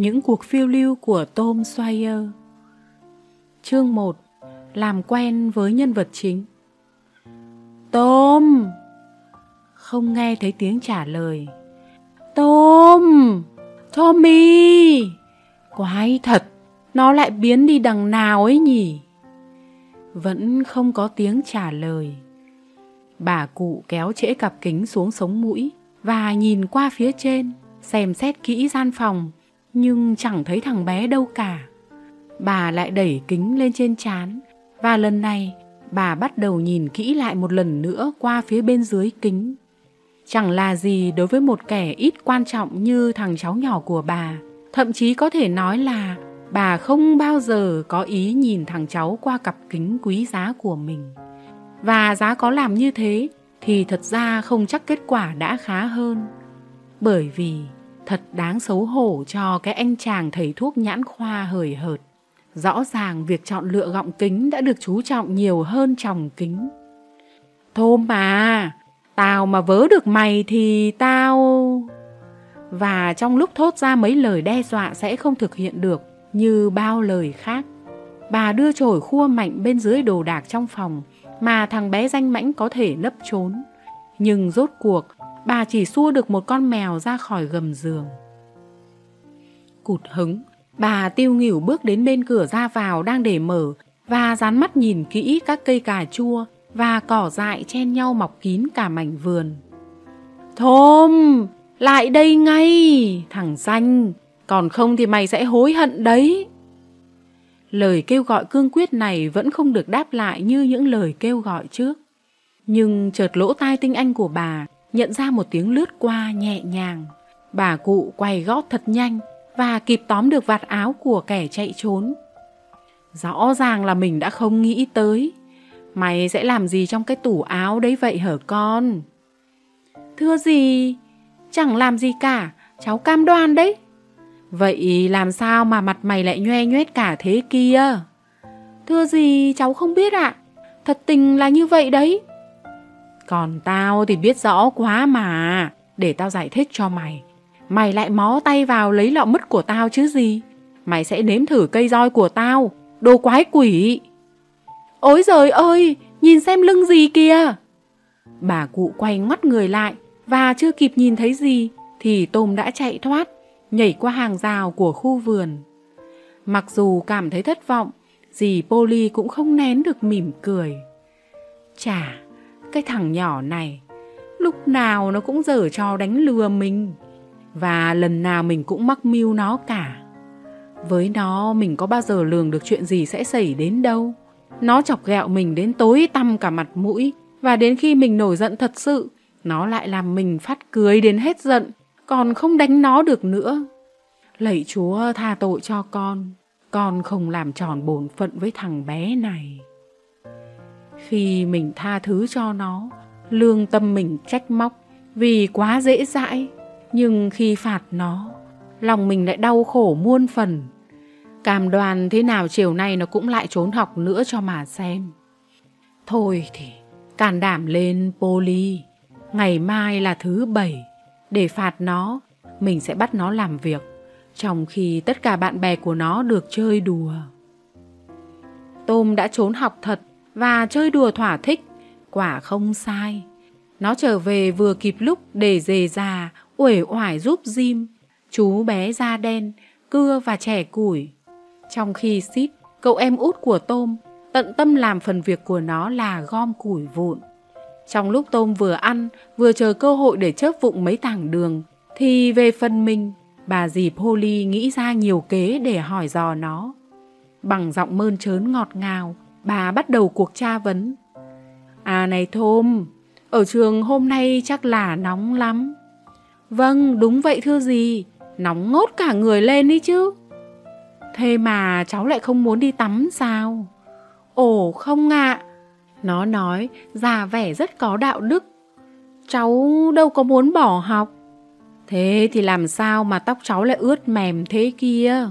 Những cuộc phiêu lưu của Tom Sawyer. Chương 1 Làm quen với nhân vật chính. Tom! Không nghe thấy tiếng trả lời. Tom! Tommy! Quái thật, Nó lại biến đi đằng nào ấy nhỉ? Vẫn không có tiếng trả lời. Bà cụ kéo trễ cặp kính xuống sống mũi Và nhìn qua phía trên, Xem xét kỹ gian phòng. Nhưng chẳng thấy thằng bé đâu cả Bà lại đẩy kính lên trên chán Và lần này bà bắt đầu nhìn kỹ lại một lần nữa qua phía bên dưới kính chẳng là gì đối với một kẻ ít quan trọng như thằng cháu nhỏ của bà. Thậm chí có thể nói là bà không bao giờ có ý nhìn thằng cháu qua cặp kính quý giá của mình. Và giá có làm như thế thì thật ra không chắc kết quả đã khá hơn. Bởi vì thật đáng xấu hổ cho cái anh chàng thầy thuốc nhãn khoa hời hợt. Rõ ràng việc chọn lựa gọng kính đã được chú trọng nhiều hơn tròng kính. Thôm mà, Tao mà vớ được mày thì tao... Và trong lúc thốt ra mấy lời đe dọa sẽ không thực hiện được như bao lời khác. Bà đưa chổi khua mạnh bên dưới đồ đạc trong phòng mà thằng bé danh mãnh có thể nấp trốn. Nhưng rốt cuộc, bà chỉ xua được một con mèo ra khỏi gầm giường. Cụt hứng, bà tiêu nghỉu bước đến bên cửa ra vào đang để mở và dán mắt nhìn kỹ các cây cà chua và cỏ dại chen nhau mọc kín cả mảnh vườn. Thôm, lại đây ngay, thằng danh, còn không thì mày sẽ hối hận đấy. Lời kêu gọi cương quyết này vẫn không được đáp lại như những lời kêu gọi trước. Nhưng chợt lỗ tai tinh anh của bà nhận ra một tiếng lướt qua nhẹ nhàng. Bà cụ quay gót thật nhanh và kịp tóm được vạt áo của kẻ chạy trốn. Rõ ràng là mình đã không nghĩ tới Mày sẽ làm gì trong cái tủ áo đấy vậy hở con? Thưa gì? Chẳng làm gì cả, cháu cam đoan đấy. Vậy làm sao mà mặt mày lại nhoe nhoét cả thế kia? Thưa gì cháu không biết ạ. Thật tình là như vậy đấy. Còn tao thì biết rõ quá mà. Để tao giải thích cho mày. Mày lại mó tay vào lấy lọ mứt của tao chứ gì. Mày sẽ nếm thử cây roi của tao. Đồ quái quỷ. Ôi giời ơi, nhìn xem lưng gì kìa. Bà cụ quay ngoắt người lại và chưa kịp nhìn thấy gì thì tôm đã chạy thoát, nhảy qua hàng rào của khu vườn. Mặc dù cảm thấy thất vọng, dì Polly cũng không nén được mỉm cười. Chà, cái thằng nhỏ này, lúc nào nó cũng dở trò đánh lừa mình. Và lần nào mình cũng mắc mưu nó cả. Với nó mình có bao giờ lường được chuyện gì sẽ xảy đến đâu. Nó chọc ghẹo mình đến tối tăm cả mặt mũi và đến khi mình nổi giận thật sự, nó lại làm mình phát cười đến hết giận, còn không đánh nó được nữa. Lạy Chúa tha tội cho con, con không làm tròn bổn phận với thằng bé này. Khi mình tha thứ cho nó, lương tâm mình trách móc vì quá dễ dãi, nhưng khi phạt nó, lòng mình lại đau khổ muôn phần Cảm đoàn thế nào chiều nay nó cũng lại trốn học nữa cho mà xem. Thôi thì, can đảm lên Poli. Ngày mai là thứ bảy. Để phạt nó, mình sẽ bắt nó làm việc. Trong khi tất cả bạn bè của nó được chơi đùa. Tôm đã trốn học thật và chơi đùa thỏa thích. Quả không sai. Nó trở về vừa kịp lúc để dề già, uể oải giúp Jim. Chú bé da đen, cưa và trẻ củi trong khi Sid, cậu em út của Tôm, tận tâm làm phần việc của nó là gom củi vụn. Trong lúc Tôm vừa ăn, vừa chờ cơ hội để chớp vụng mấy tảng đường, thì về phần mình, bà dì Polly nghĩ ra nhiều kế để hỏi dò nó. Bằng giọng mơn trớn ngọt ngào, bà bắt đầu cuộc tra vấn. À này thôm ở trường hôm nay chắc là nóng lắm. Vâng, đúng vậy thưa gì, nóng ngốt cả người lên đi chứ. Thế mà cháu lại không muốn đi tắm sao? Ồ không ạ. Nó nói già vẻ rất có đạo đức. Cháu đâu có muốn bỏ học. Thế thì làm sao mà tóc cháu lại ướt mềm thế kia?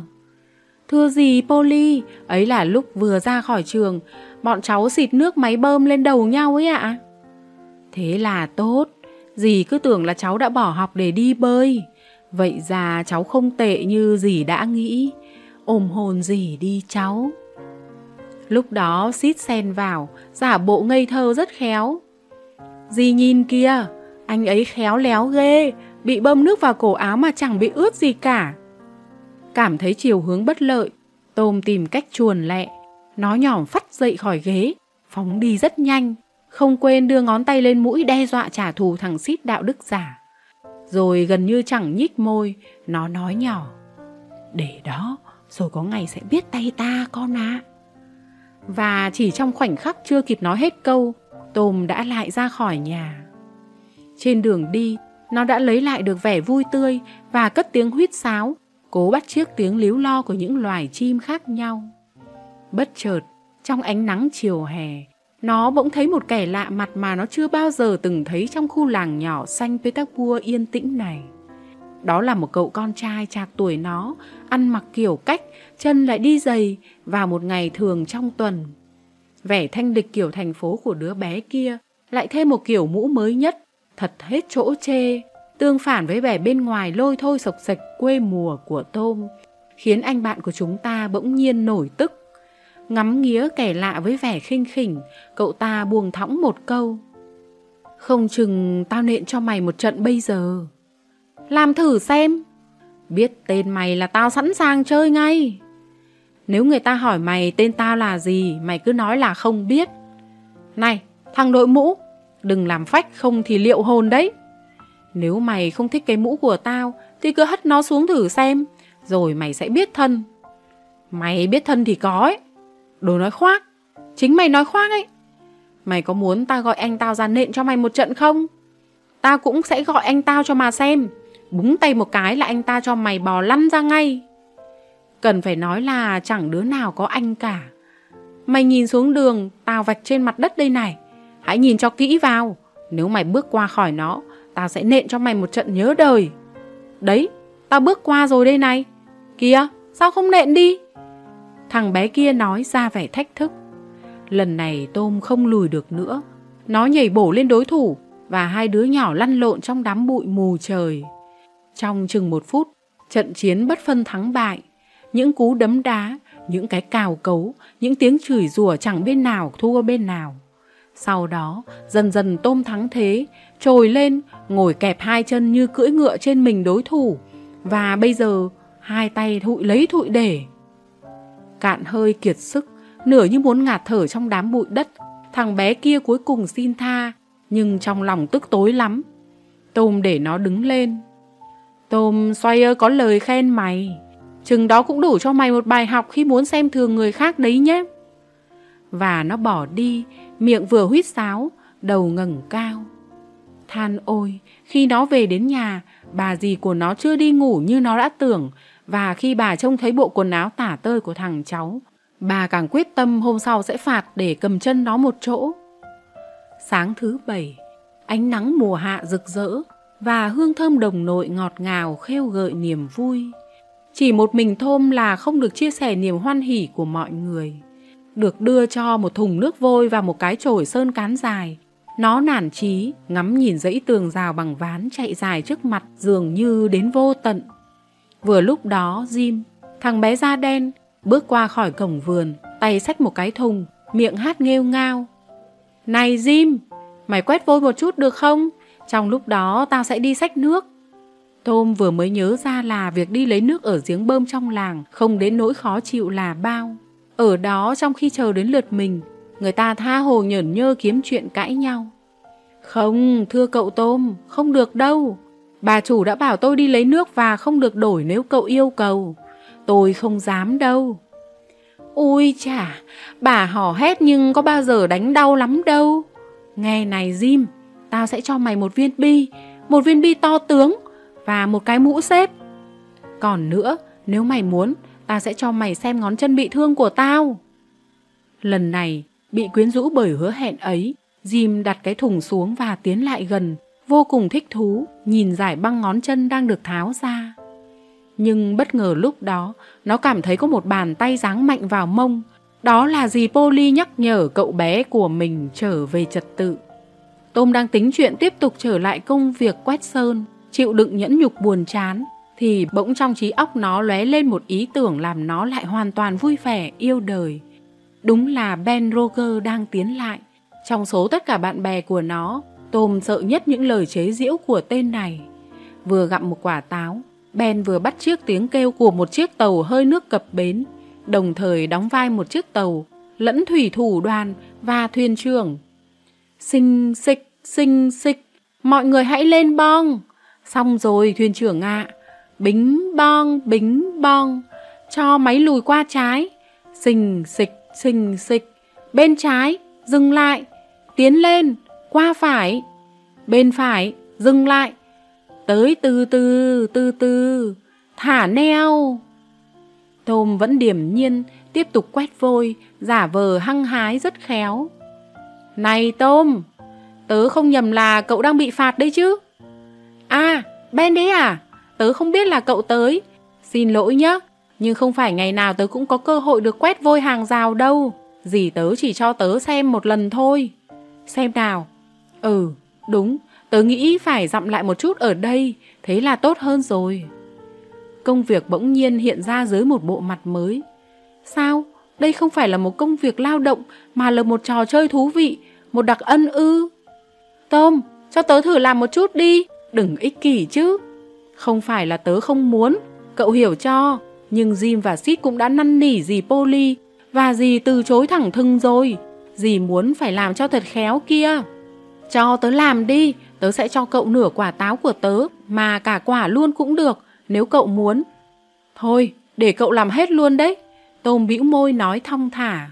Thưa gì Polly, ấy là lúc vừa ra khỏi trường, bọn cháu xịt nước máy bơm lên đầu nhau ấy ạ. Thế là tốt, dì cứ tưởng là cháu đã bỏ học để đi bơi. Vậy ra cháu không tệ như dì đã nghĩ. Ôm hồn dì đi cháu. Lúc đó xít sen vào, giả bộ ngây thơ rất khéo. Dì nhìn kia, anh ấy khéo léo ghê, bị bơm nước vào cổ áo mà chẳng bị ướt gì cả. Cảm thấy chiều hướng bất lợi, Tôm tìm cách chuồn lẹ. Nó nhỏm phắt dậy khỏi ghế, phóng đi rất nhanh, không quên đưa ngón tay lên mũi đe dọa trả thù thằng xít đạo đức giả. Rồi gần như chẳng nhích môi, nó nói nhỏ. Để đó, rồi có ngày sẽ biết tay ta con ạ. À. Và chỉ trong khoảnh khắc chưa kịp nói hết câu, Tôm đã lại ra khỏi nhà. Trên đường đi, nó đã lấy lại được vẻ vui tươi và cất tiếng huýt sáo, cố bắt chiếc tiếng líu lo của những loài chim khác nhau. Bất chợt, trong ánh nắng chiều hè, nó bỗng thấy một kẻ lạ mặt mà nó chưa bao giờ từng thấy trong khu làng nhỏ xanh Petersburg yên tĩnh này. Đó là một cậu con trai chạc tuổi nó, ăn mặc kiểu cách, chân lại đi giày vào một ngày thường trong tuần. Vẻ thanh lịch kiểu thành phố của đứa bé kia lại thêm một kiểu mũ mới nhất, thật hết chỗ chê, tương phản với vẻ bên ngoài lôi thôi sộc sạch quê mùa của tôm, khiến anh bạn của chúng ta bỗng nhiên nổi tức. Ngắm nghía kẻ lạ với vẻ khinh khỉnh, cậu ta buông thõng một câu. Không chừng tao nện cho mày một trận bây giờ. Làm thử xem. Biết tên mày là tao sẵn sàng chơi ngay. Nếu người ta hỏi mày tên tao là gì, mày cứ nói là không biết. Này, thằng đội mũ, đừng làm phách không thì liệu hồn đấy. Nếu mày không thích cái mũ của tao, thì cứ hất nó xuống thử xem, rồi mày sẽ biết thân. Mày biết thân thì có ấy. Đồ nói khoác, chính mày nói khoác ấy. Mày có muốn ta gọi anh tao ra nện cho mày một trận không? Tao cũng sẽ gọi anh tao cho mà xem. Búng tay một cái là anh ta cho mày bò lăn ra ngay. Cần phải nói là chẳng đứa nào có anh cả. Mày nhìn xuống đường, tao vạch trên mặt đất đây này. Hãy nhìn cho kỹ vào. Nếu mày bước qua khỏi nó, tao sẽ nện cho mày một trận nhớ đời. Đấy, tao bước qua rồi đây này. Kìa, sao không nện đi? Thằng bé kia nói ra vẻ thách thức. Lần này tôm không lùi được nữa. Nó nhảy bổ lên đối thủ và hai đứa nhỏ lăn lộn trong đám bụi mù trời. Trong chừng một phút, trận chiến bất phân thắng bại. Những cú đấm đá, những cái cào cấu, những tiếng chửi rủa chẳng bên nào thua bên nào. Sau đó, dần dần tôm thắng thế, trồi lên, ngồi kẹp hai chân như cưỡi ngựa trên mình đối thủ. Và bây giờ, hai tay thụi lấy thụi để. Cạn hơi kiệt sức, nửa như muốn ngạt thở trong đám bụi đất, thằng bé kia cuối cùng xin tha, nhưng trong lòng tức tối lắm. Tôm để nó đứng lên. Tôm xoay ơi có lời khen mày. Chừng đó cũng đủ cho mày một bài học khi muốn xem thường người khác đấy nhé. Và nó bỏ đi, miệng vừa huýt sáo, đầu ngẩng cao. Than ôi, khi nó về đến nhà, bà dì của nó chưa đi ngủ như nó đã tưởng, và khi bà trông thấy bộ quần áo tả tơi của thằng cháu, bà càng quyết tâm hôm sau sẽ phạt để cầm chân nó một chỗ. Sáng thứ bảy, ánh nắng mùa hạ rực rỡ và hương thơm đồng nội ngọt ngào khêu gợi niềm vui. Chỉ một mình Thôm là không được chia sẻ niềm hoan hỉ của mọi người. Được đưa cho một thùng nước vôi và một cái chổi sơn cán dài. Nó nản chí, ngắm nhìn dãy tường rào bằng ván chạy dài trước mặt dường như đến vô tận. Vừa lúc đó Jim, thằng bé da đen, bước qua khỏi cổng vườn, tay xách một cái thùng, miệng hát nghêu ngao. Này Jim, mày quét vôi một chút được không? Trong lúc đó tao sẽ đi xách nước. Tom vừa mới nhớ ra là việc đi lấy nước ở giếng bơm trong làng không đến nỗi khó chịu là bao. Ở đó trong khi chờ đến lượt mình, người ta tha hồ nhởn nhơ kiếm chuyện cãi nhau. Không, thưa cậu Tôm, không được đâu. Bà chủ đã bảo tôi đi lấy nước và không được đổi nếu cậu yêu cầu. Tôi không dám đâu. Ôi chà, bà hò hét nhưng có bao giờ đánh đau lắm đâu. Nghe này Jim, tao sẽ cho mày một viên bi, một viên bi to tướng và một cái mũ xếp. Còn nữa, nếu mày muốn, ta sẽ cho mày xem ngón chân bị thương của tao. Lần này, bị quyến rũ bởi hứa hẹn ấy, Jim đặt cái thùng xuống và tiến lại gần, vô cùng thích thú, nhìn giải băng ngón chân đang được tháo ra. Nhưng bất ngờ lúc đó, nó cảm thấy có một bàn tay giáng mạnh vào mông. Đó là gì Polly nhắc nhở cậu bé của mình trở về trật tự. Tôm đang tính chuyện tiếp tục trở lại công việc quét sơn, chịu đựng nhẫn nhục buồn chán, thì bỗng trong trí óc nó lóe lên một ý tưởng làm nó lại hoàn toàn vui vẻ, yêu đời. Đúng là Ben Roger đang tiến lại. Trong số tất cả bạn bè của nó, Tom sợ nhất những lời chế giễu của tên này. Vừa gặm một quả táo, Ben vừa bắt chiếc tiếng kêu của một chiếc tàu hơi nước cập bến, đồng thời đóng vai một chiếc tàu, lẫn thủy thủ đoàn và thuyền trưởng. Xinh xịch, xinh xịch, mọi người hãy lên bong. Xong rồi thuyền trưởng ạ, bính bong, bính bong, cho máy lùi qua trái. Xình xịch, xình xịch, bên trái, dừng lại, tiến lên, qua phải, bên phải, dừng lại, tới từ từ, từ từ, thả neo. Tôm vẫn điềm nhiên, tiếp tục quét vôi, giả vờ hăng hái rất khéo. Này Tôm, tớ không nhầm là cậu đang bị phạt đấy chứ? À, Ben đấy à? Tớ không biết là cậu tới. Xin lỗi nhé, nhưng không phải ngày nào tớ cũng có cơ hội được quét vôi hàng rào đâu. Dì tớ chỉ cho tớ xem một lần thôi. Xem nào. Ừ, đúng, tớ nghĩ phải dặm lại một chút ở đây, thế là tốt hơn rồi. Công việc bỗng nhiên hiện ra dưới một bộ mặt mới. Sao? Đây không phải là một công việc lao động, mà là một trò chơi thú vị, một đặc ân ư. tôm cho tớ thử làm một chút đi, đừng ích kỷ chứ. Không phải là tớ không muốn, cậu hiểu cho, nhưng Jim và Sid cũng đã năn nỉ dì Polly, và dì từ chối thẳng thừng rồi. Dì muốn phải làm cho thật khéo kia. Cho tớ làm đi, tớ sẽ cho cậu nửa quả táo của tớ, mà cả quả luôn cũng được, nếu cậu muốn. Thôi, để cậu làm hết luôn đấy. Tôm bĩu môi nói thong thả.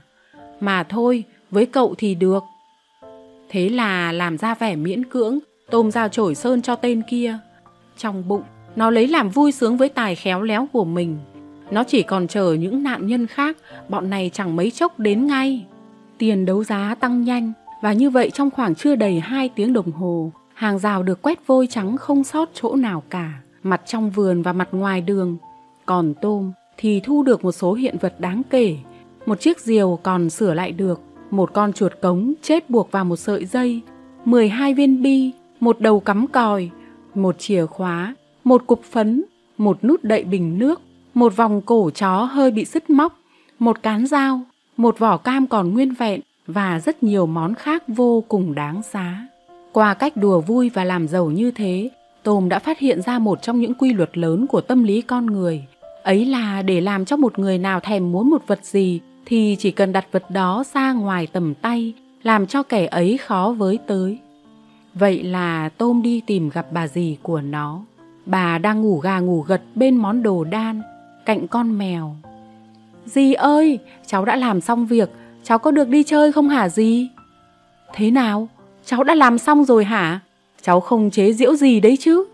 Mà thôi, với cậu thì được. Thế là làm ra vẻ miễn cưỡng, Tôm ra chổi sơn cho tên kia. Trong bụng, nó lấy làm vui sướng với tài khéo léo của mình. Nó chỉ còn chờ những nạn nhân khác, bọn này chẳng mấy chốc đến ngay. Tiền đấu giá tăng nhanh, và như vậy trong khoảng chưa đầy 2 tiếng đồng hồ, hàng rào được quét vôi trắng không sót chỗ nào cả, mặt trong vườn và mặt ngoài đường. Còn tôm thì thu được một số hiện vật đáng kể. Một chiếc diều còn sửa lại được, một con chuột cống chết buộc vào một sợi dây, 12 viên bi, một đầu cắm còi, một chìa khóa, một cục phấn, một nút đậy bình nước, một vòng cổ chó hơi bị sứt móc, một cán dao, một vỏ cam còn nguyên vẹn và rất nhiều món khác vô cùng đáng giá. Qua cách đùa vui và làm giàu như thế, Tôm đã phát hiện ra một trong những quy luật lớn của tâm lý con người. Ấy là để làm cho một người nào thèm muốn một vật gì thì chỉ cần đặt vật đó ra ngoài tầm tay, làm cho kẻ ấy khó với tới. Vậy là Tôm đi tìm gặp bà dì của nó. Bà đang ngủ gà ngủ gật bên món đồ đan, cạnh con mèo. Dì ơi, cháu đã làm xong việc, cháu có được đi chơi không hả dì? Thế nào? Cháu đã làm xong rồi hả? Cháu không chế diễu gì đấy chứ?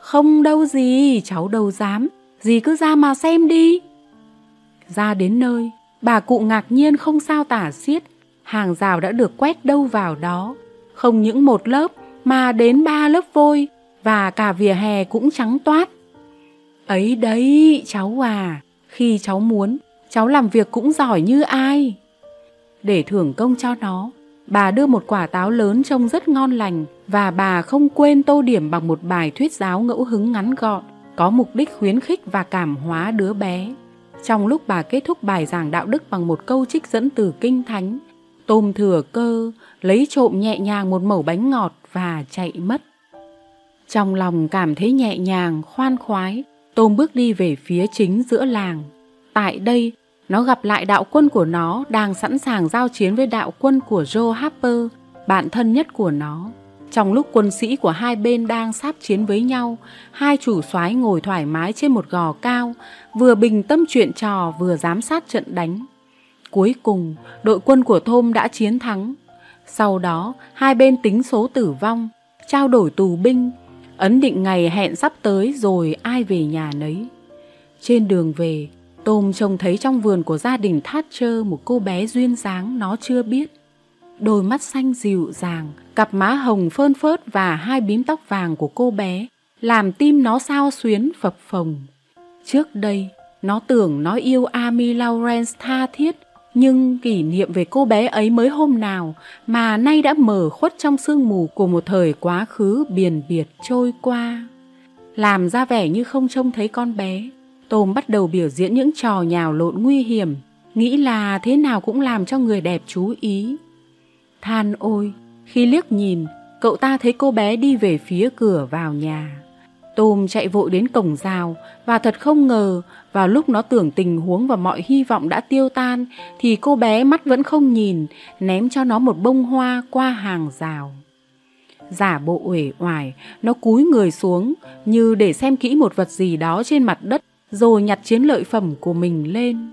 Không đâu gì, cháu đâu dám. Dì cứ ra mà xem đi. Ra đến nơi, bà cụ ngạc nhiên không sao tả xiết. Hàng rào đã được quét đâu vào đó. Không những một lớp mà đến ba lớp vôi và cả vỉa hè cũng trắng toát. Ấy đấy, cháu à, khi cháu muốn, cháu làm việc cũng giỏi như ai. Để thưởng công cho nó, bà đưa một quả táo lớn trông rất ngon lành và bà không quên tô điểm bằng một bài thuyết giáo ngẫu hứng ngắn gọn, có mục đích khuyến khích và cảm hóa đứa bé. Trong lúc bà kết thúc bài giảng đạo đức bằng một câu trích dẫn từ Kinh Thánh, tôm thừa cơ, lấy trộm nhẹ nhàng một mẩu bánh ngọt và chạy mất. Trong lòng cảm thấy nhẹ nhàng, khoan khoái, tôm bước đi về phía chính giữa làng. Tại đây, nó gặp lại đạo quân của nó đang sẵn sàng giao chiến với đạo quân của Joe Harper, bạn thân nhất của nó. Trong lúc quân sĩ của hai bên đang sáp chiến với nhau, hai chủ soái ngồi thoải mái trên một gò cao, vừa bình tâm chuyện trò vừa giám sát trận đánh. Cuối cùng, đội quân của Thôm đã chiến thắng. Sau đó, hai bên tính số tử vong, trao đổi tù binh, ấn định ngày hẹn sắp tới rồi ai về nhà nấy. Trên đường về, Tôm trông thấy trong vườn của gia đình Thatcher một cô bé duyên dáng nó chưa biết. Đôi mắt xanh dịu dàng, cặp má hồng phơn phớt và hai bím tóc vàng của cô bé làm tim nó sao xuyến phập phồng. Trước đây, nó tưởng nó yêu Amy Lawrence tha thiết, nhưng kỷ niệm về cô bé ấy mới hôm nào mà nay đã mở khuất trong sương mù của một thời quá khứ biền biệt trôi qua. làm ra vẻ như không trông thấy con bé. Tôm bắt đầu biểu diễn những trò nhào lộn nguy hiểm, nghĩ là thế nào cũng làm cho người đẹp chú ý. Than ôi, khi liếc nhìn, cậu ta thấy cô bé đi về phía cửa vào nhà. Tôm chạy vội đến cổng rào và thật không ngờ vào lúc nó tưởng tình huống và mọi hy vọng đã tiêu tan thì cô bé mắt vẫn không nhìn, ném cho nó một bông hoa qua hàng rào. Giả bộ uể oải, nó cúi người xuống như để xem kỹ một vật gì đó trên mặt đất rồi nhặt chiến lợi phẩm của mình lên.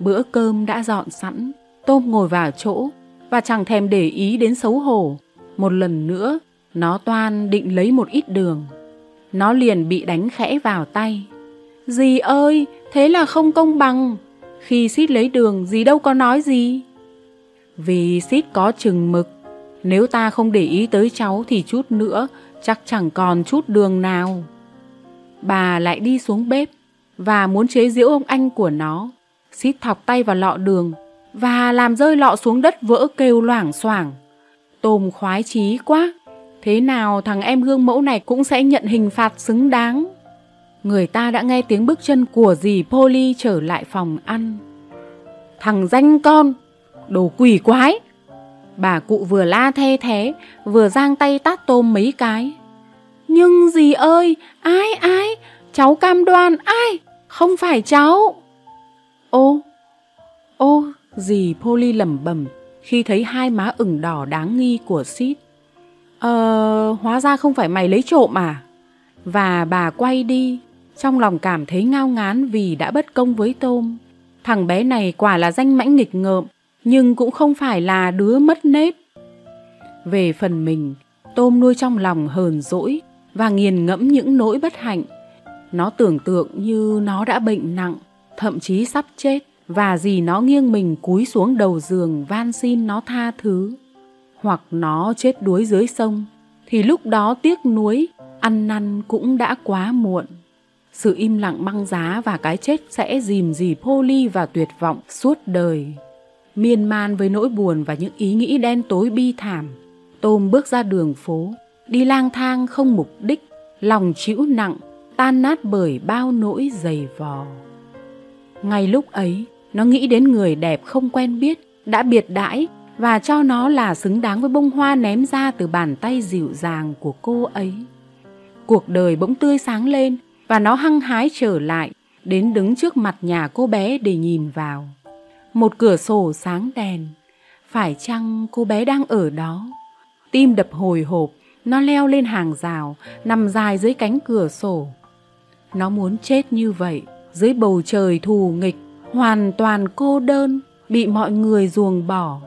Bữa cơm đã dọn sẵn, Tôm ngồi vào chỗ và chẳng thèm để ý đến xấu hổ. Một lần nữa, nó toan định lấy một ít đường. Nó liền bị đánh khẽ vào tay. Dì ơi, thế là không công bằng. Khi Xít lấy đường, dì đâu có nói gì. Vì Xít có chừng mực. Nếu ta không để ý tới cháu thì chút nữa, chắc chẳng còn chút đường nào. Bà lại đi xuống bếp và muốn chế giễu ông anh của nó. Xít thọc tay vào lọ đường và làm rơi lọ xuống đất vỡ kêu loảng xoảng. Tôm khoái chí quá, thế nào thằng em gương mẫu này cũng sẽ nhận hình phạt xứng đáng. Người ta đã nghe tiếng bước chân của dì Polly trở lại phòng ăn. Thằng danh con, đồ quỷ quái. Bà cụ vừa la the thế, vừa giang tay tát tôm mấy cái. Nhưng dì ơi, ai ai, cháu cam đoan, ai, không phải cháu. Ô, ô, dì Polly lẩm bẩm khi thấy hai má ửng đỏ đáng nghi của Sid. Ờ, hóa ra không phải mày lấy trộm à? Và bà quay đi, trong lòng cảm thấy ngao ngán vì đã bất công với Tôm. Thằng bé này quả là danh mãnh nghịch ngợm, nhưng cũng không phải là đứa mất nết. Về phần mình, Tôm nuôi trong lòng hờn dỗi và nghiền ngẫm những nỗi bất hạnh. Nó tưởng tượng như nó đã bệnh nặng, thậm chí sắp chết và dì nó nghiêng mình cúi xuống đầu giường van xin nó tha thứ. Hoặc nó chết đuối dưới sông, thì lúc đó tiếc nuối, ăn năn cũng đã quá muộn. Sự im lặng băng giá và cái chết sẽ dìm dì ly và tuyệt vọng suốt đời. Miên man với nỗi buồn và những ý nghĩ đen tối bi thảm, Tôm bước ra đường phố, đi lang thang không mục đích, lòng chịu nặng, tan nát bởi bao nỗi dày vò. Ngay lúc ấy, nó nghĩ đến người đẹp không quen biết, đã biệt đãi và cho nó là xứng đáng với bông hoa ném ra từ bàn tay dịu dàng của cô ấy. Cuộc đời bỗng tươi sáng lên và nó hăng hái trở lại, đến đứng trước mặt nhà cô bé để nhìn vào. Một cửa sổ sáng đèn, phải chăng cô bé đang ở đó? Tim đập hồi hộp, nó leo lên hàng rào, nằm dài dưới cánh cửa sổ. Nó muốn chết như vậy, dưới bầu trời thù nghịch, hoàn toàn cô đơn, bị mọi người ruồng bỏ.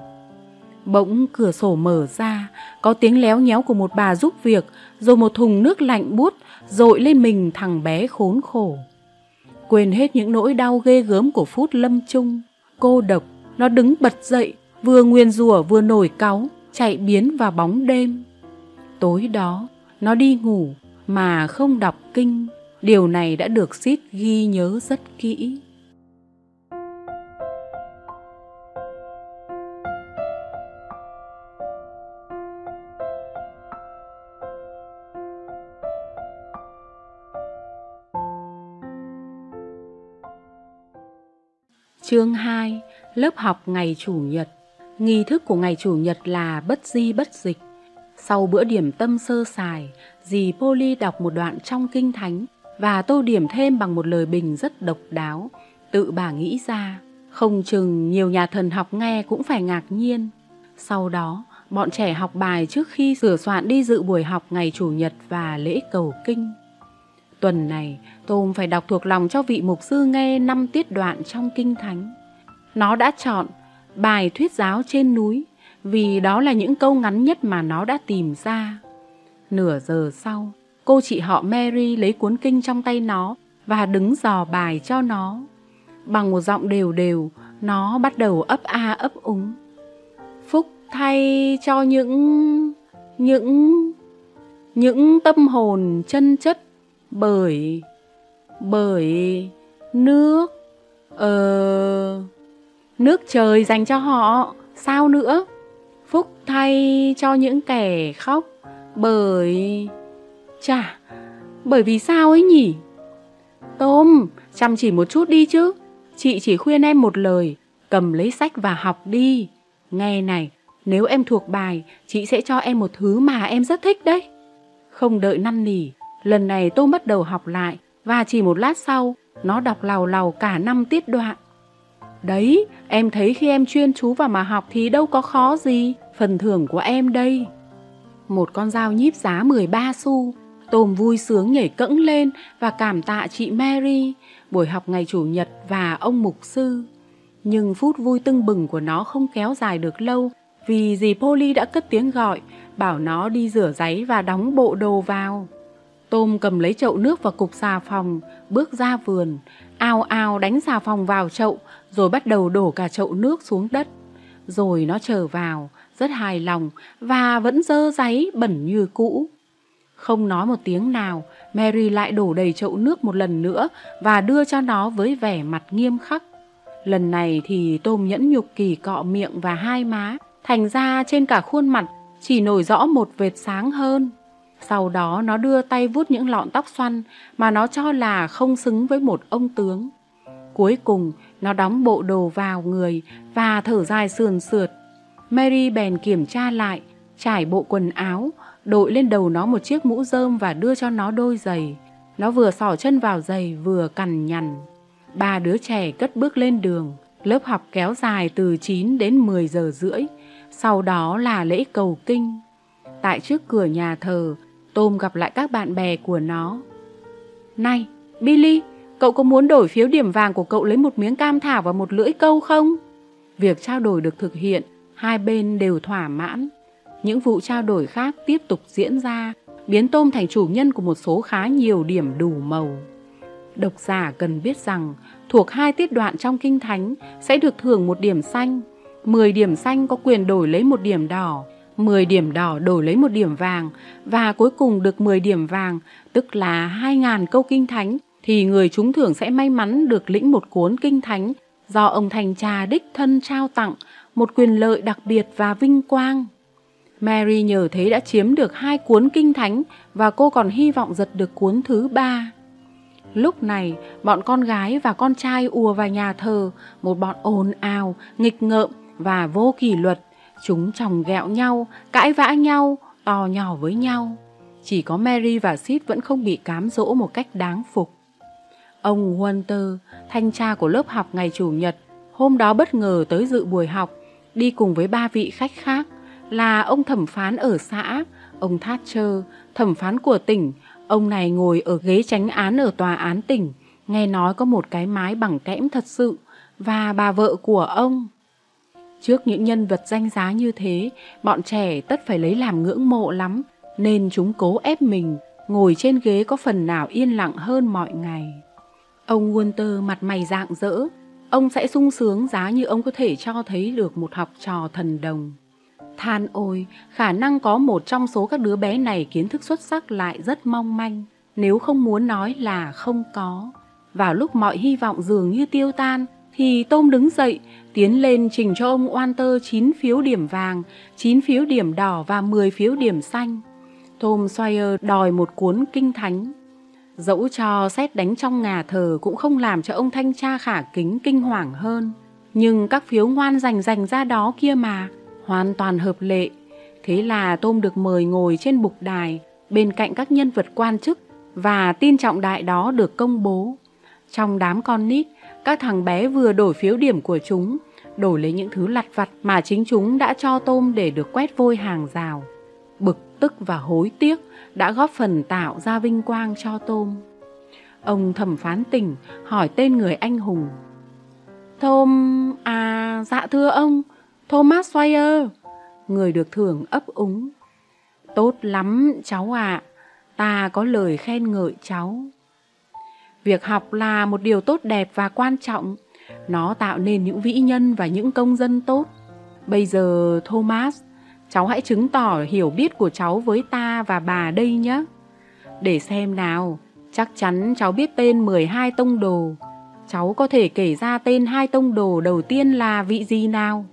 Bỗng cửa sổ mở ra, có tiếng léo nhéo của một bà giúp việc, rồi một thùng nước lạnh bút dội lên mình thằng bé khốn khổ. Quên hết những nỗi đau ghê gớm của phút lâm chung, cô độc, nó đứng bật dậy, vừa nguyên rủa vừa nổi cáu, chạy biến vào bóng đêm. Tối đó, nó đi ngủ mà không đọc kinh, điều này đã được Sid ghi nhớ rất kỹ. Chương 2 Lớp học ngày Chủ nhật Nghi thức của ngày Chủ nhật là bất di bất dịch. Sau bữa điểm tâm sơ sài, dì Polly đọc một đoạn trong Kinh Thánh và tô điểm thêm bằng một lời bình rất độc đáo, tự bà nghĩ ra. Không chừng nhiều nhà thần học nghe cũng phải ngạc nhiên. Sau đó, bọn trẻ học bài trước khi sửa soạn đi dự buổi học ngày Chủ nhật và lễ cầu kinh. Tuần này, Tôm phải đọc thuộc lòng cho vị mục sư nghe năm tiết đoạn trong Kinh Thánh. Nó đã chọn bài thuyết giáo trên núi vì đó là những câu ngắn nhất mà nó đã tìm ra. Nửa giờ sau, cô chị họ Mary lấy cuốn kinh trong tay nó và đứng dò bài cho nó. Bằng một giọng đều đều, nó bắt đầu ấp a ấp úng. Phúc thay cho những... những... những tâm hồn chân chất bởi bởi nước ờ nước trời dành cho họ sao nữa phúc thay cho những kẻ khóc bởi chả Bởi vì sao ấy nhỉ? Tôm, chăm chỉ một chút đi chứ. Chị chỉ khuyên em một lời, cầm lấy sách và học đi. Nghe này, nếu em thuộc bài, chị sẽ cho em một thứ mà em rất thích đấy. Không đợi năn nỉ, lần này tôi bắt đầu học lại và chỉ một lát sau, nó đọc lào lào cả năm tiết đoạn. Đấy, em thấy khi em chuyên chú vào mà học thì đâu có khó gì, phần thưởng của em đây. Một con dao nhíp giá 13 xu, Tôm vui sướng nhảy cẫng lên và cảm tạ chị Mary, buổi học ngày Chủ nhật và ông mục sư. Nhưng phút vui tưng bừng của nó không kéo dài được lâu vì dì Polly đã cất tiếng gọi, bảo nó đi rửa giấy và đóng bộ đồ vào. Tôm cầm lấy chậu nước và cục xà phòng, bước ra vườn, ao ao đánh xà phòng vào chậu, rồi bắt đầu đổ cả chậu nước xuống đất. Rồi nó trở vào, rất hài lòng và vẫn dơ giấy bẩn như cũ. Không nói một tiếng nào, Mary lại đổ đầy chậu nước một lần nữa và đưa cho nó với vẻ mặt nghiêm khắc. Lần này thì tôm nhẫn nhục kỳ cọ miệng và hai má, thành ra trên cả khuôn mặt chỉ nổi rõ một vệt sáng hơn. Sau đó nó đưa tay vuốt những lọn tóc xoăn mà nó cho là không xứng với một ông tướng. Cuối cùng, nó đóng bộ đồ vào người và thở dài sườn sượt. Mary bèn kiểm tra lại, trải bộ quần áo, đội lên đầu nó một chiếc mũ rơm và đưa cho nó đôi giày. Nó vừa sỏ chân vào giày vừa cằn nhằn. Ba đứa trẻ cất bước lên đường. Lớp học kéo dài từ 9 đến 10 giờ rưỡi. Sau đó là lễ cầu kinh. Tại trước cửa nhà thờ, Tôm gặp lại các bạn bè của nó. Này, Billy, cậu có muốn đổi phiếu điểm vàng của cậu lấy một miếng cam thảo và một lưỡi câu không? Việc trao đổi được thực hiện, hai bên đều thỏa mãn. Những vụ trao đổi khác tiếp tục diễn ra, biến Tôm thành chủ nhân của một số khá nhiều điểm đủ màu. Độc giả cần biết rằng, thuộc hai tiết đoạn trong Kinh Thánh sẽ được thưởng một điểm xanh. 10 điểm xanh có quyền đổi lấy một điểm đỏ, 10 điểm đỏ đổi lấy một điểm vàng và cuối cùng được 10 điểm vàng, tức là 2.000 câu kinh thánh, thì người trúng thưởng sẽ may mắn được lĩnh một cuốn kinh thánh do ông thành trà đích thân trao tặng, một quyền lợi đặc biệt và vinh quang. Mary nhờ thế đã chiếm được hai cuốn kinh thánh và cô còn hy vọng giật được cuốn thứ ba. Lúc này, bọn con gái và con trai ùa vào nhà thờ, một bọn ồn ào, nghịch ngợm và vô kỷ luật Chúng chồng ghẹo nhau, cãi vã nhau, to nhỏ với nhau. Chỉ có Mary và Sid vẫn không bị cám dỗ một cách đáng phục. Ông Hunter, thanh tra của lớp học ngày Chủ nhật, hôm đó bất ngờ tới dự buổi học, đi cùng với ba vị khách khác là ông thẩm phán ở xã, ông Thatcher, thẩm phán của tỉnh. Ông này ngồi ở ghế tránh án ở tòa án tỉnh, nghe nói có một cái mái bằng kẽm thật sự, và bà vợ của ông. Trước những nhân vật danh giá như thế, bọn trẻ tất phải lấy làm ngưỡng mộ lắm, nên chúng cố ép mình, ngồi trên ghế có phần nào yên lặng hơn mọi ngày. Ông Walter mặt mày rạng rỡ, ông sẽ sung sướng giá như ông có thể cho thấy được một học trò thần đồng. Than ôi, khả năng có một trong số các đứa bé này kiến thức xuất sắc lại rất mong manh, nếu không muốn nói là không có. Vào lúc mọi hy vọng dường như tiêu tan, thì Tôm đứng dậy, tiến lên trình cho ông Walter 9 phiếu điểm vàng, 9 phiếu điểm đỏ và 10 phiếu điểm xanh. Tom Sawyer đòi một cuốn kinh thánh. Dẫu cho xét đánh trong ngà thờ cũng không làm cho ông thanh tra khả kính kinh hoàng hơn. Nhưng các phiếu ngoan dành dành ra đó kia mà, hoàn toàn hợp lệ. Thế là Tom được mời ngồi trên bục đài, bên cạnh các nhân vật quan chức, và tin trọng đại đó được công bố. Trong đám con nít, các thằng bé vừa đổi phiếu điểm của chúng, đổi lấy những thứ lặt vặt mà chính chúng đã cho tôm để được quét vôi hàng rào. Bực tức và hối tiếc đã góp phần tạo ra vinh quang cho tôm. Ông thẩm phán tỉnh hỏi tên người anh hùng. Thôm, à, dạ thưa ông, Thomas Sawyer. Người được thưởng ấp úng. Tốt lắm, cháu ạ. À. Ta có lời khen ngợi cháu. Việc học là một điều tốt đẹp và quan trọng. Nó tạo nên những vĩ nhân và những công dân tốt. Bây giờ, Thomas, cháu hãy chứng tỏ hiểu biết của cháu với ta và bà đây nhé. Để xem nào, chắc chắn cháu biết tên 12 tông đồ. Cháu có thể kể ra tên hai tông đồ đầu tiên là vị gì nào?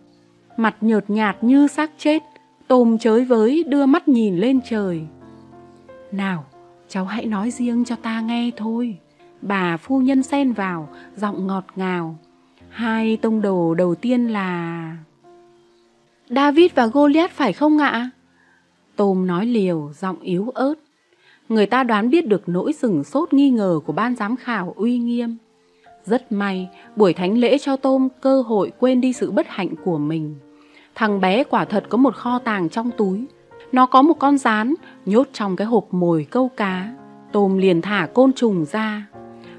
Mặt nhợt nhạt như xác chết, tôm chới với đưa mắt nhìn lên trời. Nào, cháu hãy nói riêng cho ta nghe thôi. Bà phu nhân xen vào, giọng ngọt ngào. Hai tông đồ đầu tiên là... David và Goliath phải không ạ? Tôm nói liều, giọng yếu ớt. Người ta đoán biết được nỗi sừng sốt nghi ngờ của ban giám khảo uy nghiêm. Rất may, buổi thánh lễ cho Tôm cơ hội quên đi sự bất hạnh của mình. Thằng bé quả thật có một kho tàng trong túi. Nó có một con rán nhốt trong cái hộp mồi câu cá. Tôm liền thả côn trùng ra.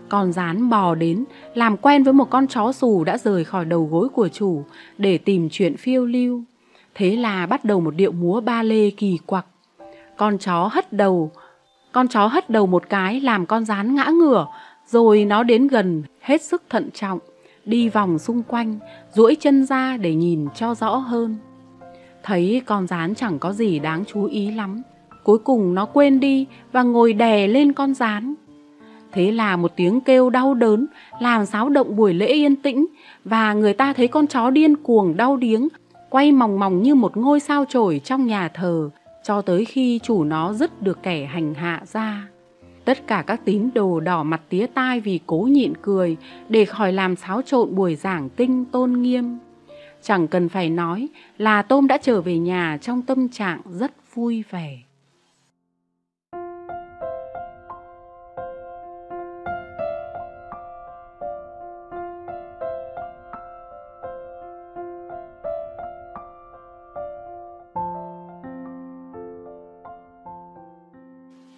Con rán bò đến, làm quen với một con chó xù đã rời khỏi đầu gối của chủ để tìm chuyện phiêu lưu. Thế là bắt đầu một điệu múa ba lê kỳ quặc. Con chó hất đầu, con chó hất đầu một cái làm con rán ngã ngửa, rồi nó đến gần, hết sức thận trọng, đi vòng xung quanh, duỗi chân ra để nhìn cho rõ hơn. Thấy con rán chẳng có gì đáng chú ý lắm, cuối cùng nó quên đi và ngồi đè lên con rán. Thế là một tiếng kêu đau đớn làm xáo động buổi lễ yên tĩnh, và người ta thấy con chó điên cuồng đau điếng, quay mòng mòng như một ngôi sao chổi trong nhà thờ, cho tới khi chủ nó dứt được kẻ hành hạ ra. Tất cả các tín đồ đỏ mặt tía tai vì cố nhịn cười, để khỏi làm xáo trộn buổi giảng kinh tôn nghiêm. Chẳng cần phải nói là Tôm đã trở về nhà trong tâm trạng rất vui vẻ.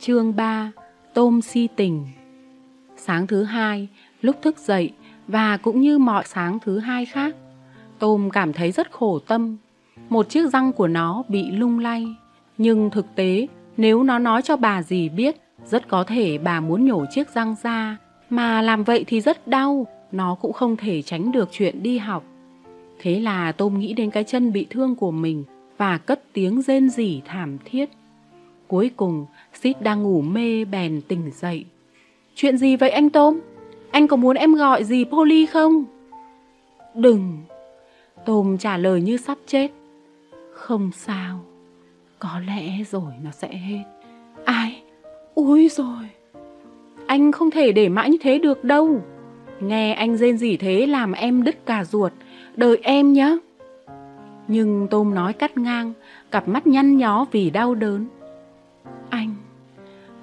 Chương 3 Tôm si tình Sáng thứ hai, lúc thức dậy và cũng như mọi sáng thứ hai khác, Tôm cảm thấy rất khổ tâm. Một chiếc răng của nó bị lung lay. Nhưng thực tế, nếu nó nói cho bà gì biết, rất có thể bà muốn nhổ chiếc răng ra. Mà làm vậy thì rất đau, nó cũng không thể tránh được chuyện đi học. Thế là Tôm nghĩ đến cái chân bị thương của mình và cất tiếng rên rỉ thảm thiết. Cuối cùng, Sid đang ngủ mê bèn tỉnh dậy. Chuyện gì vậy anh Tôm? Anh có muốn em gọi gì Polly không? Đừng. Tôm trả lời như sắp chết. Không sao. Có lẽ rồi nó sẽ hết. Ai? Úi rồi. Anh không thể để mãi như thế được đâu. Nghe anh rên gì thế làm em đứt cả ruột. Đợi em nhé. Nhưng Tôm nói cắt ngang, cặp mắt nhăn nhó vì đau đớn.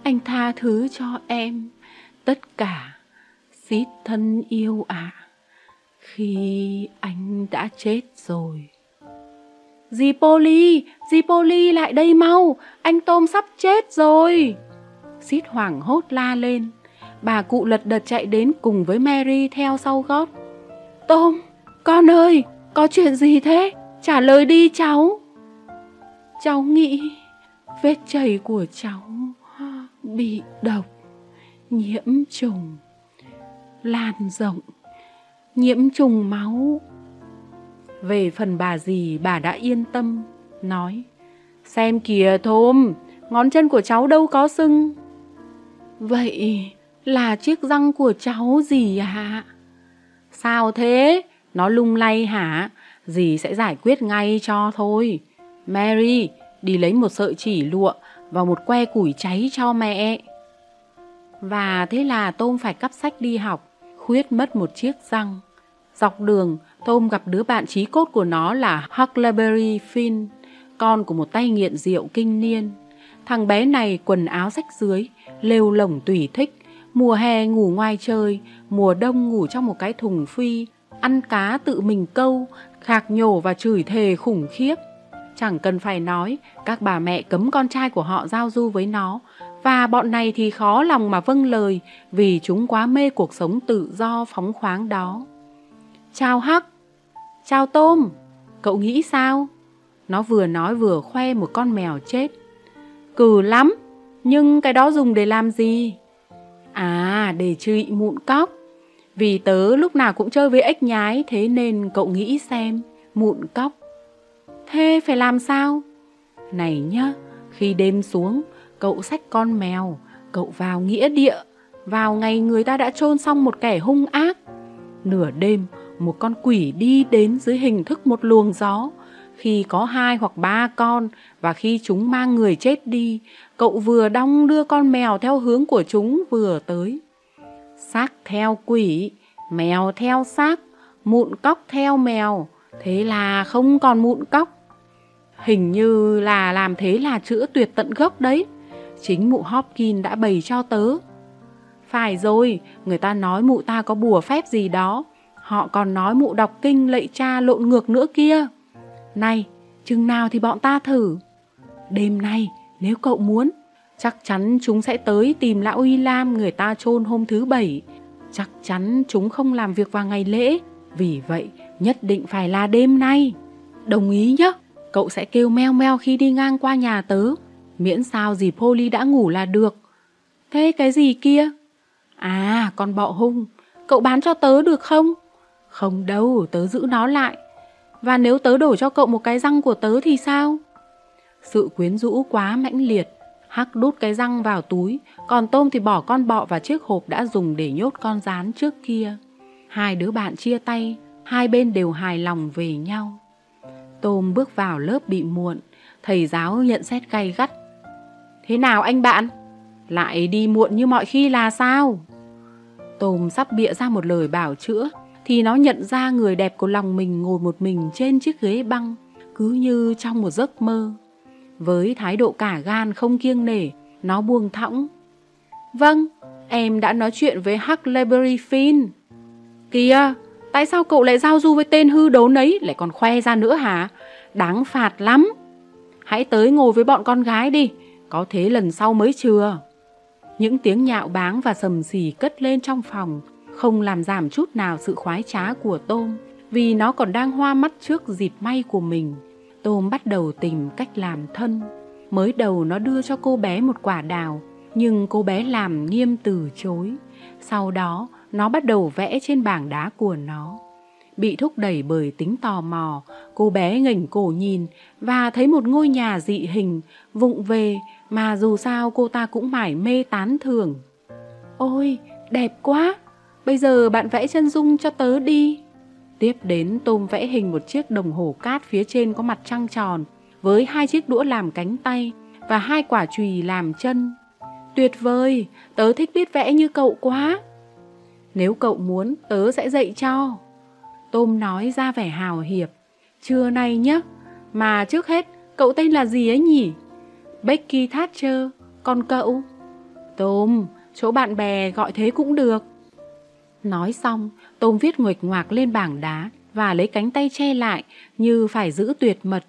Anh, tha thứ cho em tất cả, xít thân yêu ạ, à, khi anh đã chết rồi. Dì poli dì poli lại đây mau, anh Tôm sắp chết rồi. Xít hoảng hốt la lên, bà cụ lật đật chạy đến cùng với Mary theo sau gót. Tôm, con ơi, có chuyện gì thế? Trả lời đi cháu. Cháu nghĩ vết chảy của cháu bị độc, nhiễm trùng, lan rộng, nhiễm trùng máu. Về phần bà gì bà đã yên tâm, nói Xem kìa Thôm, ngón chân của cháu đâu có sưng. Vậy là chiếc răng của cháu gì ạ? Sao thế? Nó lung lay hả? Dì sẽ giải quyết ngay cho thôi. Mary, đi lấy một sợi chỉ lụa và một que củi cháy cho mẹ. Và thế là Tôm phải cắp sách đi học, khuyết mất một chiếc răng. Dọc đường, Tôm gặp đứa bạn trí cốt của nó là Huckleberry Finn, con của một tay nghiện rượu kinh niên. Thằng bé này quần áo rách dưới, lêu lỏng tùy thích, mùa hè ngủ ngoài trời, mùa đông ngủ trong một cái thùng phi, ăn cá tự mình câu, khạc nhổ và chửi thề khủng khiếp. Chẳng cần phải nói, các bà mẹ cấm con trai của họ giao du với nó, và bọn này thì khó lòng mà vâng lời vì chúng quá mê cuộc sống tự do phóng khoáng đó. Chào Hắc, chào Tôm, cậu nghĩ sao? Nó vừa nói vừa khoe một con mèo chết. Cừ lắm, nhưng cái đó dùng để làm gì? À, để trị mụn cóc. Vì tớ lúc nào cũng chơi với ếch nhái thế nên cậu nghĩ xem, mụn cóc Thế phải làm sao? Này nhá, khi đêm xuống, cậu xách con mèo, cậu vào nghĩa địa, vào ngày người ta đã chôn xong một kẻ hung ác. Nửa đêm, một con quỷ đi đến dưới hình thức một luồng gió, khi có hai hoặc ba con và khi chúng mang người chết đi, cậu vừa đong đưa con mèo theo hướng của chúng vừa tới. Xác theo quỷ, mèo theo xác, mụn cóc theo mèo, thế là không còn mụn cóc. Hình như là làm thế là chữa tuyệt tận gốc đấy. Chính mụ Hopkins đã bày cho tớ. Phải rồi, người ta nói mụ ta có bùa phép gì đó. Họ còn nói mụ đọc kinh lạy cha lộn ngược nữa kia. Này, chừng nào thì bọn ta thử. Đêm nay, nếu cậu muốn, chắc chắn chúng sẽ tới tìm lão Y Lam người ta chôn hôm thứ bảy. Chắc chắn chúng không làm việc vào ngày lễ. Vì vậy, nhất định phải là đêm nay. Đồng ý nhé, cậu sẽ kêu meo meo khi đi ngang qua nhà tớ. Miễn sao dì Polly đã ngủ là được. Thế cái gì kia? À, con bọ hung. Cậu bán cho tớ được không? Không đâu, tớ giữ nó lại. Và nếu tớ đổ cho cậu một cái răng của tớ thì sao? Sự quyến rũ quá mãnh liệt. Hắc đút cái răng vào túi, còn Tôm thì bỏ con bọ vào chiếc hộp đã dùng để nhốt con rán trước kia. Hai đứa bạn chia tay, hai bên đều hài lòng về nhau. Tôm bước vào lớp bị muộn, thầy giáo nhận xét gay gắt. Thế nào anh bạn? Lại đi muộn như mọi khi là sao? Tôm sắp bịa ra một lời bảo chữa, thì nó nhận ra người đẹp của lòng mình ngồi một mình trên chiếc ghế băng, cứ như trong một giấc mơ. Với thái độ cả gan không kiêng nể, nó buông thõng. Vâng, em đã nói chuyện với Huckleberry Finn. Kìa, tại sao cậu lại giao du với tên hư đấu nấy lại còn khoe ra nữa hả? Đáng phạt lắm. Hãy tới ngồi với bọn con gái đi, có thế lần sau mới chừa. Những tiếng nhạo báng và sầm xì cất lên trong phòng, không làm giảm chút nào sự khoái trá của Tôm, vì nó còn đang hoa mắt trước dịp may của mình. Tôm bắt đầu tìm cách làm thân. Mới đầu nó đưa cho cô bé một quả đào, nhưng cô bé làm nghiêm từ chối. Sau đó, nó bắt đầu vẽ trên bảng đá của nó. Bị thúc đẩy bởi tính tò mò, cô bé ngẩng cổ nhìn và thấy một ngôi nhà dị hình, vụng về mà dù sao cô ta cũng mải mê tán thưởng. Ôi, đẹp quá! Bây giờ bạn vẽ chân dung cho tớ đi. Tiếp đến Tôm vẽ hình một chiếc đồng hồ cát phía trên có mặt trăng tròn, với hai chiếc đũa làm cánh tay và hai quả chùy làm chân. Tuyệt vời, tớ thích biết vẽ như cậu quá. Nếu cậu muốn, tớ sẽ dạy cho. Tôm nói ra vẻ hào hiệp. Trưa nay nhé, mà trước hết, cậu tên là gì ấy nhỉ? Becky Thatcher, còn cậu? Tôm, chỗ bạn bè gọi thế cũng được. Nói xong, Tôm viết nguệch ngoạc lên bảng đá và lấy cánh tay che lại như phải giữ tuyệt mật.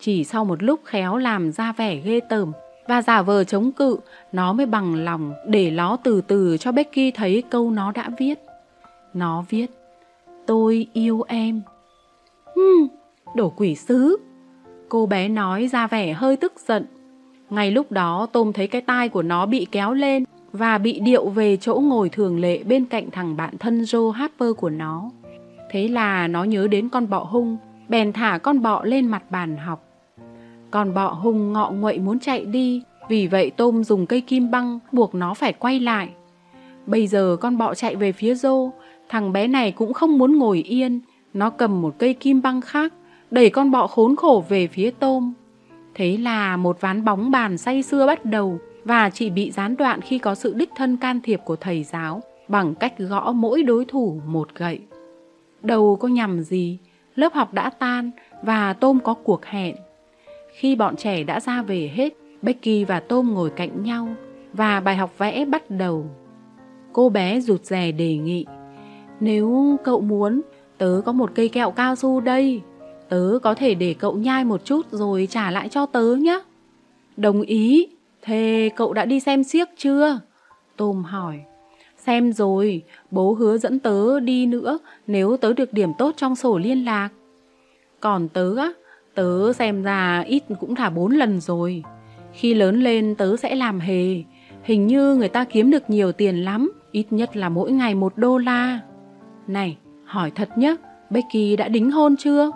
Chỉ sau một lúc khéo làm ra vẻ ghê tởm và giả vờ chống cự, nó mới bằng lòng để nó từ từ cho Becky thấy câu nó đã viết. Nó viết, tôi yêu em. Hừm, đổ quỷ sứ. Cô bé nói ra vẻ hơi tức giận. Ngay lúc đó Tôm thấy cái tai của nó bị kéo lên và bị điệu về chỗ ngồi thường lệ bên cạnh thằng bạn thân Joe Harper của nó. Thế là nó nhớ đến con bọ hung, bèn thả con bọ lên mặt bàn học. Con bọ hung ngọ nguậy muốn chạy đi, vì vậy Tôm dùng cây kim băng buộc nó phải quay lại. Bây giờ con bọ chạy về phía rô thằng bé này cũng không muốn ngồi yên, nó cầm một cây kim băng khác, đẩy con bọ khốn khổ về phía Tôm. Thế là một ván bóng bàn say xưa bắt đầu, và chỉ bị gián đoạn khi có sự đích thân can thiệp của thầy giáo bằng cách gõ mỗi đối thủ một gậy. Đầu có nhầm gì, lớp học đã tan và Tôm có cuộc hẹn. Khi bọn trẻ đã ra về hết, Becky và Tom ngồi cạnh nhau và bài học vẽ bắt đầu. Cô bé rụt rè đề nghị, nếu cậu muốn, tớ có một cây kẹo cao su đây. Tớ có thể để cậu nhai một chút rồi trả lại cho tớ nhé. Đồng ý, Thế cậu đã đi xem xiếc chưa? Tôm hỏi. Xem rồi, bố hứa dẫn tớ đi nữa nếu tớ được điểm tốt trong sổ liên lạc. Còn tớ á, tớ xem ra ít cũng thả bốn lần rồi. Khi lớn lên tớ sẽ làm hề. Hình như người ta kiếm được nhiều tiền lắm, ít nhất là mỗi ngày một đô la. Này, hỏi thật nhé, Becky đã đính hôn chưa?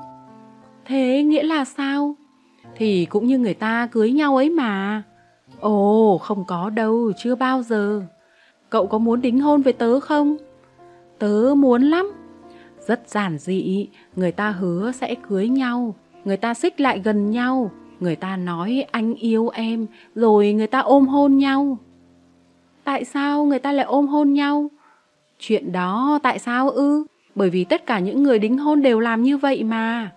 Thế nghĩa là sao? Thì cũng như người ta cưới nhau ấy mà. Ồ, không có đâu, chưa bao giờ. Cậu có muốn đính hôn với tớ không? Tớ muốn lắm. Rất giản dị, người ta hứa sẽ cưới nhau người ta xích lại gần nhau, người ta nói anh yêu em, rồi người ta ôm hôn nhau. Tại sao người ta lại ôm hôn nhau? Chuyện đó tại sao ư? Bởi vì tất cả những người đính hôn đều làm như vậy mà.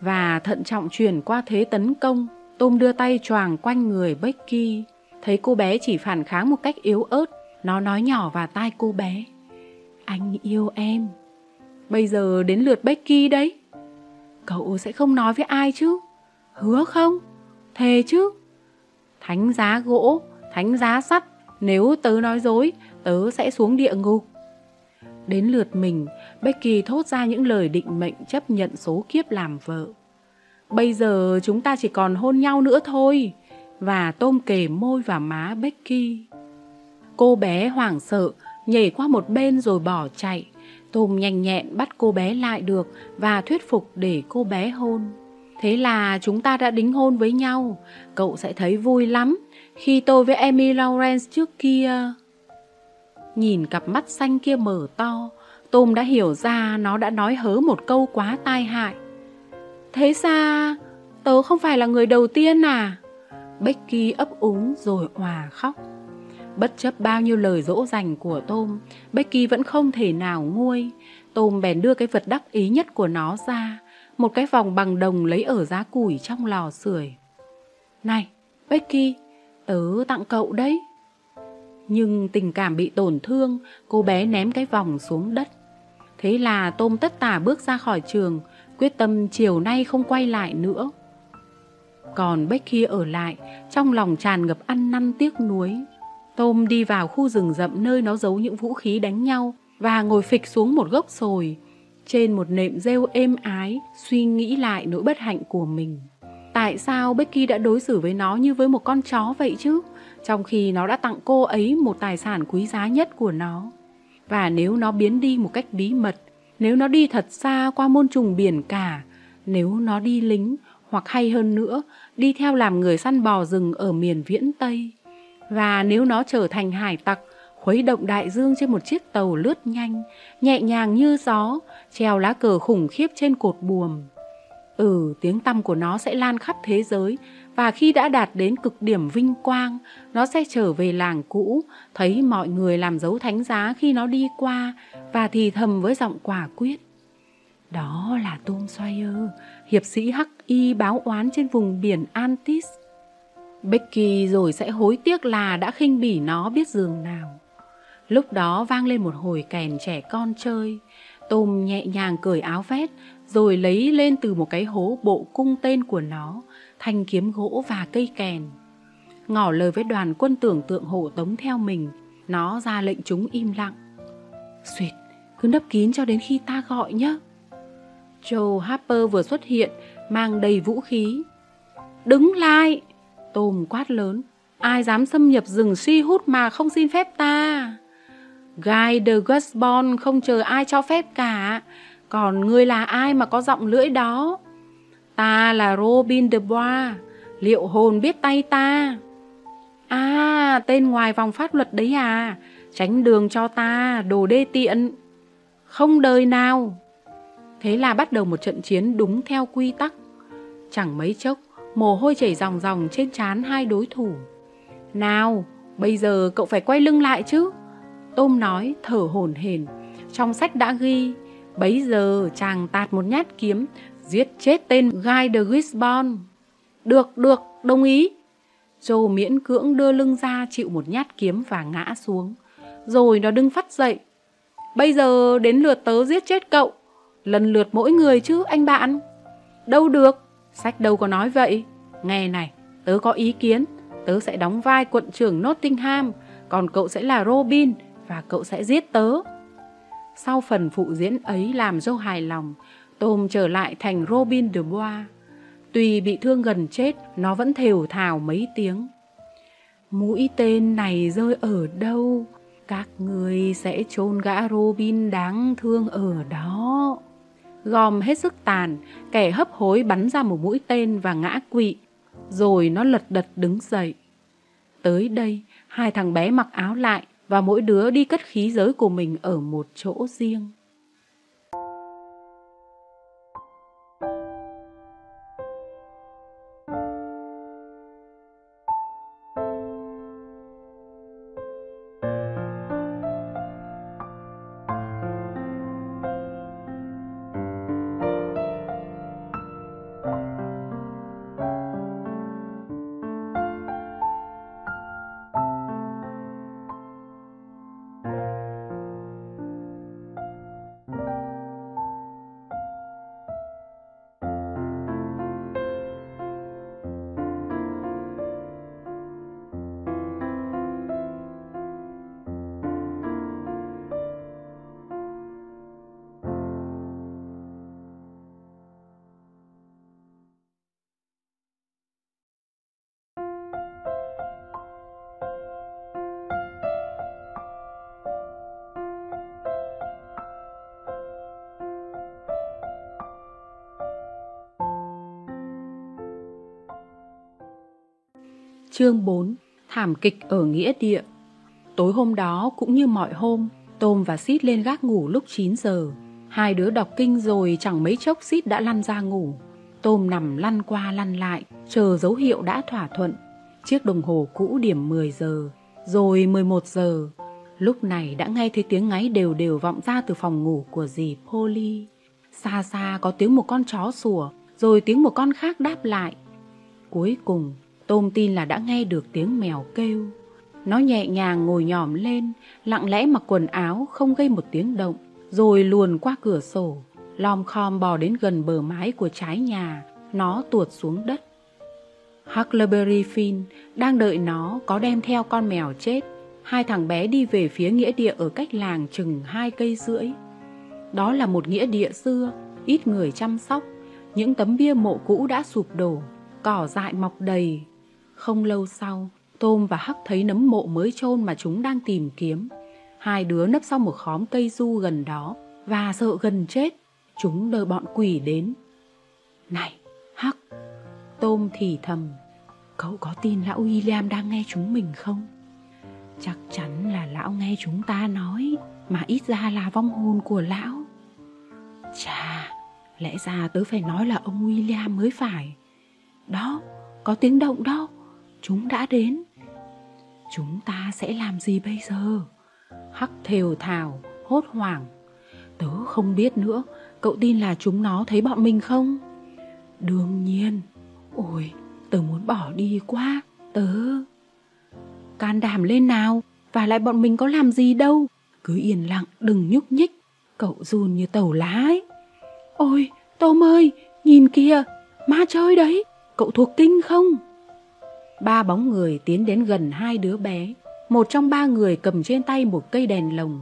Và thận trọng chuyển qua thế tấn công, Tôm đưa tay choàng quanh người Becky. Thấy cô bé chỉ phản kháng một cách yếu ớt, nó nói nhỏ vào tai cô bé. Anh yêu em. Bây giờ đến lượt Becky đấy. Cậu sẽ không nói với ai chứ? Hứa không? Thề chứ? Thánh giá gỗ, thánh giá sắt, nếu tớ nói dối, tớ sẽ xuống địa ngục. Đến lượt mình, Becky thốt ra những lời định mệnh chấp nhận số kiếp làm vợ. Bây giờ chúng ta chỉ còn hôn nhau nữa thôi. Và tôm kề môi vào má Becky. Cô bé hoảng sợ, nhảy qua một bên rồi bỏ chạy. Tôm nhanh nhẹn bắt cô bé lại được và thuyết phục để cô bé hôn. Thế là chúng ta đã đính hôn với nhau. Cậu sẽ thấy vui lắm khi tôi với Emmy Lawrence trước kia. Nhìn cặp mắt xanh kia mở to, Tôm đã hiểu ra nó đã nói hớ một câu quá tai hại. Thế ra, tớ không phải là người đầu tiên à? Becky ấp úng rồi òa khóc. Bất chấp bao nhiêu lời dỗ dành của Tôm, Becky vẫn không thể nào nguôi. Tôm bèn đưa cái vật đắc ý nhất của nó ra, một cái vòng bằng đồng lấy ở giá củi trong lò sưởi. Này, Becky, tớ tặng cậu đấy. Nhưng tình cảm bị tổn thương, cô bé ném cái vòng xuống đất. Thế là Tôm tất tả bước ra khỏi trường, quyết tâm chiều nay không quay lại nữa. Còn Becky ở lại, trong lòng tràn ngập ăn năn tiếc nuối. Tôm đi vào khu rừng rậm nơi nó giấu những vũ khí đánh nhau và ngồi phịch xuống một gốc sồi. Trên một nệm rêu êm ái, suy nghĩ lại nỗi bất hạnh của mình. Tại sao Becky đã đối xử với nó như với một con chó vậy chứ? Trong khi nó đã tặng cô ấy một tài sản quý giá nhất của nó. Và nếu nó biến đi một cách bí mật, nếu nó đi thật xa qua môn trùng biển cả, nếu nó đi lính, hoặc hay hơn nữa, đi theo làm người săn bò rừng ở miền viễn Tây. Và nếu nó trở thành hải tặc, khuấy động đại dương trên một chiếc tàu lướt nhanh, nhẹ nhàng như gió, treo lá cờ khủng khiếp trên cột buồm. Ừ, tiếng tăm của nó sẽ lan khắp thế giới và khi đã đạt đến cực điểm vinh quang, nó sẽ trở về làng cũ, thấy mọi người làm dấu thánh giá khi nó đi qua và thì thầm với giọng quả quyết. Đó là Tom Sawyer, hiệp sĩ hắc y báo oán trên vùng biển Antis. Becky rồi sẽ hối tiếc là đã khinh bỉ nó biết giường nào. Lúc đó vang lên một hồi kèn trẻ con chơi. Tôm nhẹ nhàng cởi áo vét rồi lấy lên từ một cái hố bộ cung tên của nó, thanh kiếm gỗ và cây kèn. Ngỏ lời với đoàn quân tưởng tượng hộ tống theo mình, nó ra lệnh chúng im lặng. Xuyệt, cứ nấp kín cho đến khi ta gọi nhé. Joe Harper vừa xuất hiện, mang đầy vũ khí. Đứng lại! Tôm quát lớn. Ai dám xâm nhập rừng suy hút mà không xin phép ta? Guy de Gusbon không chờ ai cho phép cả. Còn ngươi là ai mà có giọng lưỡi đó? Ta là Robin de Bois, liệu hồn biết tay ta? À, tên ngoài vòng pháp luật đấy à, tránh đường cho ta, đồ đê tiện. Không đời nào. Thế là bắt đầu một trận chiến đúng theo quy tắc. Chẳng mấy chốc, mồ hôi chảy ròng ròng trên trán hai đối thủ. Nào, bây giờ cậu phải quay lưng lại chứ. Tôm nói thở hổn hển. Trong sách đã ghi, bấy giờ chàng tạt một nhát kiếm, giết chết tên Guy de Gisborne. Được, được, đồng ý. Joe miễn cưỡng đưa lưng ra chịu một nhát kiếm và ngã xuống. Rồi nó đứng phát dậy. Bây giờ đến lượt tớ giết chết cậu. Lần lượt mỗi người chứ anh bạn. Đâu được, sách đâu có nói vậy. Nghe này, tớ có ý kiến. Tớ sẽ đóng vai quận trưởng Nottingham, còn cậu sẽ là Robin và cậu sẽ giết tớ. Sau phần phụ diễn ấy làm Joe hài lòng, Tom trở lại thành Robin de Bois. Tuy bị thương gần chết, nó vẫn thều thào mấy tiếng. Mũi tên này rơi ở đâu? Các người sẽ chôn gã Robin đáng thương ở đó. Gom hết sức tàn, kẻ hấp hối bắn ra một mũi tên và ngã quỵ. Rồi nó lật đật đứng dậy. Tới đây, hai thằng bé mặc áo lại và mỗi đứa đi cất khí giới của mình ở một chỗ riêng. Chương 4 Thảm kịch ở nghĩa địa Tối hôm đó cũng như mọi hôm, Tôm và Sít lên gác ngủ lúc 9 giờ. Hai đứa đọc kinh rồi chẳng mấy chốc Sít đã lăn ra ngủ. Tôm nằm lăn qua lăn lại, chờ dấu hiệu đã thỏa thuận. Chiếc đồng hồ cũ điểm 10 giờ, rồi 11 giờ. Lúc này đã nghe thấy tiếng ngáy đều đều vọng ra từ phòng ngủ của dì Polly. Xa xa có tiếng một con chó sủa, rồi tiếng một con khác đáp lại. Cuối cùng, Tôm tin là đã nghe được tiếng mèo kêu. Nó nhẹ nhàng ngồi nhòm lên, lặng lẽ mặc quần áo không gây một tiếng động, rồi luồn qua cửa sổ, lom khom bò đến gần bờ mái của trái nhà, nó tuột xuống đất. Huckleberry Finn đang đợi nó có đem theo con mèo chết. Hai thằng bé đi về phía nghĩa địa ở cách làng chừng hai cây rưỡi. Đó là một nghĩa địa xưa, ít người chăm sóc. Những tấm bia mộ cũ đã sụp đổ, cỏ dại mọc đầy. Không lâu sau, Tôm và Hắc thấy nấm mộ mới chôn mà chúng đang tìm kiếm. Hai đứa nấp sau một khóm cây du gần đó và sợ gần chết. Chúng đợi bọn quỷ đến. Này, Hắc! Tôm thì thầm. Cậu có tin lão William đang nghe chúng mình không? Chắc chắn là lão nghe chúng ta nói, mà ít ra là vong hồn của lão. Chà, lẽ ra tớ phải nói là ông William mới phải. Đó, có tiếng động đó, chúng đã đến. Chúng ta sẽ làm gì bây giờ? Hắc thều thào, hốt hoảng. Tớ không biết nữa, cậu tin là chúng nó thấy bọn mình không? Đương nhiên. Ôi, tớ muốn bỏ đi quá, tớ... Can đảm lên nào, và lại bọn mình có làm gì đâu. Cứ yên lặng, đừng nhúc nhích. Cậu run như tàu lá ấy. Ôi, Tôm ơi, nhìn kìa, ma chơi đấy, cậu thuộc kinh không? Ba bóng người tiến đến gần hai đứa bé. Một trong ba người cầm trên tay một cây đèn lồng.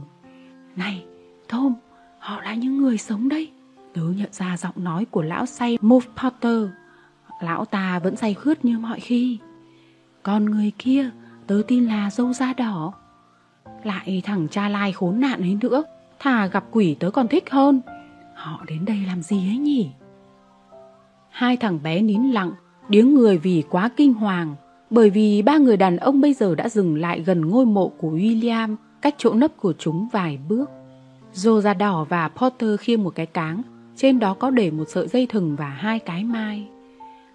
Này, Tom, họ là những người sống đây. Tớ nhận ra giọng nói của lão say Move Potter. Lão ta vẫn say khướt như mọi khi. Còn người kia, tớ tin là dâu da đỏ. Lại thằng cha lai khốn nạn ấy nữa, thà gặp quỷ tớ còn thích hơn. Họ đến đây làm gì ấy nhỉ? Hai thằng bé nín lặng, điếng người vì quá kinh hoàng bởi vì ba người đàn ông bây giờ đã dừng lại gần ngôi mộ của William, cách chỗ nấp của chúng vài bước. Joe da đỏ và Potter khiêng một cái cáng, trên đó có để một sợi dây thừng và hai cái mai.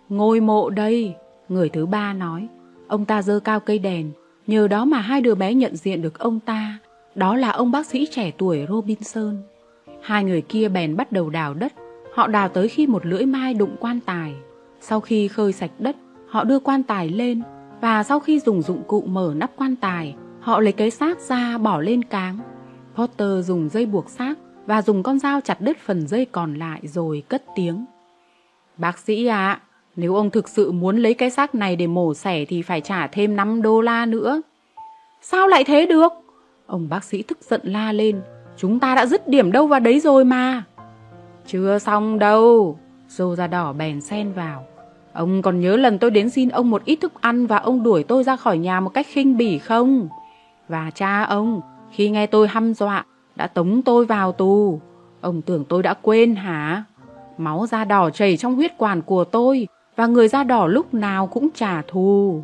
Ngôi mộ đây, người thứ ba nói. Ông ta dơ cao cây đèn, nhờ đó mà hai đứa bé nhận diện được ông ta. Đó là ông bác sĩ trẻ tuổi Robinson. Hai người kia bèn bắt đầu đào đất. Họ đào tới khi một lưỡi mai đụng quan tài. Sau khi khơi sạch đất, Họ đưa quan tài lên và sau khi dùng dụng cụ mở nắp quan tài, họ lấy cái xác ra bỏ lên cáng. Potter dùng dây buộc xác và dùng con dao chặt đứt phần dây còn lại rồi cất tiếng. Bác sĩ ạ, nếu ông thực sự muốn lấy cái xác này để mổ xẻ thì phải trả thêm 5 đô la nữa. Sao lại thế được? Ông bác sĩ tức giận la lên. Chúng ta đã dứt điểm đâu vào đấy rồi mà. Chưa xong đâu. Dô da đỏ bèn xen vào. Ông còn nhớ lần tôi đến xin ông một ít thức ăn và ông đuổi tôi ra khỏi nhà một cách khinh bỉ không? Và cha ông, khi nghe tôi hăm dọa, đã tống tôi vào tù. Ông tưởng tôi đã quên hả? Máu da đỏ chảy trong huyết quản của tôi và người da đỏ lúc nào cũng trả thù.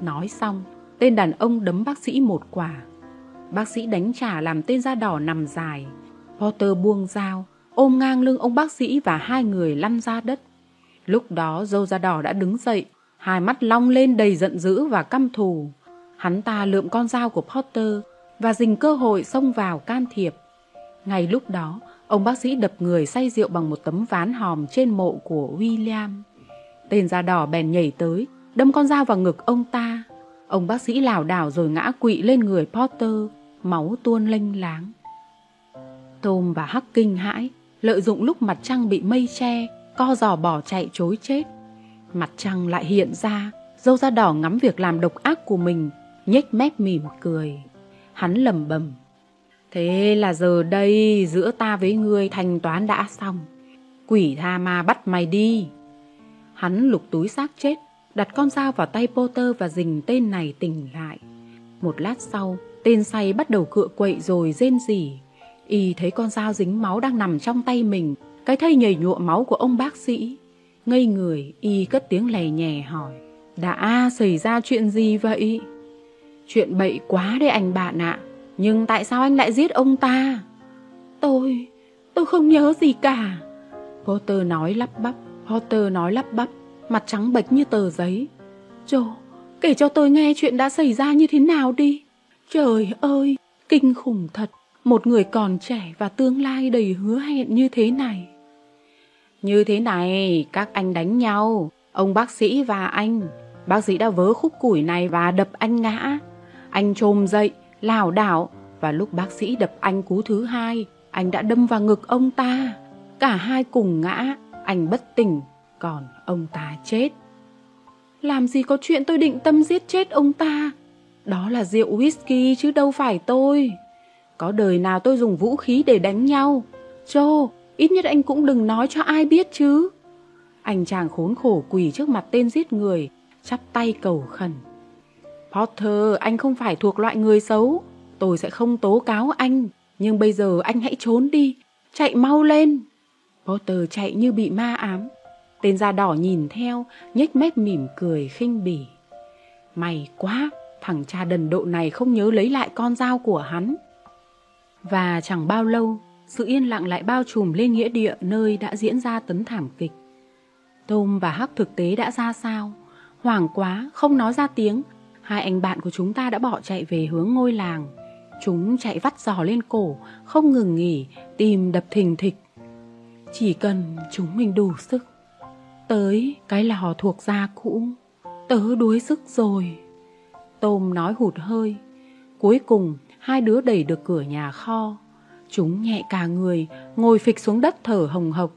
Nói xong, tên đàn ông đấm bác sĩ một quả. Bác sĩ đánh trả làm tên da đỏ nằm dài. Potter buông dao, ôm ngang lưng ông bác sĩ và hai người lăn ra đất. Lúc đó dâu da đỏ đã đứng dậy, hai mắt long lên đầy giận dữ và căm thù. Hắn ta lượm con dao của Potter và dình cơ hội xông vào can thiệp. Ngay lúc đó, ông bác sĩ đập người say rượu bằng một tấm ván hòm trên mộ của William. Tên da đỏ bèn nhảy tới, đâm con dao vào ngực ông ta. Ông bác sĩ lảo đảo rồi ngã quỵ lên người Potter, máu tuôn lênh láng. Tom và Hắc kinh hãi, lợi dụng lúc mặt trăng bị mây che, co giò bỏ chạy chối chết. Mặt trăng lại hiện ra, dâu da đỏ ngắm việc làm độc ác của mình, nhếch mép mỉm cười. Hắn lầm bầm. Thế là giờ đây giữa ta với ngươi thanh toán đã xong. Quỷ tha ma bắt mày đi. Hắn lục túi xác chết, đặt con dao vào tay Potter và dình tên này tỉnh lại. Một lát sau, tên say bắt đầu cựa quậy rồi rên rỉ. Y thấy con dao dính máu đang nằm trong tay mình, cái thây nhầy nhụa máu của ông bác sĩ. Ngây người, y cất tiếng lè nhè hỏi. Đã xảy ra chuyện gì vậy? Chuyện bậy quá đấy anh bạn ạ. Nhưng tại sao anh lại giết ông ta? Tôi, tôi không nhớ gì cả. Potter nói lắp bắp, Potter nói lắp bắp, mặt trắng bệch như tờ giấy. Joe, kể cho tôi nghe chuyện đã xảy ra như thế nào đi. Trời ơi, kinh khủng thật, một người còn trẻ và tương lai đầy hứa hẹn như thế này. Như thế này, các anh đánh nhau, ông bác sĩ và anh. Bác sĩ đã vớ khúc củi này và đập anh ngã. Anh trồm dậy, lảo đảo và lúc bác sĩ đập anh cú thứ hai, anh đã đâm vào ngực ông ta. Cả hai cùng ngã, anh bất tỉnh, còn ông ta chết. Làm gì có chuyện tôi định tâm giết chết ông ta? Đó là rượu whisky chứ đâu phải tôi. Có đời nào tôi dùng vũ khí để đánh nhau. Joe, ít nhất anh cũng đừng nói cho ai biết chứ. Anh chàng khốn khổ quỳ trước mặt tên giết người, chắp tay cầu khẩn. Potter, anh không phải thuộc loại người xấu. Tôi sẽ không tố cáo anh. Nhưng bây giờ anh hãy trốn đi. Chạy mau lên. Potter chạy như bị ma ám. Tên da đỏ nhìn theo, nhếch mép mỉm cười khinh bỉ. May quá, thằng cha đần độ này không nhớ lấy lại con dao của hắn. Và chẳng bao lâu, sự yên lặng lại bao trùm lên nghĩa địa nơi đã diễn ra tấn thảm kịch. Tôm và Hắc thực tế đã ra sao? Hoảng quá, không nói ra tiếng. Hai anh bạn của chúng ta đã bỏ chạy về hướng ngôi làng. Chúng chạy vắt giò lên cổ, không ngừng nghỉ, tìm đập thình thịch. Chỉ cần chúng mình đủ sức. Tới cái lò thuộc gia cũ, tớ đuối sức rồi. Tôm nói hụt hơi. Cuối cùng, hai đứa đẩy được cửa nhà kho. Chúng nhẹ cả người, ngồi phịch xuống đất thở hồng hộc.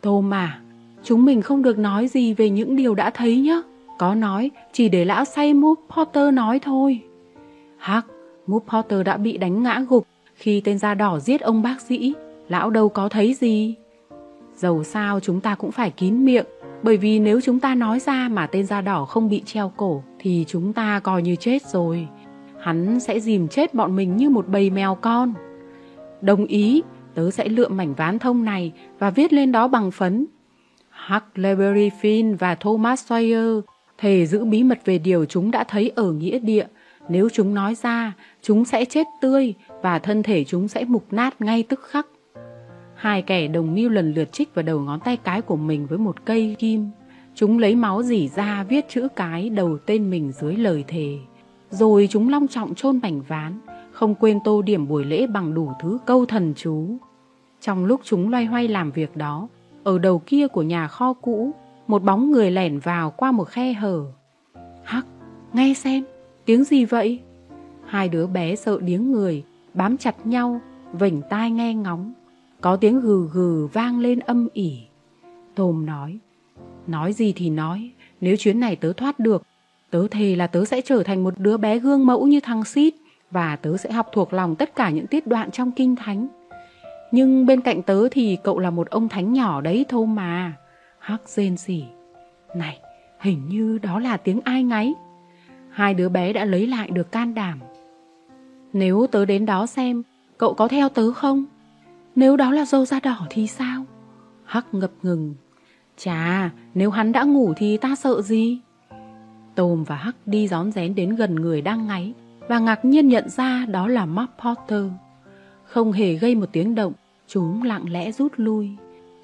tô mà chúng mình không được nói gì về những điều đã thấy nhé. Có nói, chỉ để lão say Moop Potter nói thôi. Hắc, Moop Potter đã bị đánh ngã gục khi tên da đỏ giết ông bác sĩ. Lão đâu có thấy gì. Dầu sao chúng ta cũng phải kín miệng, bởi vì nếu chúng ta nói ra mà tên da đỏ không bị treo cổ thì chúng ta coi như chết rồi. Hắn sẽ dìm chết bọn mình như một bầy mèo con. Đồng ý, tớ sẽ lựa mảnh ván thông này và viết lên đó bằng phấn. Huckleberry Finn và Thomas Sawyer thề giữ bí mật về điều chúng đã thấy ở nghĩa địa. Nếu chúng nói ra, chúng sẽ chết tươi và thân thể chúng sẽ mục nát ngay tức khắc. Hai kẻ đồng mưu lần lượt trích vào đầu ngón tay cái của mình với một cây kim. Chúng lấy máu dỉ ra viết chữ cái đầu tên mình dưới lời thề. Rồi chúng long trọng chôn mảnh ván, không quên tô điểm buổi lễ bằng đủ thứ câu thần chú. Trong lúc chúng loay hoay làm việc đó, ở đầu kia của nhà kho cũ, một bóng người lẻn vào qua một khe hở. Hắc, nghe xem, tiếng gì vậy? Hai đứa bé sợ điếng người, bám chặt nhau, vểnh tai nghe ngóng. Có tiếng gừ gừ vang lên âm ỉ. Tôm nói, nói gì thì nói, nếu chuyến này tớ thoát được, tớ thề là tớ sẽ trở thành một đứa bé gương mẫu như thằng Sít và tớ sẽ học thuộc lòng tất cả những tiết đoạn trong kinh thánh. Nhưng bên cạnh tớ thì cậu là một ông thánh nhỏ đấy thôi mà. Hắc rên rỉ. Này, hình như đó là tiếng ai ngáy. Hai đứa bé đã lấy lại được can đảm. Nếu tớ đến đó xem, cậu có theo tớ không? Nếu đó là dâu da đỏ thì sao? Hắc ngập ngừng. Chà, nếu hắn đã ngủ thì ta sợ gì? Tôm và Hắc đi gión rén đến gần người đang ngáy và ngạc nhiên nhận ra đó là Mark Potter. Không hề gây một tiếng động, chúng lặng lẽ rút lui.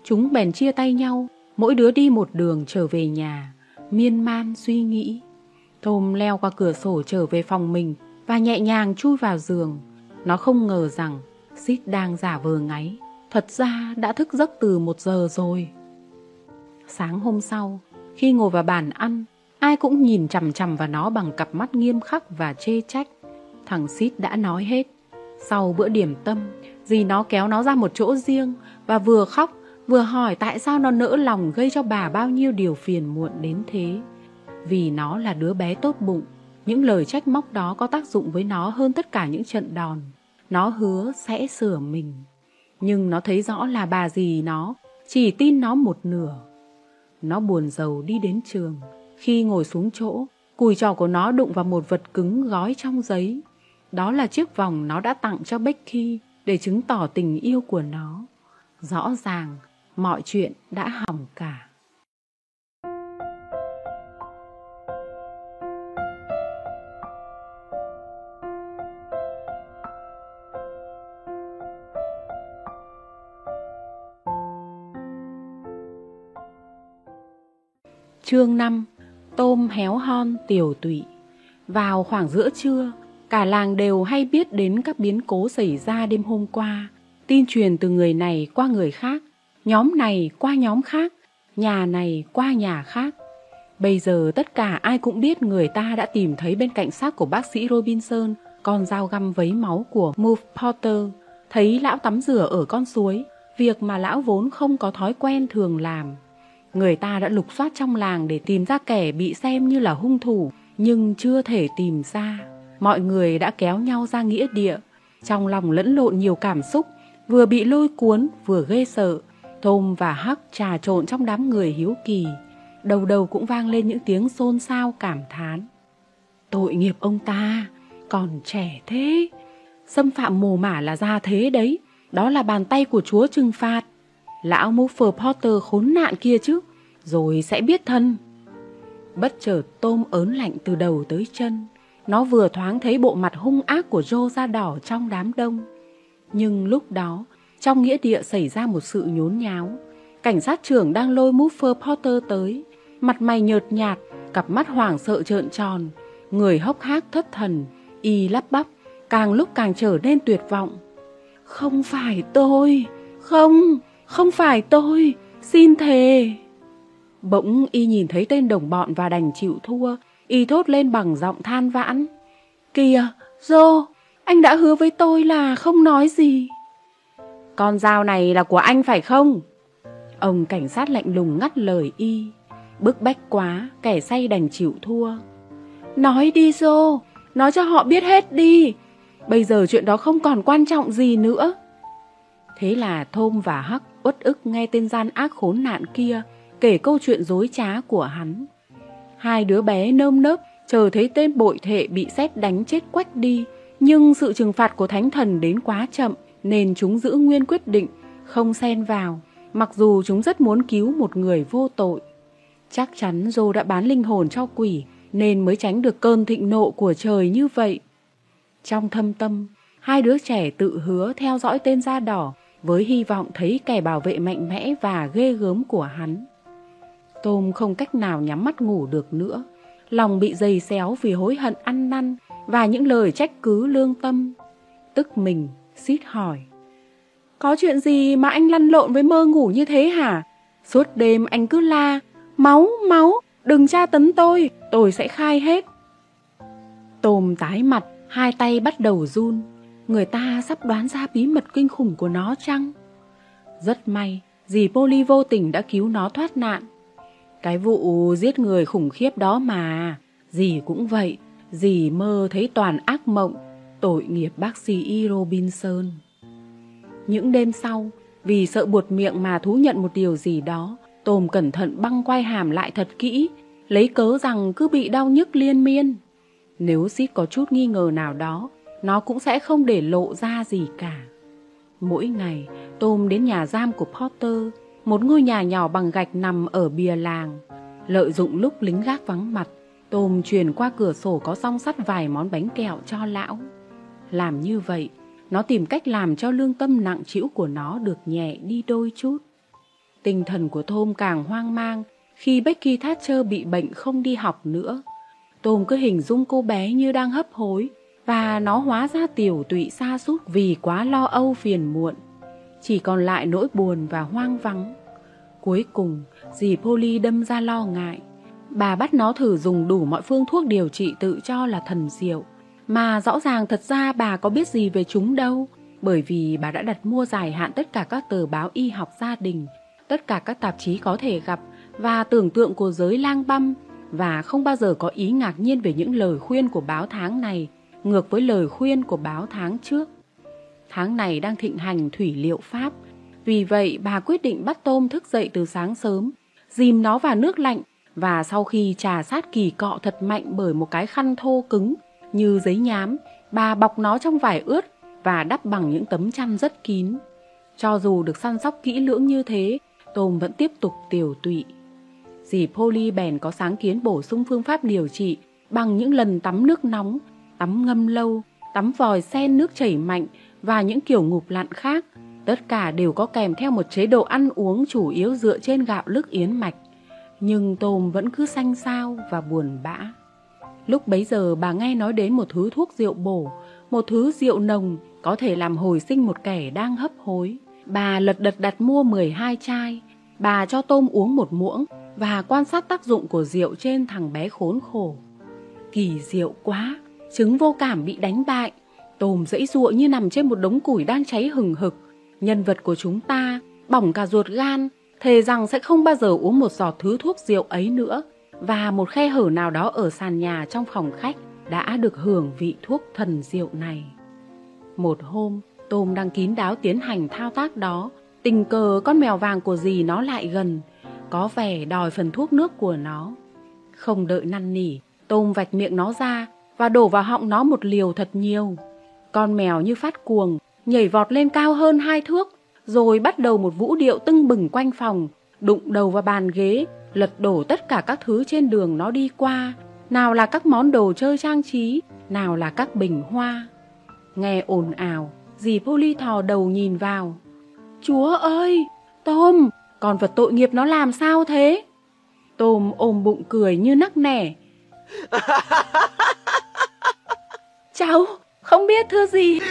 Chúng bèn chia tay nhau, mỗi đứa đi một đường trở về nhà, miên man suy nghĩ. Tom leo qua cửa sổ trở về phòng mình và nhẹ nhàng chui vào giường. Nó không ngờ rằng Sid đang giả vờ ngáy. Thật ra đã thức giấc từ một giờ rồi. Sáng hôm sau, khi ngồi vào bàn ăn, ai cũng nhìn chằm chằm vào nó bằng cặp mắt nghiêm khắc và chê trách. Thằng Sid đã nói hết. Sau bữa điểm tâm, dì nó kéo nó ra một chỗ riêng và vừa khóc vừa hỏi tại sao nó nỡ lòng gây cho bà bao nhiêu điều phiền muộn đến thế. Vì nó là đứa bé tốt bụng, những lời trách móc đó có tác dụng với nó hơn tất cả những trận đòn. Nó hứa sẽ sửa mình. Nhưng nó thấy rõ là bà dì nó chỉ tin nó một nửa. Nó buồn giàu đi đến trường. Khi ngồi xuống chỗ, cùi trò của nó đụng vào một vật cứng gói trong giấy. Đó là chiếc vòng nó đã tặng cho Becky để chứng tỏ tình yêu của nó. Rõ ràng, mọi chuyện đã hỏng cả. Chương 5 Tôm héo hon tiểu tụy Vào khoảng giữa trưa, cả làng đều hay biết đến các biến cố xảy ra đêm hôm qua. Tin truyền từ người này qua người khác, nhóm này qua nhóm khác, nhà này qua nhà khác. Bây giờ tất cả ai cũng biết người ta đã tìm thấy bên cạnh xác của bác sĩ Robinson con dao găm vấy máu của Move Porter, thấy lão tắm rửa ở con suối, việc mà lão vốn không có thói quen thường làm. Người ta đã lục soát trong làng để tìm ra kẻ bị xem như là hung thủ, nhưng chưa thể tìm ra. Mọi người đã kéo nhau ra nghĩa địa, trong lòng lẫn lộn nhiều cảm xúc, vừa bị lôi cuốn, vừa ghê sợ. Thôm và Hắc trà trộn trong đám người hiếu kỳ. Đầu đầu cũng vang lên những tiếng xôn xao cảm thán. Tội nghiệp ông ta, còn trẻ thế. Xâm phạm mồ mả là ra thế đấy, đó là bàn tay của Chúa trừng phạt. Lão Muffer Potter khốn nạn kia chứ, rồi sẽ biết thân. Bất chợt tôm ớn lạnh từ đầu tới chân. Nó vừa thoáng thấy bộ mặt hung ác của Joe da đỏ trong đám đông. Nhưng lúc đó, trong nghĩa địa xảy ra một sự nhốn nháo. Cảnh sát trưởng đang lôi Muffer Potter tới. Mặt mày nhợt nhạt, cặp mắt hoảng sợ trợn tròn. Người hốc hác thất thần, y lắp bắp, càng lúc càng trở nên tuyệt vọng. Không phải tôi, không, không phải tôi, xin thề. Bỗng y nhìn thấy tên đồng bọn và đành chịu thua, y thốt lên bằng giọng than vãn. Kìa, Dô, anh đã hứa với tôi là không nói gì. Con dao này là của anh phải không? Ông cảnh sát lạnh lùng ngắt lời y. Bức bách quá, kẻ say đành chịu thua. Nói đi Dô, nói cho họ biết hết đi. Bây giờ chuyện đó không còn quan trọng gì nữa. Thế là Thôm và Hắc uất ức nghe tên gian ác khốn nạn kia kể câu chuyện dối trá của hắn. Hai đứa bé nơm nớp chờ thấy tên bội thệ bị xét đánh chết quách đi, nhưng sự trừng phạt của thánh thần đến quá chậm nên chúng giữ nguyên quyết định, không xen vào, mặc dù chúng rất muốn cứu một người vô tội. Chắc chắn Dô đã bán linh hồn cho quỷ nên mới tránh được cơn thịnh nộ của trời như vậy. Trong thâm tâm, hai đứa trẻ tự hứa theo dõi tên da đỏ với hy vọng thấy kẻ bảo vệ mạnh mẽ và ghê gớm của hắn. Tôm không cách nào nhắm mắt ngủ được nữa, lòng bị dày xéo vì hối hận ăn năn và những lời trách cứ lương tâm. Tức mình, xít hỏi. Có chuyện gì mà anh lăn lộn với mơ ngủ như thế hả? Suốt đêm anh cứ la, máu, máu, đừng tra tấn tôi, tôi sẽ khai hết. Tôm tái mặt, hai tay bắt đầu run. Người ta sắp đoán ra bí mật kinh khủng của nó chăng? Rất may, dì Polly vô tình đã cứu nó thoát nạn. Cái vụ giết người khủng khiếp đó mà, dì cũng vậy, dì mơ thấy toàn ác mộng, tội nghiệp bác sĩ E. Robinson. Những đêm sau, vì sợ buột miệng mà thú nhận một điều gì đó, Tôm cẩn thận băng quay hàm lại thật kỹ, lấy cớ rằng cứ bị đau nhức liên miên. Nếu Sít có chút nghi ngờ nào đó, nó cũng sẽ không để lộ ra gì cả. Mỗi ngày, Tôm đến nhà giam của Potter, một ngôi nhà nhỏ bằng gạch nằm ở bìa làng. Lợi dụng lúc lính gác vắng mặt, Tôm truyền qua cửa sổ có song sắt vài món bánh kẹo cho lão. Làm như vậy, nó tìm cách làm cho lương tâm nặng trĩu của nó được nhẹ đi đôi chút. Tinh thần của Tom càng hoang mang khi Becky Thatcher bị bệnh không đi học nữa. Tôm cứ hình dung cô bé như đang hấp hối và nó hóa ra tiểu tụy xa sút vì quá lo âu phiền muộn. Chỉ còn lại nỗi buồn và hoang vắng. Cuối cùng, dì Polly đâm ra lo ngại. Bà bắt nó thử dùng đủ mọi phương thuốc điều trị tự cho là thần diệu. Mà rõ ràng thật ra bà có biết gì về chúng đâu. Bởi vì bà đã đặt mua dài hạn tất cả các tờ báo y học gia đình, tất cả các tạp chí có thể gặp và tưởng tượng của giới lang băm và không bao giờ có ý ngạc nhiên về những lời khuyên của báo tháng này ngược với lời khuyên của báo tháng trước. Tháng này đang thịnh hành thủy liệu Pháp, vì vậy bà quyết định bắt tôm thức dậy từ sáng sớm, dìm nó vào nước lạnh và sau khi trà sát kỳ cọ thật mạnh bởi một cái khăn thô cứng như giấy nhám, bà bọc nó trong vải ướt và đắp bằng những tấm chăn rất kín. Cho dù được săn sóc kỹ lưỡng như thế, tôm vẫn tiếp tục tiểu tụy. Dì Polly bèn có sáng kiến bổ sung phương pháp điều trị bằng những lần tắm nước nóng tắm ngâm lâu, tắm vòi sen nước chảy mạnh và những kiểu ngụp lặn khác, tất cả đều có kèm theo một chế độ ăn uống chủ yếu dựa trên gạo lức yến mạch. Nhưng Tôm vẫn cứ xanh xao và buồn bã. Lúc bấy giờ bà nghe nói đến một thứ thuốc rượu bổ, một thứ rượu nồng có thể làm hồi sinh một kẻ đang hấp hối. Bà lật đật đặt mua 12 chai, bà cho Tôm uống một muỗng và quan sát tác dụng của rượu trên thằng bé khốn khổ. Kỳ diệu quá, trứng vô cảm bị đánh bại, Tôm dãy ruộng như nằm trên một đống củi đang cháy hừng hực. Nhân vật của chúng ta bỏng cả ruột gan, thề rằng sẽ không bao giờ uống một giọt thứ thuốc rượu ấy nữa. Và một khe hở nào đó ở sàn nhà trong phòng khách đã được hưởng vị thuốc thần rượu này. Một hôm, Tôm đang kín đáo tiến hành thao tác đó, tình cờ con mèo vàng của dì nó lại gần, có vẻ đòi phần thuốc nước của nó. Không đợi năn nỉ, Tôm vạch miệng nó ra và đổ vào họng nó một liều thật nhiều. Con mèo như phát cuồng, nhảy vọt lên cao hơn hai thước, rồi bắt đầu một vũ điệu tưng bừng quanh phòng, đụng đầu vào bàn ghế, lật đổ tất cả các thứ trên đường nó đi qua, nào là các món đồ chơi trang trí, nào là các bình hoa. Nghe ồn ào, dì Polly thò đầu nhìn vào. Chúa ơi, Tôm, con vật tội nghiệp nó làm sao thế? Tôm ôm bụng cười như nắc nẻ. Cháu, không biết thưa gì.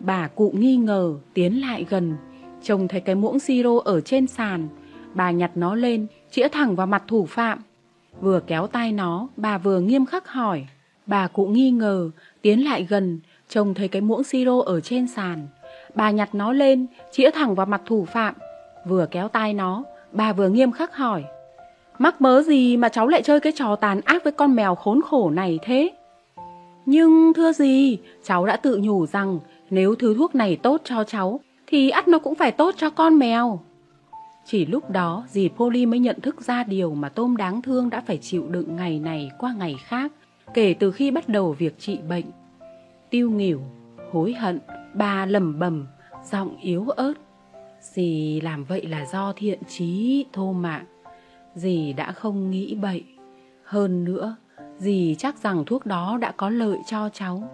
Bà cụ nghi ngờ tiến lại gần. Trông thấy cái muỗng siro ở trên sàn. Bà nhặt nó lên Chĩa thẳng vào mặt thủ phạm. Vừa kéo tay nó Bà vừa nghiêm khắc hỏi. Bà cụ nghi ngờ Tiến lại gần Trông thấy cái muỗng siro ở trên sàn. Bà nhặt nó lên Chĩa thẳng vào mặt thủ phạm. Vừa kéo tay nó Bà vừa nghiêm khắc hỏi. Mắc mớ gì mà cháu lại chơi cái trò tàn ác với con mèo khốn khổ này thế? Nhưng thưa gì, cháu đã tự nhủ rằng nếu thứ thuốc này tốt cho cháu, thì ắt nó cũng phải tốt cho con mèo. Chỉ lúc đó dì Polly mới nhận thức ra điều mà tôm đáng thương đã phải chịu đựng ngày này qua ngày khác, kể từ khi bắt đầu việc trị bệnh. Tiêu nghỉu, hối hận, bà lầm bầm, giọng yếu ớt. Dì làm vậy là do thiện trí thô mạng dì đã không nghĩ bậy. Hơn nữa, dì chắc rằng thuốc đó đã có lợi cho cháu.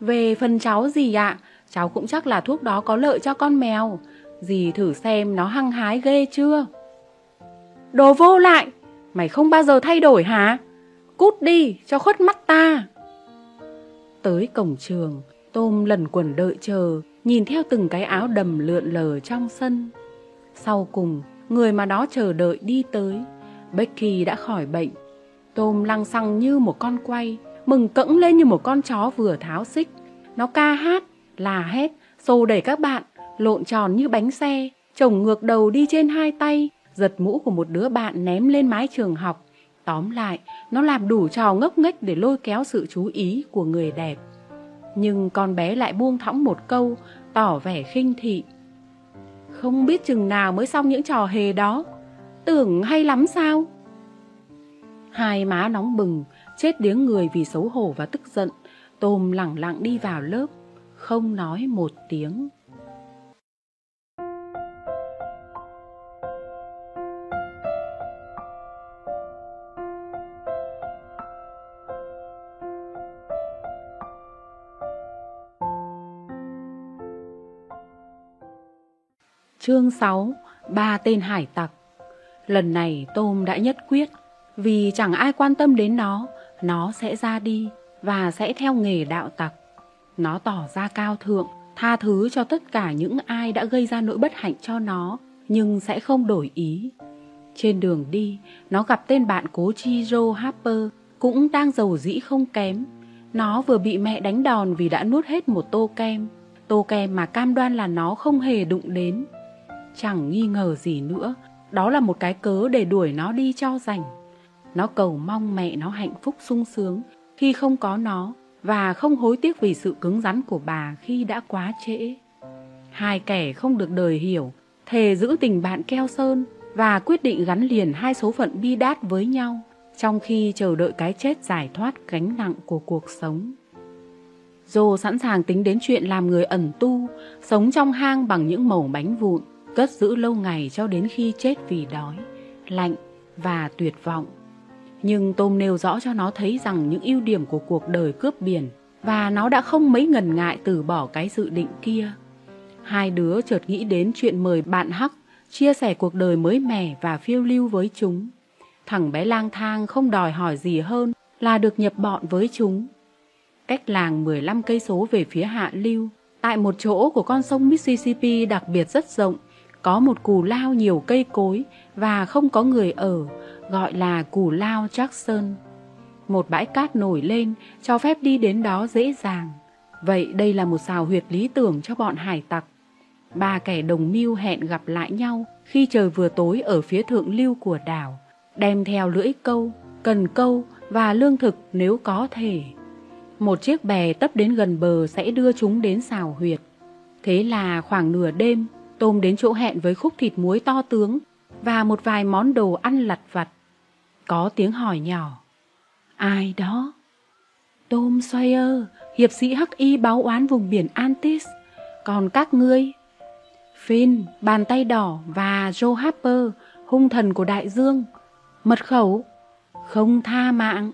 Về phần cháu dì ạ, cháu cũng chắc là thuốc đó có lợi cho con mèo. Dì thử xem nó hăng hái ghê chưa? Đồ vô lại, mày không bao giờ thay đổi hả? Cút đi, cho khuất mắt ta. Tới cổng trường, Tôm lần quần đợi chờ, nhìn theo từng cái áo đầm lượn lờ trong sân. Sau cùng, người mà nó chờ đợi đi tới. Becky đã khỏi bệnh. Tôm lăng xăng như một con quay, mừng cẫng lên như một con chó vừa tháo xích. Nó ca hát, là hét, xô đẩy các bạn, lộn tròn như bánh xe, chồng ngược đầu đi trên hai tay, giật mũ của một đứa bạn ném lên mái trường học. Tóm lại, nó làm đủ trò ngốc nghếch để lôi kéo sự chú ý của người đẹp. Nhưng con bé lại buông thõng một câu, tỏ vẻ khinh thị. Không biết chừng nào mới xong những trò hề đó. Tưởng hay lắm sao? Hai má nóng bừng, Chết điếng người vì xấu hổ và tức giận, Tôm lẳng lặng đi vào lớp, Không nói một tiếng. Chương 6 Ba tên hải tặc. Lần này Tôm đã nhất quyết, Vì chẳng ai quan tâm đến nó Nó sẽ ra đi Và sẽ theo nghề đạo tặc. Nó tỏ ra cao thượng, Tha thứ cho tất cả những ai đã gây ra nỗi bất hạnh cho nó, Nhưng sẽ không đổi ý. Trên đường đi, Nó gặp tên bạn cố Chiro Harper, Cũng đang giàu dĩ không kém. Nó vừa bị mẹ đánh đòn vì đã nuốt hết một tô kem. Tô kem mà cam đoan là nó không hề đụng đến. Chẳng nghi ngờ gì nữa, đó là một cái cớ để đuổi nó đi cho rảnh. Nó cầu mong mẹ nó hạnh phúc sung sướng khi không có nó và không hối tiếc vì sự cứng rắn của bà khi đã quá trễ. Hai kẻ không được đời hiểu, thề giữ tình bạn keo sơn và quyết định gắn liền hai số phận bi đát với nhau trong khi chờ đợi cái chết giải thoát gánh nặng của cuộc sống. Dô sẵn sàng tính đến chuyện làm người ẩn tu, sống trong hang bằng những mẩu bánh vụn, cất giữ lâu ngày cho đến khi chết vì đói, lạnh và tuyệt vọng. Nhưng Tôm nêu rõ cho nó thấy rằng những ưu điểm của cuộc đời cướp biển và nó đã không mấy ngần ngại từ bỏ cái dự định kia. Hai đứa chợt nghĩ đến chuyện mời bạn Hắc chia sẻ cuộc đời mới mẻ và phiêu lưu với chúng. Thằng bé lang thang không đòi hỏi gì hơn là được nhập bọn với chúng. Cách làng 15 cây số về phía hạ lưu, tại một chỗ của con sông Mississippi đặc biệt rất rộng, có một cù lao nhiều cây cối và không có người ở, gọi là cù lao Jackson. Một bãi cát nổi lên, cho phép đi đến đó dễ dàng. Vậy đây là một xào huyệt lý tưởng cho bọn hải tặc. Ba kẻ đồng mưu hẹn gặp lại nhau khi trời vừa tối ở phía thượng lưu của đảo, đem theo lưỡi câu, cần câu và lương thực nếu có thể. Một chiếc bè tấp đến gần bờ sẽ đưa chúng đến xào huyệt. Thế là khoảng nửa đêm, Tôm đến chỗ hẹn với khúc thịt muối to tướng và một vài món đồ ăn lặt vặt. Có tiếng hỏi nhỏ. Ai đó? Tôm Sawyer, hiệp sĩ hắc y báo oán vùng biển Antis. Còn các ngươi? Finn, bàn tay đỏ và Joe Harper, hung thần của đại dương. Mật khẩu, không tha mạng.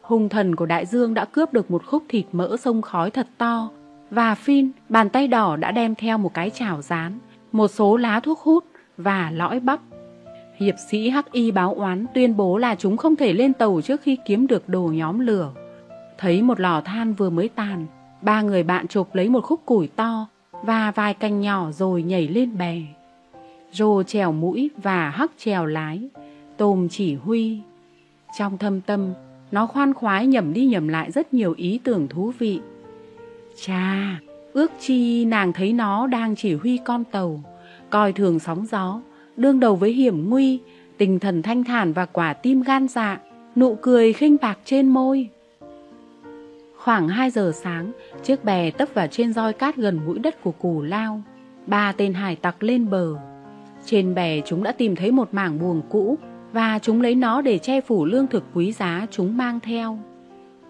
Hung thần của đại dương đã cướp được một khúc thịt mỡ sông khói thật to và Finn, bàn tay đỏ đã đem theo một cái chảo rán, một số lá thuốc hút và lõi bắp. Hiệp sĩ Hắc Y báo oán tuyên bố là chúng không thể lên tàu trước khi kiếm được đồ nhóm lửa. Thấy một lò than vừa mới tàn, ba người bạn chụp lấy một khúc củi to và vài cành nhỏ rồi nhảy lên bè. Rô trèo mũi và Hắc trèo lái, Tôm chỉ huy. Trong thâm tâm, nó khoan khoái nhầm đi nhầm lại rất nhiều ý tưởng thú vị. Chà, ước chi nàng thấy nó đang chỉ huy con tàu, coi thường sóng gió, đương đầu với hiểm nguy, tinh thần thanh thản và quả tim gan dạ, nụ cười khinh bạc trên môi. Khoảng 2 giờ sáng, chiếc bè tấp vào trên roi cát gần mũi đất của cù lao. Ba tên hải tặc lên bờ. Trên bè chúng đã tìm thấy một mảng buồng cũ và chúng lấy nó để che phủ lương thực quý giá chúng mang theo.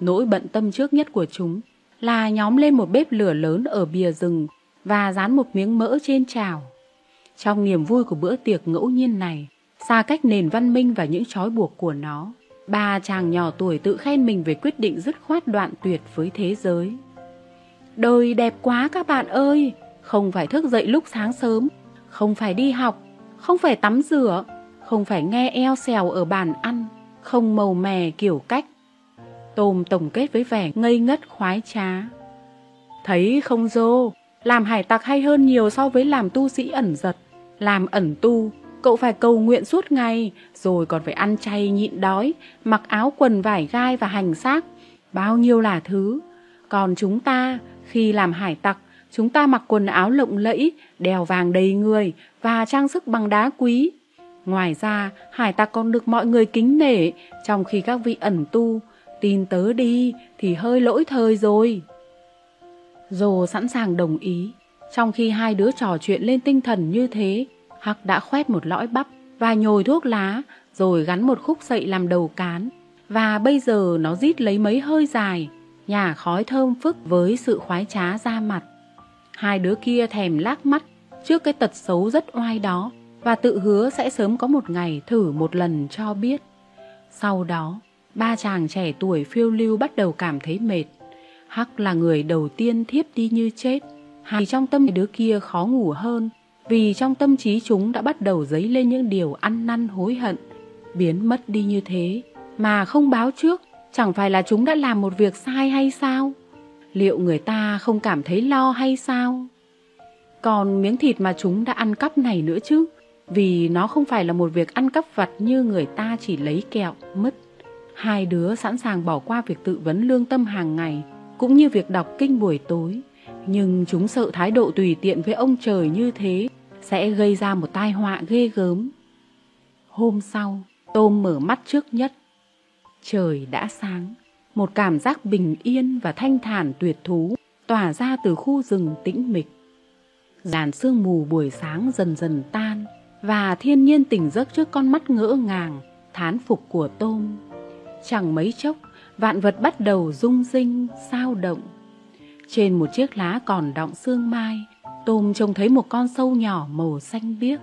Nỗi bận tâm trước nhất của chúng là nhóm lên một bếp lửa lớn ở bìa rừng và dán một miếng mỡ trên chảo. Trong niềm vui của bữa tiệc ngẫu nhiên này, xa cách nền văn minh và những trói buộc của nó, ba chàng nhỏ tuổi tự khen mình về quyết định dứt khoát đoạn tuyệt với thế giới. Đời đẹp quá các bạn ơi, không phải thức dậy lúc sáng sớm, không phải đi học, không phải tắm rửa, không phải nghe eo xèo ở bàn ăn, không màu mè kiểu cách, Tôm tổng kết với vẻ ngây ngất khoái trá. Thấy không dô, làm hải tặc hay hơn nhiều so với làm tu sĩ ẩn giật. Làm ẩn tu, cậu phải cầu nguyện suốt ngày, rồi còn phải ăn chay nhịn đói, mặc áo quần vải gai và hành xác. Bao nhiêu là thứ. Còn chúng ta, khi làm hải tặc, chúng ta mặc quần áo lộng lẫy, đèo vàng đầy người và trang sức bằng đá quý. Ngoài ra, hải tặc còn được mọi người kính nể, trong khi các vị ẩn tu Tin tớ đi thì hơi lỗi thời rồi. Dồ sẵn sàng đồng ý. Trong khi hai đứa trò chuyện lên tinh thần như thế, Hắc đã khoét một lõi bắp và nhồi thuốc lá, rồi gắn một khúc sậy làm đầu cán. Và bây giờ nó rít lấy mấy hơi dài, nhà khói thơm phức với sự khoái trá ra mặt. Hai đứa kia thèm lác mắt trước cái tật xấu rất oai đó và tự hứa sẽ sớm có một ngày thử một lần cho biết. Sau đó, ba chàng trẻ tuổi phiêu lưu bắt đầu cảm thấy mệt. Hắc là người đầu tiên thiếp đi như chết. Hai trong tâm đứa kia khó ngủ hơn, vì trong tâm trí chúng đã bắt đầu dấy lên những điều ăn năn hối hận, biến mất đi như thế, mà không báo trước, chẳng phải là chúng đã làm một việc sai hay sao? Liệu người ta không cảm thấy lo hay sao? Còn miếng thịt mà chúng đã ăn cắp này nữa chứ, vì nó không phải là một việc ăn cắp vặt như người ta chỉ lấy kẹo, mất Hai đứa sẵn sàng bỏ qua việc tự vấn lương tâm hàng ngày, cũng như việc đọc kinh buổi tối. Nhưng chúng sợ thái độ tùy tiện với ông trời như thế sẽ gây ra một tai họa ghê gớm. Hôm sau, Tôm mở mắt trước nhất. Trời đã sáng, một cảm giác bình yên và thanh thản tuyệt thú tỏa ra từ khu rừng tĩnh mịch. Dàn sương mù buổi sáng dần dần tan và thiên nhiên tỉnh giấc trước con mắt ngỡ ngàng, thán phục của Tôm. Chẳng mấy chốc, vạn vật bắt đầu rung rinh, sao động. Trên một chiếc lá còn đọng sương mai, Tôm trông thấy một con sâu nhỏ màu xanh biếc.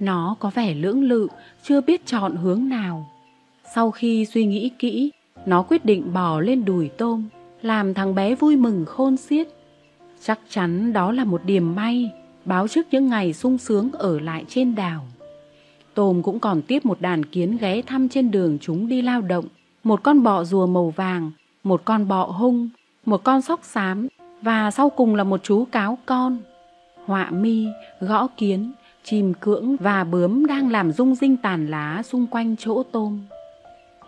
Nó có vẻ lưỡng lự, chưa biết chọn hướng nào. Sau khi suy nghĩ kỹ, nó quyết định bò lên đùi Tôm, làm thằng bé vui mừng khôn xiết. Chắc chắn đó là một điểm may, báo trước những ngày sung sướng ở lại trên đảo. Tôm cũng còn tiếp một đàn kiến ghé thăm trên đường chúng đi lao động, một con bọ rùa màu vàng, một con bọ hung, một con sóc xám và sau cùng là một chú cáo con. Họa mi, gõ kiến, chim cưỡng và bướm đang làm rung rinh tàn lá xung quanh chỗ tôm.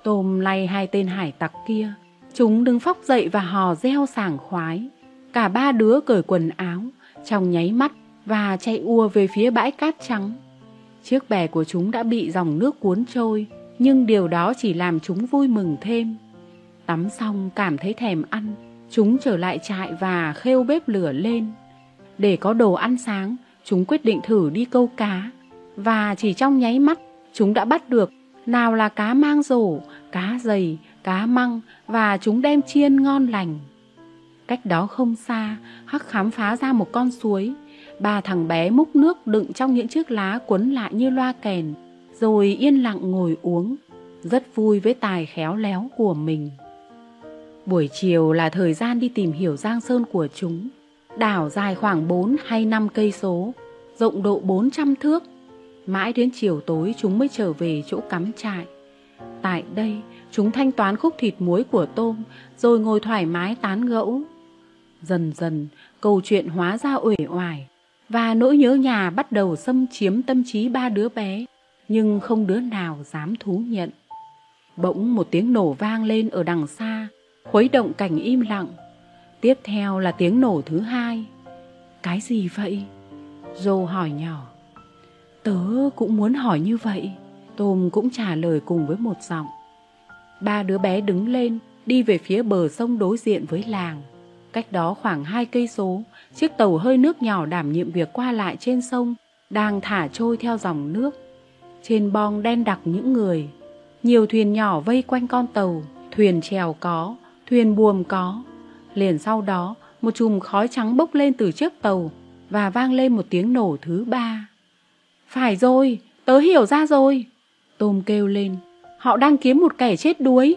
Tôm lay hai tên hải tặc kia, chúng đứng phóc dậy và hò reo sảng khoái. Cả ba đứa cởi quần áo, trong nháy mắt và chạy ua về phía bãi cát trắng. Chiếc bè của chúng đã bị dòng nước cuốn trôi, nhưng điều đó chỉ làm chúng vui mừng thêm. Tắm xong cảm thấy thèm ăn, chúng trở lại trại và khêu bếp lửa lên. Để có đồ ăn sáng, chúng quyết định thử đi câu cá. Và chỉ trong nháy mắt, chúng đã bắt được nào là cá mang rổ, cá dày, cá măng và chúng đem chiên ngon lành. Cách đó không xa, Hắc khám phá ra một con suối. Ba thằng bé múc nước đựng trong những chiếc lá quấn lại như loa kèn, rồi yên lặng ngồi uống, rất vui với tài khéo léo của mình. Buổi chiều là thời gian đi tìm hiểu Giang Sơn của chúng. Đảo dài khoảng 4 hay 5 cây số, rộng độ 400 thước. Mãi đến chiều tối chúng mới trở về chỗ cắm trại. Tại đây, chúng thanh toán khúc thịt muối của tôm, rồi ngồi thoải mái tán gẫu. Dần dần, câu chuyện hóa ra uể oải, và nỗi nhớ nhà bắt đầu xâm chiếm tâm trí ba đứa bé, nhưng không đứa nào dám thú nhận. Bỗng một tiếng nổ vang lên ở đằng xa, khuấy động cảnh im lặng. Tiếp theo là tiếng nổ thứ hai. Cái gì vậy? Dô hỏi nhỏ. Tớ cũng muốn hỏi như vậy. Tôm cũng trả lời cùng với một giọng. Ba đứa bé đứng lên, đi về phía bờ sông đối diện với làng. Cách đó khoảng hai cây số, chiếc tàu hơi nước nhỏ đảm nhiệm việc qua lại trên sông, đang thả trôi theo dòng nước. Trên bong đen đặc những người. Nhiều thuyền nhỏ vây quanh con tàu, thuyền chèo có, thuyền buồm có. Liền sau đó, một chùm khói trắng bốc lên từ chiếc tàu và vang lên một tiếng nổ thứ ba. Phải rồi, tớ hiểu ra rồi. Tôm kêu lên, họ đang kiếm một kẻ chết đuối.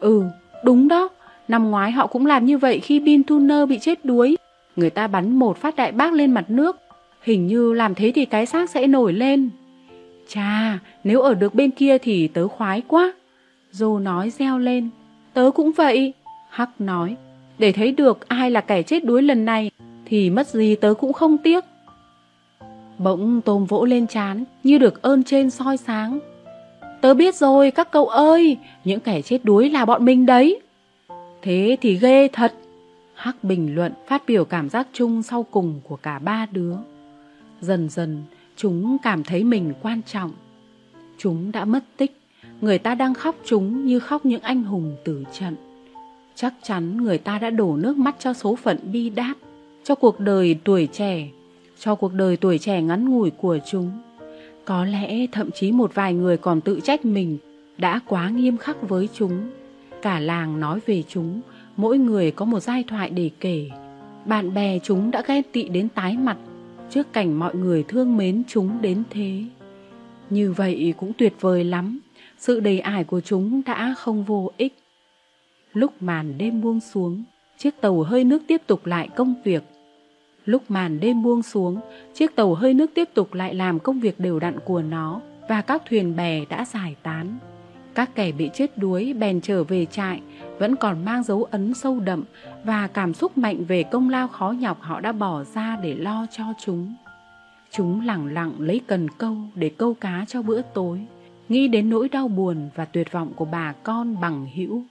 Ừ, đúng đó, năm ngoái họ cũng làm như vậy khi Bin Tuner bị chết đuối. Người ta bắn một phát đại bác lên mặt nước, hình như làm thế thì cái xác sẽ nổi lên. Chà, nếu ở được bên kia thì tớ khoái quá. Dô nói reo lên, tớ cũng vậy. Hắc nói, để thấy được ai là kẻ chết đuối lần này thì mất gì tớ cũng không tiếc. Bỗng tôm vỗ lên chán như được ơn trên soi sáng. Tớ biết rồi các cậu ơi, những kẻ chết đuối là bọn mình đấy. Thế thì ghê thật. Hắc bình luận phát biểu cảm giác chung sau cùng của cả ba đứa. Dần dần, chúng cảm thấy mình quan trọng. Chúng đã mất tích, người ta đang khóc chúng như khóc những anh hùng tử trận. Chắc chắn người ta đã đổ nước mắt cho số phận bi đát, cho cuộc đời tuổi trẻ, cho cuộc đời tuổi trẻ ngắn ngủi của chúng. Có lẽ thậm chí một vài người còn tự trách mình đã quá nghiêm khắc với chúng. Cả làng nói về chúng, mỗi người có một giai thoại để kể. Bạn bè chúng đã ghen tị đến tái mặt trước cảnh mọi người thương mến chúng đến thế. Như vậy cũng tuyệt vời lắm, sự đầy ải của chúng đã không vô ích. Lúc màn đêm buông xuống, chiếc tàu hơi nước tiếp tục lại công việc. Lúc màn đêm buông xuống, chiếc tàu hơi nước tiếp tục lại làm công việc đều đặn của nó và các thuyền bè đã giải tán. Các kẻ bị chết đuối bèn trở về trại, vẫn còn mang dấu ấn sâu đậm và cảm xúc mạnh về công lao khó nhọc họ đã bỏ ra để lo cho chúng. Chúng lặng lặng lấy cần câu để câu cá cho bữa tối, nghĩ đến nỗi đau buồn và tuyệt vọng của bà con bằng hữu.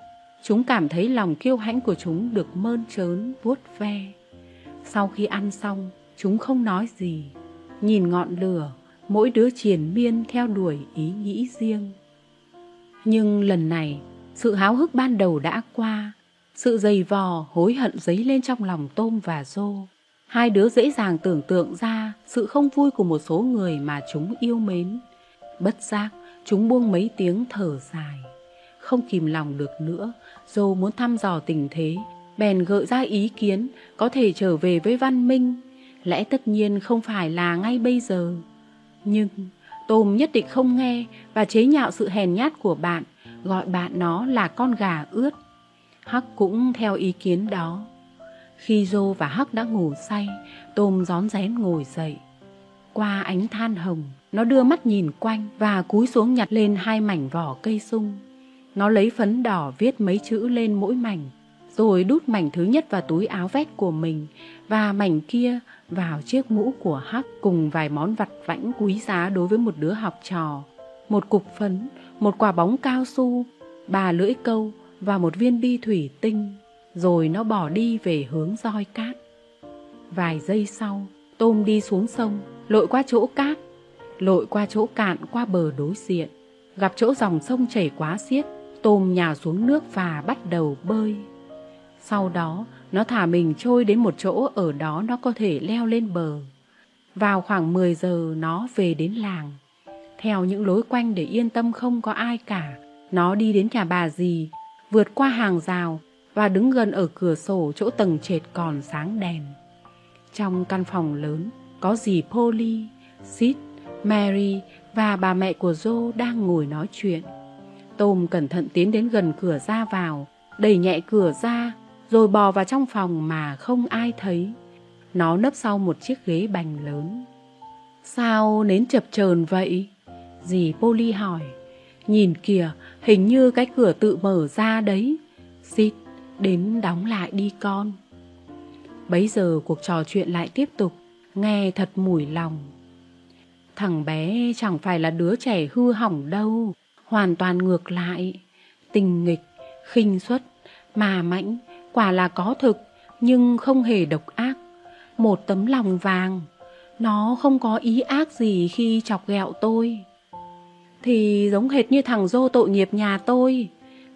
Chúng cảm thấy lòng kiêu hãnh của chúng được mơn trớn, vuốt ve. Sau khi ăn xong, chúng không nói gì. Nhìn ngọn lửa, mỗi đứa triền miên theo đuổi ý nghĩ riêng. Nhưng lần này, sự háo hức ban đầu đã qua. Sự dày vò, hối hận dấy lên trong lòng Tôm và Dô. Hai đứa dễ dàng tưởng tượng ra sự không vui của một số người mà chúng yêu mến. Bất giác, chúng buông mấy tiếng thở dài. Không kìm lòng được nữa, Dô muốn thăm dò tình thế, bèn gợi ra ý kiến có thể trở về với văn minh. Lẽ tất nhiên không phải là ngay bây giờ. Nhưng Tôm nhất định không nghe và chế nhạo sự hèn nhát của bạn, gọi bạn nó là con gà ướt. Hắc cũng theo ý kiến đó. Khi Dô và Hắc đã ngủ say, Tôm rón rén ngồi dậy. Qua ánh than hồng, nó đưa mắt nhìn quanh và cúi xuống nhặt lên hai mảnh vỏ cây sung. Nó lấy phấn đỏ viết mấy chữ lên mỗi mảnh, rồi đút mảnh thứ nhất vào túi áo vest của mình và mảnh kia vào chiếc mũ của Hắc cùng vài món vặt vãnh quý giá đối với một đứa học trò. Một cục phấn, một quả bóng cao su, ba lưỡi câu và một viên bi thủy tinh. Rồi nó bỏ đi về hướng roi cát. Vài giây sau, Tôm đi xuống sông, lội qua chỗ cát, lội qua chỗ cạn qua bờ đối diện. Gặp chỗ dòng sông chảy quá xiết, Tôm nhào xuống nước và bắt đầu bơi. Sau đó, nó thả mình trôi đến một chỗ ở đó nó có thể leo lên bờ. Vào khoảng 10 giờ nó về đến làng. Theo những lối quanh để yên tâm không có ai cả, nó đi đến nhà bà dì, vượt qua hàng rào và đứng gần ở cửa sổ chỗ tầng trệt còn sáng đèn. Trong căn phòng lớn, có dì Polly, Sid, Mary và bà mẹ của Joe đang ngồi nói chuyện. Tom cẩn thận tiến đến gần cửa ra vào, đẩy nhẹ cửa ra, rồi bò vào trong phòng mà không ai thấy. Nó nấp sau một chiếc ghế bành lớn. Sao nến chập chờn vậy? Dì Polly hỏi. Nhìn kìa, hình như cái cửa tự mở ra đấy. Sid, đến đóng lại đi con. Bấy giờ cuộc trò chuyện lại tiếp tục, nghe thật mủi lòng. Thằng bé chẳng phải là đứa trẻ hư hỏng đâu, hoàn toàn ngược lại. Tình nghịch, khinh suất, mà mãnh, quả là có thực, nhưng không hề độc ác. Một tấm lòng vàng, nó không có ý ác gì khi chọc ghẹo tôi. Thì giống hệt như thằng dô tội nghiệp nhà tôi.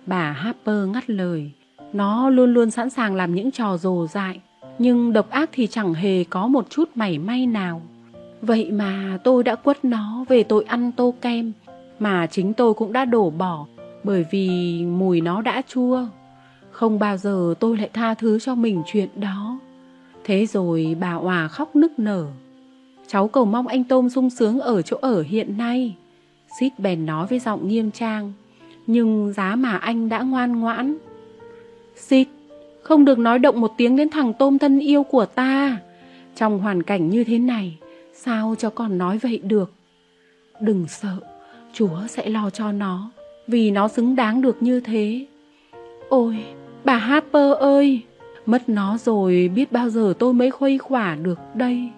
Bà Harper ngắt lời, nó luôn luôn sẵn sàng làm những trò rồ dại, nhưng độc ác thì chẳng hề có một chút mảy may nào. Vậy mà tôi đã quất nó về tội ăn tô kem, mà chính tôi cũng đã đổ bỏ bởi vì mùi nó đã chua. Không bao giờ tôi lại tha thứ cho mình chuyện đó. Thế rồi bà Hòa khóc nức nở. Cháu cầu mong anh Tôm sung sướng ở chỗ ở hiện nay. Xít bèn nói với giọng nghiêm trang. Nhưng giá mà anh đã ngoan ngoãn. Xít, không được nói động một tiếng đến thằng Tôm thân yêu của ta. Trong hoàn cảnh như thế này, sao cho con nói vậy được? Đừng sợ, Chúa sẽ lo cho nó, vì nó xứng đáng được như thế. Ôi, bà Harper ơi, mất nó rồi biết bao giờ tôi mới khuây khỏa được đây.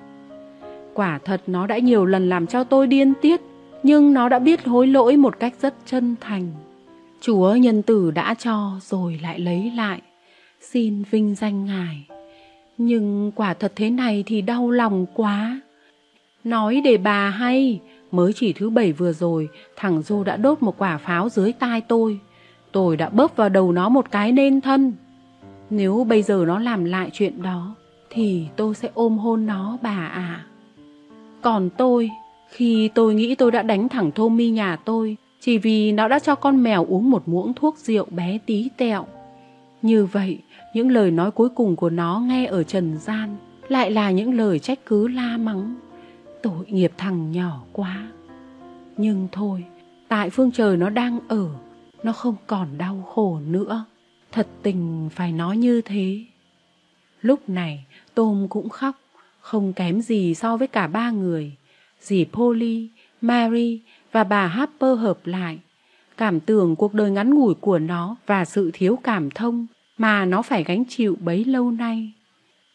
Quả thật nó đã nhiều lần làm cho tôi điên tiết, nhưng nó đã biết hối lỗi một cách rất chân thành. Chúa nhân tử đã cho rồi lại lấy lại, xin vinh danh Ngài. Nhưng quả thật thế này thì đau lòng quá. Nói để bà hay, mới chỉ thứ bảy vừa rồi, thằng Dô đã đốt một quả pháo dưới tai tôi. Tôi đã bóp vào đầu nó một cái nên thân. Nếu bây giờ nó làm lại chuyện đó, thì tôi sẽ ôm hôn nó bà ạ. Còn tôi, khi tôi nghĩ tôi đã đánh thẳng Tommy nhà tôi, chỉ vì nó đã cho con mèo uống một muỗng thuốc rượu bé tí tẹo. Như vậy, những lời nói cuối cùng của nó nghe ở trần gian lại là những lời trách cứ la mắng. Tội nghiệp thằng nhỏ quá. Nhưng thôi, tại phương trời nó đang ở, nó không còn đau khổ nữa. Thật tình phải nói như thế. Lúc này, Tôm cũng khóc, không kém gì so với cả ba người. Dì Polly, Mary và bà Harper hợp lại. Cảm tưởng cuộc đời ngắn ngủi của nó và sự thiếu cảm thông mà nó phải gánh chịu bấy lâu nay.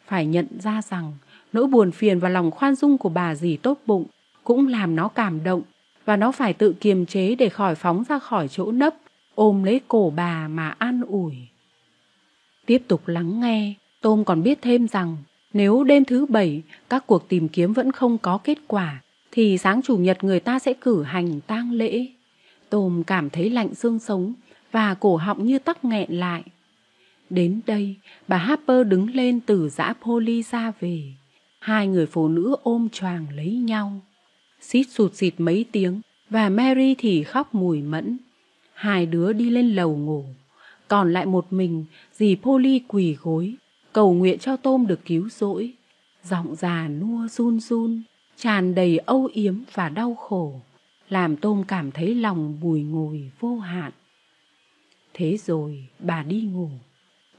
Phải nhận ra rằng nỗi buồn phiền và lòng khoan dung của bà dì tốt bụng cũng làm nó cảm động và nó phải tự kiềm chế để khỏi phóng ra khỏi chỗ nấp, ôm lấy cổ bà mà an ủi. Tiếp tục lắng nghe, Tôm còn biết thêm rằng nếu đêm thứ bảy các cuộc tìm kiếm vẫn không có kết quả, thì sáng chủ nhật người ta sẽ cử hành tang lễ. Tôm cảm thấy lạnh xương sống và cổ họng như tắc nghẹn lại. Đến đây, bà Harper đứng lên từ dã Polly ra về. Hai người phụ nữ ôm choàng lấy nhau. Xít sụt xịt mấy tiếng và Mary thì khóc mùi mẫn. Hai đứa đi lên lầu ngủ. Còn lại một mình, dì Polly quỳ gối, cầu nguyện cho Tôm được cứu rỗi. Giọng già nua run run, tràn đầy âu yếm và đau khổ, làm Tôm cảm thấy lòng bùi ngùi vô hạn. Thế rồi bà đi ngủ.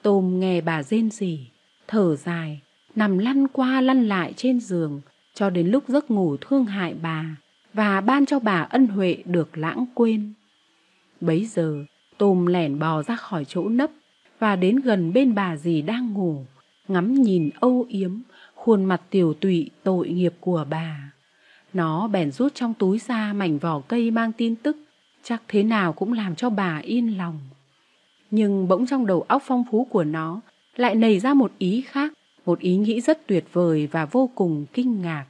Tôm nghe bà rên rỉ, thở dài, nằm lăn qua lăn lại trên giường, cho đến lúc giấc ngủ thương hại bà và ban cho bà ân huệ được lãng quên. Bấy giờ, Tôm lẻn bò ra khỏi chỗ nấp và đến gần bên bà dì đang ngủ, ngắm nhìn âu yếm, khuôn mặt tiểu tụy tội nghiệp của bà. Nó bèn rút trong túi ra mảnh vỏ cây mang tin tức, chắc thế nào cũng làm cho bà yên lòng. Nhưng bỗng trong đầu óc phong phú của nó lại nảy ra một ý khác, một ý nghĩ rất tuyệt vời và vô cùng kinh ngạc.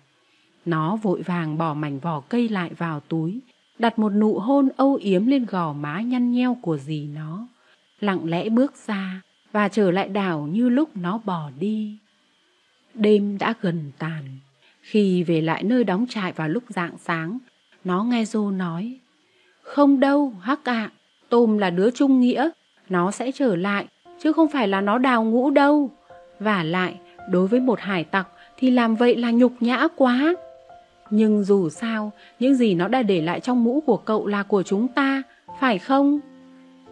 Nó vội vàng bỏ mảnh vỏ cây lại vào túi, đặt một nụ hôn âu yếm lên gò má nhăn nheo của dì nó, lặng lẽ bước ra và trở lại đảo như lúc nó bỏ đi. Đêm đã gần tàn, khi về lại nơi đóng trại vào lúc rạng sáng, nó nghe Dô nói, Không đâu, Hắc ạ, Tôm là đứa trung nghĩa, nó sẽ trở lại, chứ không phải là nó đào ngũ đâu. Và lại, đối với một hải tặc thì làm vậy là nhục nhã quá. Nhưng dù sao, những gì nó đã để lại trong mũ của cậu là của chúng ta, phải không?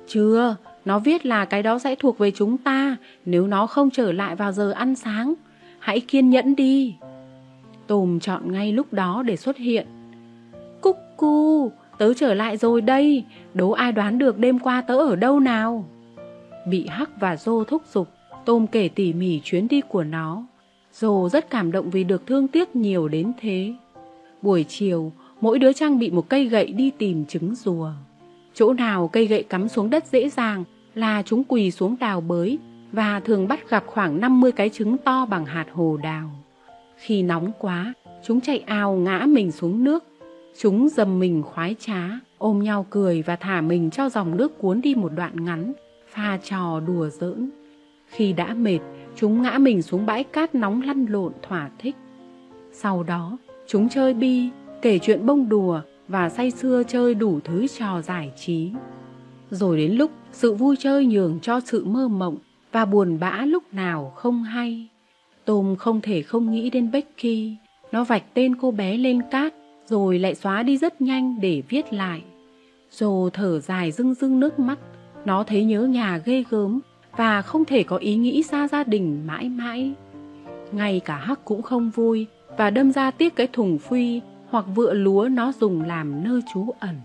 Chưa, nó viết là cái đó sẽ thuộc về chúng ta nếu nó không trở lại vào giờ ăn sáng. Hãy kiên nhẫn đi. Tùm chọn ngay lúc đó để xuất hiện. Cúc cu, tớ trở lại rồi đây, đố ai đoán được đêm qua tớ ở đâu nào? Bị Hắc và Dô thúc giục, Tôm kể tỉ mỉ chuyến đi của nó. Dô rất cảm động vì được thương tiếc nhiều đến thế. Buổi chiều, mỗi đứa trang bị một cây gậy đi tìm trứng rùa. Chỗ nào cây gậy cắm xuống đất dễ dàng là chúng quỳ xuống đào bới và thường bắt gặp khoảng 50 cái trứng to bằng hạt hồ đào. Khi nóng quá, chúng chạy ao ngã mình xuống nước. Chúng dầm mình khoái trá, ôm nhau cười và thả mình cho dòng nước cuốn đi một đoạn ngắn, pha trò đùa giỡn. Khi đã mệt, chúng ngã mình xuống bãi cát nóng lăn lộn thỏa thích. Sau đó, chúng chơi bi, kể chuyện bông đùa và say sưa chơi đủ thứ trò giải trí. Rồi đến lúc sự vui chơi nhường cho sự mơ mộng và buồn bã lúc nào không hay. Tôm không thể không nghĩ đến Becky. Nó vạch tên cô bé lên cát, rồi lại xóa đi rất nhanh để viết lại. Rồ thở dài rưng rưng nước mắt. Nó thấy nhớ nhà ghê gớm và không thể có ý nghĩ xa gia đình mãi mãi. Ngay cả Hắc cũng không vui và đâm ra tiếc cái thùng phi hoặc vựa lúa nó dùng làm nơi trú ẩn.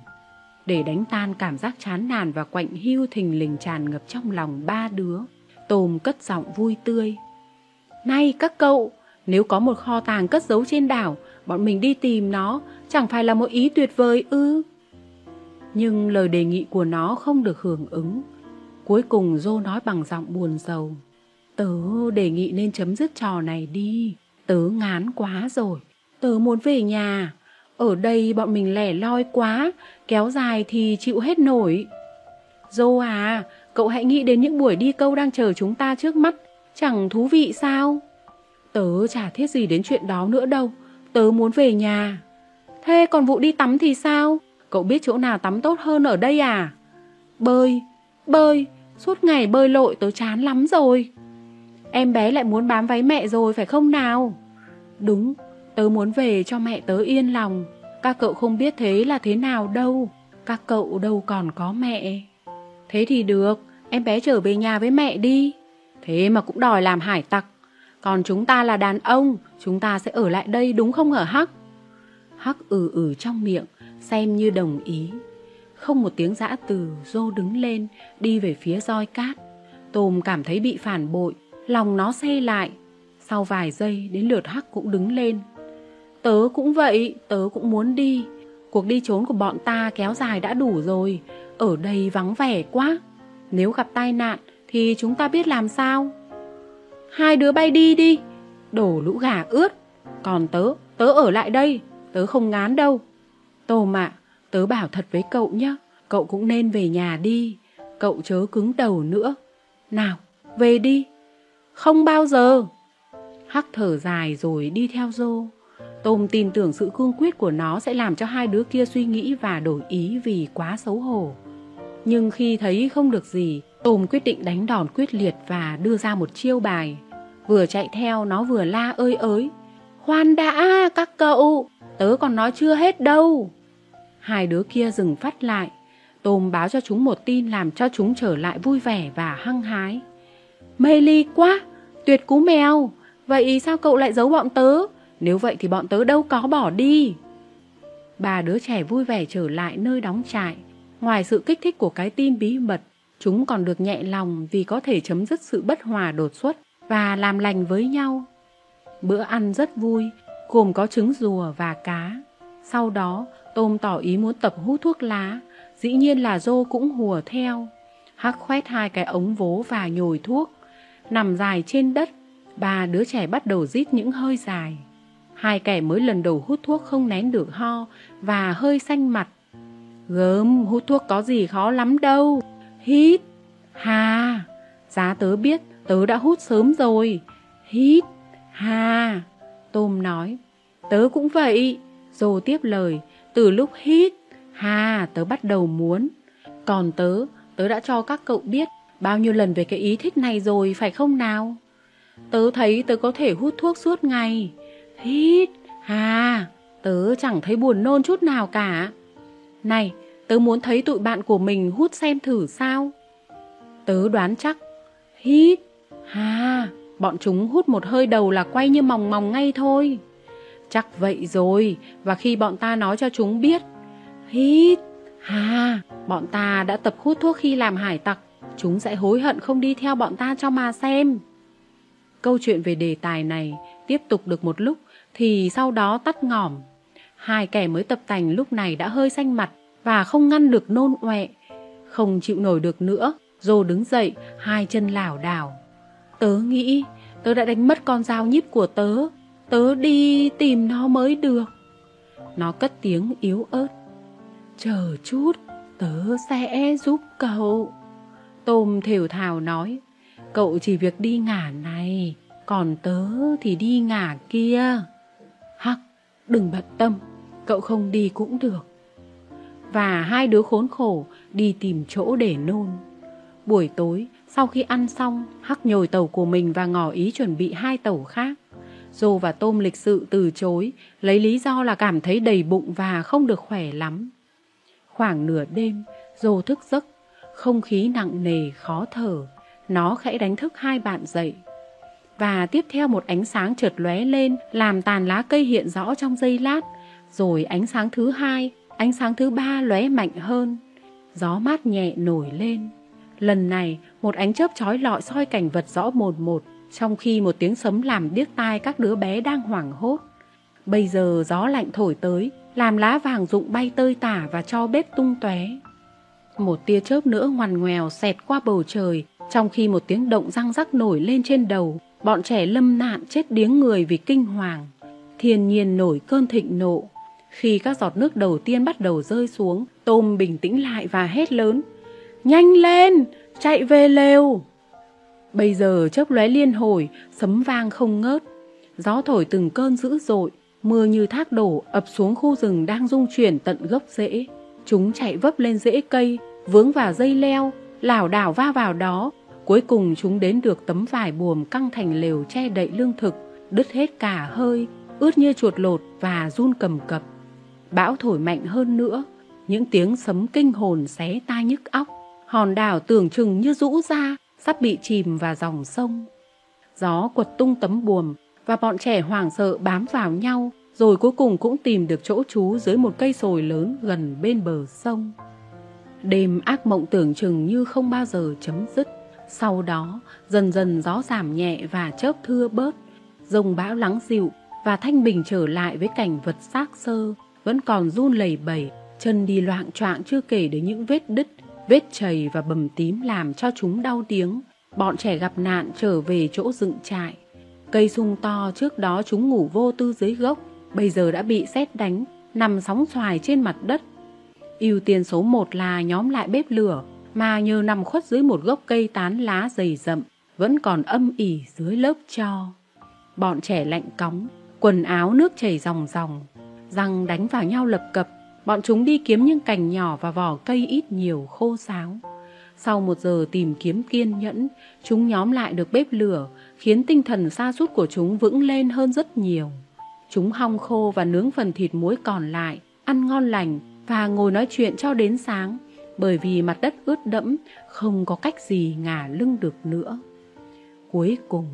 Để đánh tan cảm giác chán nản và quạnh hiu thình lình tràn ngập trong lòng ba đứa, Tôm cất giọng vui tươi. Này các cậu, nếu có một kho tàng cất giấu trên đảo, bọn mình đi tìm nó, chẳng phải là một ý tuyệt vời ư? Nhưng lời đề nghị của nó không được hưởng ứng. Cuối cùng Dô nói bằng giọng buồn rầu. Tớ đề nghị nên chấm dứt trò này đi, tớ ngán quá rồi, tớ muốn về nhà. Ở đây bọn mình lẻ loi quá, kéo dài thì chịu hết nổi. Dô à, cậu hãy nghĩ đến những buổi đi câu đang chờ chúng ta trước mắt, chẳng thú vị sao? Tớ chả thiết gì đến chuyện đó nữa đâu, tớ muốn về nhà. Thế còn vụ đi tắm thì sao? Cậu biết chỗ nào tắm tốt hơn ở đây à? Bơi, bơi, suốt ngày bơi lội tớ chán lắm rồi. Em bé lại muốn bám váy mẹ rồi phải không nào? Đúng, tớ muốn về cho mẹ tớ yên lòng. Các cậu không biết thế là thế nào đâu. Các cậu đâu còn có mẹ. Thế thì được, em bé trở về nhà với mẹ đi. Thế mà cũng đòi làm hải tặc. Còn chúng ta là đàn ông, chúng ta sẽ ở lại đây đúng không hả Hắc? Hắc ừ ừ trong miệng, xem như đồng ý. Không một tiếng giã từ, Dô đứng lên, đi về phía roi cát. Tôm cảm thấy bị phản bội, lòng nó xe lại. Sau vài giây, đến lượt Hắc cũng đứng lên. Tớ cũng vậy, tớ cũng muốn đi. Cuộc đi trốn của bọn ta kéo dài đã đủ rồi, ở đây vắng vẻ quá. Nếu gặp tai nạn thì chúng ta biết làm sao? Hai đứa bay đi đi, đổ lũ gà ướt. Còn tớ, tớ ở lại đây, tớ không ngán đâu. Tô mạ, tớ bảo thật với cậu nhé, cậu cũng nên về nhà đi, cậu chớ cứng đầu nữa. Nào, về đi. Không bao giờ. Hắc thở dài rồi đi theo dô. Tôm tin tưởng sự cương quyết của nó sẽ làm cho hai đứa kia suy nghĩ và đổi ý vì quá xấu hổ. Nhưng khi thấy không được gì, Tôm quyết định đánh đòn quyết liệt và đưa ra một chiêu bài. Vừa chạy theo nó vừa la ơi ới. Khoan đã các cậu, tớ còn nói chưa hết đâu. Hai đứa kia dừng phát lại. Tôm báo cho chúng một tin làm cho chúng trở lại vui vẻ và hăng hái. Mê ly quá, Tuyệt cú mèo, vậy sao cậu lại giấu bọn tớ? Nếu vậy thì bọn tớ đâu có bỏ đi. Ba đứa trẻ vui vẻ trở lại nơi đóng trại. Ngoài sự kích thích của cái tin bí mật, chúng còn được nhẹ lòng vì có thể chấm dứt sự bất hòa đột xuất và làm lành với nhau. Bữa ăn rất vui, gồm có trứng rùa và cá. Sau đó, Tôm tỏ ý muốn tập hút thuốc lá, dĩ nhiên là Dô cũng hùa theo. Hắc khoét hai cái ống vố và nhồi thuốc. Nằm dài trên đất, ba đứa trẻ bắt đầu rít những hơi dài. Hai kẻ mới lần đầu hút thuốc không nén được ho và hơi xanh mặt. Gớm, hút thuốc có gì khó lắm đâu. Hít, hà, giá tớ biết, tớ đã hút sớm rồi. Hít, hà, Tôm nói. Tớ cũng vậy. Dô tiếp lời, từ lúc hít, hà, tớ bắt đầu muốn. Còn tớ, tớ đã cho các cậu biết bao nhiêu lần về cái ý thích này rồi, phải không nào? Tớ thấy tớ có thể hút thuốc suốt ngày. Hít, hà, tớ chẳng thấy buồn nôn chút nào cả. Này, tớ muốn thấy tụi bạn của mình hút xem thử sao. Tớ đoán chắc. Hít, ha bọn chúng hút một hơi đầu là quay như mòng mòng ngay thôi. Chắc vậy rồi, và khi bọn ta nói cho chúng biết, hít, ha bọn ta đã tập hút thuốc khi làm hải tặc, chúng sẽ hối hận không đi theo bọn ta cho mà xem. Câu chuyện về đề tài này tiếp tục được một lúc thì sau đó tắt ngỏm. Hai kẻ mới tập tành lúc này đã hơi xanh mặt và không ngăn được nôn ọe, không chịu nổi được nữa, Dô đứng dậy, hai chân lảo đảo. Tớ nghĩ tớ đã đánh mất con dao nhíp của tớ, tớ đi tìm nó mới được. Nó cất tiếng yếu ớt. Chờ chút, tớ sẽ giúp cậu. Tôm thều thào nói, cậu chỉ việc đi ngả này, còn tớ thì đi ngả kia. Hắc, đừng bận tâm, cậu không đi cũng được. Và hai đứa khốn khổ đi tìm chỗ để nôn. Buổi tối, sau khi ăn xong, Hắc nhồi tàu của mình và ngỏ ý chuẩn bị hai tàu khác. Dô và Tôm lịch sự từ chối, lấy lý do là cảm thấy đầy bụng và không được khỏe lắm. Khoảng nửa đêm, Dô thức giấc, không khí nặng nề, khó thở. Nó khẽ đánh thức hai bạn dậy. Và tiếp theo một ánh sáng chợt lóe lên, làm tàn lá cây hiện rõ trong giây lát. Rồi ánh sáng thứ hai, ánh sáng thứ ba lóe mạnh hơn. Gió mát nhẹ nổi lên. Lần này, một ánh chớp chói lọi soi cảnh vật rõ một một, trong khi một tiếng sấm làm điếc tai các đứa bé đang hoảng hốt. Bây giờ gió lạnh thổi tới, làm lá vàng rụng bay tơi tả và cho bếp tung tóe. Một tia chớp nữa ngoằn ngoèo xẹt qua bầu trời, trong khi một tiếng động răng rắc nổi lên trên đầu, bọn trẻ lâm nạn chết điếng người vì kinh hoàng. Thiên nhiên nổi cơn thịnh nộ. Khi các giọt nước đầu tiên bắt đầu rơi xuống, Tôm bình tĩnh lại và hét lớn. Nhanh lên, chạy về lều. Bây giờ chớp lóe liên hồi, sấm vang không ngớt. Gió thổi từng cơn dữ dội, mưa như thác đổ ập xuống khu rừng đang rung chuyển tận gốc rễ. Chúng chạy vấp lên rễ cây, vướng vào dây leo, lảo đảo va vào đó. Cuối cùng chúng đến được tấm vải buồm căng thành lều che đậy lương thực, đứt hết cả hơi, ướt như chuột lột và run cầm cập. Bão thổi mạnh hơn nữa, những tiếng sấm kinh hồn xé tai nhức óc. Hòn đảo tưởng chừng như rũ ra, sắp bị chìm vào dòng sông. Gió quật tung tấm buồm và bọn trẻ hoảng sợ bám vào nhau, rồi cuối cùng cũng tìm được chỗ trú dưới một cây sồi lớn gần bên bờ sông. Đêm ác mộng tưởng chừng như không bao giờ chấm dứt. Sau đó, dần dần gió giảm nhẹ và chớp thưa bớt, rông bão lắng dịu và thanh bình trở lại với cảnh vật xác sơ, vẫn còn run lẩy bẩy, chân đi loạn choạng chưa kể đến những vết đứt, vết chảy và bầm tím làm cho chúng đau tiếng. Bọn trẻ gặp nạn trở về chỗ dựng trại. Cây sung to trước đó chúng ngủ vô tư dưới gốc, bây giờ đã bị xét đánh, nằm sóng xoài trên mặt đất. ưu tiên số một là nhóm lại bếp lửa, mà nhờ nằm khuất dưới một gốc cây tán lá dày rậm, vẫn còn âm ỉ dưới lớp cho. Bọn trẻ lạnh cóng, quần áo nước chảy ròng ròng, răng đánh vào nhau lập cập, bọn chúng đi kiếm những cành nhỏ và vỏ cây ít nhiều khô sáo. Sau một giờ tìm kiếm kiên nhẫn, chúng nhóm lại được bếp lửa, khiến tinh thần xa sút của chúng vững lên hơn rất nhiều. Chúng hong khô và nướng phần thịt muối còn lại, ăn ngon lành và ngồi nói chuyện cho đến sáng, bởi vì mặt đất ướt đẫm, không có cách gì ngả lưng được nữa. Cuối cùng,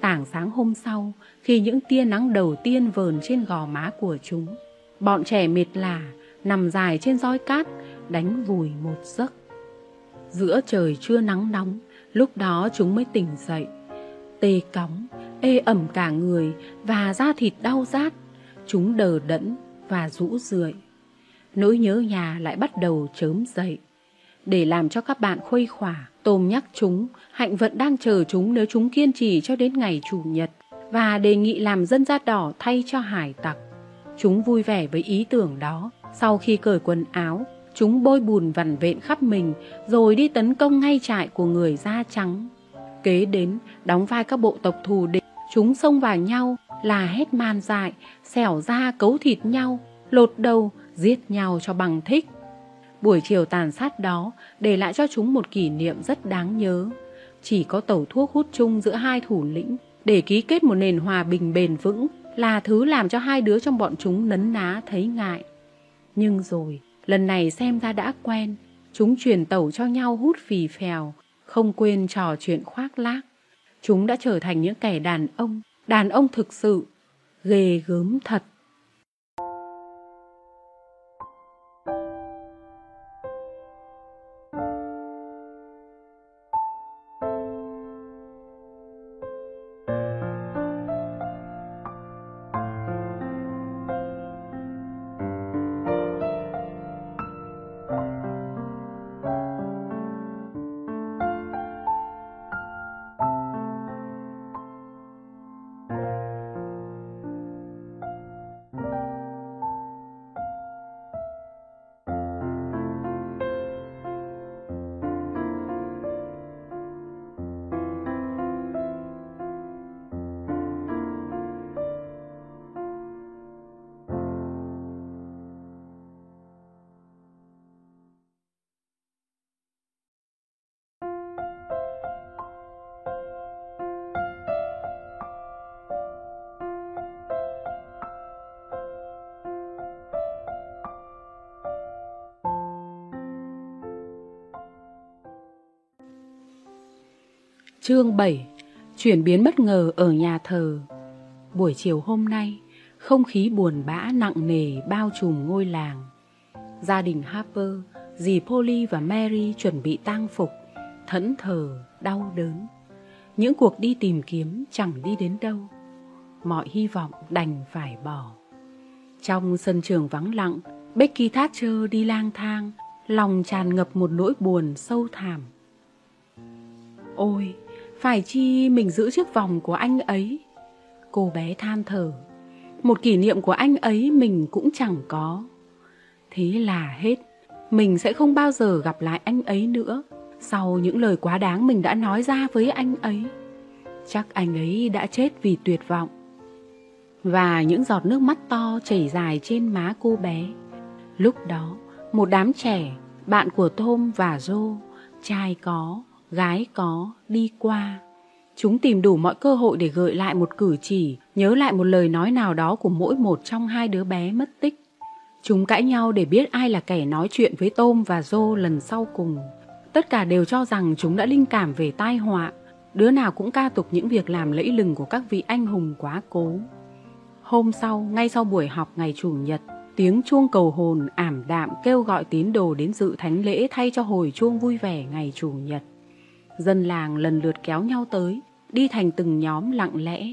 Tảng sáng hôm sau, khi những tia nắng đầu tiên vờn trên gò má của chúng, bọn trẻ mệt lả, nằm dài trên roi cát, đánh vùi một giấc. Giữa trời chưa nắng nóng, lúc đó chúng mới tỉnh dậy. Tê cóng, ê ẩm cả người và da thịt đau rát. Chúng đờ đẫn và rũ rượi. Nỗi nhớ nhà lại bắt đầu chớm dậy. Để làm cho các bạn khuây khỏa, Tôm nhắc chúng, Hạnh vận đang chờ chúng nếu chúng kiên trì cho đến ngày Chủ nhật và đề nghị làm dân da đỏ thay cho hải tặc. Chúng vui vẻ với ý tưởng đó. Sau khi cởi quần áo, chúng bôi bùn vằn vện khắp mình rồi đi tấn công ngay trại của người da trắng. Kế đến, đóng vai các bộ tộc thù địch, chúng xông vào nhau, là hét man dại, xẻo da cấu thịt nhau, lột đầu, giết nhau cho bằng thích. Buổi chiều tàn sát đó để lại cho chúng một kỷ niệm rất đáng nhớ. Chỉ có tẩu thuốc hút chung giữa hai thủ lĩnh để ký kết một nền hòa bình bền vững là thứ làm cho hai đứa trong bọn chúng nấn ná thấy ngại. Nhưng rồi, lần này xem ra đã quen, chúng truyền tẩu cho nhau hút phì phèo, không quên trò chuyện khoác lác. Chúng đã trở thành những kẻ đàn ông, đàn ông thực sự, ghê gớm thật. Chương 7 Chuyển biến bất ngờ ở nhà thờ Buổi chiều hôm nay, không khí buồn bã nặng nề bao trùm ngôi làng. Gia đình Harper, dì Polly và Mary chuẩn bị tang phục, thẫn thờ, đau đớn. Những cuộc đi tìm kiếm chẳng đi đến đâu. Mọi hy vọng đành phải bỏ. Trong sân trường vắng lặng, Becky Thatcher đi lang thang, lòng tràn ngập một nỗi buồn sâu thẳm. Ôi, phải chi mình giữ chiếc vòng của anh ấy? Cô bé than thở. Một kỷ niệm của anh ấy mình cũng chẳng có. Thế là hết. Mình sẽ không bao giờ gặp lại anh ấy nữa. Sau những lời quá đáng mình đã nói ra với anh ấy, Chắc anh ấy đã chết vì tuyệt vọng. Và những giọt nước mắt to chảy dài trên má cô bé. Lúc đó, một đám trẻ, Bạn của Tom và Joe, Trai có gái có, đi qua. Chúng tìm đủ mọi cơ hội để gợi lại một cử chỉ, nhớ lại một lời nói nào đó của mỗi một trong hai đứa bé mất tích. Chúng cãi nhau để biết ai là kẻ nói chuyện với Tôm và Dô lần sau cùng. Tất cả đều cho rằng chúng đã linh cảm về tai họa. Đứa nào cũng ca tục những việc làm lẫy lừng của các vị anh hùng quá cố. Hôm sau, ngay sau buổi học ngày Chủ nhật, tiếng chuông cầu hồn ảm đạm kêu gọi tín đồ đến dự thánh lễ thay cho hồi chuông vui vẻ ngày Chủ nhật. Dân làng lần lượt kéo nhau tới, đi thành từng nhóm lặng lẽ.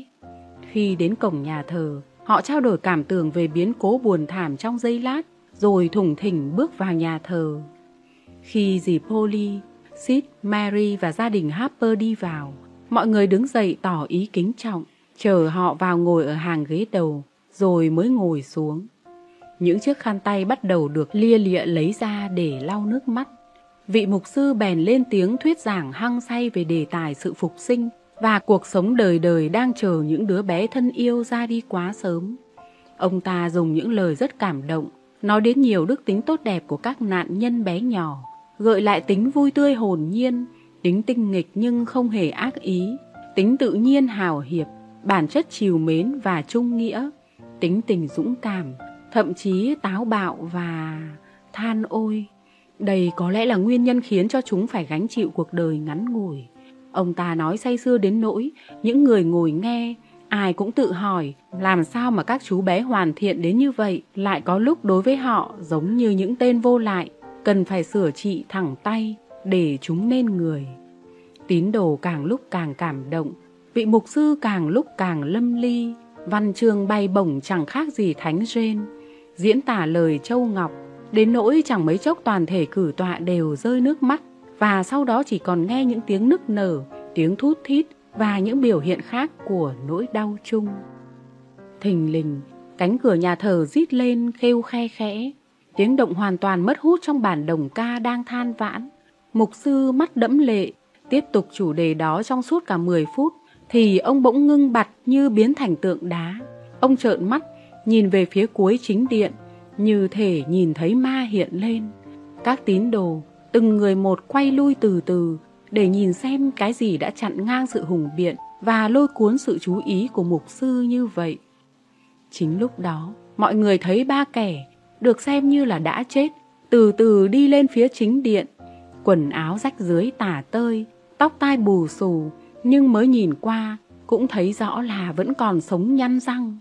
Khi đến cổng nhà thờ, họ trao đổi cảm tưởng về biến cố buồn thảm trong giây lát, rồi thủng thỉnh bước vào nhà thờ. Khi dì Polly, Sid, Mary và gia đình Harper đi vào, mọi người đứng dậy tỏ ý kính trọng, chờ họ vào ngồi ở hàng ghế đầu, rồi mới ngồi xuống. Những chiếc khăn tay bắt đầu được lia lịa lấy ra để lau nước mắt vị mục sư bèn lên tiếng thuyết giảng hăng say về đề tài sự phục sinh và cuộc sống đời đời đang chờ những đứa bé thân yêu ra đi quá sớm. Ông ta dùng những lời rất cảm động, nói đến nhiều đức tính tốt đẹp của các nạn nhân bé nhỏ, gợi lại tính vui tươi hồn nhiên, tính tinh nghịch nhưng không hề ác ý, tính tự nhiên hào hiệp, bản chất chiều mến và trung nghĩa, tính tình dũng cảm, thậm chí táo bạo và than ôi đây có lẽ là nguyên nhân khiến cho chúng phải gánh chịu cuộc đời ngắn ngủi. Ông ta nói say sưa đến nỗi, những người ngồi nghe, ai cũng tự hỏi làm sao mà các chú bé hoàn thiện đến như vậy lại có lúc đối với họ giống như những tên vô lại, cần phải sửa trị thẳng tay để chúng nên người. Tín đồ càng lúc càng cảm động, vị mục sư càng lúc càng lâm ly, văn chương bay bổng chẳng khác gì thánh rên, diễn tả lời châu ngọc, đến nỗi chẳng mấy chốc toàn thể cử tọa đều rơi nước mắt và sau đó chỉ còn nghe những tiếng nức nở, tiếng thút thít và những biểu hiện khác của nỗi đau chung. Thình lình, cánh cửa nhà thờ rít lên kêu khe khẽ, tiếng động hoàn toàn mất hút trong bản đồng ca đang than vãn. Mục sư mắt đẫm lệ, tiếp tục chủ đề đó trong suốt cả 10 phút, thì ông bỗng ngưng bặt như biến thành tượng đá. Ông trợn mắt, nhìn về phía cuối chính điện, như thể nhìn thấy ma hiện lên. Các tín đồ, từng người một quay lui từ từ, để nhìn xem cái gì đã chặn ngang sự hùng biện và lôi cuốn sự chú ý của mục sư như vậy. Chính lúc đó, mọi người thấy ba kẻ, được xem như là đã chết, từ từ đi lên phía chính điện, quần áo rách dưới tả tơi, tóc tai bù xù, nhưng mới nhìn qua cũng thấy rõ là vẫn còn sống nhăn răng.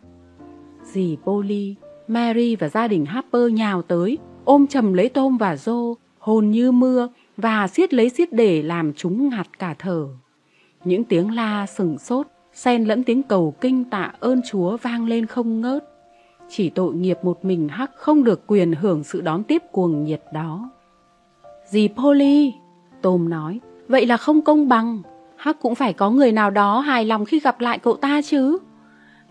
Dì Polly, Mary và gia đình Harper nhào tới, ôm chầm lấy Tom và Joe, hồn như mưa và siết lấy siết để làm chúng ngạt cả thở. Những tiếng la sừng sốt, xen lẫn tiếng cầu kinh tạ ơn Chúa vang lên không ngớt. Chỉ tội nghiệp một mình Hắc không được quyền hưởng sự đón tiếp cuồng nhiệt đó. Dì Polly, Tom nói, vậy là không công bằng. Hắc cũng phải có người nào đó hài lòng khi gặp lại cậu ta chứ.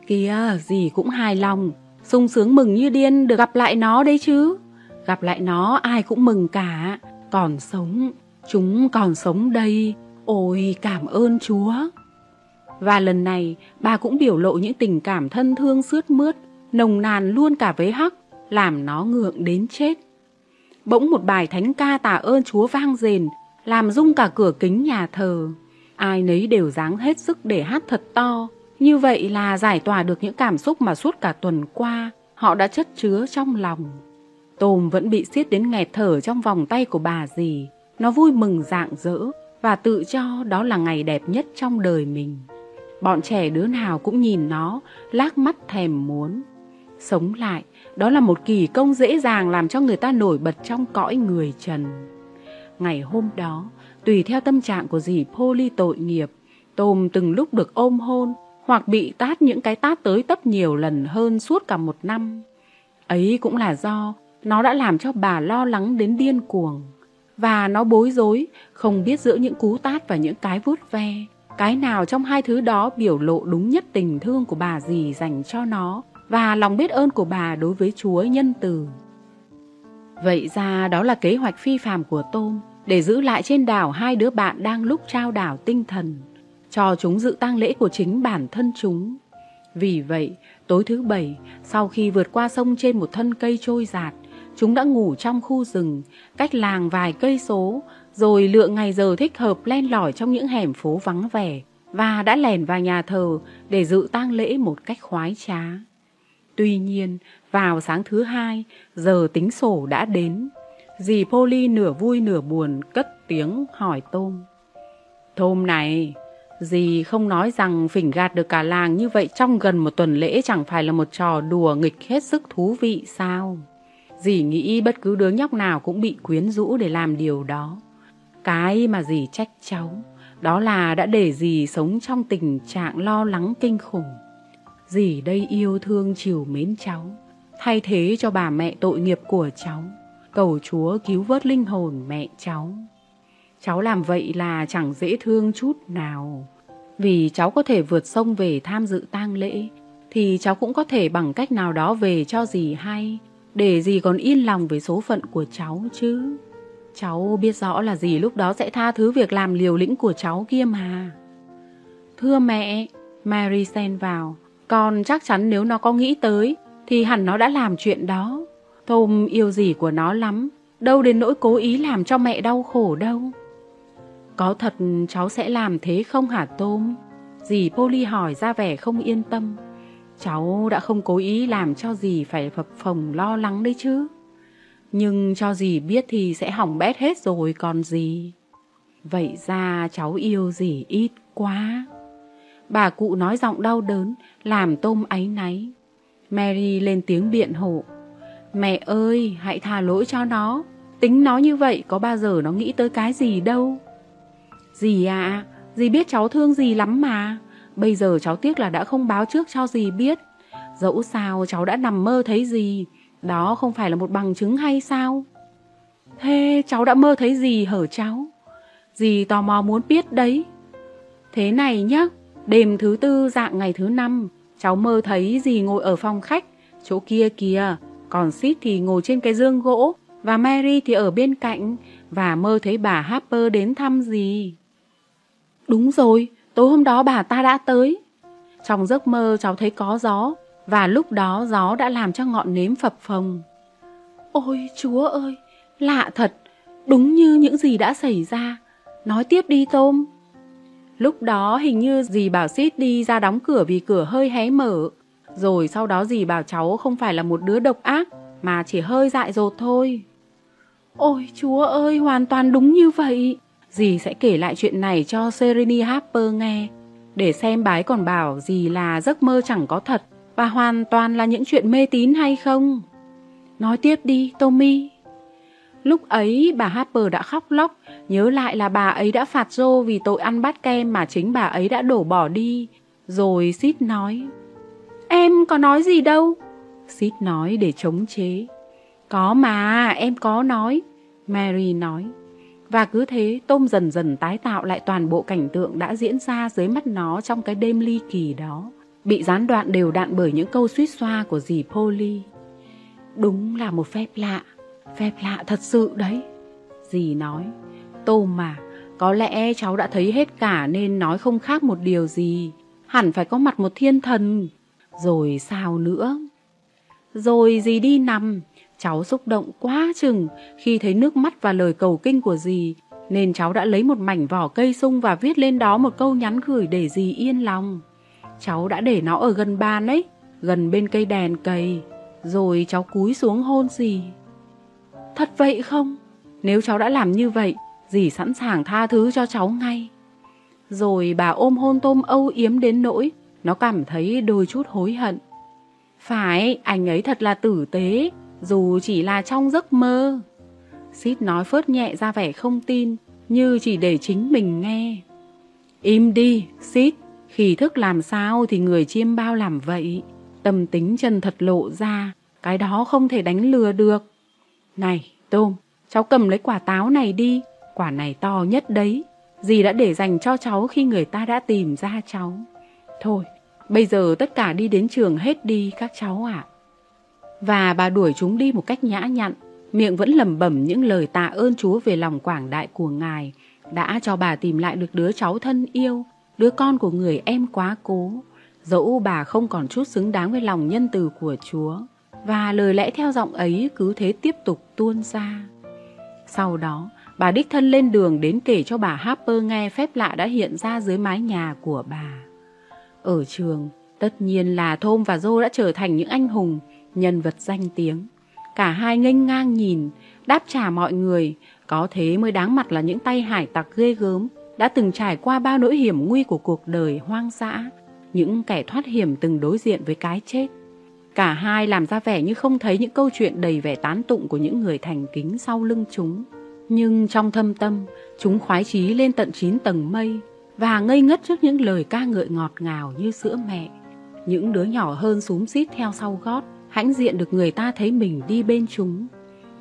Kìa, dì cũng hài lòng, sung sướng mừng như điên được gặp lại nó đấy chứ. Gặp lại nó ai cũng mừng cả, còn sống, chúng còn sống đây, ôi cảm ơn Chúa. Và lần này, bà cũng biểu lộ những tình cảm thân thương sướt mướt, nồng nàn luôn cả với Hắc, làm nó ngượng đến chết. Bỗng một bài thánh ca tạ ơn Chúa vang rền, làm rung cả cửa kính nhà thờ. Ai nấy đều dáng hết sức để hát thật to. Như vậy là giải tỏa được những cảm xúc mà suốt cả tuần qua họ đã chất chứa trong lòng. Tôm vẫn bị siết đến nghẹt thở trong vòng tay của bà dì. Nó vui mừng rạng rỡ và tự cho đó là ngày đẹp nhất trong đời mình. Bọn trẻ đứa nào cũng nhìn nó, lác mắt thèm muốn. Sống lại, đó là một kỳ công dễ dàng làm cho người ta nổi bật trong cõi người trần. Ngày hôm đó, tùy theo tâm trạng của dì Polly tội nghiệp, Tôm từng lúc được ôm hôn hoặc bị tát những cái tát tới tấp nhiều lần hơn suốt cả một năm. Ấy cũng là do nó đã làm cho bà lo lắng đến điên cuồng. Và nó bối rối, không biết giữa những cú tát và những cái vuốt ve. Cái nào trong hai thứ đó biểu lộ đúng nhất tình thương của bà dì dành cho nó và lòng biết ơn của bà đối với Chúa nhân từ. Vậy ra đó là kế hoạch phi phàm của Tôm để giữ lại trên đảo hai đứa bạn đang lúc trao đảo tinh thần, cho chúng dự tang lễ của chính bản thân chúng. Vì vậy, tối thứ bảy, sau khi vượt qua sông trên một thân cây trôi giạt, Chúng đã ngủ trong khu rừng, cách làng vài cây số, rồi lựa ngày giờ thích hợp len lỏi trong những hẻm phố vắng vẻ và đã lèn vào nhà thờ để dự tang lễ một cách khoái trá. Tuy nhiên, vào sáng thứ hai, giờ tính sổ đã đến. Dì Polly nửa vui nửa buồn cất tiếng hỏi Tôm. Tôm này, gì không nói rằng phỉnh gạt được cả làng như vậy trong gần một tuần lễ chẳng phải là một trò đùa nghịch hết sức thú vị sao? Dì nghĩ bất cứ đứa nhóc nào cũng bị quyến rũ để làm điều đó. Cái mà dì trách cháu, đó là đã để dì sống trong tình trạng lo lắng kinh khủng. Dì đây yêu thương chiều mến cháu, thay thế cho bà mẹ tội nghiệp của cháu, cầu Chúa cứu vớt linh hồn mẹ cháu. Cháu làm vậy là chẳng dễ thương chút nào. Vì cháu có thể vượt sông về tham dự tang lễ, thì cháu cũng có thể bằng cách nào đó về cho dì hay, để dì còn yên lòng với số phận của cháu chứ. Cháu biết rõ là dì lúc đó sẽ tha thứ việc làm liều lĩnh của cháu kia mà. Thưa mẹ, Mary xen vào, con chắc chắn nếu nó có nghĩ tới, thì hẳn nó đã làm chuyện đó. Tom yêu dì của nó lắm, đâu đến nỗi cố ý làm cho mẹ đau khổ đâu. Có thật cháu sẽ làm thế không hả tôm? Dì Polly hỏi ra vẻ không yên tâm. Cháu đã không cố ý làm cho dì phải phập phồng lo lắng đấy chứ. Nhưng cho dì biết thì sẽ hỏng bét hết rồi còn gì. Vậy ra cháu yêu dì ít quá. Bà cụ nói giọng đau đớn, làm tôm áy náy. Mary lên tiếng biện hộ. Mẹ ơi, hãy tha lỗi cho nó. Tính nó như vậy có bao giờ nó nghĩ tới cái gì đâu. Dì à, dì biết cháu thương dì lắm mà. Bây giờ cháu tiếc là đã không báo trước cho dì biết. Dẫu sao cháu đã nằm mơ thấy gì, đó không phải là một bằng chứng hay sao? Thế cháu đã mơ thấy gì hở cháu? Dì tò mò muốn biết đấy. Thế này nhá, đêm thứ tư dạng ngày thứ năm, cháu mơ thấy dì ngồi ở phòng khách, chỗ kia kìa, còn Sid thì ngồi trên cái dương gỗ, và Mary thì ở bên cạnh, và mơ thấy bà Harper đến thăm dì. Đúng rồi, tối hôm đó bà ta đã tới. Trong giấc mơ cháu thấy có gió, và lúc đó gió đã làm cho ngọn nến phập phồng. Ôi chúa ơi, lạ thật, đúng như những gì đã xảy ra. Nói tiếp đi Tôm. Lúc đó hình như dì bảo xít đi ra đóng cửa vì cửa hơi hé mở. Rồi sau đó dì bảo cháu không phải là một đứa độc ác, mà chỉ hơi dại dột thôi. Ôi chúa ơi, hoàn toàn đúng như vậy. Dì sẽ kể lại chuyện này cho Serenity Harper nghe, để xem bái còn bảo gì là giấc mơ chẳng có thật và hoàn toàn là những chuyện mê tín hay không. Nói tiếp đi, Tommy. Lúc ấy bà Harper đã khóc lóc, nhớ lại là bà ấy đã phạt Joe vì tội ăn bát kem mà chính bà ấy đã đổ bỏ đi. Rồi Sid nói, Em có nói gì đâu. Sid nói để chống chế. Có mà, em có nói. Mary nói. Và cứ thế, Tôm dần dần tái tạo lại toàn bộ cảnh tượng đã diễn ra dưới mắt nó trong cái đêm ly kỳ đó, bị gián đoạn đều đặn bởi những câu suýt xoa của dì Polly. Đúng là một phép lạ, phép lạ thật sự đấy. Dì nói, Tôm mà, có lẽ cháu đã thấy hết cả nên nói không khác một điều gì. Hẳn phải có mặt một thiên thần. Rồi sao nữa? Rồi dì đi nằm, Cháu xúc động quá chừng khi thấy nước mắt và lời cầu kinh của dì, nên cháu đã lấy một mảnh vỏ cây sung và viết lên đó một câu nhắn gửi để dì yên lòng. Cháu đã để nó ở gần bàn ấy, gần bên cây đèn cầy, rồi cháu cúi xuống hôn dì. Thật vậy không? Nếu cháu đã làm như vậy, dì sẵn sàng tha thứ cho cháu ngay. Rồi bà ôm hôn tôm âu yếm đến nỗi, nó cảm thấy đôi chút hối hận. Phải, anh ấy thật là tử tế, dù chỉ là trong giấc mơ. Sid nói phớt nhẹ ra vẻ không tin, như chỉ để chính mình nghe. Im đi, Sid, khi thức làm sao thì người chiêm bao làm vậy. Tâm tính chân thật lộ ra, cái đó không thể đánh lừa được. Này, Tôm, cháu cầm lấy quả táo này đi, quả này to nhất đấy. Dì đã để dành cho cháu khi người ta đã tìm ra cháu. Thôi, bây giờ tất cả đi đến trường hết đi các cháu ạ. À và bà đuổi chúng đi một cách nhã nhặn, miệng vẫn lẩm bẩm những lời tạ ơn Chúa về lòng quảng đại của Ngài, đã cho bà tìm lại được đứa cháu thân yêu, đứa con của người em quá cố, dẫu bà không còn chút xứng đáng với lòng nhân từ của Chúa. Và lời lẽ theo giọng ấy cứ thế tiếp tục tuôn ra. Sau đó, bà đích thân lên đường đến kể cho bà Harper nghe phép lạ đã hiện ra dưới mái nhà của bà. Ở trường, tất nhiên là Thôm và Joe đã trở thành những anh hùng, nhân vật danh tiếng. Cả hai nghênh ngang nhìn, đáp trả mọi người, có thế mới đáng mặt là những tay hải tặc ghê gớm, đã từng trải qua bao nỗi hiểm nguy của cuộc đời hoang dã, những kẻ thoát hiểm từng đối diện với cái chết. Cả hai làm ra vẻ như không thấy những câu chuyện đầy vẻ tán tụng của những người thành kính sau lưng chúng. Nhưng trong thâm tâm, chúng khoái chí lên tận chín tầng mây và ngây ngất trước những lời ca ngợi ngọt ngào như sữa mẹ. Những đứa nhỏ hơn xúm xít theo sau gót, hãnh diện được người ta thấy mình đi bên chúng.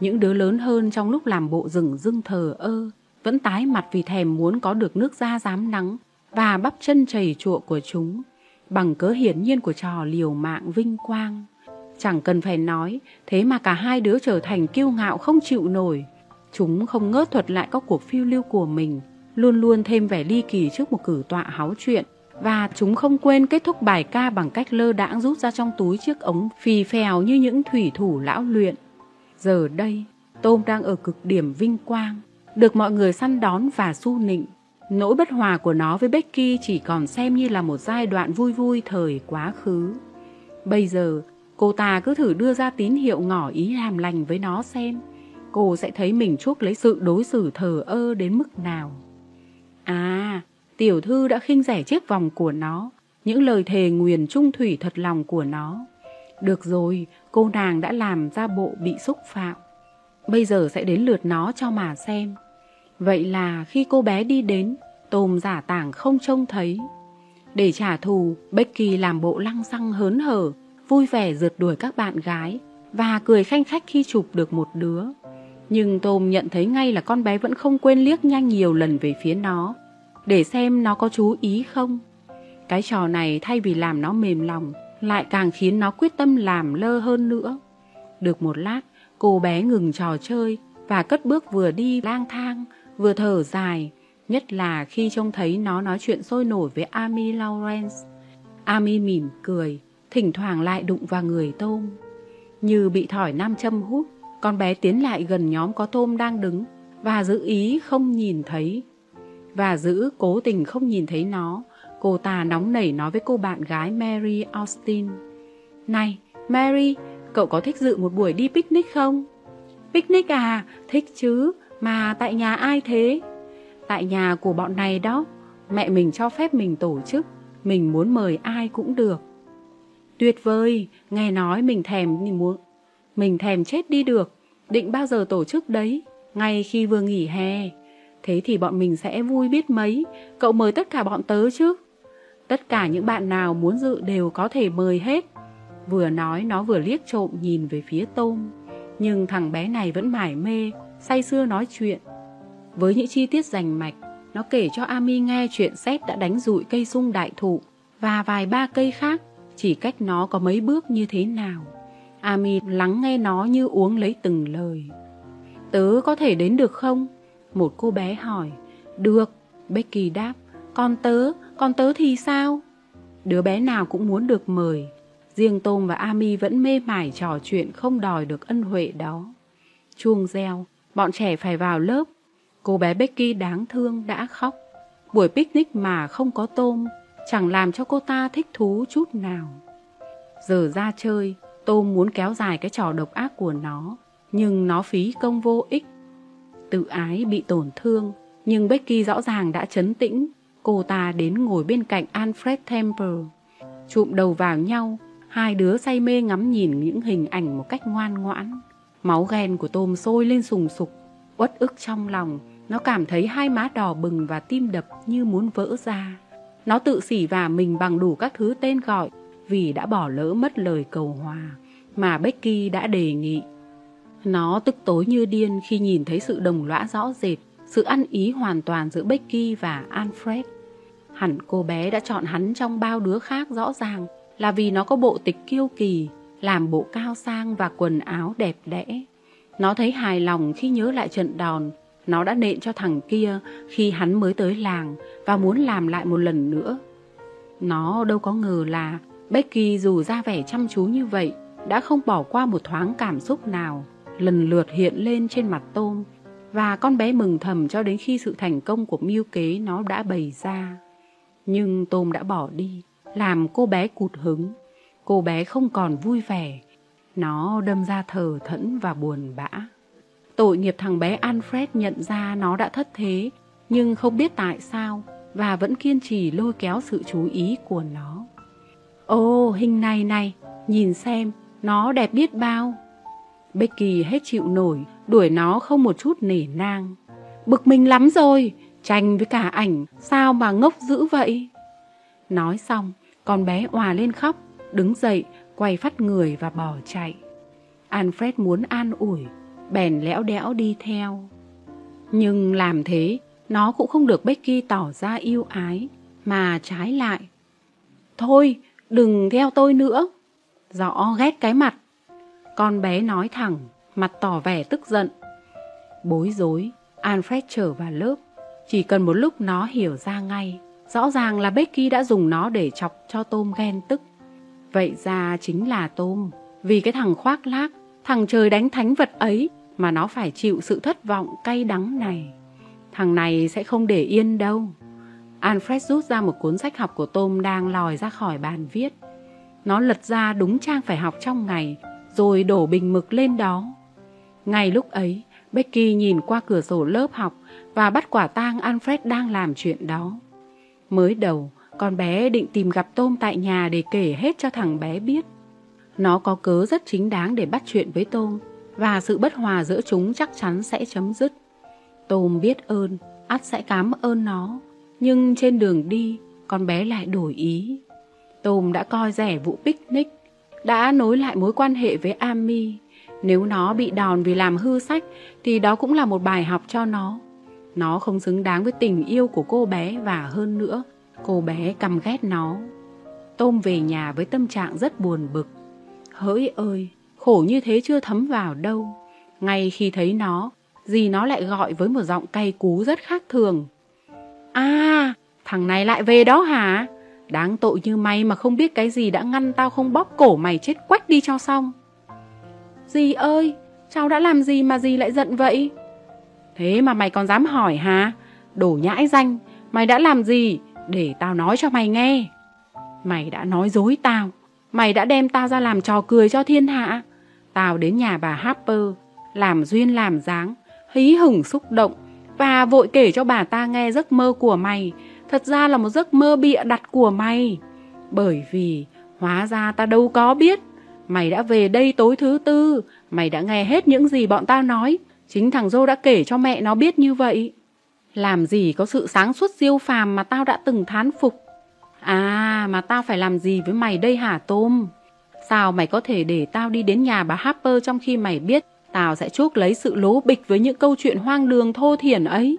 Những đứa lớn hơn trong lúc làm bộ rừng dưng thờ ơ, vẫn tái mặt vì thèm muốn có được nước da dám nắng và bắp chân chảy trụa của chúng, bằng cớ hiển nhiên của trò liều mạng vinh quang. Chẳng cần phải nói, thế mà cả hai đứa trở thành kiêu ngạo không chịu nổi. Chúng không ngớt thuật lại các cuộc phiêu lưu của mình, luôn luôn thêm vẻ ly kỳ trước một cử tọa háo chuyện và chúng không quên kết thúc bài ca bằng cách lơ đãng rút ra trong túi chiếc ống phì phèo như những thủy thủ lão luyện. Giờ đây, Tôm đang ở cực điểm vinh quang, được mọi người săn đón và su nịnh. Nỗi bất hòa của nó với Becky chỉ còn xem như là một giai đoạn vui vui thời quá khứ. Bây giờ, cô ta cứ thử đưa ra tín hiệu ngỏ ý làm lành với nó xem. Cô sẽ thấy mình chuốc lấy sự đối xử thờ ơ đến mức nào. À, tiểu thư đã khinh rẻ chiếc vòng của nó, những lời thề nguyền trung thủy thật lòng của nó. Được rồi, cô nàng đã làm ra bộ bị xúc phạm. Bây giờ sẽ đến lượt nó cho mà xem. Vậy là khi cô bé đi đến, Tôm giả tảng không trông thấy. Để trả thù, Becky làm bộ lăng xăng hớn hở, vui vẻ rượt đuổi các bạn gái và cười khanh khách khi chụp được một đứa. Nhưng Tôm nhận thấy ngay là con bé vẫn không quên liếc nhanh nhiều lần về phía nó, để xem nó có chú ý không. Cái trò này thay vì làm nó mềm lòng, lại càng khiến nó quyết tâm làm lơ hơn nữa. Được một lát, cô bé ngừng trò chơi và cất bước vừa đi lang thang, vừa thở dài, nhất là khi trông thấy nó nói chuyện sôi nổi với Amy Lawrence. Amy mỉm cười, thỉnh thoảng lại đụng vào người Tôm. Như bị thỏi nam châm hút, con bé tiến lại gần nhóm có Tôm đang đứng và giữ ý không nhìn thấy. Và giữ cố tình không nhìn thấy nó, cô ta nóng nảy nói với cô bạn gái Mary Austin. Này, Mary, cậu có thích dự một buổi đi picnic không? Picnic à, thích chứ, mà tại nhà ai thế? Tại nhà của bọn này đó, mẹ mình cho phép mình tổ chức, mình muốn mời ai cũng được. Tuyệt vời, nghe nói mình thèm muốn mình thèm chết đi được, định bao giờ tổ chức đấy, ngay khi vừa nghỉ hè. Thế thì bọn mình sẽ vui biết mấy, cậu mời tất cả bọn tớ chứ. Tất cả những bạn nào muốn dự đều có thể mời hết. Vừa nói nó vừa liếc trộm nhìn về phía tôm. Nhưng thằng bé này vẫn mải mê, say sưa nói chuyện. Với những chi tiết rành mạch, nó kể cho Ami nghe chuyện xét đã đánh rụi cây sung đại thụ và vài ba cây khác, chỉ cách nó có mấy bước như thế nào. Ami lắng nghe nó như uống lấy từng lời. Tớ có thể đến được không? Một cô bé hỏi. Được, Becky đáp. Còn tớ, còn tớ thì sao? Đứa bé nào cũng muốn được mời. Riêng Tôm và Ami vẫn mê mải trò chuyện không đòi được ân huệ đó. Chuông reo, bọn trẻ phải vào lớp. Cô bé Becky đáng thương đã khóc. Buổi picnic mà không có Tôm, chẳng làm cho cô ta thích thú chút nào. Giờ ra chơi, Tôm muốn kéo dài cái trò độc ác của nó, nhưng nó phí công vô ích. Tự ái bị tổn thương, nhưng Becky rõ ràng đã chấn tĩnh. Cô ta đến ngồi bên cạnh Alfred Temple. Chụm đầu vào nhau, hai đứa say mê ngắm nhìn những hình ảnh một cách ngoan ngoãn. Máu ghen của Tôm sôi lên sùng sục, uất ức trong lòng. Nó cảm thấy hai má đỏ bừng và tim đập như muốn vỡ ra. Nó tự xỉ vả mình bằng đủ các thứ tên gọi vì đã bỏ lỡ mất lời cầu hòa mà Becky đã đề nghị. Nó tức tối như điên khi nhìn thấy sự đồng lõa rõ rệt, sự ăn ý hoàn toàn giữa Becky và Alfred. Hẳn cô bé đã chọn hắn trong bao đứa khác rõ ràng là vì nó có bộ tịch kiêu kỳ, làm bộ cao sang và quần áo đẹp đẽ. Nó thấy hài lòng khi nhớ lại trận đòn nó đã nện cho thằng kia khi hắn mới tới làng và muốn làm lại một lần nữa. Nó đâu có ngờ là Becky dù ra vẻ chăm chú như vậy đã không bỏ qua một thoáng cảm xúc nào lần lượt hiện lên trên mặt tôm và con bé mừng thầm cho đến khi sự thành công của mưu kế nó đã bày ra. Nhưng tôm đã bỏ đi, làm cô bé cụt hứng. Cô bé không còn vui vẻ, nó đâm ra thờ thẫn và buồn bã. Tội nghiệp thằng bé Alfred nhận ra nó đã thất thế, nhưng không biết tại sao và vẫn kiên trì lôi kéo sự chú ý của nó. Ồ, hình này này, nhìn xem, nó đẹp biết bao. Becky hết chịu nổi, đuổi nó không một chút nể nang. Bực mình lắm rồi, tranh với cả ảnh, sao mà ngốc dữ vậy? Nói xong, con bé òa lên khóc, đứng dậy, quay phát người và bỏ chạy. Alfred muốn an ủi, bèn lẽo đẽo đi theo. Nhưng làm thế, nó cũng không được Becky tỏ ra yêu ái, mà trái lại. Thôi, đừng theo tôi nữa. Rõ ghét cái mặt. Con bé nói thẳng, mặt tỏ vẻ tức giận. Bối rối, Alfred trở vào lớp. Chỉ cần một lúc nó hiểu ra ngay. Rõ ràng là Becky đã dùng nó để chọc cho Tôm ghen tức. Vậy ra chính là Tôm. Vì cái thằng khoác lác, thằng trời đánh thánh vật ấy mà nó phải chịu sự thất vọng cay đắng này. Thằng này sẽ không để yên đâu. Alfred rút ra một cuốn sách học của Tom đang lòi ra khỏi bàn viết. Nó lật ra đúng trang phải học trong ngày, rồi đổ bình mực lên đó. Ngay lúc ấy, Becky nhìn qua cửa sổ lớp học và bắt quả tang Alfred đang làm chuyện đó. Mới đầu, con bé định tìm gặp Tôm tại nhà để kể hết cho thằng bé biết. Nó có cớ rất chính đáng để bắt chuyện với Tôm và sự bất hòa giữa chúng chắc chắn sẽ chấm dứt. Tôm biết ơn, ắt sẽ cảm ơn nó. Nhưng trên đường đi, con bé lại đổi ý. Tôm đã coi rẻ vụ picnic, đã nối lại mối quan hệ với Ami. Nếu nó bị đòn vì làm hư sách, thì đó cũng là một bài học cho nó. Nó không xứng đáng với tình yêu của cô bé và hơn nữa, cô bé căm ghét nó. Tôm về nhà với tâm trạng rất buồn bực. Hỡi ơi, khổ như thế chưa thấm vào đâu. Ngay khi thấy nó, dì nó lại gọi với một giọng cay cú rất khác thường. À, thằng này lại về đó hả? Đáng tội như mày mà không biết cái gì đã ngăn tao không bóp cổ mày chết quách đi cho xong. Dì ơi, cháu đã làm gì mà dì lại giận vậy? Thế mà mày còn dám hỏi hả? Đổ nhãi danh, mày đã làm gì? Để tao nói cho mày nghe. Mày đã nói dối tao. Mày đã đem tao ra làm trò cười cho thiên hạ. Tao đến nhà bà Harper, làm duyên làm dáng, hí hửng xúc động và vội kể cho bà ta nghe giấc mơ của mày. Thật ra là một giấc mơ bịa đặt của mày. Bởi vì hóa ra ta đâu có biết. Mày đã về đây tối thứ tư, mày đã nghe hết những gì bọn tao nói. Chính thằng Dô đã kể cho mẹ nó biết như vậy. Làm gì có sự sáng suốt siêu phàm mà tao đã từng thán phục. À, mà tao phải làm gì với mày đây hả Tôm? Sao mày có thể để tao đi đến nhà bà Harper trong khi mày biết tao sẽ chuốc lấy sự lố bịch với những câu chuyện hoang đường thô thiển ấy?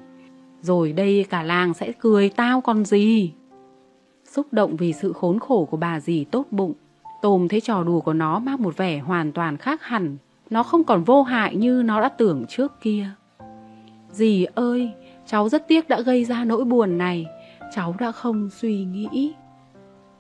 Rồi đây cả làng sẽ cười tao còn gì? Xúc động vì sự khốn khổ của bà dì tốt bụng, Tôm thấy trò đùa của nó mang một vẻ hoàn toàn khác hẳn. Nó không còn vô hại như nó đã tưởng trước kia. Dì ơi, cháu rất tiếc đã gây ra nỗi buồn này. Cháu đã không suy nghĩ.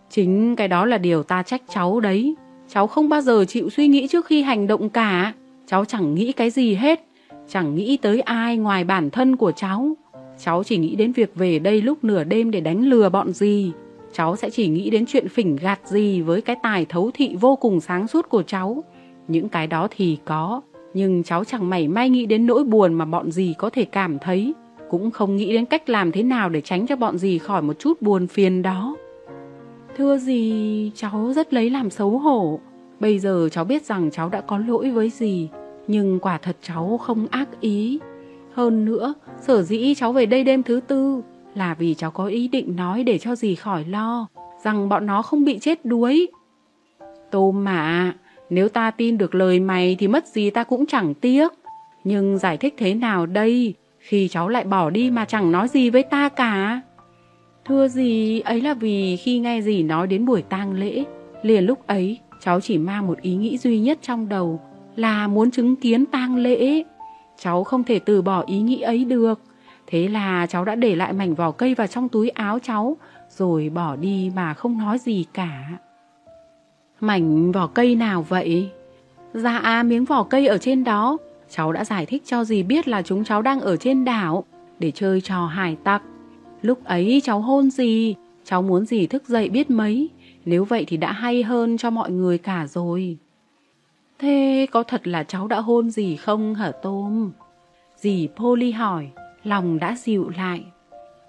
Chính cái đó là điều ta trách cháu đấy. Cháu không bao giờ chịu suy nghĩ trước khi hành động cả. Cháu chẳng nghĩ cái gì hết. Chẳng nghĩ tới ai ngoài bản thân của cháu. Cháu chỉ nghĩ đến việc về đây lúc nửa đêm để đánh lừa bọn gì. Cháu sẽ chỉ nghĩ đến chuyện phỉnh gạt gì với cái tài thấu thị vô cùng sáng suốt của cháu. Những cái đó thì có, nhưng cháu chẳng mảy may nghĩ đến nỗi buồn mà bọn gì có thể cảm thấy. Cũng không nghĩ đến cách làm thế nào để tránh cho bọn gì khỏi một chút buồn phiền đó. Thưa gì, cháu rất lấy làm xấu hổ. Bây giờ cháu biết rằng cháu đã có lỗi với gì, nhưng quả thật cháu không ác ý. Hơn nữa, sở dĩ cháu về đây đêm thứ tư là vì cháu có ý định nói để cho dì khỏi lo, rằng bọn nó không bị chết đuối. Tôm mà, nếu ta tin được lời mày thì mất gì ta cũng chẳng tiếc. Nhưng giải thích thế nào đây, khi cháu lại bỏ đi mà chẳng nói gì với ta cả? Thưa gì, ấy là vì khi nghe dì nói đến buổi tang lễ, liền lúc ấy cháu chỉ mang một ý nghĩ duy nhất trong đầu là muốn chứng kiến tang lễ. Cháu không thể từ bỏ ý nghĩ ấy được. Thế là cháu đã để lại mảnh vỏ cây vào trong túi áo cháu, rồi bỏ đi mà không nói gì cả. Mảnh vỏ cây nào vậy? Dạ miếng vỏ cây ở trên đó. Cháu đã giải thích cho dì biết là chúng cháu đang ở trên đảo để chơi trò hải tặc. Lúc ấy cháu hôn gì? cháu muốn gì? thức dậy biết mấy. Nếu vậy thì đã hay hơn cho mọi người cả rồi. Thế có thật là cháu đã hôn gì không hả Tôm? Dì Polly hỏi, lòng đã dịu lại.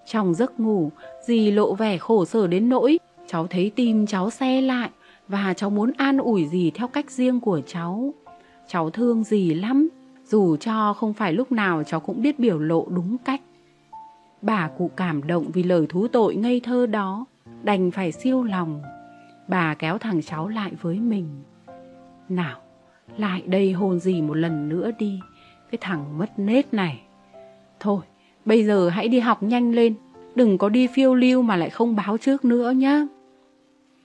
Trong giấc ngủ, dì lộ vẻ khổ sở đến nỗi, cháu thấy tim cháu xe lại và cháu muốn an ủi dì theo cách riêng của cháu. Cháu thương dì lắm, dù cho không phải lúc nào cháu cũng biết biểu lộ đúng cách. Bà cụ cảm động vì lời thú tội ngây thơ đó, đành phải siêu lòng. Bà kéo thằng cháu lại với mình. Nào, lại đây hôn gì một lần nữa đi, cái thằng mất nết này. Thôi, bây giờ hãy đi học nhanh lên, đừng có đi phiêu lưu mà lại không báo trước nữa nhá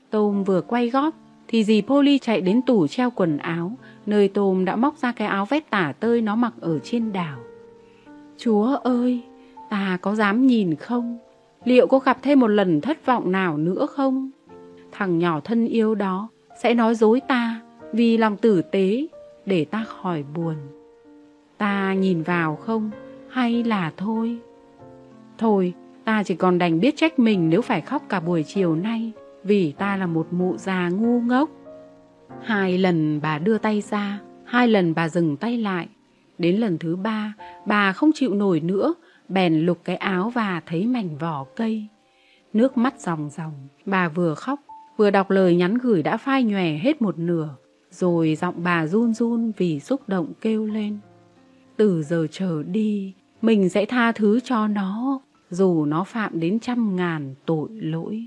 Tôm vừa quay góp thì dì Polly chạy đến tủ treo quần áo, nơi Tôm đã móc ra cái áo vét tả tơi nó mặc ở trên đảo. Chúa ơi, ta có dám nhìn không? Liệu có gặp thêm một lần thất vọng nào nữa không? Thằng nhỏ thân yêu đó sẽ nói dối ta vì lòng tử tế để ta khỏi buồn. Ta nhìn vào không hay là thôi? Thôi, ta chỉ còn đành biết trách mình nếu phải khóc cả buổi chiều nay vì ta là một mụ già ngu ngốc. Hai lần bà đưa tay ra, hai lần bà dừng tay lại. Đến lần thứ ba, bà không chịu nổi nữa, bèn lục cái áo và thấy mảnh vỏ cây. Nước mắt ròng ròng, bà vừa khóc, vừa đọc lời nhắn gửi đã phai nhòe hết một nửa, rồi giọng bà run run vì xúc động kêu lên. Từ giờ trở đi, mình sẽ tha thứ cho nó, dù nó phạm đến trăm ngàn tội lỗi.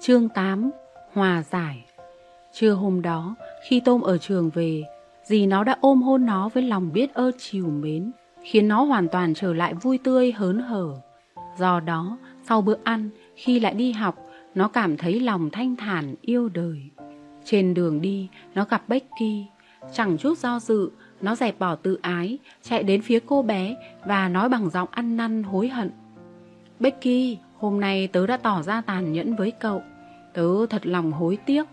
Chương 8 Hòa giải Trưa hôm đó, khi Tôm ở trường về, dì nó đã ôm hôn nó với lòng biết ơn chiều mến, khiến nó hoàn toàn trở lại vui tươi hớn hở. Do đó, sau bữa ăn, khi lại đi học, nó cảm thấy lòng thanh thản yêu đời. Trên đường đi, nó gặp Becky. Chẳng chút do dự, nó dẹp bỏ tự ái, chạy đến phía cô bé và nói bằng giọng ăn năn hối hận. Becky, hôm nay tớ đã tỏ ra tàn nhẫn với cậu. Tớ thật lòng hối tiếc.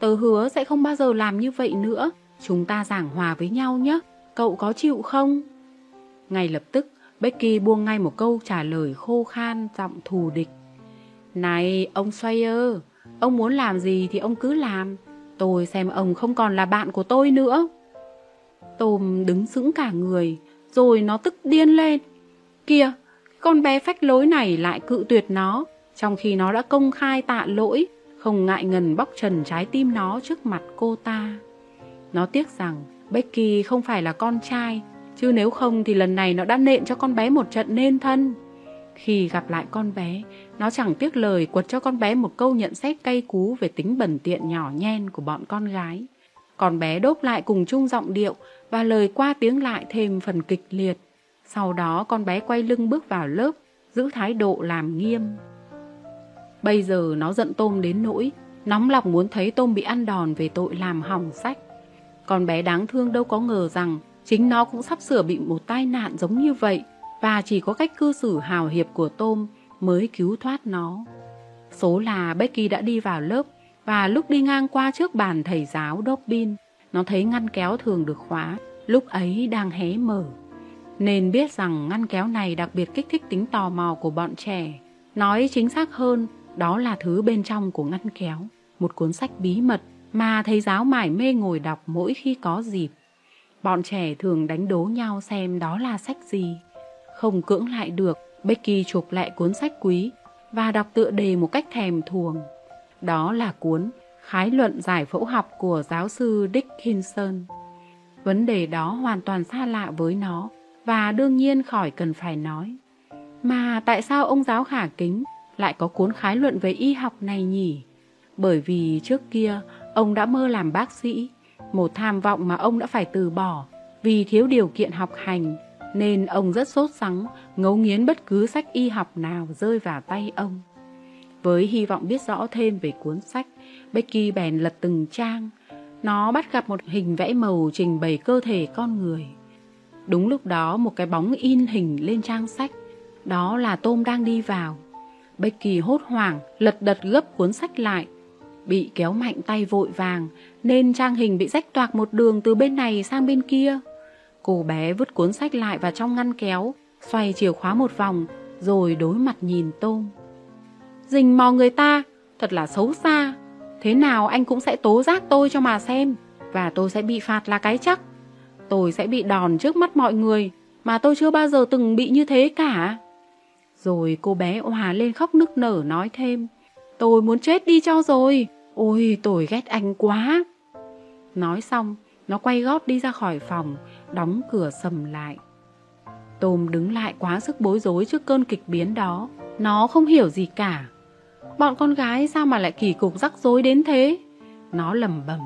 Tớ hứa sẽ không bao giờ làm như vậy nữa. Chúng ta giảng hòa với nhau nhé. Cậu có chịu không? Ngay lập tức, Becky buông ngay một câu trả lời khô khan, giọng thù địch. Này, ông Sawyer, ông muốn làm gì thì ông cứ làm. Tôi xem ông không còn là bạn của tôi nữa. Tôm đứng sững cả người, rồi nó tức điên lên. Kìa, con bé phách lối này lại cự tuyệt nó, trong khi nó đã công khai tạ lỗi, không ngại ngần bóc trần trái tim nó trước mặt cô ta. Nó tiếc rằng Becky không phải là con trai, chứ nếu không thì lần này nó đã nện cho con bé một trận nên thân. Khi gặp lại con bé, nó chẳng tiếc lời quật cho con bé một câu nhận xét cay cú về tính bẩn tiện nhỏ nhen của bọn con gái. Con bé đốt lại cùng chung giọng điệu và lời qua tiếng lại thêm phần kịch liệt. Sau đó con bé quay lưng bước vào lớp, giữ thái độ làm nghiêm. Bây giờ nó giận Tôm đến nỗi, nóng lòng muốn thấy Tôm bị ăn đòn về tội làm hỏng sách. Con bé đáng thương đâu có ngờ rằng chính nó cũng sắp sửa bị một tai nạn giống như vậy và chỉ có cách cư xử hào hiệp của Tôm mới cứu thoát nó. Số là Becky đã đi vào lớp và lúc đi ngang qua trước bàn thầy giáo Dobbin, nó thấy ngăn kéo thường được khóa, lúc ấy đang hé mở. Nên biết rằng ngăn kéo này đặc biệt kích thích tính tò mò của bọn trẻ. Nói chính xác hơn, đó là thứ bên trong của ngăn kéo, một cuốn sách bí mật mà thầy giáo mải mê ngồi đọc mỗi khi có dịp. Bọn trẻ thường đánh đố nhau xem đó là sách gì. Không cưỡng lại được, Becky chụp lại cuốn sách quý và đọc tựa đề một cách thèm thuồng. Đó là cuốn Khái luận giải phẫu học của giáo sư Dickinson. Vấn đề đó hoàn toàn xa lạ với nó và đương nhiên khỏi cần phải nói. Mà tại sao ông giáo khả kính lại có cuốn khái luận về y học này nhỉ? Bởi vì trước kia ông đã mơ làm bác sĩ, một tham vọng mà ông đã phải từ bỏ vì thiếu điều kiện học hành, nên ông rất sốt sắng ngấu nghiến bất cứ sách y học nào rơi vào tay ông. Với hy vọng biết rõ thêm về cuốn sách, Becky bèn lật từng trang. Nó bắt gặp một hình vẽ màu trình bày cơ thể con người. Đúng lúc đó một cái bóng in hình lên trang sách. Đó là Tôm đang đi vào. Becky hốt hoảng, lật đật gấp cuốn sách lại. Bị kéo mạnh tay vội vàng, nên trang hình bị rách toạc một đường từ bên này sang bên kia. Cô bé vứt cuốn sách lại vào trong ngăn kéo, xoay chìa khóa một vòng, rồi đối mặt nhìn Tôm. Dình mò người ta, thật là xấu xa. Thế nào anh cũng sẽ tố giác tôi cho mà xem, và tôi sẽ bị phạt là cái chắc. Tôi sẽ bị đòn trước mắt mọi người, mà tôi chưa bao giờ từng bị như thế cả. Rồi cô bé hòa lên khóc nức nở nói thêm, Tôi muốn chết đi cho rồi. Ôi, tôi ghét anh quá. Nói xong, Nó quay gót đi ra khỏi phòng, Đóng cửa sầm lại. Tôm đứng lại quá sức bối rối trước cơn kịch biến đó. Nó không hiểu gì cả. Bọn con gái sao mà lại kỳ cục rắc rối đến thế? Nó lầm bầm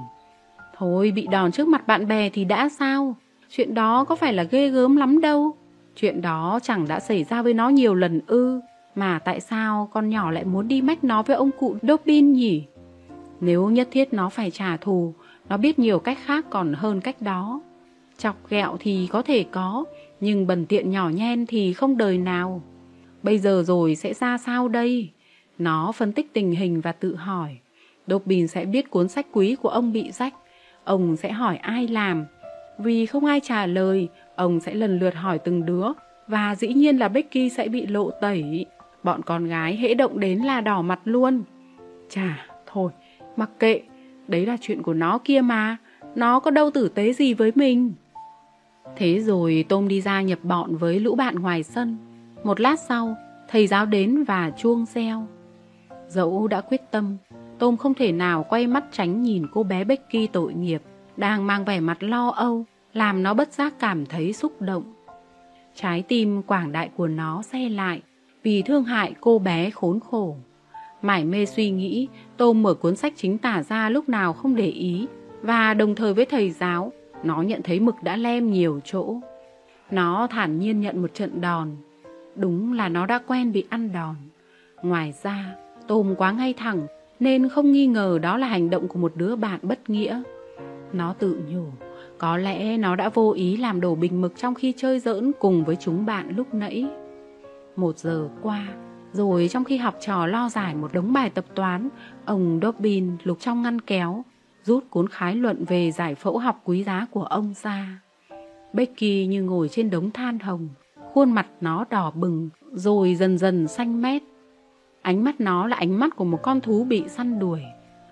Thôi, bị đòn trước mặt bạn bè thì đã sao? Chuyện đó có phải là ghê gớm lắm đâu. Chuyện đó chẳng đã xảy ra với nó nhiều lần ư Mà tại sao con nhỏ lại muốn đi mách nó với ông cụ Dobin nhỉ? Nếu nhất thiết nó phải trả thù Nó biết nhiều cách khác còn hơn cách đó. Chọc ghẹo thì có thể có Nhưng bần tiện nhỏ nhen thì không đời nào. Bây giờ rồi sẽ ra sao đây? Nó phân tích tình hình và tự hỏi. Dobin sẽ biết cuốn sách quý của ông bị rách. Ông sẽ hỏi ai làm. Vì không ai trả lời, ông sẽ lần lượt hỏi từng đứa và dĩ nhiên là Becky sẽ bị lộ tẩy. Bọn con gái hễ động đến là đỏ mặt luôn. Chà, thôi, mặc kệ, đấy là chuyện của nó kia mà, nó có đâu tử tế gì với mình. Thế rồi Tôm đi ra nhập bọn với lũ bạn ngoài sân. Một lát sau, thầy giáo đến và chuông reo. Dẫu đã quyết tâm, Tôm không thể nào quay mắt tránh nhìn cô bé Becky tội nghiệp, đang mang vẻ mặt lo âu, làm nó bất giác cảm thấy xúc động. Trái tim quảng đại của nó xe lại, vì thương hại cô bé khốn khổ. Mải mê suy nghĩ, Tôm mở cuốn sách chính tả ra lúc nào không để ý, và đồng thời với thầy giáo, nó nhận thấy mực đã lem nhiều chỗ. Nó thản nhiên nhận một trận đòn. Đúng là nó đã quen bị ăn đòn. Ngoài ra, Tôm quá ngay thẳng nên không nghi ngờ đó là hành động của một đứa bạn bất nghĩa. Nó tự nhủ, có lẽ nó đã vô ý làm đổ bình mực trong khi chơi giỡn cùng với chúng bạn lúc nãy. Một giờ qua, rồi trong khi học trò lo giải một đống bài tập toán, ông Dobbin lục trong ngăn kéo, rút cuốn khái luận về giải phẫu học quý giá của ông ra. Becky như ngồi trên đống than hồng, khuôn mặt nó đỏ bừng, rồi dần dần xanh mét. Ánh mắt nó là ánh mắt của một con thú bị săn đuổi.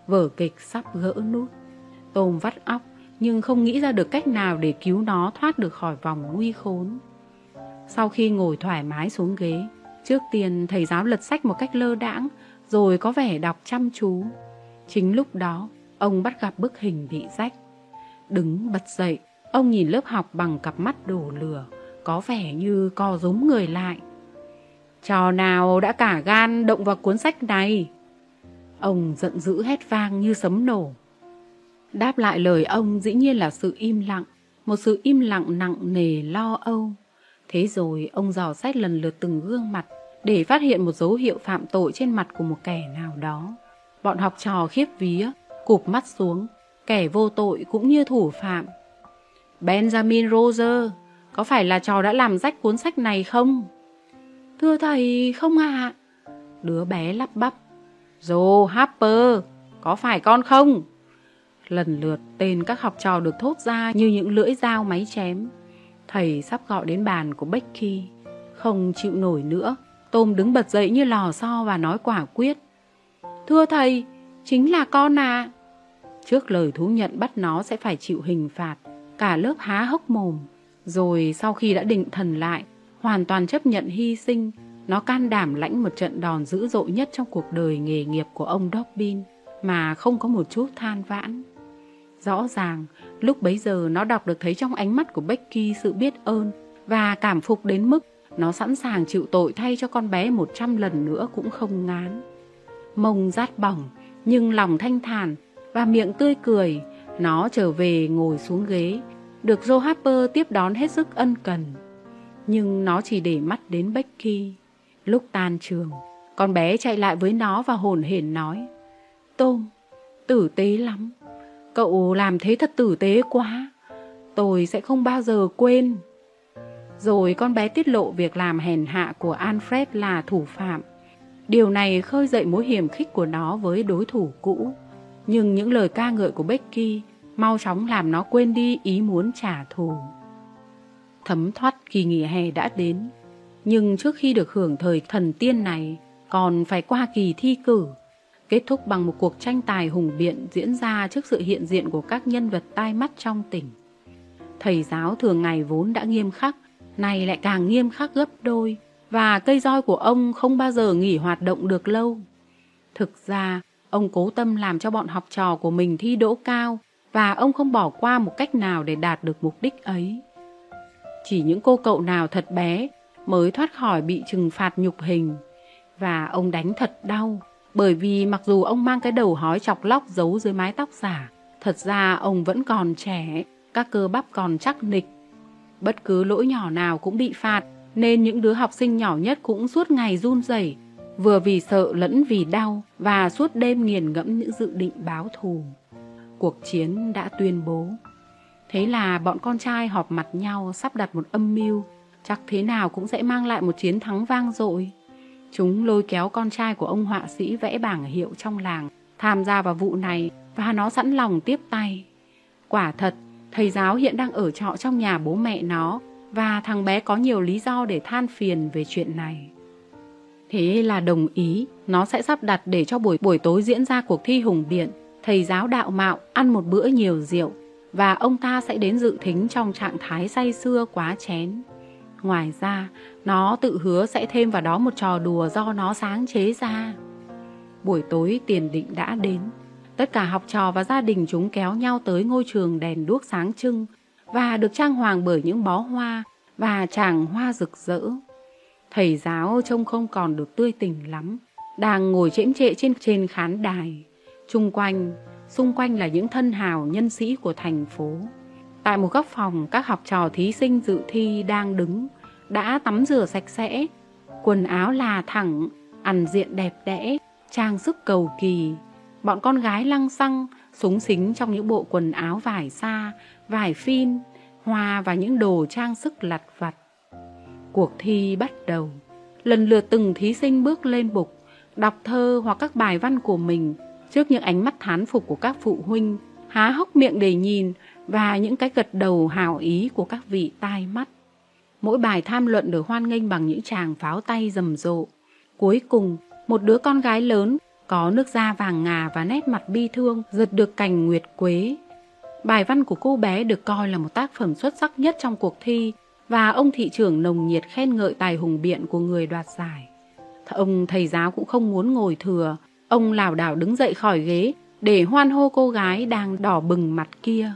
Vở kịch sắp gỡ nút. Tôm vắt óc, nhưng không nghĩ ra được cách nào để cứu nó thoát được khỏi vòng nguy khốn. Sau khi ngồi thoải mái xuống ghế, trước tiên thầy giáo lật sách một cách lơ đãng, rồi có vẻ đọc chăm chú. Chính lúc đó, ông bắt gặp bức hình bị rách. Đứng bật dậy, ông nhìn lớp học bằng cặp mắt đổ lửa, có vẻ như co rúm người lại. Trò nào đã cả gan động vào cuốn sách này? Ông giận dữ hét vang như sấm nổ. Đáp lại lời ông dĩ nhiên là sự im lặng, một sự im lặng nặng nề lo âu. Thế rồi ông dò xét lần lượt từng gương mặt để phát hiện một dấu hiệu phạm tội trên mặt của một kẻ nào đó. Bọn học trò khiếp vía, cụp mắt xuống, kẻ vô tội cũng như thủ phạm. Benjamin Roger, có phải là trò đã làm rách cuốn sách này không? Thưa thầy, không ạ. À? Đứa bé lắp bắp. Joe Harper, có phải con không? Lần lượt tên các học trò được thốt ra như những lưỡi dao máy chém. Thầy sắp gọi đến bàn của Becky. Không chịu nổi nữa, Tôm đứng bật dậy như lò xo và nói quả quyết. Thưa thầy, chính là con à. Trước lời thú nhận bắt nó sẽ phải chịu hình phạt, cả lớp há hốc mồm. Rồi sau khi đã định thần lại, hoàn toàn chấp nhận hy sinh, nó can đảm lãnh một trận đòn dữ dội nhất trong cuộc đời nghề nghiệp của ông Dobbin mà không có một chút than vãn. Rõ ràng, lúc bấy giờ nó đọc được thấy trong ánh mắt của Becky sự biết ơn và cảm phục đến mức nó sẵn sàng chịu tội thay cho con bé một trăm lần nữa cũng không ngán. Mông rát bỏng, nhưng lòng thanh thản và miệng tươi cười, nó trở về ngồi xuống ghế, được Joe Harper tiếp đón hết sức ân cần. Nhưng nó chỉ để mắt đến Becky. Lúc tan trường, con bé chạy lại với nó và hồn hển nói Tôm, tử tế lắm. Cậu làm thế thật tử tế quá. Tôi sẽ không bao giờ quên. Rồi con bé tiết lộ việc làm hèn hạ của Alfred là thủ phạm. Điều này khơi dậy mối hiểm khích của nó với đối thủ cũ. Nhưng những lời ca ngợi của Becky mau chóng làm nó quên đi ý muốn trả thù. Thấm thoát kỳ nghỉ hè đã đến. Nhưng trước khi được hưởng thời thần tiên này, còn phải qua kỳ thi cử kết thúc bằng một cuộc tranh tài hùng biện diễn ra trước sự hiện diện của các nhân vật tai mắt trong tỉnh. Thầy giáo thường ngày vốn đã nghiêm khắc, nay lại càng nghiêm khắc gấp đôi, và cây roi của ông không bao giờ nghỉ hoạt động được lâu. Thực ra, ông cố tâm làm cho bọn học trò của mình thi đỗ cao, và ông không bỏ qua một cách nào để đạt được mục đích ấy. Chỉ những cô cậu nào thật bé mới thoát khỏi bị trừng phạt nhục hình, và ông đánh thật đau bởi vì mặc dù ông mang cái đầu hói chọc lóc giấu dưới mái tóc giả, thật ra ông vẫn còn trẻ, các cơ bắp còn chắc nịch. Bất cứ lỗi nhỏ nào cũng bị phạt, nên những đứa học sinh nhỏ nhất cũng suốt ngày run rẩy, vừa vì sợ lẫn vì đau và suốt đêm nghiền ngẫm những dự định báo thù. Cuộc chiến đã tuyên bố. Thế là bọn con trai họp mặt nhau sắp đặt một âm mưu, chắc thế nào cũng sẽ mang lại một chiến thắng vang dội. Chúng lôi kéo con trai của ông họa sĩ vẽ bảng hiệu trong làng tham gia vào vụ này và nó sẵn lòng tiếp tay. Quả thật, Thầy giáo hiện đang ở trọ trong nhà bố mẹ nó và thằng bé có nhiều lý do để than phiền về chuyện này. Thế là đồng ý, nó sẽ sắp đặt để cho buổi buổi tối diễn ra cuộc thi hùng biện. Thầy giáo đạo mạo ăn một bữa nhiều rượu và ông ta sẽ đến dự thính trong trạng thái say xưa quá chén. Ngoài ra, nó tự hứa sẽ thêm vào đó một trò đùa do nó sáng chế ra. Buổi tối tiền định đã đến. Tất cả học trò và gia đình chúng kéo nhau tới ngôi trường đèn đuốc sáng trưng và được trang hoàng bởi những bó hoa và tràng hoa rực rỡ. Thầy giáo trông không còn được tươi tỉnh lắm, đang ngồi chễm trệ trên trên khán đài. Trung quanh, xung quanh là những thân hào nhân sĩ của thành phố. Tại một góc phòng, các học trò thí sinh dự thi đang đứng, đã tắm rửa sạch sẽ, quần áo là thẳng, ăn diện đẹp đẽ, trang sức cầu kỳ. Bọn con gái lăng xăng, súng xính trong những bộ quần áo vải xa, vải phin, hoa và những đồ trang sức lặt vặt. Cuộc thi bắt đầu. Lần lượt từng thí sinh bước lên bục, đọc thơ hoặc các bài văn của mình trước những ánh mắt thán phục của các phụ huynh, há hốc miệng để nhìn và những cái gật đầu hào ý của các vị tai mắt. Mỗi bài tham luận được hoan nghênh bằng những tràng pháo tay rầm rộ. Cuối cùng, một đứa con gái lớn có nước da vàng ngà và nét mặt bi thương giật được cành nguyệt quế. Bài văn của cô bé được coi là một tác phẩm xuất sắc nhất trong cuộc thi và ông thị trưởng nồng nhiệt khen ngợi tài hùng biện của người đoạt giải. Ông thầy giáo cũng không muốn ngồi thừa, ông lảo đảo đứng dậy khỏi ghế để hoan hô cô gái đang đỏ bừng mặt kia.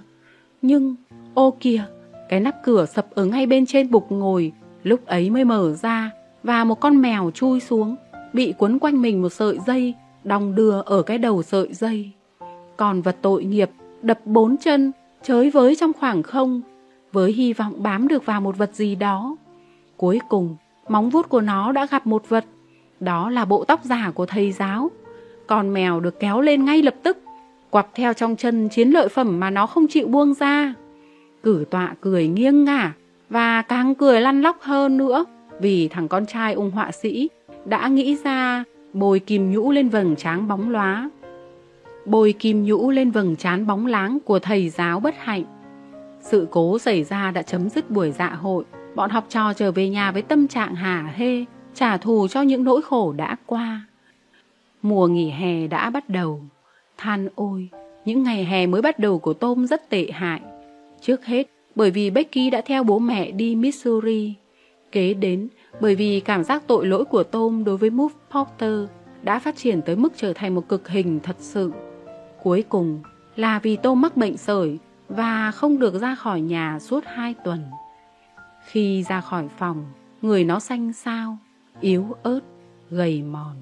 Nhưng, ô kìa, cái nắp cửa sập ở ngay bên trên bục ngồi, lúc ấy mới mở ra và một con mèo chui xuống, bị quấn quanh mình một sợi dây, đong đưa ở cái đầu sợi dây. Còn vật tội nghiệp đập bốn chân, chới với trong khoảng không, với hy vọng bám được vào một vật gì đó. Cuối cùng, móng vuốt của nó đã gặp một vật, đó là bộ tóc giả của thầy giáo. Con mèo được kéo lên ngay lập tức, quặp theo trong chân chiến lợi phẩm mà nó không chịu buông ra. Cử tọa cười nghiêng ngả và càng cười lăn lóc hơn nữa vì thằng con trai ông họa sĩ đã nghĩ ra bồi kim nhũ lên vầng trán bóng lóa. Bồi kim nhũ lên vầng trán bóng láng của thầy giáo bất hạnh. Sự cố xảy ra đã chấm dứt buổi dạ hội. Bọn học trò trở về nhà với tâm trạng hả hê, trả thù cho những nỗi khổ đã qua. Mùa nghỉ hè đã bắt đầu. Than ôi, những ngày hè mới bắt đầu của Tom rất tệ hại. Trước hết, bởi vì Becky đã theo bố mẹ đi Missouri. Kế đến, bởi vì cảm giác tội lỗi của Tom đối với Move Porter đã phát triển tới mức trở thành một cực hình thật sự. Cuối cùng là vì Tom mắc bệnh sởi và không được ra khỏi nhà suốt hai tuần. Khi ra khỏi phòng, người nó xanh xao, yếu ớt, gầy mòn.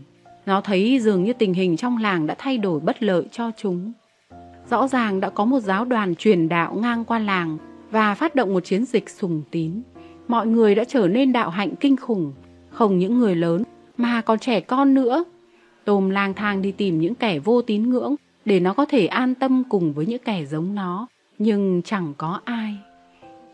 Nó thấy dường như tình hình trong làng đã thay đổi bất lợi cho chúng. Rõ ràng đã có một giáo đoàn truyền đạo ngang qua làng và phát động một chiến dịch sùng tín. Mọi người đã trở nên đạo hạnh kinh khủng, không những người lớn mà còn trẻ con nữa. Tôm lang thang đi tìm những kẻ vô tín ngưỡng để nó có thể an tâm cùng với những kẻ giống nó, nhưng chẳng có ai.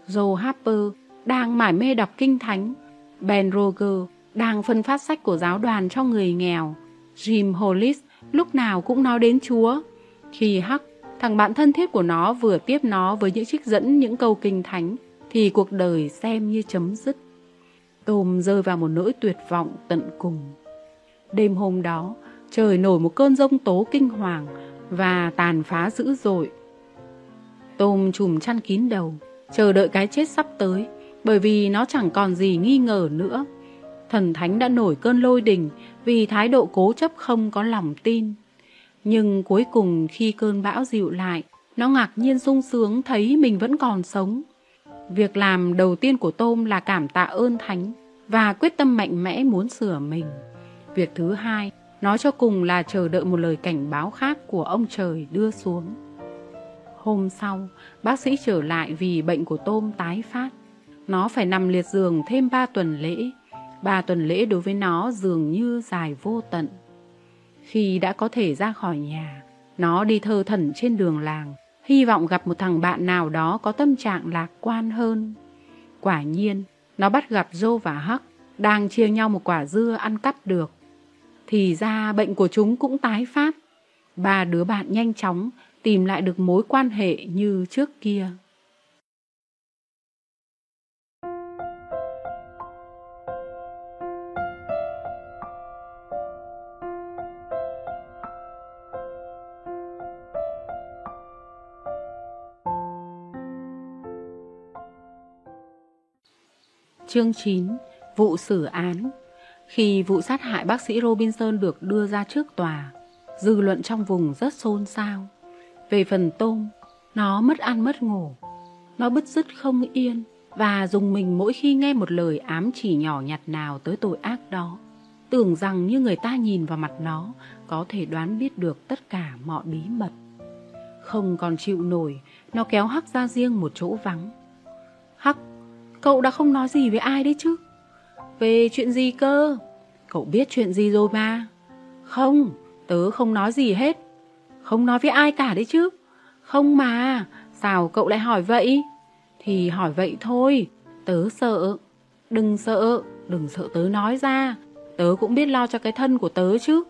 Joe Harper đang mải mê đọc kinh thánh, Ben Roger đang phân phát sách của giáo đoàn cho người nghèo, Jim Hollis lúc nào cũng nói đến Chúa. Khi Huck Thằng bạn thân thiết của nó vừa tiếp nó với những trích dẫn những câu kinh thánh thì cuộc đời xem như chấm dứt. Tôm rơi vào một nỗi tuyệt vọng tận cùng. Đêm hôm đó, trời nổi một cơn rông tố kinh hoàng và tàn phá dữ dội. Tôm chùm chăn kín đầu, chờ đợi cái chết sắp tới, bởi vì nó chẳng còn gì nghi ngờ nữa. Thần thánh đã nổi cơn lôi đình vì thái độ cố chấp không có lòng tin. Nhưng cuối cùng khi cơn bão dịu lại, nó ngạc nhiên sung sướng thấy mình vẫn còn sống. Việc làm đầu tiên của Tôm là cảm tạ ơn Thánh và quyết tâm mạnh mẽ muốn sửa mình. Việc thứ hai, nói cho cùng là chờ đợi một lời cảnh báo khác của ông trời đưa xuống. Hôm sau, bác sĩ trở lại vì bệnh của Tôm tái phát. Nó phải nằm liệt giường thêm 3 tuần lễ. Ba tuần lễ đối với nó dường như dài vô tận. Khi đã có thể ra khỏi nhà, nó đi thơ thẩn trên đường làng, hy vọng gặp một thằng bạn nào đó có tâm trạng lạc quan hơn. Quả nhiên, nó bắt gặp Joe và Hắc đang chia nhau một quả dưa ăn cắp được. Thì ra bệnh của chúng cũng tái phát. Ba đứa bạn nhanh chóng tìm lại được mối quan hệ như trước kia. Chương 9 Vụ xử án Khi vụ sát hại bác sĩ Robinson được đưa ra trước tòa, dư luận trong vùng rất xôn xao. Về phần tôm, nó mất ăn mất ngủ. Nó bứt rứt không yên và dùng mình mỗi khi nghe một lời ám chỉ nhỏ nhặt nào tới tội ác đó. Tưởng rằng như người ta nhìn vào mặt nó có thể đoán biết được tất cả mọi bí mật. Không còn chịu nổi, nó kéo Hắc ra riêng một chỗ vắng. Cậu đã không nói gì với ai đấy chứ? Về chuyện gì cơ? Cậu biết chuyện gì rồi mà. Không, tớ không nói gì hết. Không nói với ai cả đấy chứ. Không mà, sao cậu lại hỏi vậy? Thì hỏi vậy thôi, tớ sợ. Đừng sợ, đừng sợ tớ nói ra. Tớ cũng biết lo cho cái thân của tớ chứ.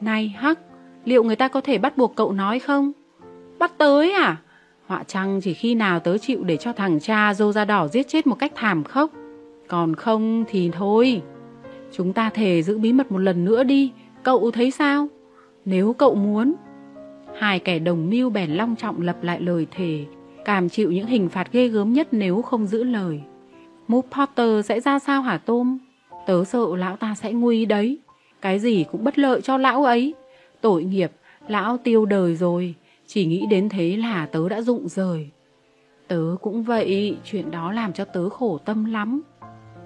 Này Hắc, liệu người ta có thể bắt buộc cậu nói không? Bắt tới à? Họa chăng chỉ khi nào tớ chịu để cho thằng cha dô da đỏ giết chết một cách thảm khốc. Còn không thì thôi. Chúng ta thề giữ bí mật một lần nữa đi. Cậu thấy sao? Nếu cậu muốn. Hai kẻ đồng mưu bèn long trọng lập lại lời thề, cảm chịu những hình phạt ghê gớm nhất nếu không giữ lời. Move Potter sẽ ra sao hả Tôm? Tớ sợ lão ta sẽ nguy đấy. Cái gì cũng bất lợi cho lão ấy. Tội nghiệp, lão tiêu đời rồi. Chỉ nghĩ đến thế là tớ đã rụng rời. Tớ cũng vậy, chuyện đó làm cho tớ khổ tâm lắm.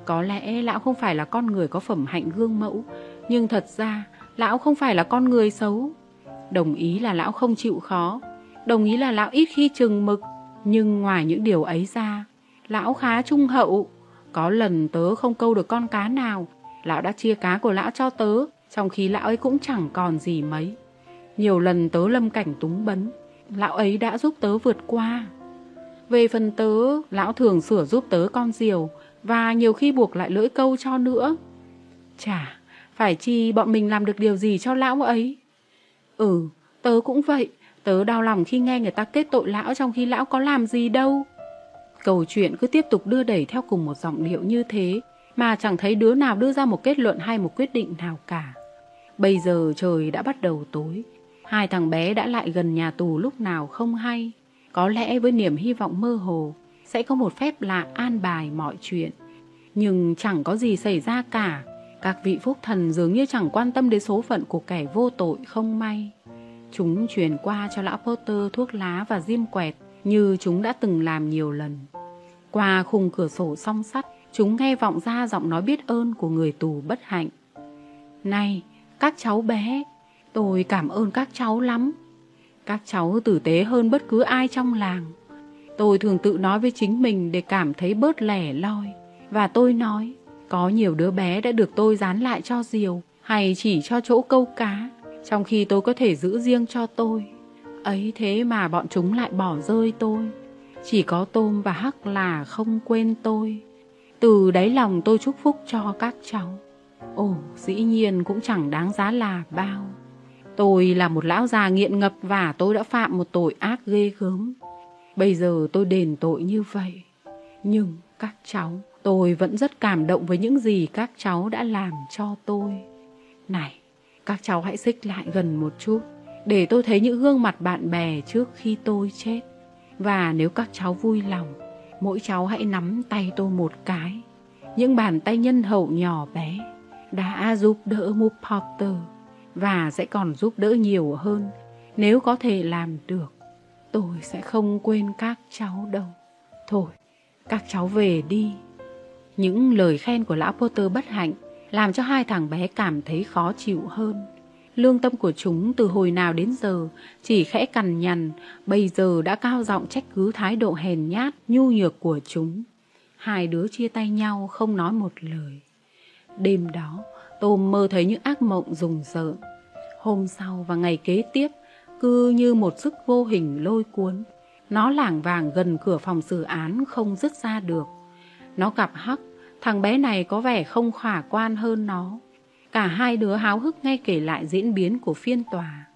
Có lẽ lão không phải là con người có phẩm hạnh gương mẫu, nhưng thật ra lão không phải là con người xấu. Đồng ý là lão không chịu khó, đồng ý là lão ít khi chừng mực, nhưng ngoài những điều ấy ra, lão khá trung hậu. Có lần tớ không câu được con cá nào, lão đã chia cá của lão cho tớ, trong khi lão ấy cũng chẳng còn gì mấy. Nhiều lần tớ lâm cảnh túng bấn, lão ấy đã giúp tớ vượt qua. Về phần tớ, lão thường sửa giúp tớ con diều, và nhiều khi buộc lại lưỡi câu cho nữa. Chả, phải chi bọn mình làm được điều gì cho lão ấy? Ừ, tớ cũng vậy, tớ đau lòng khi nghe người ta kết tội lão trong khi lão có làm gì đâu. Câu chuyện cứ tiếp tục đưa đẩy theo cùng một giọng điệu như thế, mà chẳng thấy đứa nào đưa ra một kết luận hay một quyết định nào cả. Bây giờ trời đã bắt đầu tối, hai thằng bé đã lại gần nhà tù lúc nào không hay. Có lẽ với niềm hy vọng mơ hồ, sẽ có một phép lạ an bài mọi chuyện. Nhưng chẳng có gì xảy ra cả. Các vị phúc thần dường như chẳng quan tâm đến số phận của kẻ vô tội không may. Chúng truyền qua cho lão Potter thuốc lá và diêm quẹt như chúng đã từng làm nhiều lần. Qua khung cửa sổ song sắt, chúng nghe vọng ra giọng nói biết ơn của người tù bất hạnh. Này, các cháu bé, tôi cảm ơn các cháu lắm. Các cháu tử tế hơn bất cứ ai trong làng. Tôi thường tự nói với chính mình để cảm thấy bớt lẻ loi. Và tôi nói, có nhiều đứa bé đã được tôi dán lại cho diều hay chỉ cho chỗ câu cá, trong khi tôi có thể giữ riêng cho tôi. Ấy thế mà bọn chúng lại bỏ rơi tôi. Chỉ có tôm và hắc là không quên tôi. Từ đáy lòng tôi chúc phúc cho các cháu. Ồ, dĩ nhiên cũng chẳng đáng giá là bao. Tôi là một lão già nghiện ngập và tôi đã phạm một tội ác ghê gớm. Bây giờ tôi đền tội như vậy. Nhưng các cháu, tôi vẫn rất cảm động với những gì các cháu đã làm cho tôi. Này, các cháu hãy xích lại gần một chút, để tôi thấy những gương mặt bạn bè trước khi tôi chết. Và nếu các cháu vui lòng, mỗi cháu hãy nắm tay tôi một cái. Những bàn tay nhân hậu nhỏ bé đã giúp đỡ Moop Potter và sẽ còn giúp đỡ nhiều hơn nếu có thể làm được. Tôi sẽ không quên các cháu đâu. Thôi, các cháu về đi. Những lời khen của lão Potter bất hạnh làm cho hai thằng bé cảm thấy khó chịu hơn. Lương tâm của chúng từ hồi nào đến giờ chỉ khẽ cằn nhằn, bây giờ đã cao giọng trách cứ thái độ hèn nhát, nhu nhược của chúng. Hai đứa chia tay nhau không nói một lời. Đêm đó, Tôm mơ thấy những ác mộng rùng rợn. Hôm sau và ngày kế tiếp, cứ như một sức vô hình lôi cuốn. Nó lảng vàng gần cửa phòng xử án không dứt ra được. Nó gặp Hắc, thằng bé này có vẻ không khả quan hơn nó. Cả hai đứa háo hức nghe kể lại diễn biến của phiên tòa.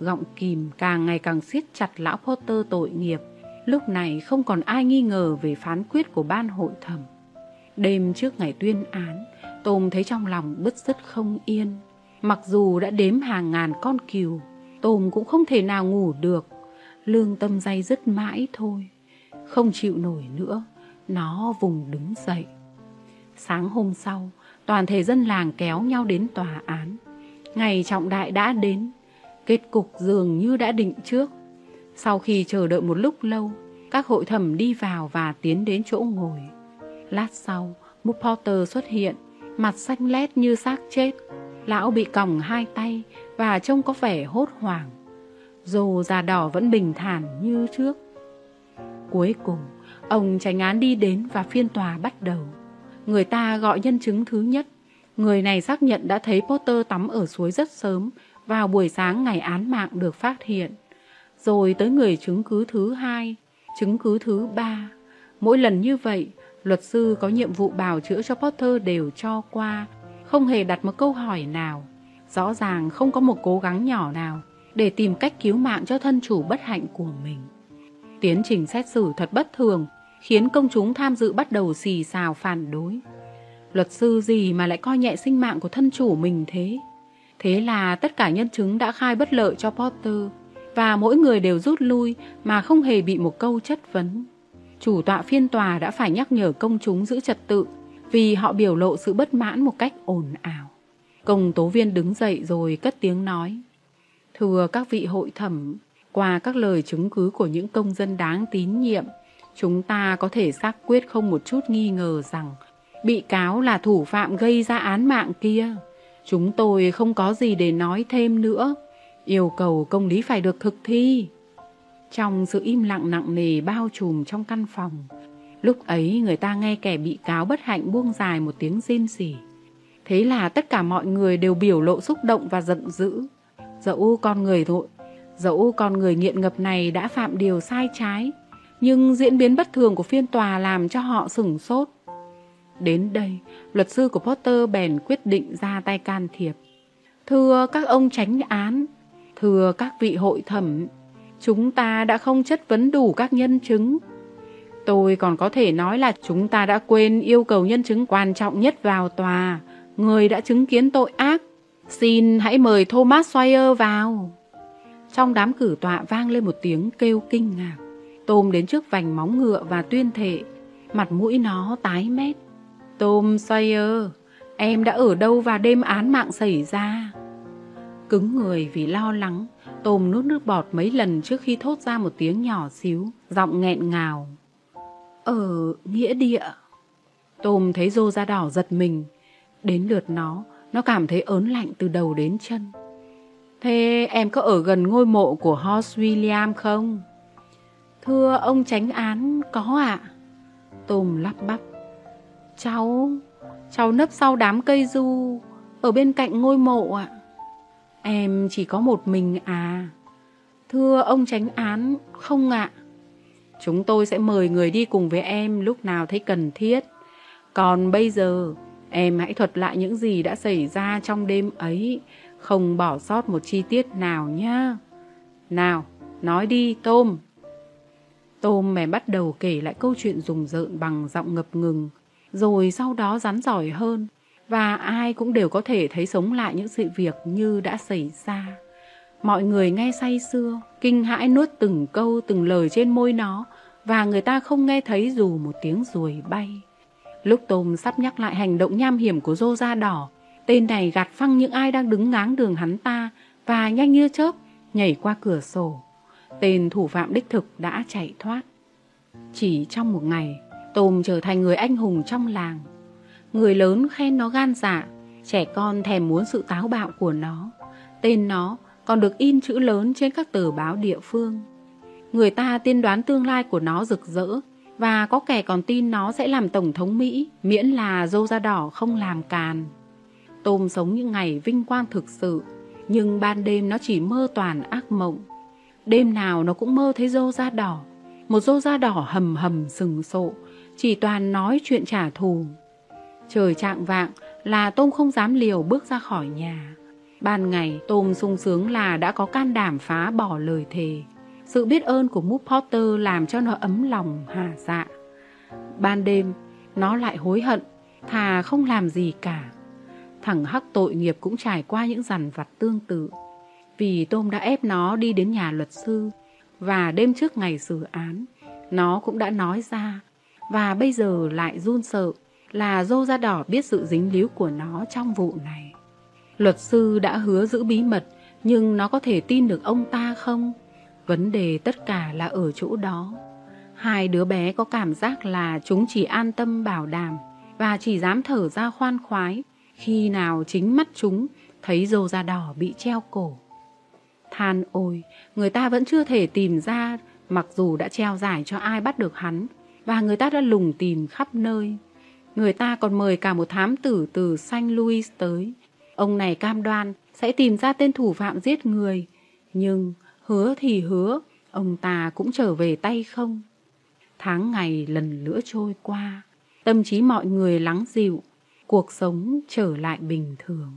Gọng kìm càng ngày càng siết chặt lão Potter tội nghiệp. Lúc này không còn ai nghi ngờ về phán quyết của ban hội thẩm. Đêm trước ngày tuyên án, Tôm thấy trong lòng bứt rứt không yên. Mặc dù đã đếm hàng ngàn con cừu, Tôm cũng không thể nào ngủ được. Lương tâm day dứt mãi thôi. Không chịu nổi nữa, nó vùng đứng dậy. Sáng hôm sau, toàn thể dân làng kéo nhau đến tòa án. Ngày trọng đại đã đến, kết cục dường như đã định trước. Sau khi chờ đợi một lúc lâu, các hội thẩm đi vào và tiến đến chỗ ngồi. Lát sau, Mục Potter xuất hiện, mặt xanh lét như xác chết. Lão bị còng hai tay và trông có vẻ hốt hoảng. Dù già đỏ vẫn bình thản như trước. Cuối cùng, ông tránh án đi đến và phiên tòa bắt đầu. Người ta gọi nhân chứng thứ nhất. Người này xác nhận đã thấy Potter tắm ở suối rất sớm vào buổi sáng ngày án mạng được phát hiện. Rồi tới người chứng cứ thứ hai, chứng cứ thứ ba. Mỗi lần như vậy, luật sư có nhiệm vụ bào chữa cho Potter đều cho qua, không hề đặt một câu hỏi nào. Rõ ràng không có một cố gắng nhỏ nào để tìm cách cứu mạng cho thân chủ bất hạnh của mình. Tiến trình xét xử thật bất thường, khiến công chúng tham dự bắt đầu xì xào phản đối. Luật sư gì mà lại coi nhẹ sinh mạng của thân chủ mình thế? Thế là tất cả nhân chứng đã khai bất lợi cho Potter và mỗi người đều rút lui mà không hề bị một câu chất vấn. Chủ tọa phiên tòa đã phải nhắc nhở công chúng giữ trật tự vì họ biểu lộ sự bất mãn một cách ồn ào. Công tố viên đứng dậy rồi cất tiếng nói. Thưa các vị hội thẩm, qua các lời chứng cứ của những công dân đáng tín nhiệm, chúng ta có thể xác quyết không một chút nghi ngờ rằng bị cáo là thủ phạm gây ra án mạng kia. Chúng tôi không có gì để nói thêm nữa. Yêu cầu công lý phải được thực thi. Trong sự im lặng nặng nề bao trùm trong căn phòng, lúc ấy người ta nghe kẻ bị cáo bất hạnh buông dài một tiếng rên rỉ. Thế là tất cả mọi người đều biểu lộ xúc động và giận dữ. Dẫu con người thôi, dẫu con người nghiện ngập này đã phạm điều sai trái, nhưng diễn biến bất thường của phiên tòa làm cho họ sửng sốt. Đến đây, luật sư của Potter bèn quyết định ra tay can thiệp. Thưa các ông tránh án, thưa các vị hội thẩm, chúng ta đã không chất vấn đủ các nhân chứng. Tôi còn có thể nói là chúng ta đã quên yêu cầu nhân chứng quan trọng nhất vào tòa, người đã chứng kiến tội ác. Xin hãy mời Thomas Sawyer vào. Trong đám cử tọa vang lên một tiếng kêu kinh ngạc. Tôm đến trước vành móng ngựa và tuyên thệ, mặt mũi nó tái mét. Tôm Sawyer, em đã ở đâu vào đêm án mạng xảy ra? Cứng người vì lo lắng, Tôm nuốt nước bọt mấy lần trước khi thốt ra một tiếng nhỏ xíu, giọng nghẹn ngào. Ở nghĩa địa. Tôm thấy rô da đỏ giật mình. Đến lượt nó, nó cảm thấy ớn lạnh từ đầu đến chân. Thế em có ở gần ngôi mộ của Horst William không? Thưa ông tránh án, có ạ. À? Tôm lắp bắp. Cháu, cháu nấp sau đám cây du, ở bên cạnh ngôi mộ ạ. Em chỉ có một mình à? Thưa ông tránh án, không ạ. Chúng tôi sẽ mời người đi cùng với em lúc nào thấy cần thiết. Còn bây giờ, em hãy thuật lại những gì đã xảy ra trong đêm ấy, không bỏ sót một chi tiết nào nhé. Nào, nói đi, Tôm. Tôm mẹ bắt đầu kể lại câu chuyện rùng rợn bằng giọng ngập ngừng, rồi sau đó rắn giỏi hơn, và ai cũng đều có thể thấy sống lại những sự việc như đã xảy ra. Mọi người nghe say sưa, kinh hãi nuốt từng câu từng lời trên môi nó, và người ta không nghe thấy dù một tiếng ruồi bay. Lúc Tôm sắp nhắc lại hành động nham hiểm của Dô da đỏ, tên này gạt phăng những ai đang đứng ngáng đường hắn ta và nhanh như chớp nhảy qua cửa sổ. Tên thủ phạm đích thực đã chạy thoát. Chỉ trong một ngày, Tôm trở thành người anh hùng trong làng. Người lớn khen nó gan dạ, trẻ con thèm muốn sự táo bạo của nó. Tên nó còn được in chữ lớn trên các tờ báo địa phương. Người ta tiên đoán tương lai của nó rực rỡ và có kẻ còn tin nó sẽ làm Tổng thống Mỹ miễn là dâu da đỏ không làm càn. Tôm sống những ngày vinh quang thực sự, nhưng ban đêm nó chỉ mơ toàn ác mộng. Đêm nào nó cũng mơ thấy dâu da đỏ, một dâu da đỏ hầm hầm sừng sộ, chỉ toàn nói chuyện trả thù. Trời trạng vạng là Tôm không dám liều bước ra khỏi nhà. Ban ngày Tôm sung sướng là đã có can đảm phá bỏ lời thề. Sự biết ơn của Moop Potter làm cho nó ấm lòng hà dạ. Ban đêm, nó lại hối hận, thà không làm gì cả. Thằng hắc tội nghiệp cũng trải qua những dằn vặt tương tự. Vì Tôm đã ép nó đi đến nhà luật sư, và đêm trước ngày xử án, nó cũng đã nói ra, và bây giờ lại run sợ, là dô da đỏ biết sự dính líu của nó trong vụ này. Luật sư đã hứa giữ bí mật, nhưng nó có thể tin được ông ta không? Vấn đề tất cả là ở chỗ đó. Hai đứa bé có cảm giác là chúng chỉ an tâm bảo đảm và chỉ dám thở ra khoan khoái khi nào chính mắt chúng thấy dâu da đỏ bị treo cổ. Than ôi, người ta vẫn chưa thể tìm ra mặc dù đã treo giải cho ai bắt được hắn và người ta đã lùng tìm khắp nơi. Người ta còn mời cả một thám tử từ Saint Louis tới. Ông này cam đoan sẽ tìm ra tên thủ phạm giết người. Nhưng hứa thì hứa, ông ta cũng trở về tay không. Tháng ngày lần nữa trôi qua, tâm trí mọi người lắng dịu, cuộc sống trở lại bình thường.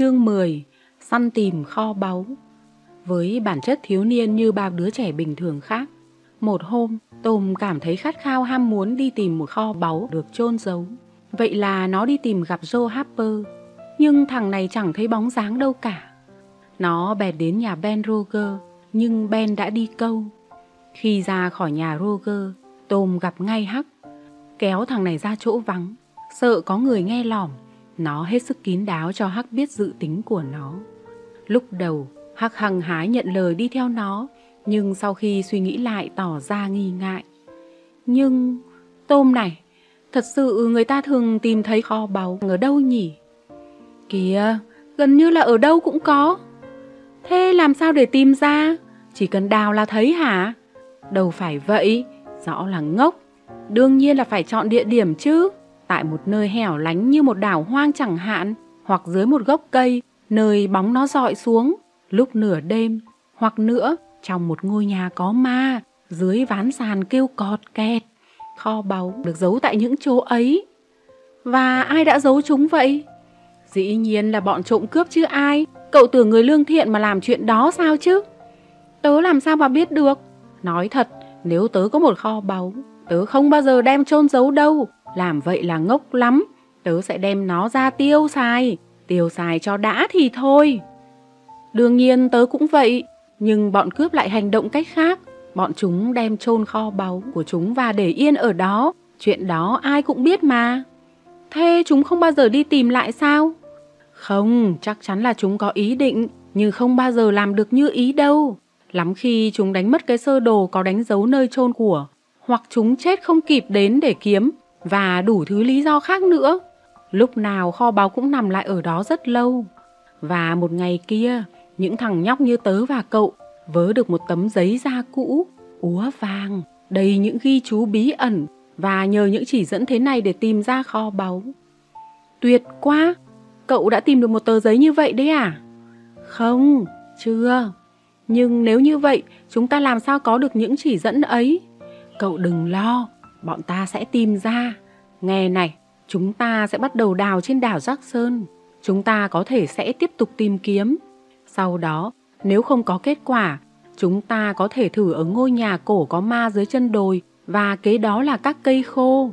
Chương 10 Săn tìm kho báu. Với bản chất thiếu niên như bao đứa trẻ bình thường khác Một hôm, Tôm cảm thấy khát khao ham muốn đi tìm một kho báu được chôn giấu. Vậy là nó đi tìm gặp Joe Harper Nhưng thằng này chẳng thấy bóng dáng đâu cả. Nó bèn đến nhà Ben Roger Nhưng Ben đã đi câu. Khi ra khỏi nhà Roger Tôm gặp ngay Hắc Kéo thằng này ra chỗ vắng Sợ có người nghe lỏm nó hết sức kín đáo cho Hắc biết dự tính của nó. Lúc đầu, Hắc hằng hái nhận lời đi theo nó, nhưng sau khi suy nghĩ lại tỏ ra nghi ngại. Nhưng, tôm này, thật sự người ta thường tìm thấy kho báu ở đâu nhỉ? Kìa, gần như là ở đâu cũng có. Thế làm sao để tìm ra? Chỉ cần đào là thấy hả? Đâu phải vậy, rõ là ngốc. Đương nhiên là phải chọn địa điểm chứ tại một nơi hẻo lánh như một đảo hoang chẳng hạn, hoặc dưới một gốc cây, nơi bóng nó dọi xuống, lúc nửa đêm, hoặc nữa trong một ngôi nhà có ma, dưới ván sàn kêu cọt kẹt. Kho báu được giấu tại những chỗ ấy. Và ai đã giấu chúng vậy? Dĩ nhiên là bọn trộm cướp chứ ai. Cậu tưởng người lương thiện mà làm chuyện đó sao chứ? Tớ làm sao mà biết được? Nói thật, nếu tớ có một kho báu, tớ không bao giờ đem chôn giấu đâu. Làm vậy là ngốc lắm, tớ sẽ đem nó ra tiêu xài, tiêu xài cho đã thì thôi. Đương nhiên tớ cũng vậy, nhưng bọn cướp lại hành động cách khác. Bọn chúng đem chôn kho báu của chúng và để yên ở đó. Chuyện đó ai cũng biết mà. Thế chúng không bao giờ đi tìm lại sao? Không, chắc chắn là chúng có ý định, nhưng không bao giờ làm được như ý đâu. Lắm khi chúng đánh mất cái sơ đồ có đánh dấu nơi chôn của, hoặc chúng chết không kịp đến để kiếm, và đủ thứ lý do khác nữa. Lúc nào kho báu cũng nằm lại ở đó rất lâu. Và một ngày kia, những thằng nhóc như tớ và cậu vớ được một tấm giấy da cũ, úa vàng, đầy những ghi chú bí ẩn và nhờ những chỉ dẫn thế này để tìm ra kho báu. Tuyệt quá! Cậu đã tìm được một tờ giấy như vậy đấy à? Không, chưa. Nhưng nếu như vậy, chúng ta làm sao có được những chỉ dẫn ấy? Cậu đừng lo, bọn ta sẽ tìm ra. Nghe này, chúng ta sẽ bắt đầu đào trên đảo Giác Sơn. Chúng ta có thể sẽ tiếp tục tìm kiếm. Sau đó, nếu không có kết quả, chúng ta có thể thử ở ngôi nhà cổ có ma dưới chân đồi và kế đó là các cây khô.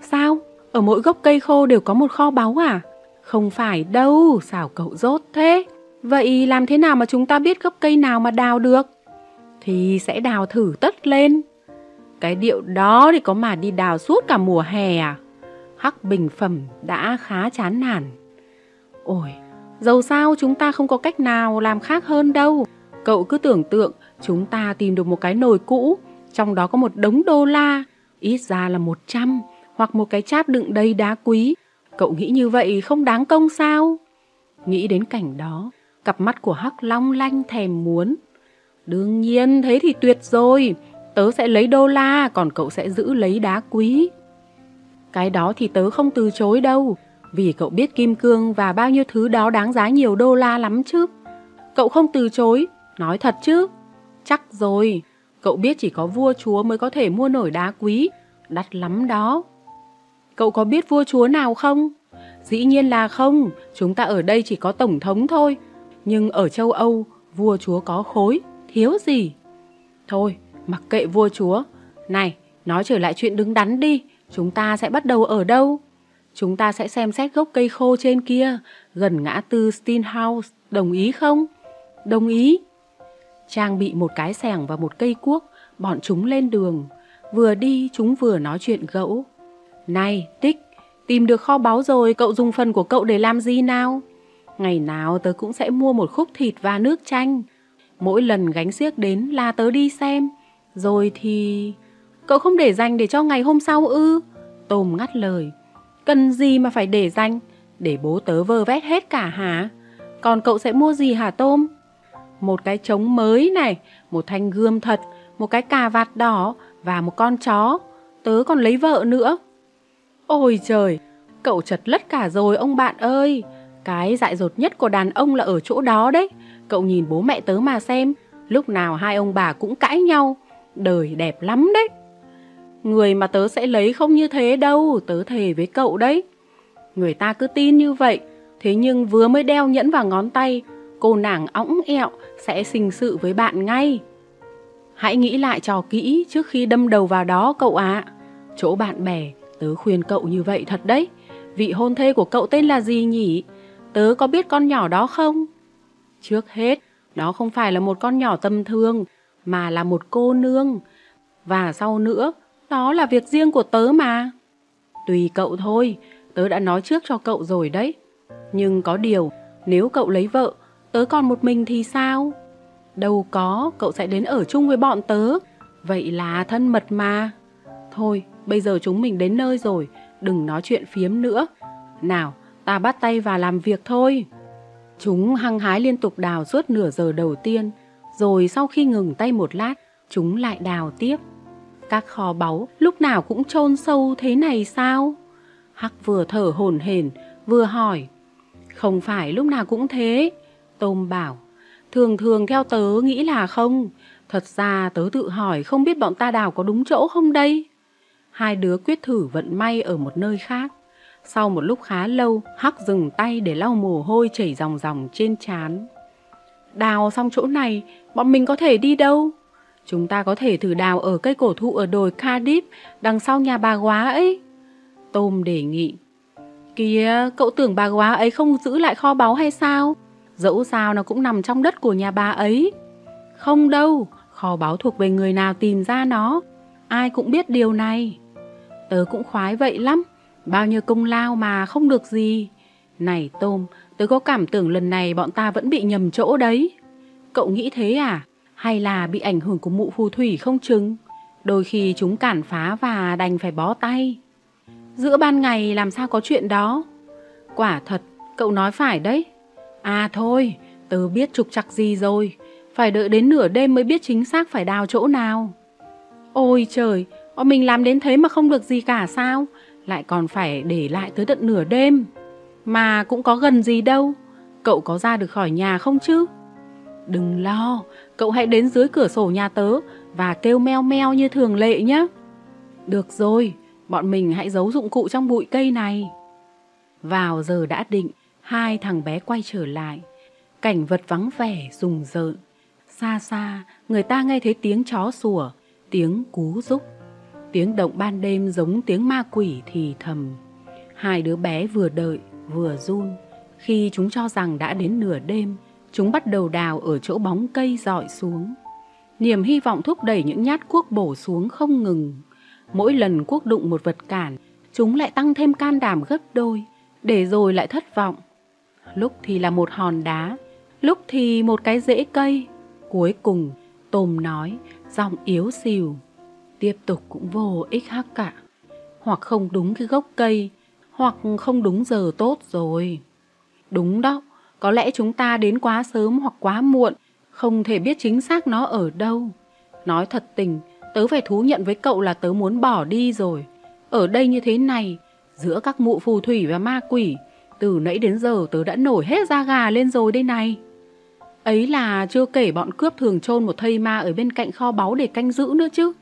Sao? Ở mỗi gốc cây khô đều có một kho báu à? Không phải đâu, xảo cậu rốt thế. Vậy làm thế nào mà chúng ta biết gốc cây nào mà đào được? Thì sẽ đào thử tất lên. Cái điệu đó thì có mà đi đào suốt cả mùa hè à? Hắc bình phẩm đã khá chán nản. Ôi, dầu sao chúng ta không có cách nào làm khác hơn đâu. Cậu cứ tưởng tượng chúng ta tìm được một cái nồi cũ, trong đó có một đống đô la, ít ra là 100, hoặc một cái cháp đựng đầy đá quý. Cậu nghĩ như vậy không đáng công sao? Nghĩ đến cảnh đó, cặp mắt của Hắc long lanh thèm muốn. Đương nhiên, thế thì tuyệt rồi. Tớ sẽ lấy đô la, còn cậu sẽ giữ lấy đá quý. Cái đó thì tớ không từ chối đâu, vì cậu biết kim cương và bao nhiêu thứ đó đáng giá nhiều đô la lắm chứ. Cậu không từ chối, nói thật chứ. Chắc rồi, cậu biết chỉ có vua chúa mới có thể mua nổi đá quý, đắt lắm đó. Cậu có biết vua chúa nào không? Dĩ nhiên là không, chúng ta ở đây chỉ có tổng thống thôi. Nhưng ở châu Âu, vua chúa có khối, thiếu gì? Thôi, mặc kệ vua chúa. Này, nói trở lại chuyện đứng đắn đi, chúng ta sẽ bắt đầu ở đâu? Chúng ta sẽ xem xét gốc cây khô trên kia, gần ngã tư Steinhaus, đồng ý không? Đồng ý. Trang bị một cái xẻng và một cây cuốc, bọn chúng lên đường. Vừa đi, chúng vừa nói chuyện gẫu. Này, Tích, tìm được kho báu rồi, cậu dùng phần của cậu để làm gì nào? Ngày nào tớ cũng sẽ mua một khúc thịt và nước chanh. Mỗi lần gánh xiếc đến là tớ đi xem. Rồi thì... Cậu không để dành để cho ngày hôm sau ư? Tôm ngắt lời. Cần gì mà phải để dành? Để bố tớ vơ vét hết cả hả? Còn cậu sẽ mua gì hả Tôm? Một cái trống mới này, một thanh gươm thật, một cái cà vạt đỏ và một con chó. Tớ còn lấy vợ nữa. Ôi trời, cậu chật lất cả rồi ông bạn ơi. Cái dại dột nhất của đàn ông là ở chỗ đó đấy. Cậu nhìn bố mẹ tớ mà xem, lúc nào hai ông bà cũng cãi nhau. Đời đẹp lắm đấy. Người mà tớ sẽ lấy không như thế đâu, tớ thề với cậu đấy. Người ta cứ tin như vậy, thế nhưng vừa mới đeo nhẫn vào ngón tay, cô nàng õng ẹo sẽ sinh sự với bạn ngay. Hãy nghĩ lại trò kỹ trước khi đâm đầu vào đó cậu ạ. Chỗ bạn bè, tớ khuyên cậu như vậy thật đấy. Vị hôn thê của cậu tên là gì nhỉ? Tớ có biết con nhỏ đó không? Trước hết, nó không phải là một con nhỏ tầm thường, mà là một cô nương. Và sau nữa, đó là việc riêng của tớ mà. Tùy cậu thôi, tớ đã nói trước cho cậu rồi đấy. Nhưng có điều, nếu cậu lấy vợ, tớ còn một mình thì sao? Đâu có, cậu sẽ đến ở chung với bọn tớ. Vậy là thân mật mà. Thôi, bây giờ chúng mình đến nơi rồi, đừng nói chuyện phiếm nữa. Nào, ta bắt tay vào làm việc thôi. Chúng hăng hái liên tục đào suốt nửa giờ đầu tiên, rồi sau khi ngừng tay một lát, chúng lại đào tiếp. Các kho báu lúc nào cũng chôn sâu thế này sao? Hắc vừa thở hổn hển, vừa hỏi. Không phải lúc nào cũng thế. Tôm bảo, thường thường theo tớ nghĩ là không. Thật ra tớ tự hỏi không biết bọn ta đào có đúng chỗ không đây? Hai đứa quyết thử vận may ở một nơi khác. Sau một lúc khá lâu, Hắc dừng tay để lau mồ hôi chảy ròng ròng trên trán. Đào xong chỗ này, bọn mình có thể đi đâu? Chúng ta có thể thử đào ở cây cổ thụ ở đồi Cardiff, đằng sau nhà bà góa ấy. Tôm đề nghị. Kìa, cậu tưởng bà góa ấy không giữ lại kho báu hay sao? Dẫu sao nó cũng nằm trong đất của nhà bà ấy. Không đâu, kho báu thuộc về người nào tìm ra nó. Ai cũng biết điều này. Tớ cũng khoái vậy lắm. Bao nhiêu công lao mà không được gì. Này Tôm, tớ có cảm tưởng lần này bọn ta vẫn bị nhầm chỗ đấy. Cậu nghĩ thế à? Hay là bị ảnh hưởng của mụ phù thủy không chừng? Đôi khi chúng cản phá và đành phải bó tay. Giữa ban ngày làm sao có chuyện đó? Quả thật, cậu nói phải đấy. À thôi, tớ biết trục chặt gì rồi. Phải đợi đến nửa đêm mới biết chính xác phải đào chỗ nào. Ôi trời, bọn mình làm đến thế mà không được gì cả sao? Lại còn phải để lại tới tận nửa đêm. Mà cũng có gần gì đâu. Cậu có ra được khỏi nhà không chứ? Đừng lo, cậu hãy đến dưới cửa sổ nhà tớ và kêu meo meo như thường lệ nhé. Được rồi, bọn mình hãy giấu dụng cụ trong bụi cây này. Vào giờ đã định, hai thằng bé quay trở lại. Cảnh vật vắng vẻ, rùng rợn. Xa xa, người ta nghe thấy tiếng chó sủa, tiếng cú rúc. Tiếng động ban đêm giống tiếng ma quỷ thì thầm. Hai đứa bé vừa đợi, vừa run. Khi chúng cho rằng đã đến nửa đêm, chúng bắt đầu đào ở chỗ bóng cây dọi xuống. Niềm hy vọng thúc đẩy những nhát cuốc bổ xuống không ngừng. Mỗi lần cuốc đụng một vật cản, chúng lại tăng thêm can đảm gấp đôi, để rồi lại thất vọng. Lúc thì là một hòn đá, lúc thì một cái rễ cây, Cuối cùng, Tôm nói, giọng yếu xìu. Tiếp tục cũng vô ích hắc cả. Hoặc không đúng cái gốc cây, hoặc không đúng giờ tốt rồi. Đúng đó, có lẽ chúng ta đến quá sớm hoặc quá muộn, không thể biết chính xác nó ở đâu. Nói thật tình, tớ phải thú nhận với cậu là tớ muốn bỏ đi rồi. Ở đây như thế này, giữa các mụ phù thủy và ma quỷ, từ nãy đến giờ tớ đã nổi hết da gà lên rồi đây này. Ấy là chưa kể bọn cướp thường chôn một thây ma ở bên cạnh kho báu để canh giữ nữa chứ.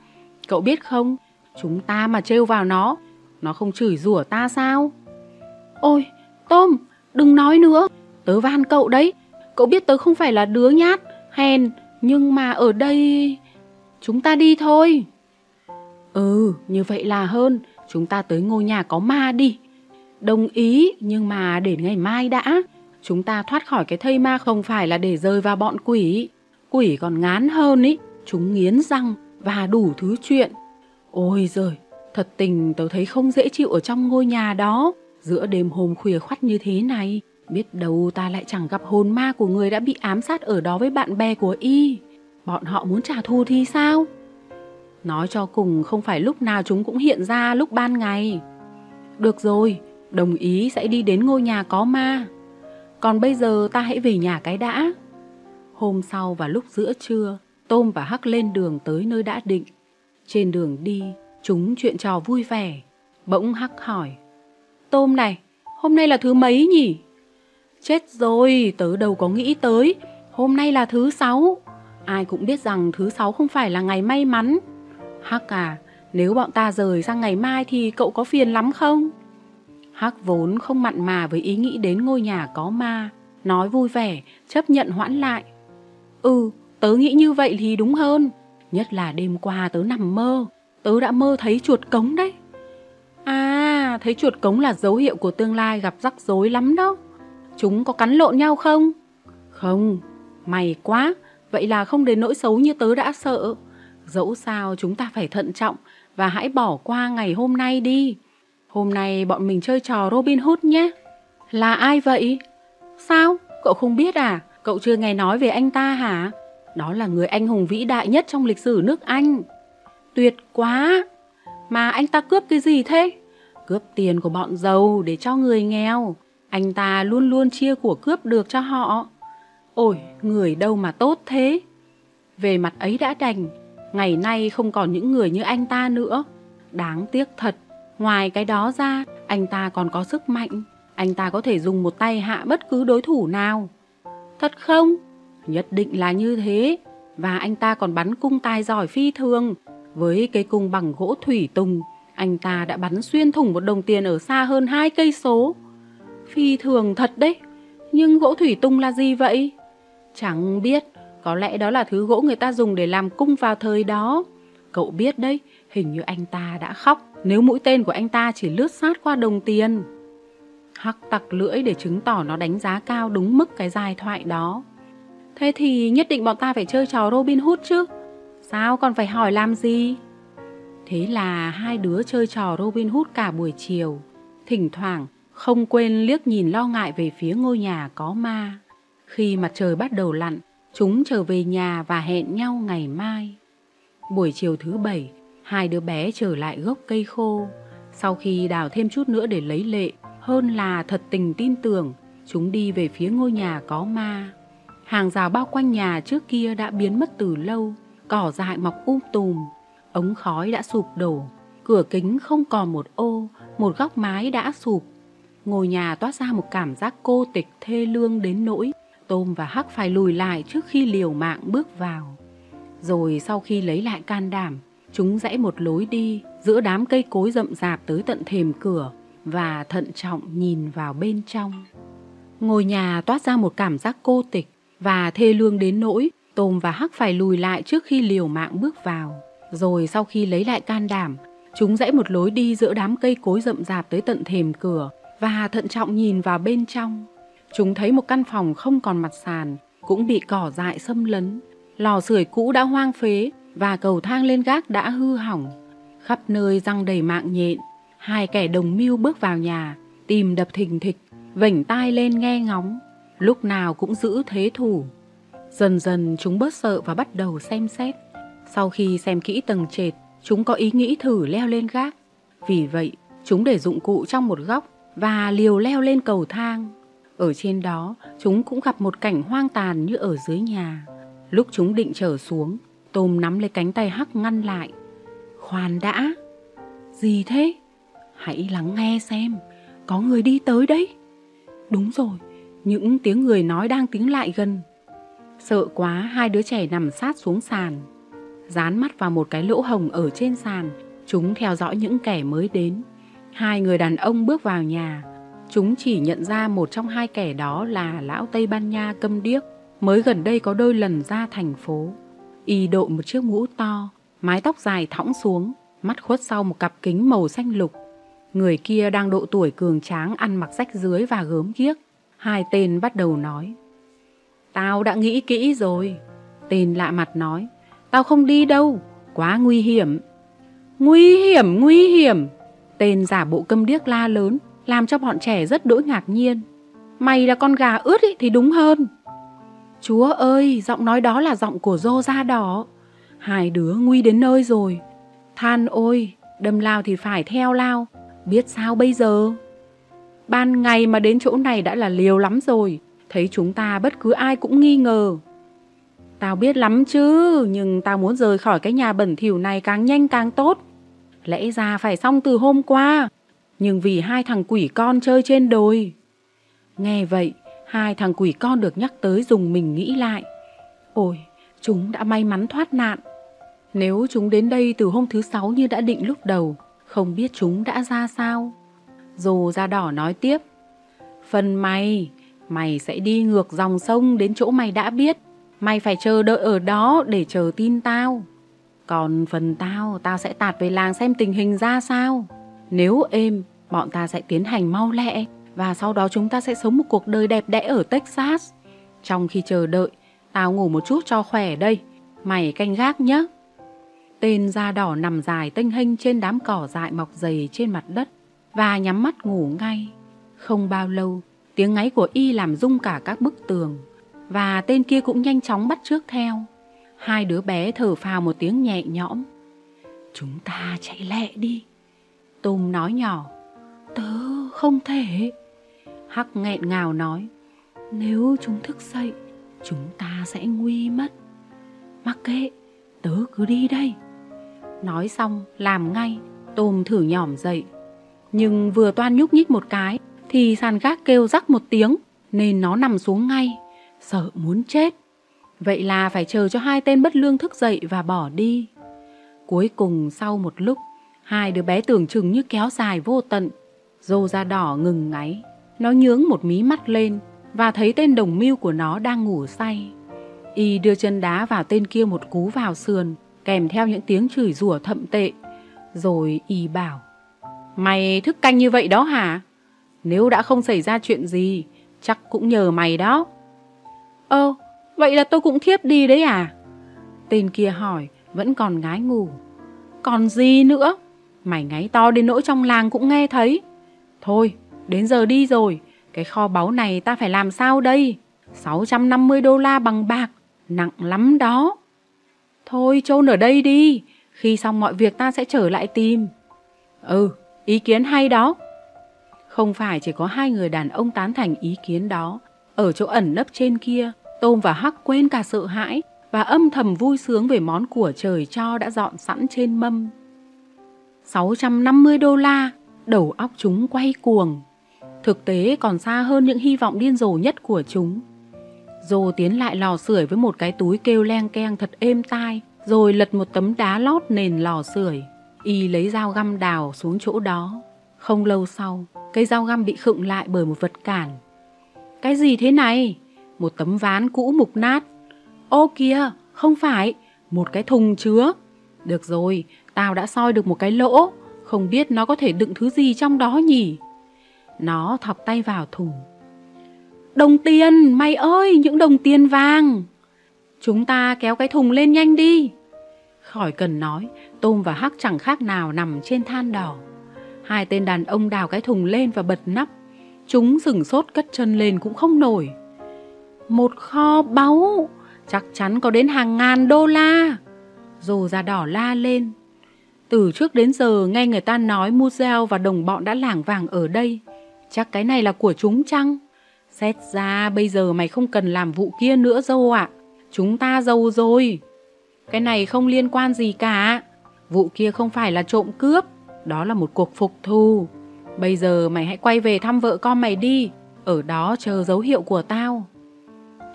Cậu biết không, chúng ta mà trêu vào nó, nó không chửi rủa ta sao? Ôi, Tôm, đừng nói nữa, tớ van cậu đấy. Cậu biết tớ không phải là đứa nhát, hèn, nhưng mà ở đây... Chúng ta đi thôi. Ừ, như vậy là hơn, chúng ta tới ngôi nhà có ma đi. Đồng ý, nhưng mà để ngày mai đã. Chúng ta thoát khỏi cái thây ma không phải là để rơi vào bọn quỷ. Quỷ còn ngán hơn ý, chúng nghiến răng và đủ thứ chuyện. Ôi giời, thật tình tớ thấy không dễ chịu ở trong ngôi nhà đó. Giữa đêm hôm khuya khoắt như thế này, biết đâu ta lại chẳng gặp hồn ma của người đã bị ám sát ở đó với bạn bè của y. Bọn họ muốn trả thù thì sao? Nói cho cùng không phải lúc nào chúng cũng hiện ra lúc ban ngày. Được rồi, đồng ý sẽ đi đến ngôi nhà có ma. Còn bây giờ ta hãy về nhà cái đã. Hôm sau và lúc giữa trưa, Tôm và Hắc lên đường tới nơi đã định. Trên đường đi, chúng chuyện trò vui vẻ. Bỗng Hắc hỏi. Tôm này, hôm nay là thứ mấy nhỉ? Chết rồi, tớ đâu có nghĩ tới. Hôm nay là thứ sáu. Ai cũng biết rằng thứ sáu không phải là ngày may mắn. Hắc à, nếu bọn ta rời sang ngày mai thì cậu có phiền lắm không? Hắc vốn không mặn mà với ý nghĩ đến ngôi nhà có ma, nói vui vẻ, chấp nhận hoãn lại. Ừ, tớ nghĩ như vậy thì đúng hơn, nhất là đêm qua tớ nằm mơ, tớ đã mơ thấy chuột cống đấy. À, thấy chuột cống là dấu hiệu của tương lai gặp rắc rối lắm đó. Chúng có cắn lộn nhau không? Không, may quá, vậy là không đến nỗi xấu như tớ đã sợ. Dẫu sao chúng ta phải thận trọng và hãy bỏ qua ngày hôm nay đi. Hôm nay bọn mình chơi trò Robin Hood nhé. Là ai vậy? Sao? Cậu không biết à? Cậu chưa nghe nói về anh ta hả? Đó là người anh hùng vĩ đại nhất trong lịch sử nước Anh. Tuyệt quá! Mà anh ta cướp cái gì thế? Cướp tiền của bọn giàu để cho người nghèo. Anh ta luôn luôn chia của cướp được cho họ. Ôi, người đâu mà tốt thế? Về mặt ấy đã đành, ngày nay không còn những người như anh ta nữa. Đáng tiếc thật, ngoài cái đó ra, anh ta còn có sức mạnh. Anh ta có thể dùng một tay hạ bất cứ đối thủ nào. Thật không? Nhất định là như thế. Và anh ta còn bắn cung tài giỏi phi thường. Với cây cung bằng gỗ thủy tùng, anh ta đã bắn xuyên thủng một đồng tiền ở xa hơn hai cây số. Phi thường thật đấy. Nhưng gỗ thủy tung là gì vậy? Chẳng biết, có lẽ đó là thứ gỗ người ta dùng để làm cung vào thời đó. Cậu biết đấy, hình như anh ta đã khóc nếu mũi tên của anh ta chỉ lướt sát qua đồng tiền. Hắc tặc lưỡi để chứng tỏ nó đánh giá cao đúng mức cái dài thoại đó. Thế thì nhất định bọn ta phải chơi trò Robin Hood chứ. Sao còn phải hỏi làm gì? Thế là hai đứa chơi trò Robin Hood cả buổi chiều. Thỉnh thoảng không quên liếc nhìn lo ngại về phía ngôi nhà có ma. Khi mặt trời bắt đầu lặn, chúng trở về nhà và hẹn nhau ngày mai. Buổi chiều thứ bảy, hai đứa bé trở lại gốc cây khô. Sau khi đào thêm chút nữa để lấy lệ, hơn là thật tình tin tưởng, chúng đi về phía ngôi nhà có ma. Hàng rào bao quanh nhà trước kia đã biến mất từ lâu, cỏ dại mọc um tùm, ống khói đã sụp đổ, cửa kính không còn một ô, một góc mái đã sụp. Ngôi nhà toát ra một cảm giác cô tịch thê lương đến nỗi Tôm và Hắc phải lùi lại trước khi liều mạng bước vào. Rồi sau khi lấy lại can đảm, chúng rẽ một lối đi giữa đám cây cối rậm rạp tới tận thềm cửa và thận trọng nhìn vào bên trong. Ngôi nhà toát ra một cảm giác cô tịch và thê lương đến nỗi Tôm và Hắc phải lùi lại trước khi liều mạng bước vào. Rồi sau khi lấy lại can đảm, chúng rẽ một lối đi giữa đám cây cối rậm rạp tới tận thềm cửa và thận trọng nhìn vào bên trong. Chúng thấy một căn phòng không còn mặt sàn, cũng bị cỏ dại xâm lấn. Lò sưởi cũ đã hoang phế và cầu thang lên gác đã hư hỏng. Khắp nơi răng đầy mạng nhện, hai kẻ đồng mưu bước vào nhà, tìm đập thình thịch, vảnh tai lên nghe ngóng, lúc nào cũng giữ thế thủ. Dần dần chúng bớt sợ và bắt đầu xem xét. Sau khi xem kỹ tầng trệt, chúng có ý nghĩ thử leo lên gác. Vì vậy, chúng để dụng cụ trong một góc và liều leo lên cầu thang. Ở trên đó, chúng cũng gặp một cảnh hoang tàn như ở dưới nhà. Lúc chúng định trở xuống, Tôm nắm lấy cánh tay Hắc ngăn lại. Khoan đã! Gì thế? Hãy lắng nghe xem, có người đi tới đấy. Đúng rồi, những tiếng người nói đang tiến lại gần. Sợ quá, hai đứa trẻ nằm sát xuống sàn. Dán mắt vào một cái lỗ hồng ở trên sàn, chúng theo dõi những kẻ mới đến. Hai người đàn ông bước vào nhà. Chúng chỉ nhận ra một trong hai kẻ đó là lão Tây Ban Nha câm điếc, mới gần đây có đôi lần ra thành phố. Y đội một chiếc mũ to, mái tóc dài thõng xuống, mắt khuất sau một cặp kính màu xanh lục. Người kia đang độ tuổi cường tráng ăn mặc rách dưới và gớm ghiếc. Hai tên bắt đầu nói. Tao đã nghĩ kỹ rồi. Tên lạ mặt nói. Tao không đi đâu, quá nguy hiểm. Nguy hiểm, nguy hiểm. Tên giả bộ câm điếc la lớn, làm cho bọn trẻ rất đỗi ngạc nhiên. Mày là con gà ướt ý, thì đúng hơn. Chúa ơi, giọng nói đó là giọng của dô da đỏ. Hai đứa nguy đến nơi rồi. Than ôi, đâm lao thì phải theo lao. Biết sao bây giờ? Ban ngày mà đến chỗ này đã là liều lắm rồi. Thấy chúng ta bất cứ ai cũng nghi ngờ. Tao biết lắm chứ, nhưng tao muốn rời khỏi cái nhà bẩn thỉu này càng nhanh càng tốt. Lẽ ra phải xong từ hôm qua, nhưng vì hai thằng quỷ con chơi trên đồi. Nghe vậy, hai thằng quỷ con được nhắc tới dùng mình nghĩ lại. Ôi, chúng đã may mắn thoát nạn. Nếu chúng đến đây từ hôm thứ sáu như đã định lúc đầu, không biết chúng đã ra sao. Dù da đỏ nói tiếp, phần mày, mày sẽ đi ngược dòng sông đến chỗ mày đã biết. Mày phải chờ đợi ở đó để chờ tin tao. Còn phần tao, tao sẽ tạt về làng xem tình hình ra sao. Nếu êm, bọn ta sẽ tiến hành mau lẹ và sau đó chúng ta sẽ sống một cuộc đời đẹp đẽ ở Texas. Trong khi chờ đợi, tao ngủ một chút cho khỏe đây. Mày canh gác nhé. Tên da đỏ nằm dài tênh hênh trên đám cỏ dại mọc dày trên mặt đất và nhắm mắt ngủ ngay. Không bao lâu, tiếng ngáy của y làm rung cả các bức tường và tên kia cũng nhanh chóng bắt trước theo. Hai đứa bé thở phào một tiếng nhẹ nhõm. Chúng ta chạy lẹ đi. Tôm nói nhỏ. Tớ không thể. Hắc nghẹn ngào nói. Nếu chúng thức dậy, chúng ta sẽ nguy mất. Mặc kệ, tớ cứ đi đây. Nói xong, làm ngay, tôm thử nhỏm dậy. Nhưng vừa toan nhúc nhích một cái, thì sàn gác kêu rắc một tiếng, nên nó nằm xuống ngay, sợ muốn chết. Vậy là phải chờ cho hai tên bất lương thức dậy và bỏ đi. Cuối cùng sau một lúc, hai đứa bé tưởng chừng như kéo dài vô tận. Dô da đỏ ngừng ngáy, nó nhướng một mí mắt lên và thấy tên đồng mưu của nó đang ngủ say. Y đưa chân đá vào tên kia một cú vào sườn, kèm theo những tiếng chửi rủa thậm tệ. Rồi Y bảo, Mày thức canh như vậy đó hả? Nếu đã không xảy ra chuyện gì, chắc cũng nhờ mày đó. Ơ, vậy là tôi cũng thiếp đi đấy à? Tên kia hỏi, vẫn còn ngái ngủ. Còn gì nữa? Mày ngáy to đến nỗi trong làng cũng nghe thấy. Thôi, đến giờ đi rồi, cái kho báu này ta phải làm sao đây? 650 đô la bằng bạc, nặng lắm đó. Thôi chôn ở đây đi, khi xong mọi việc ta sẽ trở lại tìm. Ừ, ý kiến hay đó. Không phải chỉ có hai người đàn ông tán thành ý kiến đó. Ở chỗ ẩn nấp trên kia, Tôm và Hắc quên cả sợ hãi và âm thầm vui sướng về món của trời cho đã dọn sẵn trên mâm. 650 đô la, đầu óc chúng quay cuồng. Thực tế còn xa hơn những hy vọng điên rồ nhất của chúng. Dô tiến lại lò sưởi với một cái túi kêu len keng thật êm tai, rồi lật một tấm đá lót nền lò sưởi. Y lấy dao găm đào xuống chỗ đó. Không lâu sau, cây dao găm bị khựng lại bởi một vật cản. Cái gì thế này? Một tấm ván cũ mục nát. Ô kìa, không phải, một cái thùng chứa. Được rồi, tao đã soi được một cái lỗ, không biết nó có thể đựng thứ gì trong đó nhỉ? Nó thọc tay vào thùng. Đồng tiền, mày ơi, những đồng tiền vàng. Chúng ta kéo cái thùng lên nhanh đi. Khỏi cần nói, Tôm và Hắc chẳng khác nào nằm trên than đỏ. Hai tên đàn ông đào cái thùng lên và bật nắp. Chúng sửng sốt cất chân lên cũng không nổi. Một kho báu, Chắc chắn có đến hàng ngàn đô la. Rồ da đỏ la lên. Từ trước đến giờ nghe người ta nói Muzel và đồng bọn đã lảng vàng ở đây. Chắc cái này là của chúng chăng? Xét ra bây giờ mày không cần làm vụ kia nữa dâu ạ. Chúng ta giàu rồi. Cái này không liên quan gì cả. Vụ kia không phải là trộm cướp. Đó là một cuộc phục thù. Bây giờ mày hãy quay về thăm vợ con mày đi. Ở đó chờ dấu hiệu của tao.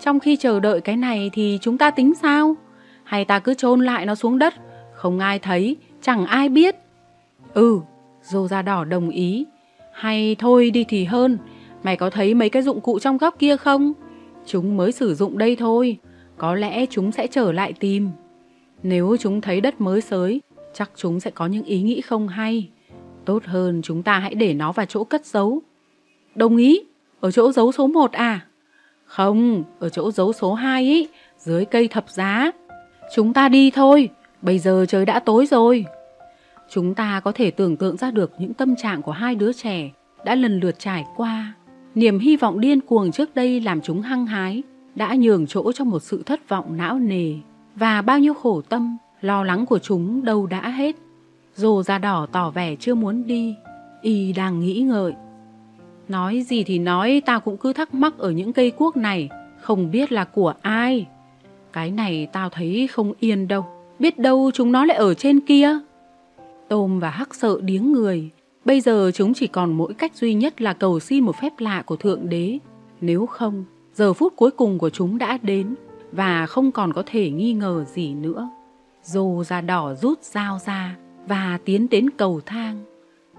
Trong khi chờ đợi cái này thì chúng ta tính sao? Hay ta cứ chôn lại nó xuống đất, không ai thấy, chẳng ai biết. Ừ, dô da đỏ đồng ý. Hay thôi đi thì hơn, mày có thấy mấy cái dụng cụ trong góc kia không? Chúng mới sử dụng đây thôi, có lẽ chúng sẽ trở lại tìm. Nếu chúng thấy đất mới sới, chắc chúng sẽ có những ý nghĩ không hay. Tốt hơn chúng ta hãy để nó vào chỗ cất giấu. Đồng ý, ở chỗ giấu số 1 à? Không, ở chỗ giấu số 2 ý, dưới cây thập giá. Chúng ta đi thôi, bây giờ trời đã tối rồi. Chúng ta có thể tưởng tượng ra được những tâm trạng của hai đứa trẻ đã lần lượt trải qua. Niềm hy vọng điên cuồng trước đây làm chúng hăng hái, đã nhường chỗ cho một sự thất vọng não nề. Và bao nhiêu khổ tâm, lo lắng của chúng đâu đã hết. Dù da đỏ tỏ vẻ chưa muốn đi, y đang nghĩ ngợi. Nói gì thì nói, tao cũng cứ thắc mắc ở những cây cuốc này, không biết là của ai. Cái này tao thấy không yên đâu, biết đâu chúng nó lại ở trên kia. Tôm và Hắc sợ điếng người, bây giờ chúng chỉ còn mỗi cách duy nhất là cầu xin một phép lạ của Thượng Đế. Nếu không, giờ phút cuối cùng của chúng đã đến và không còn có thể nghi ngờ gì nữa dù da đỏ rút dao ra và tiến đến cầu thang.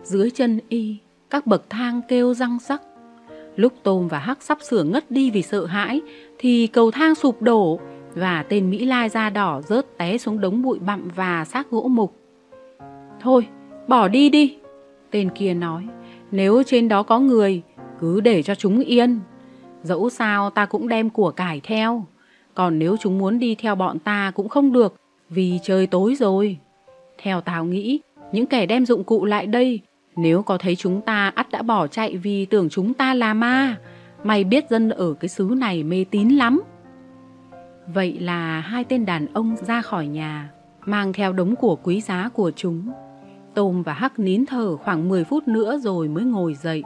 Dưới chân y các bậc thang kêu răng rắc. Lúc Tôm và Hắc sắp sửa ngất đi vì sợ hãi, thì cầu thang sụp đổ và tên Mỹ Lai da đỏ rớt té xuống đống bụi bặm và xác gỗ mục. Thôi, bỏ đi đi, tên kia nói. Nếu trên đó có người, cứ để cho chúng yên. Dẫu sao ta cũng đem của cải theo. Còn nếu chúng muốn đi theo bọn ta cũng không được, vì trời tối rồi. Theo tao nghĩ, những kẻ đem dụng cụ lại đây nếu có thấy chúng ta ắt đã bỏ chạy vì tưởng chúng ta là ma. Mày biết dân ở cái xứ này mê tín lắm. Vậy là hai tên đàn ông ra khỏi nhà, mang theo đống của quý giá của chúng. Tôm và Hắc nín thở khoảng 10 phút nữa rồi mới ngồi dậy.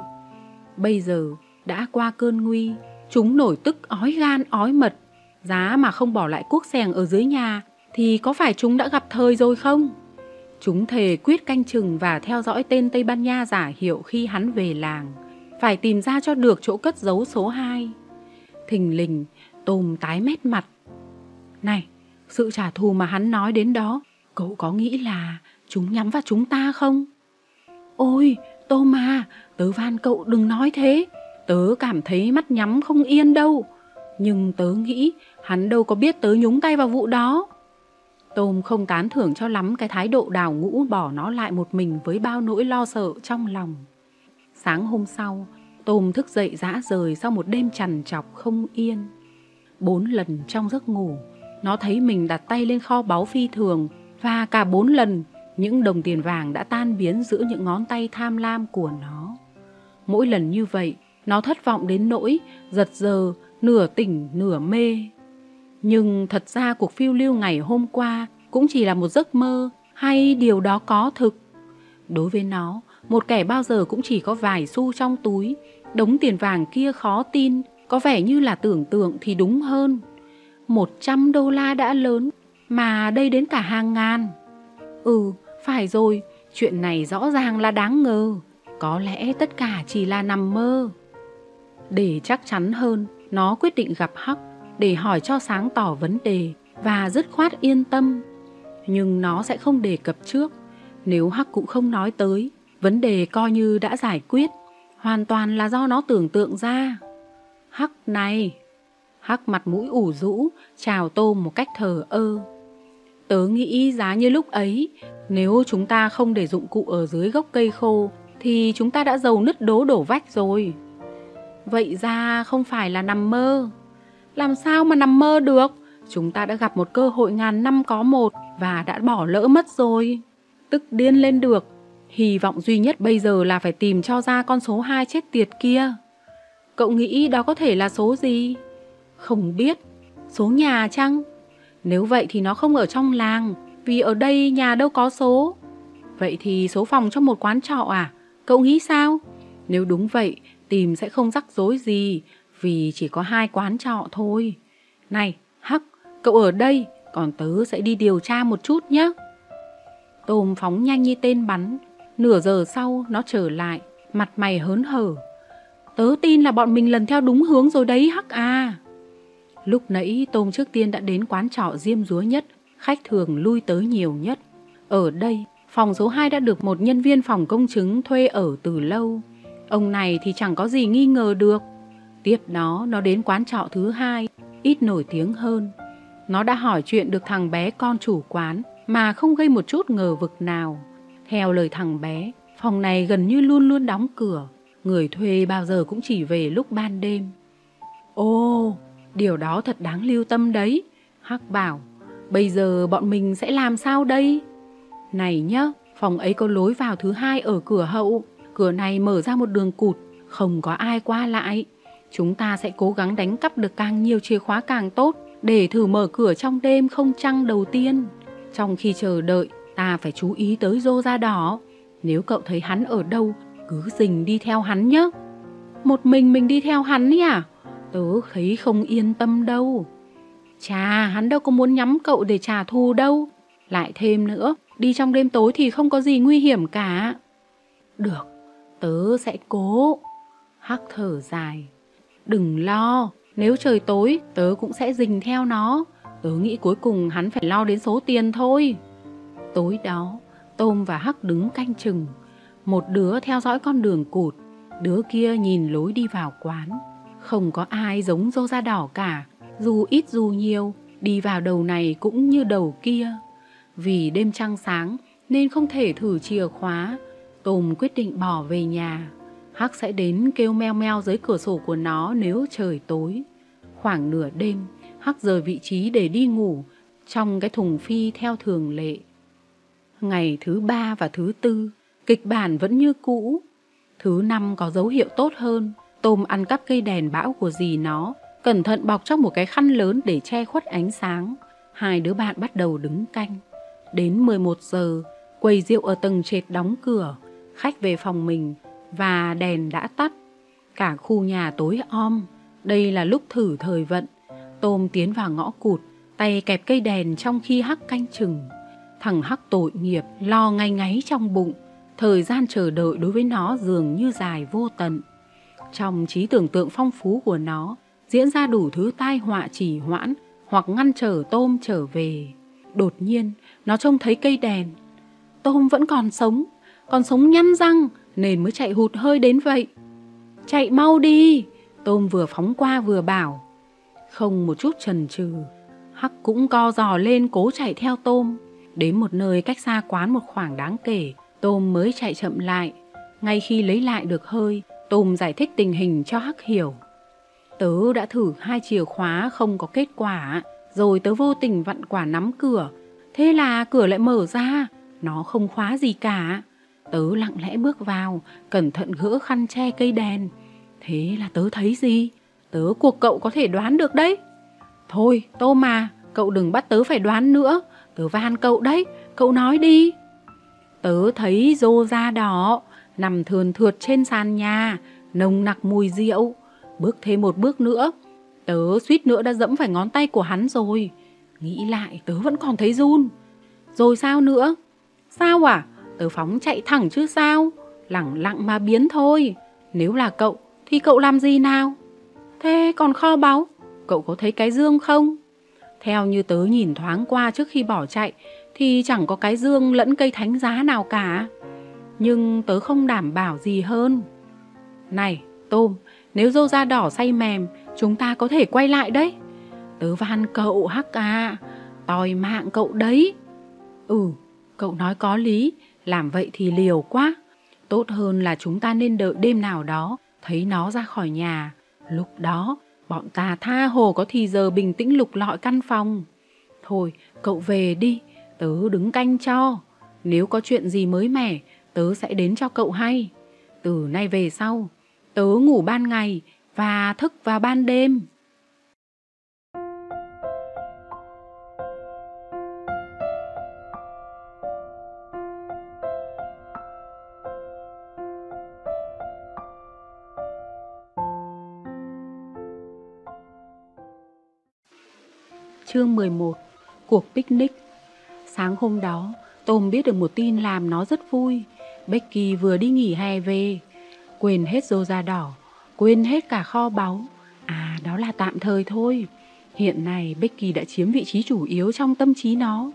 Bây giờ đã qua cơn nguy, chúng nổi tức ói gan ói mật. Giá mà không bỏ lại cuốc sèng ở dưới nhà thì có phải chúng đã gặp thời rồi không? Chúng thề quyết canh chừng và theo dõi tên Tây Ban Nha giả hiệu khi hắn về làng. Phải tìm ra cho được chỗ cất giấu số 2. Thình lình, tôm tái mét mặt. Này, sự trả thù mà hắn nói đến đó, cậu có nghĩ là chúng nhắm vào chúng ta không? Ôi, tôm à, tớ van cậu đừng nói thế. Tớ cảm thấy mắt nhắm không yên đâu. Nhưng tớ nghĩ hắn đâu có biết tớ nhúng tay vào vụ đó. Tôm không tán thưởng cho lắm cái thái độ đào ngũ bỏ nó lại một mình với bao nỗi lo sợ trong lòng. Sáng hôm sau, Tôm thức dậy dã rời sau một đêm trằn trọc không yên. Bốn lần trong giấc ngủ, nó thấy mình đặt tay lên kho báu phi thường và cả bốn lần những đồng tiền vàng đã tan biến giữa những ngón tay tham lam của nó. Mỗi lần như vậy, nó thất vọng đến nỗi giật giờ, nửa tỉnh nửa mê. Nhưng thật ra cuộc phiêu lưu ngày hôm qua cũng chỉ là một giấc mơ hay điều đó có thực. Đối với nó, một kẻ bao giờ cũng chỉ có vài xu trong túi, đống tiền vàng kia khó tin, có vẻ như là tưởng tượng thì đúng hơn. Một trăm đô la đã lớn, mà đây đến cả hàng ngàn. Ừ, phải rồi, chuyện này rõ ràng là đáng ngờ. Có lẽ tất cả chỉ là nằm mơ. Để chắc chắn hơn, nó quyết định gặp Hắc để hỏi cho sáng tỏ vấn đề và dứt khoát yên tâm. Nhưng nó sẽ không đề cập trước, nếu Hắc cũng không nói tới, vấn đề coi như đã giải quyết, hoàn toàn là do nó tưởng tượng ra. Hắc này, Hắc mặt mũi ủ rũ, chào tôm một cách thờ ơ. Tớ nghĩ giá như lúc ấy, nếu chúng ta không để dụng cụ ở dưới gốc cây khô, thì chúng ta đã giàu nứt đố đổ vách rồi. Vậy ra không phải là nằm mơ. Làm sao mà nằm mơ được? Chúng ta đã gặp một cơ hội ngàn năm có một và đã bỏ lỡ mất rồi. Tức điên lên được. Hy vọng duy nhất bây giờ là phải tìm cho ra con số 2 chết tiệt kia. Cậu nghĩ đó có thể là số gì? Không biết. Số nhà chăng? Nếu vậy thì nó không ở trong làng, vì ở đây nhà đâu có số. Vậy thì số phòng trong một quán trọ à? Cậu nghĩ sao? Nếu đúng vậy, tìm sẽ không rắc rối gì, vì chỉ có hai quán trọ thôi. Này, Hắc, cậu ở đây, còn tớ sẽ đi điều tra một chút nhé. Tôm phóng nhanh như tên bắn, nửa giờ sau nó trở lại, mặt mày hớn hở. Tớ tin là bọn mình lần theo đúng hướng rồi đấy Hắc à. Lúc nãy Tôm trước tiên đã đến quán trọ diêm dúa nhất, khách thường lui tới nhiều nhất. Ở đây, phòng số 2 đã được một nhân viên phòng công chứng thuê ở từ lâu. Ông này thì chẳng có gì nghi ngờ được. Tiếp đó nó đến quán trọ thứ hai, ít nổi tiếng hơn. Nó đã hỏi chuyện được thằng bé con chủ quán mà không gây một chút ngờ vực nào. Theo lời thằng bé, phòng này gần như luôn luôn đóng cửa. Người thuê bao giờ cũng chỉ về lúc ban đêm. ô điều đó thật đáng lưu tâm đấy. Hắc bảo, bây giờ bọn mình sẽ làm sao đây? Này nhá, phòng ấy có lối vào thứ hai ở cửa hậu. Cửa này mở ra một đường cụt, không có ai qua lại. Chúng ta sẽ cố gắng đánh cắp được càng nhiều chìa khóa càng tốt để thử mở cửa trong đêm không trăng đầu tiên. Trong khi chờ đợi, ta phải chú ý tới rô da đỏ. Nếu cậu thấy hắn ở đâu, cứ dình đi theo hắn nhé. Một mình mình đi theo hắn ấy à? Tớ thấy không yên tâm đâu. Chà, hắn đâu có muốn nhắm cậu để trả thù đâu. Lại thêm nữa, đi trong đêm tối thì không có gì nguy hiểm cả. Được, tớ sẽ cố. Hắc thở dài. Đừng lo, nếu trời tối, tớ cũng sẽ dình theo nó. Tớ nghĩ cuối cùng hắn phải lo đến số tiền thôi. Tối đó, Tôm và Hắc đứng canh chừng. Một đứa theo dõi con đường cụt, đứa kia nhìn lối đi vào quán. Không có ai giống dâu da đỏ cả, dù ít dù nhiều, đi vào đầu này cũng như đầu kia. Vì đêm trăng sáng nên không thể thử chìa khóa, Tôm quyết định bỏ về nhà. Hắc sẽ đến kêu meo meo dưới cửa sổ của nó nếu trời tối. Khoảng nửa đêm, Hắc rời vị trí để đi ngủ trong cái thùng phi theo thường lệ. Ngày thứ ba và thứ tư, kịch bản vẫn như cũ. Thứ năm có dấu hiệu tốt hơn, Tôm ăn cắp cây đèn bão của dì nó, cẩn thận bọc trong một cái khăn lớn để che khuất ánh sáng. Hai đứa bạn bắt đầu đứng canh. Đến 11 giờ, quầy rượu ở tầng trệt đóng cửa, khách về phòng mình và đèn đã tắt. Cả khu nhà tối om, đây là lúc thử thời vận. Tôm tiến vào ngõ cụt, tay kẹp cây đèn trong khi hắc canh chừng. Thằng hắc tội nghiệp, lo ngay ngáy trong bụng. Thời gian chờ đợi đối với nó dường như dài vô tận. Trong trí tưởng tượng phong phú của nó, diễn ra đủ thứ tai họa chỉ hoãn hoặc ngăn trở tôm trở về. Đột nhiên, nó trông thấy cây đèn. Tôm vẫn còn sống, còn sống nhăn răng, nên mới chạy hụt hơi đến vậy. Chạy mau đi, Tôm vừa phóng qua vừa bảo. Không một chút chần chừ, Hắc cũng co giò lên cố chạy theo Tôm. Đến một nơi cách xa quán một khoảng đáng kể, Tôm mới chạy chậm lại. Ngay khi lấy lại được hơi, Tôm giải thích tình hình cho Hắc hiểu. Tớ đã thử hai chìa khóa không có kết quả, rồi tớ vô tình vặn quả nắm cửa. Thế là cửa lại mở ra, nó không khóa gì cả. Tớ lặng lẽ bước vào, cẩn thận gỡ khăn che cây đèn. Thế là tớ thấy gì? Tớ cuộc cậu có thể đoán được đấy. Thôi, tô mà, cậu đừng bắt tớ phải đoán nữa. Tớ van cậu đấy, cậu nói đi. Tớ thấy rô da đỏ, nằm thườn thượt trên sàn nhà, nồng nặc mùi rượu. Bước thêm một bước nữa, tớ suýt nữa đã dẫm phải ngón tay của hắn rồi. Nghĩ lại tớ vẫn còn thấy run. Rồi sao nữa? Sao à? Tớ phóng chạy thẳng chứ sao? Lẳng lặng mà biến thôi. Nếu là cậu, thì cậu làm gì nào? Thế còn kho báu, cậu có thấy cái dương không? Theo như tớ nhìn thoáng qua trước khi bỏ chạy, thì chẳng có cái dương lẫn cây thánh giá nào cả. Nhưng tớ không đảm bảo gì hơn. Này, Tôm, nếu dâu da đỏ say mềm, chúng ta có thể quay lại đấy. Tớ van cậu hắc à, tòi mạng cậu đấy. Ừ, cậu nói có lý, làm vậy thì liều quá. Tốt hơn là chúng ta nên đợi đêm nào đó, thấy nó ra khỏi nhà. Lúc đó, bọn ta tha hồ có thì giờ bình tĩnh lục lọi căn phòng. Thôi, cậu về đi, tớ đứng canh cho. Nếu có chuyện gì mới mẻ, tớ sẽ đến cho cậu hay. Từ nay về sau, tớ ngủ ban ngày và thức vào ban đêm. Chương 11 Cuộc picnic Sáng hôm đó, tôm biết được một tin làm nó rất vui. Becky vừa đi nghỉ hè về, quên hết rô da đỏ, quên hết cả kho báu. À, đó là tạm thời thôi. Hiện nay Becky đã chiếm vị trí chủ yếu trong tâm trí nó.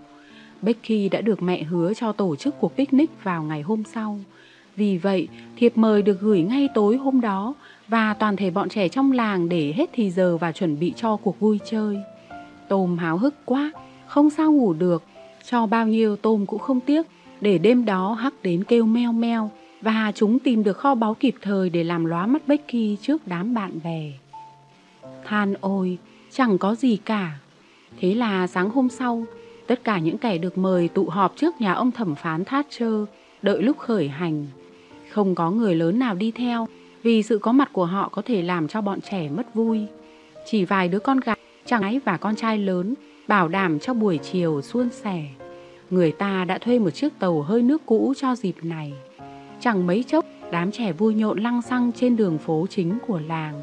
Becky đã được mẹ hứa cho tổ chức cuộc picnic vào ngày hôm sau. Vì vậy, thiệp mời được gửi ngay tối hôm đó và toàn thể bọn trẻ trong làng để hết thì giờ và chuẩn bị cho cuộc vui chơi. Tôm háo hức quá, không sao ngủ được, cho bao nhiêu tôm cũng không tiếc, để đêm đó hắc đến kêu meo meo và chúng tìm được kho báu kịp thời để làm lóa mắt Becky trước đám bạn bè. Than ôi, chẳng có gì cả. Thế là sáng hôm sau, tất cả những kẻ được mời tụ họp trước nhà ông thẩm phán Thatcher, đợi lúc khởi hành. Không có người lớn nào đi theo, vì sự có mặt của họ có thể làm cho bọn trẻ mất vui. Chỉ vài đứa con gái, chàng gái và con trai lớn bảo đảm cho buổi chiều suôn sẻ. Người ta đã thuê một chiếc tàu hơi nước cũ cho dịp này. Chẳng mấy chốc, đám trẻ vui nhộn lăng xăng trên đường phố chính của làng.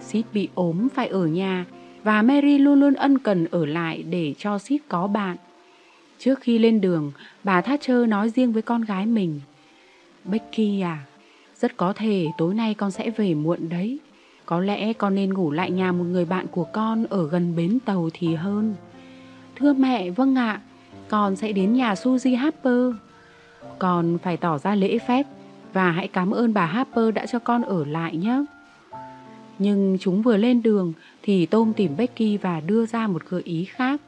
Sid bị ốm phải ở nhà và Mary luôn luôn ân cần ở lại để cho Sid có bạn. Trước khi lên đường, bà Thatcher nói riêng với con gái mình. Becky à, rất có thể tối nay con sẽ về muộn đấy. Có lẽ con nên ngủ lại nhà một người bạn của con ở gần bến tàu thì hơn. Thưa mẹ, vâng ạ, con sẽ đến nhà Suzy Harper. Con phải tỏ ra lễ phép và hãy cảm ơn bà Harper đã cho con ở lại nhé. Nhưng chúng vừa lên đường thì Tom tìm Becky và đưa ra một gợi ý khác.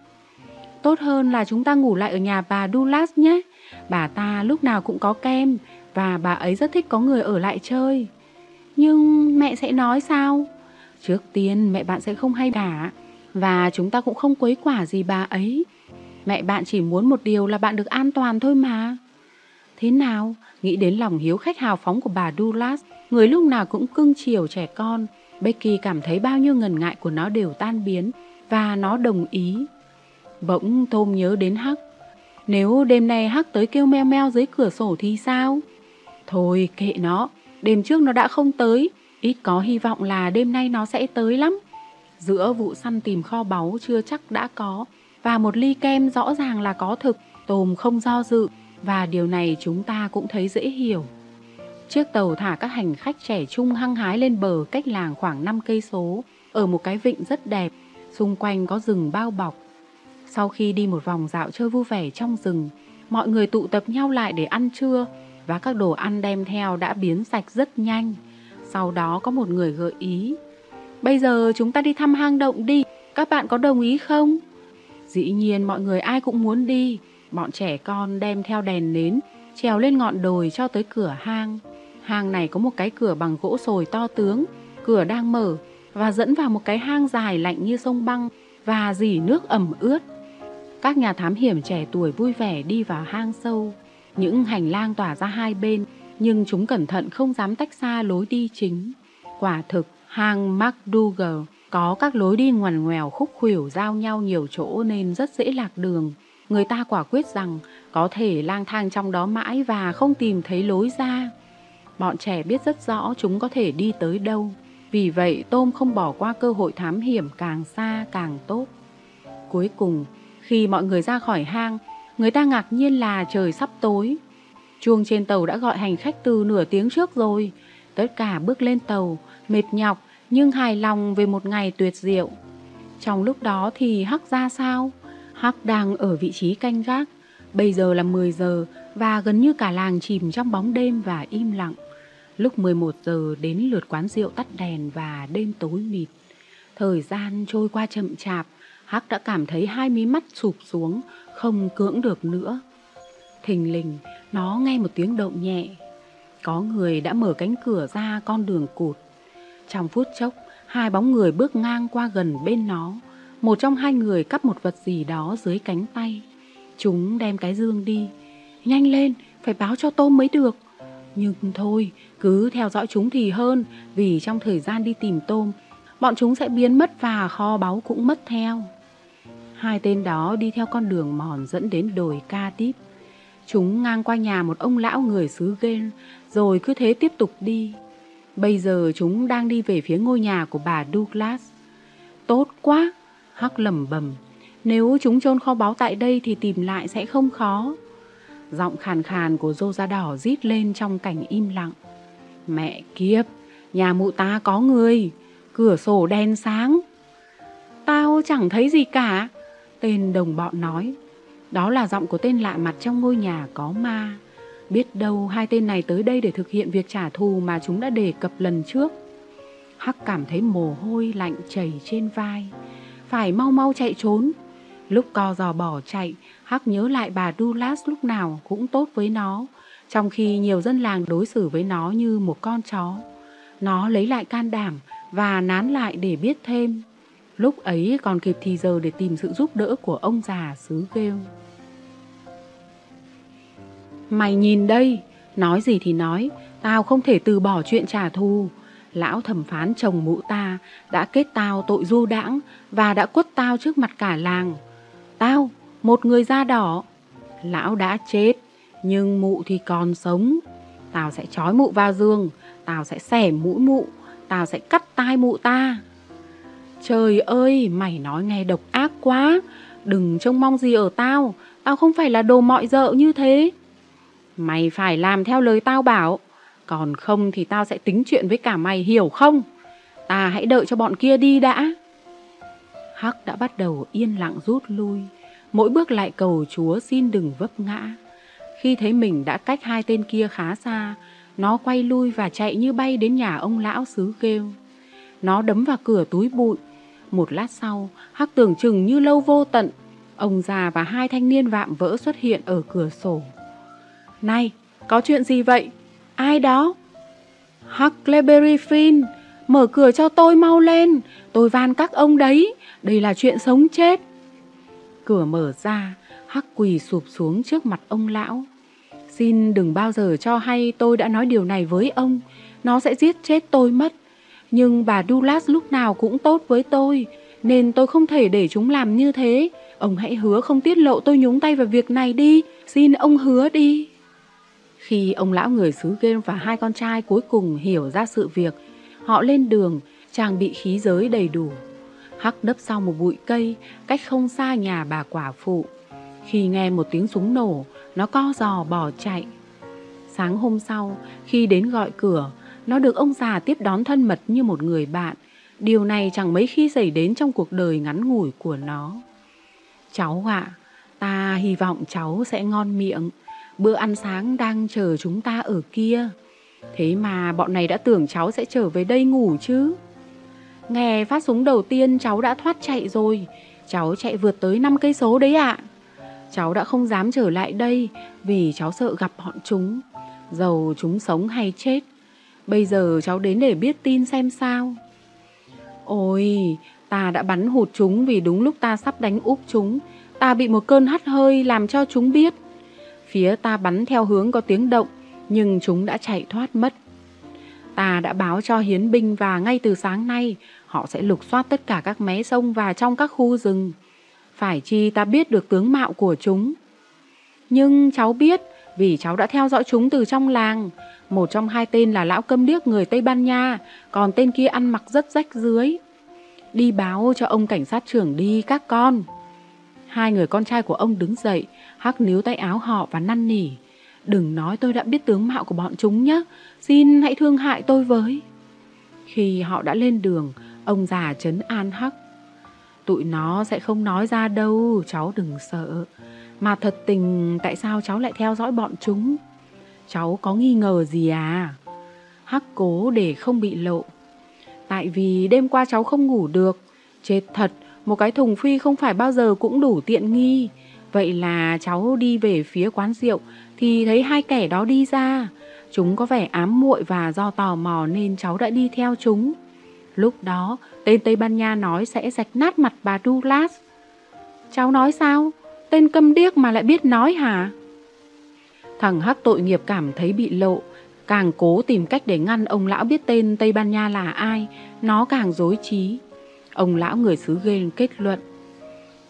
Tốt hơn là chúng ta ngủ lại ở nhà bà Douglas nhé. Bà ta lúc nào cũng có kem và bà ấy rất thích có người ở lại chơi. Nhưng mẹ sẽ nói sao? Trước tiên mẹ bạn sẽ không hay cả và chúng ta cũng không quấy quả gì bà ấy. Mẹ bạn chỉ muốn một điều là bạn được an toàn thôi mà. Thế nào? Nghĩ đến lòng hiếu khách hào phóng của bà Douglas, người lúc nào cũng cưng chiều trẻ con, Becky cảm thấy bao nhiêu ngần ngại của nó đều tan biến và nó đồng ý. Bỗng Tom nhớ đến Hắc. Nếu đêm nay Hắc tới kêu meo meo dưới cửa sổ thì sao? Thôi kệ nó, đêm trước nó đã không tới, ít có hy vọng là đêm nay nó sẽ tới lắm. Giữa vụ săn tìm kho báu chưa chắc đã có, và một ly kem rõ ràng là có thực, Tôm không do dự, và điều này chúng ta cũng thấy dễ hiểu. Chiếc tàu thả các hành khách trẻ trung hăng hái lên bờ cách làng khoảng 5 cây số, ở một cái vịnh rất đẹp, xung quanh có rừng bao bọc. Sau khi đi một vòng dạo chơi vui vẻ trong rừng, mọi người tụ tập nhau lại để ăn trưa và các đồ ăn đem theo đã biến sạch rất nhanh. Sau đó có một người gợi ý. Bây giờ chúng ta đi thăm hang động đi, các bạn có đồng ý không? Dĩ nhiên mọi người ai cũng muốn đi, bọn trẻ con đem theo đèn nến, trèo lên ngọn đồi cho tới cửa hang. Hang này có một cái cửa bằng gỗ sồi to tướng, cửa đang mở và dẫn vào một cái hang dài lạnh như sông băng và dỉ nước ẩm ướt. Các nhà thám hiểm trẻ tuổi vui vẻ đi vào hang sâu. Những hành lang tỏa ra hai bên, nhưng chúng cẩn thận không dám tách xa lối đi chính. Quả thực, hang McDougall có các lối đi ngoằn ngoèo khúc khuỷu giao nhau nhiều chỗ nên rất dễ lạc đường. Người ta quả quyết rằng có thể lang thang trong đó mãi và không tìm thấy lối ra. Bọn trẻ biết rất rõ chúng có thể đi tới đâu. Vì vậy Tôm không bỏ qua cơ hội thám hiểm càng xa càng tốt. Cuối cùng, khi mọi người ra khỏi hang, người ta ngạc nhiên là trời sắp tối. Chuông trên tàu đã gọi hành khách từ nửa tiếng trước rồi. Tất cả bước lên tàu, mệt nhọc nhưng hài lòng về một ngày tuyệt diệu. Trong lúc đó thì Hắc ra sao? Hắc đang ở vị trí canh gác. Bây giờ là 10 giờ và gần như cả làng chìm trong bóng đêm và im lặng. Lúc 11 giờ đến lượt quán rượu tắt đèn và đêm tối mịt. Thời gian trôi qua chậm chạp, Hắc đã cảm thấy hai mí mắt sụp xuống, không cưỡng được nữa. Thình lình, nó nghe một tiếng động nhẹ. Có người đã mở cánh cửa ra con đường cụt. Trong phút chốc, hai bóng người bước ngang qua gần bên nó. Một trong hai người cắp một vật gì đó dưới cánh tay. Chúng đem cái dương đi. Nhanh lên, phải báo cho tôm mới được. Nhưng thôi, cứ theo dõi chúng thì hơn, vì trong thời gian đi tìm tôm, bọn chúng sẽ biến mất và kho báu cũng mất theo. Hai tên đó đi theo con đường mòn dẫn đến đồi ca tít. Chúng ngang qua nhà một ông lão người xứ Gen, rồi cứ thế tiếp tục đi. Bây giờ chúng đang đi về phía ngôi nhà của bà Douglas. Tốt quá, Hắc lầm bầm. Nếu chúng chôn kho báu tại đây thì tìm lại sẽ không khó. Giọng khàn khàn của dô da đỏ rít lên trong cảnh im lặng. Mẹ kiếp, nhà mụ ta có người, cửa sổ đen sáng. Tao chẳng thấy gì cả, tên đồng bọn nói. Đó là giọng của tên lạ mặt trong ngôi nhà có ma. Biết đâu hai tên này tới đây để thực hiện việc trả thù mà chúng đã đề cập lần trước. Hắc cảm thấy mồ hôi lạnh chảy trên vai. Phải mau mau chạy trốn. Lúc co giò bỏ chạy, Hắc nhớ lại bà Dulas lúc nào cũng tốt với nó, trong khi nhiều dân làng đối xử với nó như một con chó. Nó lấy lại can đảm và nán lại để biết thêm. Lúc ấy còn kịp thì giờ để tìm sự giúp đỡ của ông già xứ kêu. Mày nhìn đây, nói gì thì nói, tao không thể từ bỏ chuyện trả thù. Lão thẩm phán chồng mụ ta đã kết tao tội du đãng và đã quất tao trước mặt cả làng. Tao, một người da đỏ, lão đã chết, nhưng mụ thì còn sống. Tao sẽ trói mụ vào giường, tao sẽ xẻ mũi mụ, tao sẽ cắt tai mụ ta. Trời ơi, mày nói nghe độc ác quá, đừng trông mong gì ở tao, tao không phải là đồ mọi dợ như thế. Mày phải làm theo lời tao bảo, còn không thì tao sẽ tính chuyện với cả mày hiểu không? Ta hãy đợi cho bọn kia đi đã. Hắc đã bắt đầu yên lặng rút lui, mỗi bước lại cầu Chúa xin đừng vấp ngã. Khi thấy mình đã cách hai tên kia khá xa, nó quay lui và chạy như bay đến nhà ông lão xứ kêu. Nó đấm vào cửa túi bụi. Một lát sau, Hắc tưởng chừng như lâu vô tận, ông già và hai thanh niên vạm vỡ xuất hiện ở cửa sổ. Này, có chuyện gì vậy? Ai đó? Huckleberry Finn, mở cửa cho tôi mau lên, tôi van các ông đấy, đây là chuyện sống chết. Cửa mở ra, Hắc quỳ sụp xuống trước mặt ông lão. Xin đừng bao giờ cho hay tôi đã nói điều này với ông, nó sẽ giết chết tôi mất. Nhưng bà Dulas lúc nào cũng tốt với tôi, nên tôi không thể để chúng làm như thế. Ông hãy hứa không tiết lộ tôi nhúng tay vào việc này đi, xin ông hứa đi. Khi ông lão người xứ game và hai con trai cuối cùng hiểu ra sự việc, họ lên đường, trang bị khí giới đầy đủ. Hắc nấp sau một bụi cây, cách không xa nhà bà quả phụ. Khi nghe một tiếng súng nổ, nó co giò bỏ chạy. Sáng hôm sau, khi đến gọi cửa, nó được ông già tiếp đón thân mật như một người bạn. Điều này chẳng mấy khi xảy đến trong cuộc đời ngắn ngủi của nó. Cháu ạ, ta hy vọng cháu sẽ ngon miệng. Bữa ăn sáng đang chờ chúng ta ở kia. Thế mà bọn này đã tưởng cháu sẽ trở về đây ngủ chứ. Nghe phát súng đầu tiên cháu đã thoát chạy rồi. Cháu chạy vượt tới 5 cây số đấy ạ. Cháu đã không dám trở lại đây vì cháu sợ gặp bọn chúng. Dầu chúng sống hay chết. Bây giờ cháu đến để biết tin xem sao. Ôi, ta đã bắn hụt chúng vì đúng lúc ta sắp đánh úp chúng. Ta bị một cơn hắt hơi làm cho chúng biết. Phía ta bắn theo hướng có tiếng động, nhưng chúng đã chạy thoát mất. Ta đã báo cho hiến binh và ngay từ sáng nay, họ sẽ lục soát tất cả các mé sông và trong các khu rừng. Phải chi ta biết được tướng mạo của chúng. Nhưng cháu biết, vì cháu đã theo dõi chúng từ trong làng. Một trong hai tên là lão câm điếc người Tây Ban Nha, còn tên kia ăn mặc rất rách dưới. Đi báo cho ông cảnh sát trưởng đi các con. Hai người con trai của ông đứng dậy, hắc níu tay áo họ và năn nỉ. Đừng nói tôi đã biết tướng mạo của bọn chúng nhé, xin hãy thương hại tôi với. Khi họ đã lên đường, ông già trấn an hắc. Tụi nó sẽ không nói ra đâu, cháu đừng sợ. Mà thật tình tại sao cháu lại theo dõi bọn chúng? Cháu có nghi ngờ gì à? Hắc cố để không bị lộ. Tại vì đêm qua cháu không ngủ được. Chết thật, một cái thùng phi không phải bao giờ cũng đủ tiện nghi. Vậy là cháu đi về phía quán rượu thì thấy hai kẻ đó đi ra. Chúng có vẻ ám muội và do tò mò nên cháu đã đi theo chúng. Lúc đó, tên Tây Ban Nha nói sẽ rạch nát mặt bà Douglas. Cháu nói sao? Tên câm điếc mà lại biết nói hả? Thằng Hắc tội nghiệp cảm thấy bị lộ, càng cố tìm cách để ngăn ông lão biết tên Tây Ban Nha là ai, nó càng dối trí. Ông lão người xứ ghê kết luận.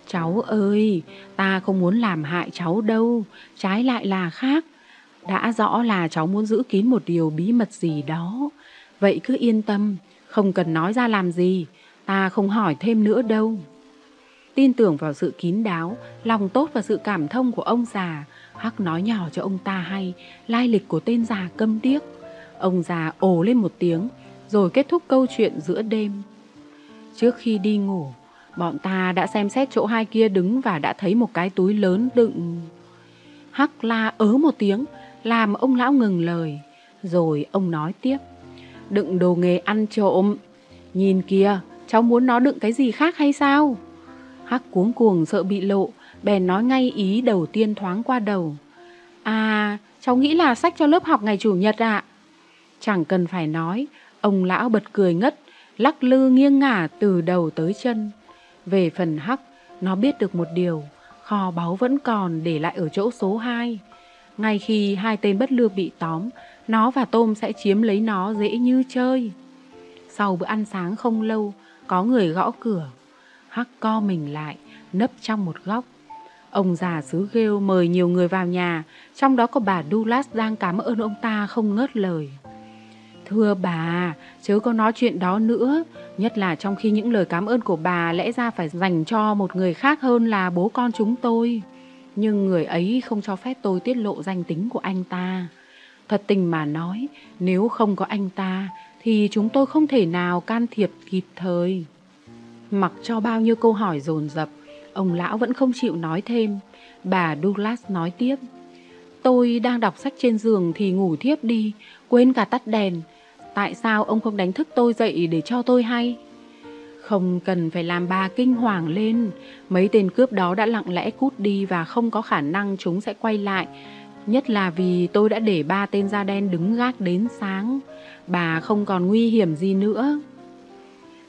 Cháu ơi, ta không muốn làm hại cháu đâu, trái lại là khác. Đã rõ là cháu muốn giữ kín một điều bí mật gì đó. Vậy cứ yên tâm, không cần nói ra làm gì, ta không hỏi thêm nữa đâu. tin tưởng vào sự kín đáo, lòng tốt và sự cảm thông của ông già. Hắc nói nhỏ cho ông ta hay lai lịch của tên già câm điếc. Ông già ồ lên một tiếng, rồi kết thúc câu chuyện giữa đêm. Trước khi đi ngủ, bọn ta đã xem xét chỗ hai kia đứng và đã thấy một cái túi lớn đựng... Hắc la ớ một tiếng, làm ông lão ngừng lời. Rồi ông nói tiếp, đựng đồ nghề ăn trộm. Nhìn kìa, cháu muốn nó đựng cái gì khác hay sao? Hắc cuống cuồng sợ bị lộ, bèn nói ngay ý đầu tiên thoáng qua đầu. À, cháu nghĩ là sách cho lớp học ngày Chủ nhật ạ. Chẳng cần phải nói, ông lão bật cười ngất, lắc lư nghiêng ngả từ đầu tới chân. Về phần Hắc, nó biết được một điều, kho báu vẫn còn để lại ở chỗ số 2. Ngay khi hai tên bất lương bị tóm, nó và Tôm sẽ chiếm lấy nó dễ như chơi. Sau bữa ăn sáng không lâu, có người gõ cửa. Hắc co mình lại, nấp trong một góc. Ông già xứ ghêu mời nhiều người vào nhà, trong đó có bà Douglas đang cảm ơn ông ta không ngớt lời. Thưa bà, chớ có nói chuyện đó nữa, nhất là trong khi những lời cảm ơn của bà lẽ ra phải dành cho một người khác hơn là bố con chúng tôi. Nhưng người ấy không cho phép tôi tiết lộ danh tính của anh ta. Thật tình mà nói, nếu không có anh ta, thì chúng tôi không thể nào can thiệp kịp thời. Mặc cho bao nhiêu câu hỏi dồn dập, ông lão vẫn không chịu nói thêm. Bà Douglas nói tiếp. Tôi đang đọc sách trên giường thì ngủ thiếp đi, quên cả tắt đèn. Tại sao ông không đánh thức tôi dậy để cho tôi hay? Không cần phải làm bà kinh hoàng lên. Mấy tên cướp đó đã lặng lẽ cút đi và không có khả năng chúng sẽ quay lại. Nhất là vì tôi đã để ba tên da đen đứng gác đến sáng. Bà không còn nguy hiểm gì nữa.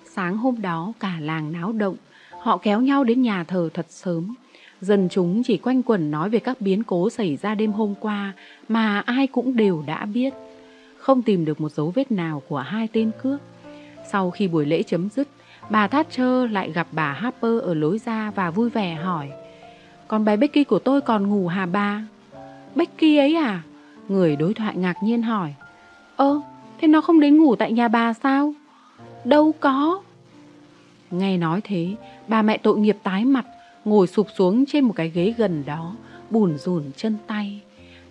Sáng hôm đó cả làng náo động. Họ kéo nhau đến nhà thờ thật sớm. Dân chúng chỉ quanh quẩn nói về các biến cố xảy ra đêm hôm qua mà ai cũng đều đã biết. Không tìm được một dấu vết nào của hai tên cướp. Sau khi buổi lễ chấm dứt, bà Thatcher lại gặp bà Harper ở lối ra và vui vẻ hỏi Còn bé Becky của tôi còn ngủ hả bà? Becky ấy à? Người đối thoại ngạc nhiên hỏi Ơ, thế nó không đến ngủ tại nhà bà sao? Đâu có Nghe nói thế, bà mẹ tội nghiệp tái mặt Ngồi sụp xuống trên một cái ghế gần đó Bùn rùn chân tay.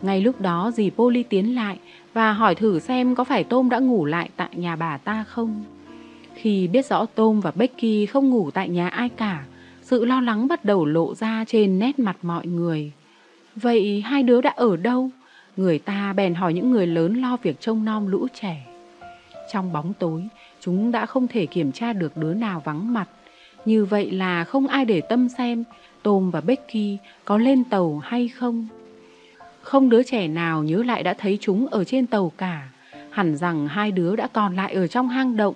Ngay lúc đó dì Polly tiến lại Và hỏi thử xem có phải Tôm đã ngủ lại tại nhà bà ta không. Khi biết rõ Tôm và Becky không ngủ tại nhà ai cả Sự lo lắng bắt đầu lộ ra trên nét mặt mọi người. Vậy hai đứa đã ở đâu? Người ta bèn hỏi những người lớn lo việc trông nom lũ trẻ. Trong bóng tối Chúng đã không thể kiểm tra được đứa nào vắng mặt như vậy là không ai để tâm xem Tom và Becky có lên tàu hay không. Không đứa trẻ nào nhớ lại đã thấy chúng ở trên tàu cả. Hẳn rằng hai đứa đã còn lại ở trong hang động.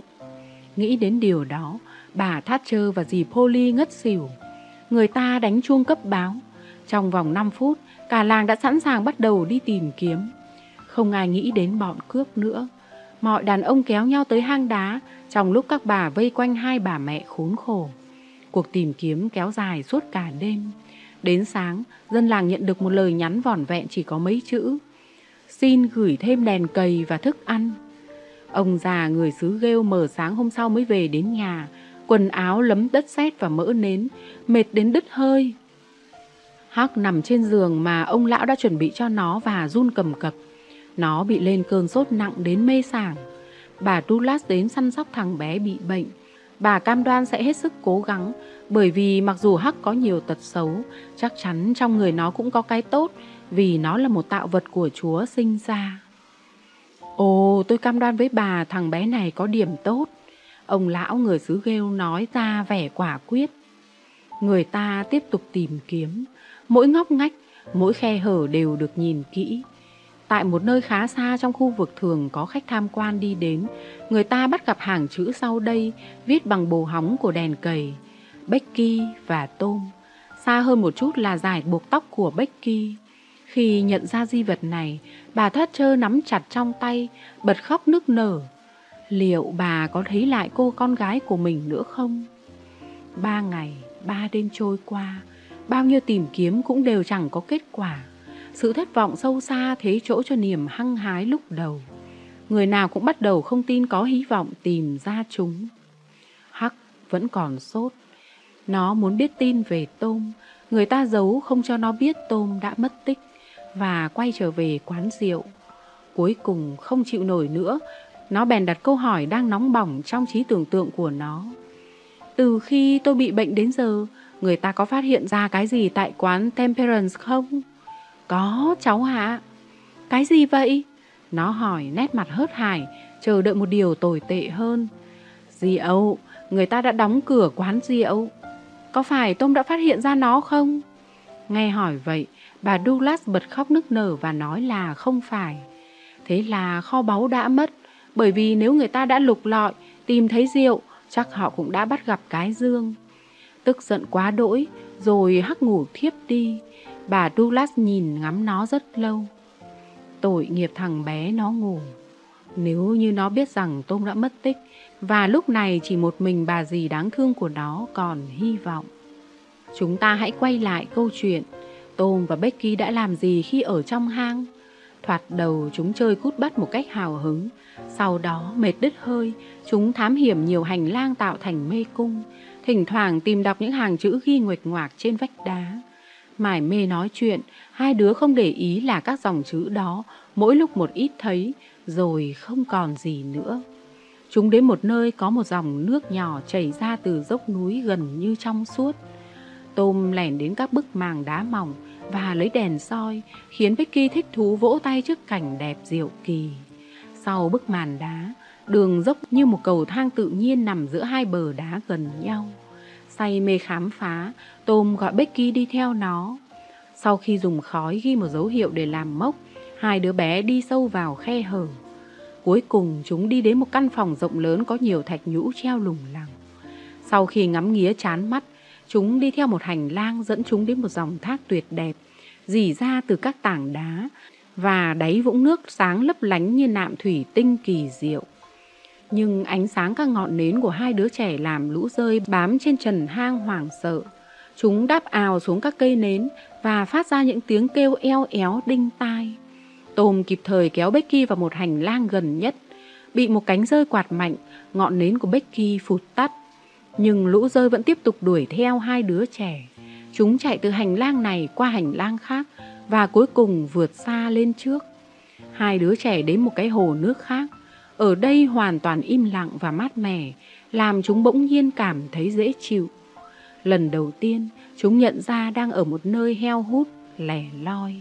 Nghĩ đến điều đó, bà Thatcher và dì Polly ngất xỉu. Người ta đánh chuông cấp báo. Trong vòng 5 phút, cả làng đã sẵn sàng bắt đầu đi tìm kiếm. Không ai nghĩ đến bọn cướp nữa. Mọi đàn ông kéo nhau tới hang đá trong lúc các bà vây quanh hai bà mẹ khốn khổ. Cuộc tìm kiếm kéo dài suốt cả đêm. Đến sáng, dân làng nhận được một lời nhắn vỏn vẹn chỉ có mấy chữ. Xin gửi thêm đèn cầy và thức ăn. Ông già người xứ ghêu mở sáng hôm sau mới về đến nhà, quần áo lấm đất sét và mỡ nến, mệt đến đứt hơi. Hắc nằm trên giường mà ông lão đã chuẩn bị cho nó và run cầm cập. Nó bị lên cơn sốt nặng đến mê sảng. Bà Douglas đến săn sóc thằng bé bị bệnh. Bà cam đoan sẽ hết sức cố gắng, bởi vì mặc dù Hắc có nhiều tật xấu, chắc chắn trong người nó cũng có cái tốt, vì nó là một tạo vật của Chúa sinh ra. Ồ, tôi cam đoan với bà thằng bé này có điểm tốt. Ông lão người xứ ghêu nói ra vẻ quả quyết. Người ta tiếp tục tìm kiếm. Mỗi ngóc ngách, mỗi khe hở đều được nhìn kỹ. Tại một nơi khá xa trong khu vực thường có khách tham quan đi đến, người ta bắt gặp hàng chữ sau đây viết bằng bồ hóng của đèn cầy, Becky và Tom Xa hơn một chút là giải buộc tóc của Becky. Khi nhận ra di vật này, bà Thatcher nắm chặt trong tay, bật khóc nức nở. Liệu bà có thấy lại cô con gái của mình nữa không? Ba ngày, ba đêm trôi qua, bao nhiêu tìm kiếm cũng đều chẳng có kết quả. Sự thất vọng sâu xa thế chỗ cho niềm hăng hái lúc đầu. Người nào cũng bắt đầu không tin có hy vọng tìm ra chúng. Hắc vẫn còn sốt. Nó muốn biết tin về Tôm, người ta giấu không cho nó biết Tôm đã mất tích và quay trở về quán rượu. Cuối cùng không chịu nổi nữa, nó bèn đặt câu hỏi đang nóng bỏng trong trí tưởng tượng của nó. Từ khi tôi bị bệnh đến giờ, người ta có phát hiện ra cái gì tại quán Temperance không? Có, cháu hạ. Cái gì vậy? Nó hỏi nét mặt hớt hải, chờ đợi một điều tồi tệ hơn. Rượu, người ta đã đóng cửa quán rượu. Có phải Tôm đã phát hiện ra nó không? Nghe hỏi vậy, bà Douglas bật khóc nức nở và nói là không phải. Thế là kho báu đã mất, bởi vì nếu người ta đã lục lọi, tìm thấy rượu, chắc họ cũng đã bắt gặp cái dương. Tức giận quá đỗi, rồi hắc ngủ thiếp đi. Bà Douglas nhìn ngắm nó rất lâu. Tội nghiệp thằng bé nó ngủ. Nếu như nó biết rằng Tôm đã mất tích, và lúc này chỉ một mình bà dì đáng thương của nó còn hy vọng. Chúng ta hãy quay lại câu chuyện Tom và Becky đã làm gì khi ở trong hang. Thoạt đầu chúng chơi cút bắt một cách hào hứng, sau đó mệt đứt hơi, chúng thám hiểm nhiều hành lang tạo thành mê cung, thỉnh thoảng tìm đọc những hàng chữ ghi nguệch ngoạc trên vách đá. Mải mê nói chuyện, hai đứa không để ý là các dòng chữ đó mỗi lúc một ít thấy, rồi không còn gì nữa. Chúng đến một nơi có một dòng nước nhỏ chảy ra từ dốc núi gần như trong suốt. Tôm lẻn đến các bức màng đá mỏng và lấy đèn soi, khiến Becky thích thú vỗ tay trước cảnh đẹp diệu kỳ. Sau bức màn đá, đường dốc như một cầu thang tự nhiên nằm giữa hai bờ đá gần nhau. Say mê khám phá, Tôm gọi Becky đi theo nó. Sau khi dùng khói ghi một dấu hiệu để làm mốc, hai đứa bé đi sâu vào khe hở. Cuối cùng chúng đi đến một căn phòng rộng lớn có nhiều thạch nhũ treo lủng lẳng. Sau khi ngắm nghía chán mắt, chúng đi theo một hành lang dẫn chúng đến một dòng thác tuyệt đẹp, dì ra từ các tảng đá và đáy vũng nước sáng lấp lánh như nạm thủy tinh kỳ diệu. Nhưng ánh sáng các ngọn nến của hai đứa trẻ làm lũ rơi bám trên trần hang hoảng sợ. Chúng đáp ào xuống các cây nến và phát ra những tiếng kêu eo éo đinh tai. Tôm kịp thời kéo Becky vào một hành lang gần nhất. Bị một cánh rơi quạt mạnh, ngọn nến của Becky phụt tắt. Nhưng lũ rơi vẫn tiếp tục đuổi theo hai đứa trẻ. Chúng chạy từ hành lang này qua hành lang khác và cuối cùng vượt xa lên trước. Hai đứa trẻ đến một cái hồ nước khác. Ở đây hoàn toàn im lặng và mát mẻ, làm chúng bỗng nhiên cảm thấy dễ chịu. Lần đầu tiên, chúng nhận ra đang ở một nơi heo hút, lẻ loi.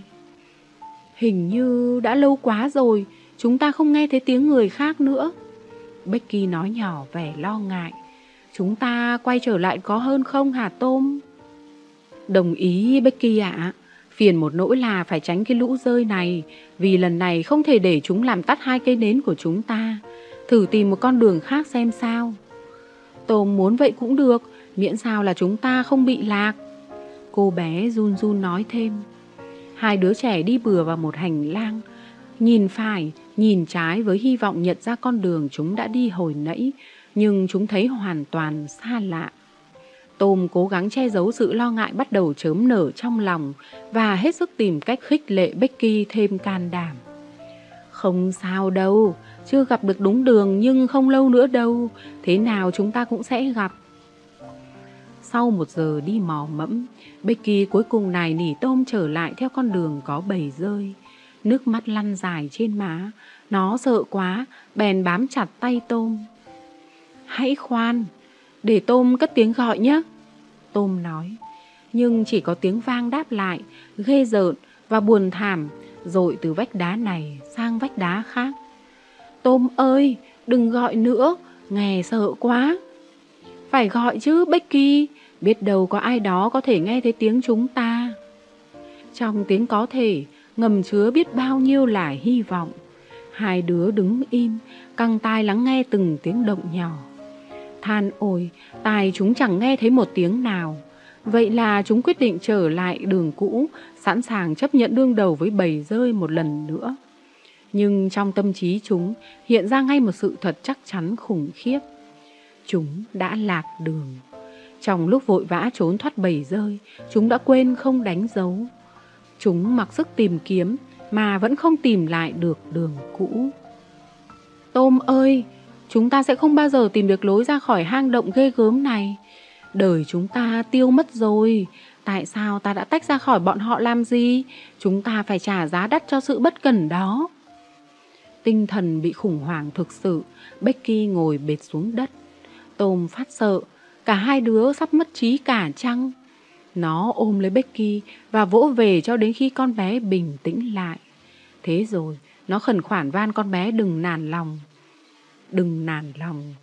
Hình như đã lâu quá rồi, chúng ta không nghe thấy tiếng người khác nữa. Becky nói nhỏ vẻ lo ngại. Chúng ta quay trở lại có hơn không hả Tôm? Đồng ý Becky ạ. Phiền một nỗi là phải tránh cái lũ rơi này, vì lần này không thể để chúng làm tắt hai cây nến của chúng ta. Thử tìm một con đường khác xem sao. Tôm muốn vậy cũng được, miễn sao là chúng ta không bị lạc. Cô bé run run nói thêm. Hai đứa trẻ đi bừa vào một hành lang, nhìn phải, nhìn trái với hy vọng nhận ra con đường chúng đã đi hồi nãy, nhưng chúng thấy hoàn toàn xa lạ. Tôm cố gắng che giấu sự lo ngại bắt đầu chớm nở trong lòng và hết sức tìm cách khích lệ Becky thêm can đảm. Không sao đâu, chưa gặp được đúng đường nhưng không lâu nữa đâu, thế nào chúng ta cũng sẽ gặp. Sau một giờ đi mò mẫm, Becky cuối cùng này nỉ tôm trở lại theo con đường có bầy rơi. Nước mắt lăn dài trên má, nó sợ quá, bèn bám chặt tay tôm. Hãy khoan, để tôm cất tiếng gọi nhé. Tôm nói, nhưng chỉ có tiếng vang đáp lại, ghê rợn và buồn thảm, rồi từ vách đá này sang vách đá khác. Tôm ơi, đừng gọi nữa, nghe sợ quá. Phải gọi chứ, Becky, biết đâu có ai đó có thể nghe thấy tiếng chúng ta. Trong tiếng có thể, ngầm chứa biết bao nhiêu là hy vọng. Hai đứa đứng im, căng tai lắng nghe từng tiếng động nhỏ. Than ôi, tai chúng chẳng nghe thấy một tiếng nào. Vậy là chúng quyết định trở lại đường cũ, sẵn sàng chấp nhận đương đầu với bầy rơi một lần nữa. Nhưng trong tâm trí chúng hiện ra ngay một sự thật chắc chắn khủng khiếp. Chúng đã lạc đường. Trong lúc vội vã trốn thoát bầy rơi, chúng đã quên không đánh dấu. Chúng mặc sức tìm kiếm mà vẫn không tìm lại được đường cũ. Tôm ơi, chúng ta sẽ không bao giờ tìm được lối ra khỏi hang động ghê gớm này. Đời chúng ta tiêu mất rồi, tại sao ta đã tách ra khỏi bọn họ làm gì? Chúng ta phải trả giá đắt cho sự bất cẩn đó. Tinh thần bị khủng hoảng thực sự, Becky ngồi bệt xuống đất. tôm phát sợ, cả hai đứa sắp mất trí cả chăng? Nó ôm lấy Becky và vỗ về cho đến khi con bé bình tĩnh lại. Thế rồi, nó khẩn khoản van con bé đừng nản lòng. Đừng nản lòng.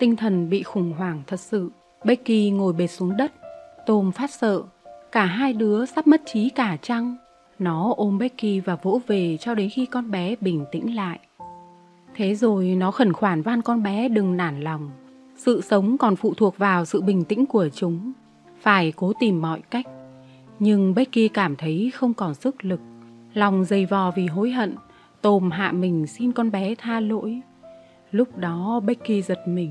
Tinh thần bị khủng hoảng thật sự. Becky ngồi bệt xuống đất. tôm phát sợ. Cả hai đứa sắp mất trí cả chăng? Nó ôm Becky và vỗ về cho đến khi con bé bình tĩnh lại. Thế rồi nó khẩn khoản van con bé đừng nản lòng. Sự sống còn phụ thuộc vào sự bình tĩnh của chúng. Phải cố tìm mọi cách. Nhưng Becky cảm thấy không còn sức lực. Lòng dày vò vì hối hận. Tôm hạ mình xin con bé tha lỗi. Lúc đó Becky giật mình.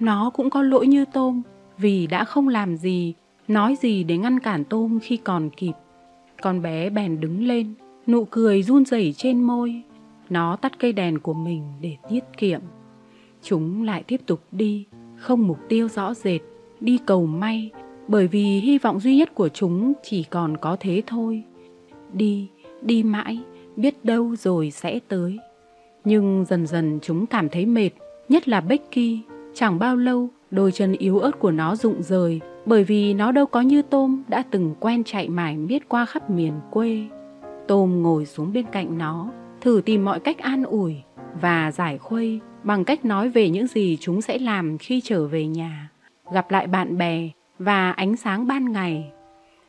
Nó cũng có lỗi như Tôm vì đã không làm gì, nói gì để ngăn cản Tôm khi còn kịp. Con bé bèn đứng lên, nụ cười run rẩy trên môi. Nó tắt cây đèn của mình để tiết kiệm. Chúng lại tiếp tục đi, không mục tiêu rõ rệt, đi cầu may, bởi vì hy vọng duy nhất của chúng chỉ còn có thế thôi. Đi, đi mãi, biết đâu rồi sẽ tới. Nhưng dần dần chúng cảm thấy mệt, nhất là Becky. Chẳng bao lâu, đôi chân yếu ớt của nó rụng rời bởi vì nó đâu có như Tôm đã từng quen chạy mải miết qua khắp miền quê. Tôm ngồi xuống bên cạnh nó, thử tìm mọi cách an ủi và giải khuây bằng cách nói về những gì chúng sẽ làm khi trở về nhà, gặp lại bạn bè và ánh sáng ban ngày.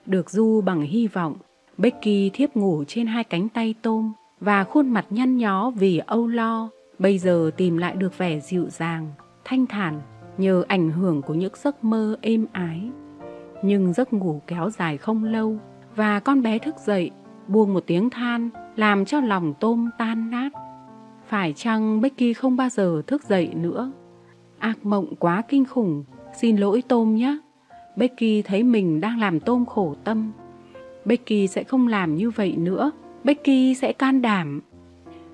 Được du bằng hy vọng, Becky thiếp ngủ trên hai cánh tay Tôm và khuôn mặt nhăn nhó vì âu lo, bây giờ tìm lại được vẻ dịu dàng, thanh thản nhờ ảnh hưởng của những giấc mơ êm ái. Nhưng giấc ngủ kéo dài không lâu và con bé thức dậy, buông một tiếng than làm cho lòng tôm tan nát. Phải chăng Becky không bao giờ thức dậy nữa? Ác mộng quá kinh khủng, xin lỗi tôm nhé. Becky thấy mình đang làm tôm khổ tâm. Becky sẽ không làm như vậy nữa. Becky sẽ can đảm.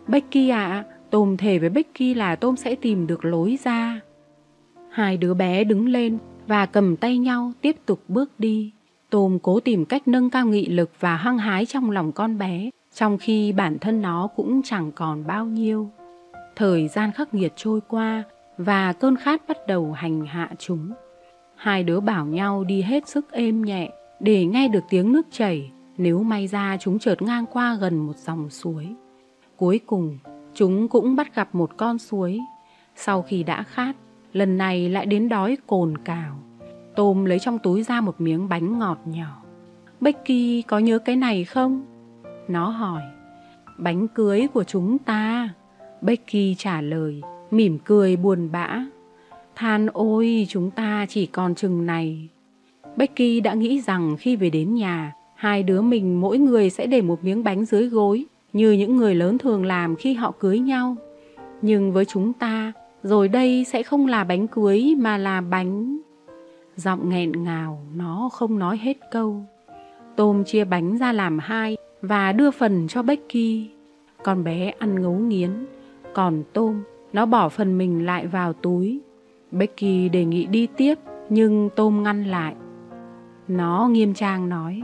Becky ạ, à, Tôm thề với Becky là Tôm sẽ tìm được lối ra. Hai đứa bé đứng lên và cầm tay nhau tiếp tục bước đi. Tôm cố tìm cách nâng cao nghị lực và hăng hái trong lòng con bé, trong khi bản thân nó cũng chẳng còn bao nhiêu. Thời gian khắc nghiệt trôi qua và cơn khát bắt đầu hành hạ chúng. Hai đứa bảo nhau đi hết sức êm nhẹ để nghe được tiếng nước chảy nếu may ra chúng chợt ngang qua gần một dòng suối. Cuối cùng, chúng cũng bắt gặp một con suối. Sau khi đã khát, lần này lại đến đói cồn cào. Tôm lấy trong túi ra một miếng bánh ngọt nhỏ. Becky có nhớ cái này không? Nó hỏi. Bánh cưới của chúng ta. Becky trả lời, mỉm cười buồn bã. Than ôi, chúng ta chỉ còn chừng này. Becky đã nghĩ rằng khi về đến nhà, hai đứa mình mỗi người sẽ để một miếng bánh dưới gối, như những người lớn thường làm khi họ cưới nhau. Nhưng với chúng ta, rồi đây sẽ không là bánh cưới mà là bánh... Giọng nghẹn ngào, nó không nói hết câu. Tôm chia bánh ra làm hai và đưa phần cho Becky. Con bé ăn ngấu nghiến, còn Tôm, nó bỏ phần mình lại vào túi. Becky đề nghị đi tiếp, nhưng Tôm ngăn lại. Nó nghiêm trang nói,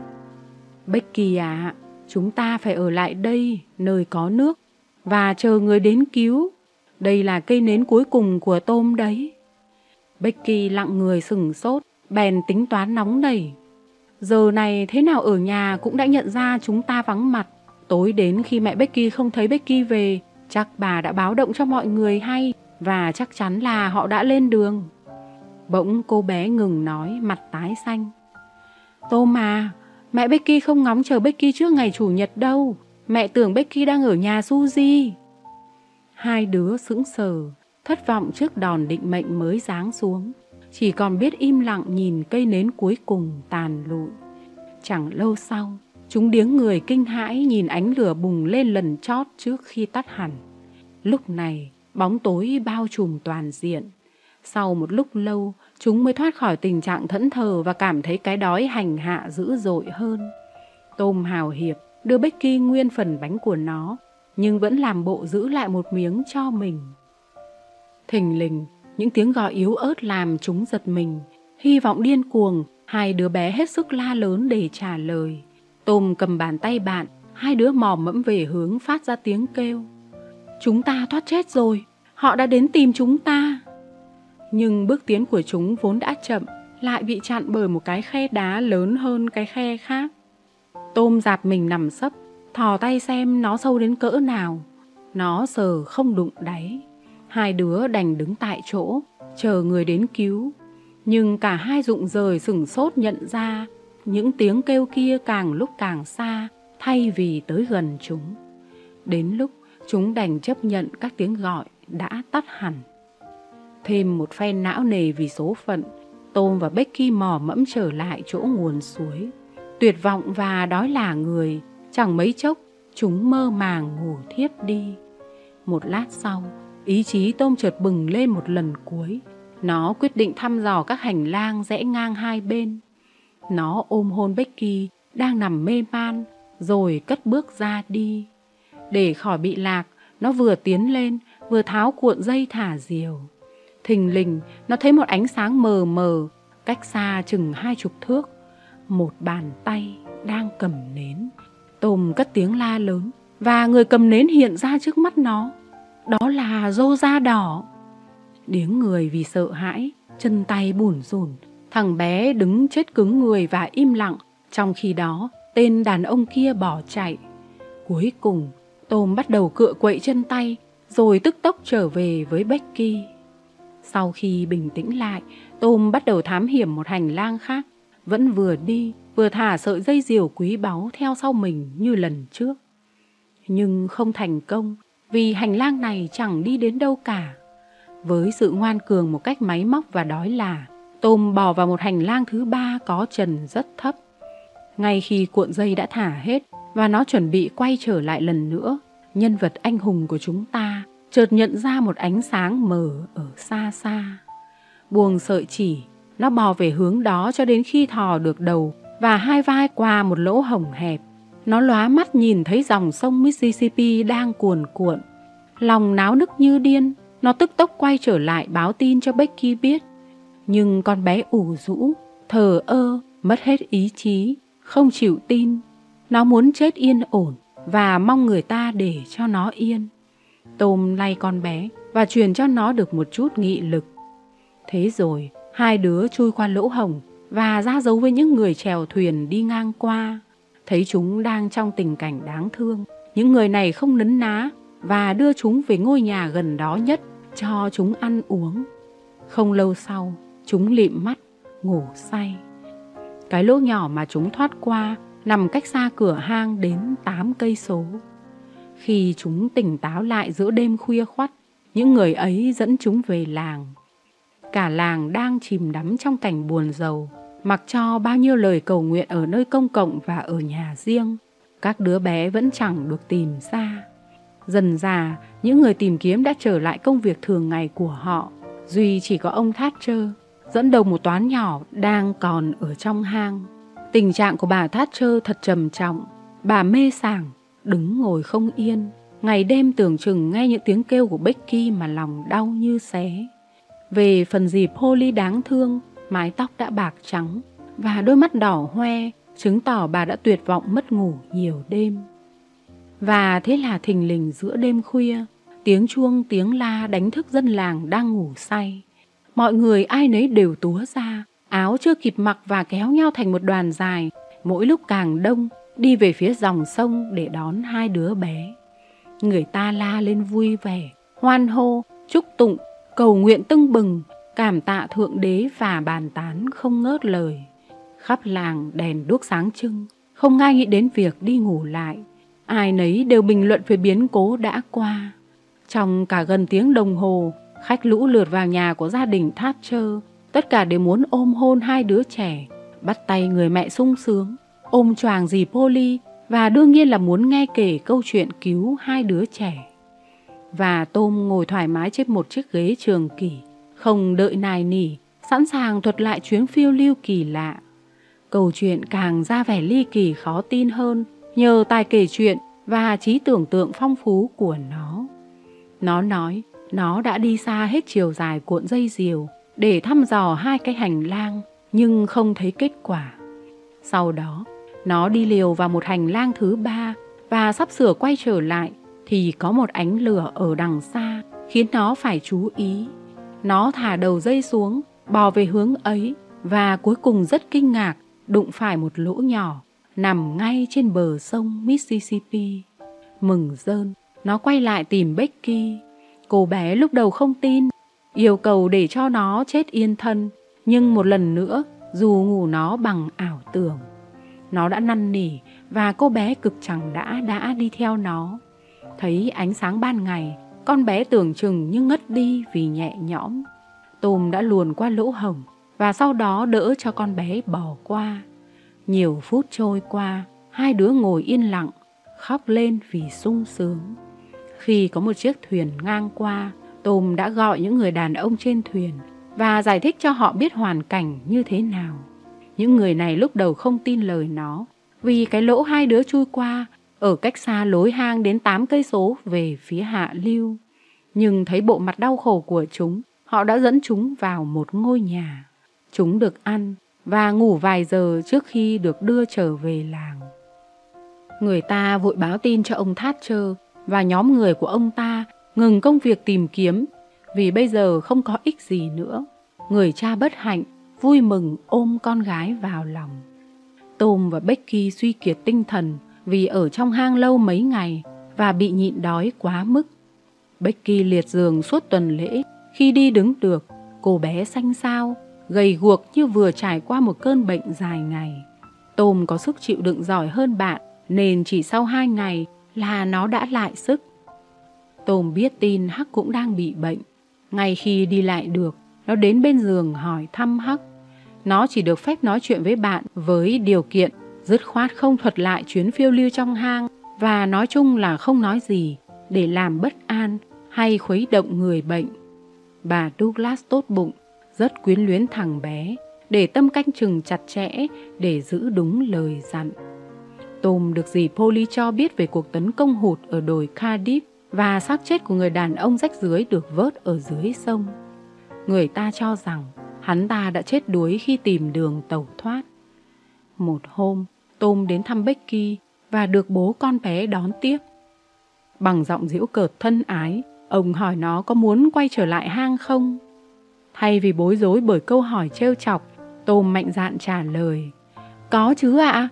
Becky à, chúng ta phải ở lại đây, nơi có nước, và chờ người đến cứu. Đây là cây nến cuối cùng của tôm đấy. Becky lặng người sừng sốt, bèn tính toán nóng nảy. Giờ này thế nào ở nhà cũng đã nhận ra chúng ta vắng mặt. Tối đến khi mẹ Becky không thấy Becky về, chắc bà đã báo động cho mọi người hay và chắc chắn là họ đã lên đường. Bỗng cô bé ngừng nói, mặt tái xanh. Tôm à, mẹ Becky không ngóng chờ Becky trước ngày chủ nhật đâu. Mẹ tưởng Becky đang ở nhà Suzy. Hai đứa sững sờ, thất vọng trước đòn định mệnh mới giáng xuống. Chỉ còn biết im lặng nhìn cây nến cuối cùng tàn lụi. Chẳng lâu sau, chúng điếng người kinh hãi nhìn ánh lửa bùng lên lần chót trước khi tắt hẳn. Lúc này, bóng tối bao trùm toàn diện. Sau một lúc lâu, chúng mới thoát khỏi tình trạng thẫn thờ và cảm thấy cái đói hành hạ dữ dội hơn. Tôm hào hiệp đưa Becky nguyên phần bánh của nó, nhưng vẫn làm bộ giữ lại một miếng cho mình. Thình lình, những tiếng gọi yếu ớt làm chúng giật mình. Hy vọng điên cuồng, hai đứa bé hết sức la lớn để trả lời. Tôm cầm bàn tay bạn, hai đứa mò mẫm về hướng phát ra tiếng kêu. Chúng ta thoát chết rồi, họ đã đến tìm chúng ta. Nhưng bước tiến của chúng vốn đã chậm, lại bị chặn bởi một cái khe đá lớn hơn cái khe khác. Tôm dạp mình nằm sấp, thò tay xem nó sâu đến cỡ nào. Nó sờ không đụng đáy. Hai đứa đành đứng tại chỗ, chờ người đến cứu. Nhưng cả hai rụng rời sửng sốt nhận ra những tiếng kêu kia càng lúc càng xa thay vì tới gần chúng. Đến lúc chúng đành chấp nhận các tiếng gọi đã tắt hẳn. Thêm một phen não nề vì số phận, Tôm và Becky mò mẫm trở lại chỗ nguồn suối. Tuyệt vọng và đói là người, chẳng mấy chốc chúng mơ màng ngủ thiếp đi. Một lát sau, ý chí Tôm chợt bừng lên một lần cuối. Nó quyết định thăm dò các hành lang rẽ ngang hai bên. Nó ôm hôn Becky đang nằm mê man, rồi cất bước ra đi. Để khỏi bị lạc, nó vừa tiến lên, vừa tháo cuộn dây thả diều. Thình lình, nó thấy một ánh sáng mờ mờ, cách xa chừng hai chục thước. Một bàn tay đang cầm nến. Tôm cất tiếng la lớn, và người cầm nến hiện ra trước mắt nó. Đó là rô da đỏ. Điếng người vì sợ hãi, chân tay bủn rủn. Thằng bé đứng chết cứng người và im lặng. Trong khi đó, tên đàn ông kia bỏ chạy. Cuối cùng, Tôm bắt đầu cựa quậy chân tay, rồi tức tốc trở về với Becky. Sau khi bình tĩnh lại, Tôm bắt đầu thám hiểm một hành lang khác, vẫn vừa đi, vừa thả sợi dây diều quý báu theo sau mình như lần trước. Nhưng không thành công, vì hành lang này chẳng đi đến đâu cả. Với sự ngoan cường một cách máy móc và đói là, Tôm bò vào một hành lang thứ ba có trần rất thấp. Ngay khi cuộn dây đã thả hết và nó chuẩn bị quay trở lại lần nữa, nhân vật anh hùng của chúng ta chợt nhận ra một ánh sáng mờ ở xa xa. Buồng sợi chỉ, nó bò về hướng đó cho đến khi thò được đầu và hai vai qua một lỗ hổng hẹp. Nó lóa mắt nhìn thấy dòng sông Mississippi đang cuồn cuộn. Lòng náo nức như điên, nó tức tốc quay trở lại báo tin cho Becky biết. Nhưng con bé ủ rũ, thờ ơ, mất hết ý chí, không chịu tin. Nó muốn chết yên ổn và mong người ta để cho nó yên. Tôm lay con bé và truyền cho nó được một chút nghị lực. Thế rồi, hai đứa chui qua lỗ hồng và ra dấu với những người chèo thuyền đi ngang qua. Thấy chúng đang trong tình cảnh đáng thương. Những người này không nấn ná và đưa chúng về ngôi nhà gần đó nhất cho chúng ăn uống. Không lâu sau, chúng lịm mắt, ngủ say. Cái lỗ nhỏ mà chúng thoát qua nằm cách xa cửa hang đến 8 cây số. Khi chúng tỉnh táo lại giữa đêm khuya khoắt, những người ấy dẫn chúng về làng. Cả làng đang chìm đắm trong cảnh buồn rầu, mặc cho bao nhiêu lời cầu nguyện ở nơi công cộng và ở nhà riêng, các đứa bé vẫn chẳng được tìm ra. Dần già, những người tìm kiếm đã trở lại công việc thường ngày của họ. Duy chỉ có ông Thatcher, dẫn đầu một toán nhỏ đang còn ở trong hang. Tình trạng của bà Thatcher thật trầm trọng. Bà mê sảng, đứng ngồi không yên. Ngày đêm tưởng chừng nghe những tiếng kêu của Becky mà lòng đau như xé. Về phần dì Polly đáng thương, mái tóc đã bạc trắng và đôi mắt đỏ hoe, chứng tỏ bà đã tuyệt vọng mất ngủ nhiều đêm. Và thế là thình lình giữa đêm khuya, tiếng chuông tiếng la đánh thức dân làng đang ngủ say. Mọi người ai nấy đều túa ra, áo chưa kịp mặc và kéo nhau thành một đoàn dài, mỗi lúc càng đông, đi về phía dòng sông để đón hai đứa bé. Người ta la lên vui vẻ, hoan hô, chúc tụng, cầu nguyện tưng bừng, cảm tạ thượng đế và bàn tán không ngớt lời. Khắp làng đèn đuốc sáng trưng, không ai nghĩ đến việc đi ngủ lại. Ai nấy đều bình luận về biến cố đã qua. Trong cả gần tiếng đồng hồ, khách lũ lượt vào nhà của gia đình Thatcher, tất cả đều muốn ôm hôn hai đứa trẻ, bắt tay người mẹ sung sướng, ôm choàng dì Polly và đương nhiên là muốn nghe kể câu chuyện cứu hai đứa trẻ. Và Tôm ngồi thoải mái trên một chiếc ghế trường kỳ, không đợi nài nỉ, sẵn sàng thuật lại chuyến phiêu lưu kỳ lạ. Câu chuyện càng ra vẻ ly kỳ khó tin hơn nhờ tài kể chuyện và trí tưởng tượng phong phú của nó. Nó nói nó đã đi xa hết chiều dài cuộn dây diều để thăm dò hai cái hành lang nhưng không thấy kết quả. Sau đó, nó đi liều vào một hành lang thứ ba và sắp sửa quay trở lại thì có một ánh lửa ở đằng xa khiến nó phải chú ý. Nó thả đầu dây xuống, bò về hướng ấy và cuối cùng rất kinh ngạc đụng phải một lỗ nhỏ nằm ngay trên bờ sông Mississippi. Mừng rơn, nó quay lại tìm Becky. Cô bé lúc đầu không tin, yêu cầu để cho nó chết yên thân, nhưng một lần nữa dù ngủ nó bằng ảo tưởng. Nó đã năn nỉ và cô bé cực chẳng đã đã đi theo nó. Thấy ánh sáng ban ngày, con bé tưởng chừng như ngất đi vì nhẹ nhõm. Tôm đã luồn qua lỗ hồng và sau đó đỡ cho con bé bỏ qua. Nhiều phút trôi qua, hai đứa ngồi yên lặng, khóc lên vì sung sướng. Khi có một chiếc thuyền ngang qua, Tôm đã gọi những người đàn ông trên thuyền và giải thích cho họ biết hoàn cảnh như thế nào. Những người này lúc đầu không tin lời nó, vì cái lỗ hai đứa chui qua ở cách xa lối hang đến 8 cây số về phía hạ lưu. Nhưng thấy bộ mặt đau khổ của chúng, họ đã dẫn chúng vào một ngôi nhà. Chúng được ăn và ngủ vài giờ trước khi được đưa trở về làng. Người ta vội báo tin cho ông Thatcher và nhóm người của ông ta ngừng công việc tìm kiếm vì bây giờ không có ích gì nữa. Người cha bất hạnh vui mừng ôm con gái vào lòng. Tom và Becky suy kiệt tinh thần vì ở trong hang lâu mấy ngày và bị nhịn đói quá mức. Becky liệt giường suốt tuần lễ, khi đi đứng được, cô bé xanh xao, gầy guộc như vừa trải qua một cơn bệnh dài ngày. Tom có sức chịu đựng giỏi hơn bạn, nên chỉ sau hai ngày là nó đã lại sức. Tom biết tin Hắc cũng đang bị bệnh. Ngay khi đi lại được, nó đến bên giường hỏi thăm Hắc. Nó chỉ được phép nói chuyện với bạn với điều kiện dứt khoát không thuật lại chuyến phiêu lưu trong hang và nói chung là không nói gì để làm bất an hay khuấy động người bệnh. Bà Douglas tốt bụng, rất quyến luyến thằng bé, để tâm canh chừng chặt chẽ để giữ đúng lời dặn. Tôm được dì Polly cho biết về cuộc tấn công hụt ở đồi Cardiff và xác chết của người đàn ông rách dưới được vớt ở dưới sông. Người ta cho rằng hắn ta đã chết đuối khi tìm đường tẩu thoát. Một hôm, Tôm đến thăm Becky và được bố con bé đón tiếp. Bằng giọng giễu cợt thân ái, ông hỏi nó có muốn quay trở lại hang không? Thay vì bối rối bởi câu hỏi trêu chọc, Tôm mạnh dạn trả lời. Có chứ ạ,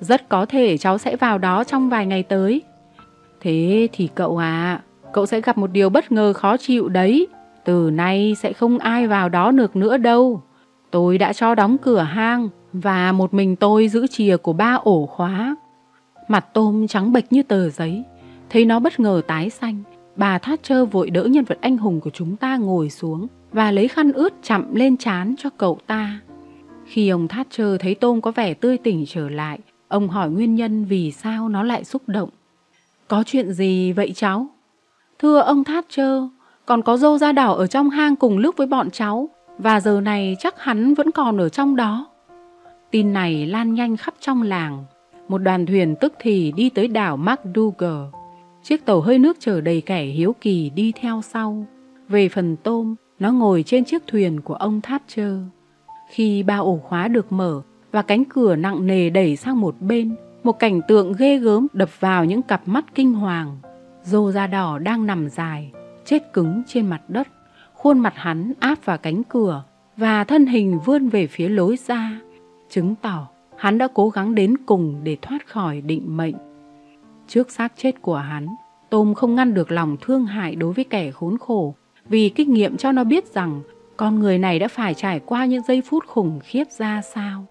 rất có thể cháu sẽ vào đó trong vài ngày tới. Thế thì cậu à, cậu sẽ gặp một điều bất ngờ khó chịu đấy. Từ nay sẽ không ai vào đó được nữa đâu. Tôi đã cho đóng cửa hang và một mình tôi giữ chìa của ba ổ khóa. Mặt tôm trắng bệch như tờ giấy, thấy nó bất ngờ tái xanh. Bà Thatcher vội đỡ nhân vật anh hùng của chúng ta ngồi xuống và lấy khăn ướt chậm lên chán cho cậu ta. Khi ông Thatcher thấy tôm có vẻ tươi tỉnh trở lại, ông hỏi nguyên nhân vì sao nó lại xúc động. Có chuyện gì vậy cháu? Thưa ông Thatcher, còn có dâu da đỏ ở trong hang cùng lúc với bọn cháu và giờ này chắc hắn vẫn còn ở trong đó. Tin này lan nhanh khắp trong làng. Một đoàn thuyền tức thì đi tới đảo MacDougall. Chiếc tàu hơi nước chở đầy kẻ hiếu kỳ đi theo sau. Về phần tôm, nó ngồi trên chiếc thuyền của ông Thatcher. Khi ba ổ khóa được mở và cánh cửa nặng nề đẩy sang một bên, một cảnh tượng ghê gớm đập vào những cặp mắt kinh hoàng. Dô da đỏ đang nằm dài, chết cứng trên mặt đất. Khuôn mặt hắn áp vào cánh cửa và thân hình vươn về phía lối ra, chứng tỏ hắn đã cố gắng đến cùng để thoát khỏi định mệnh. Trước xác chết của hắn, Tôm không ngăn được lòng thương hại đối với kẻ khốn khổ vì kinh nghiệm cho nó biết rằng con người này đã phải trải qua những giây phút khủng khiếp ra sao.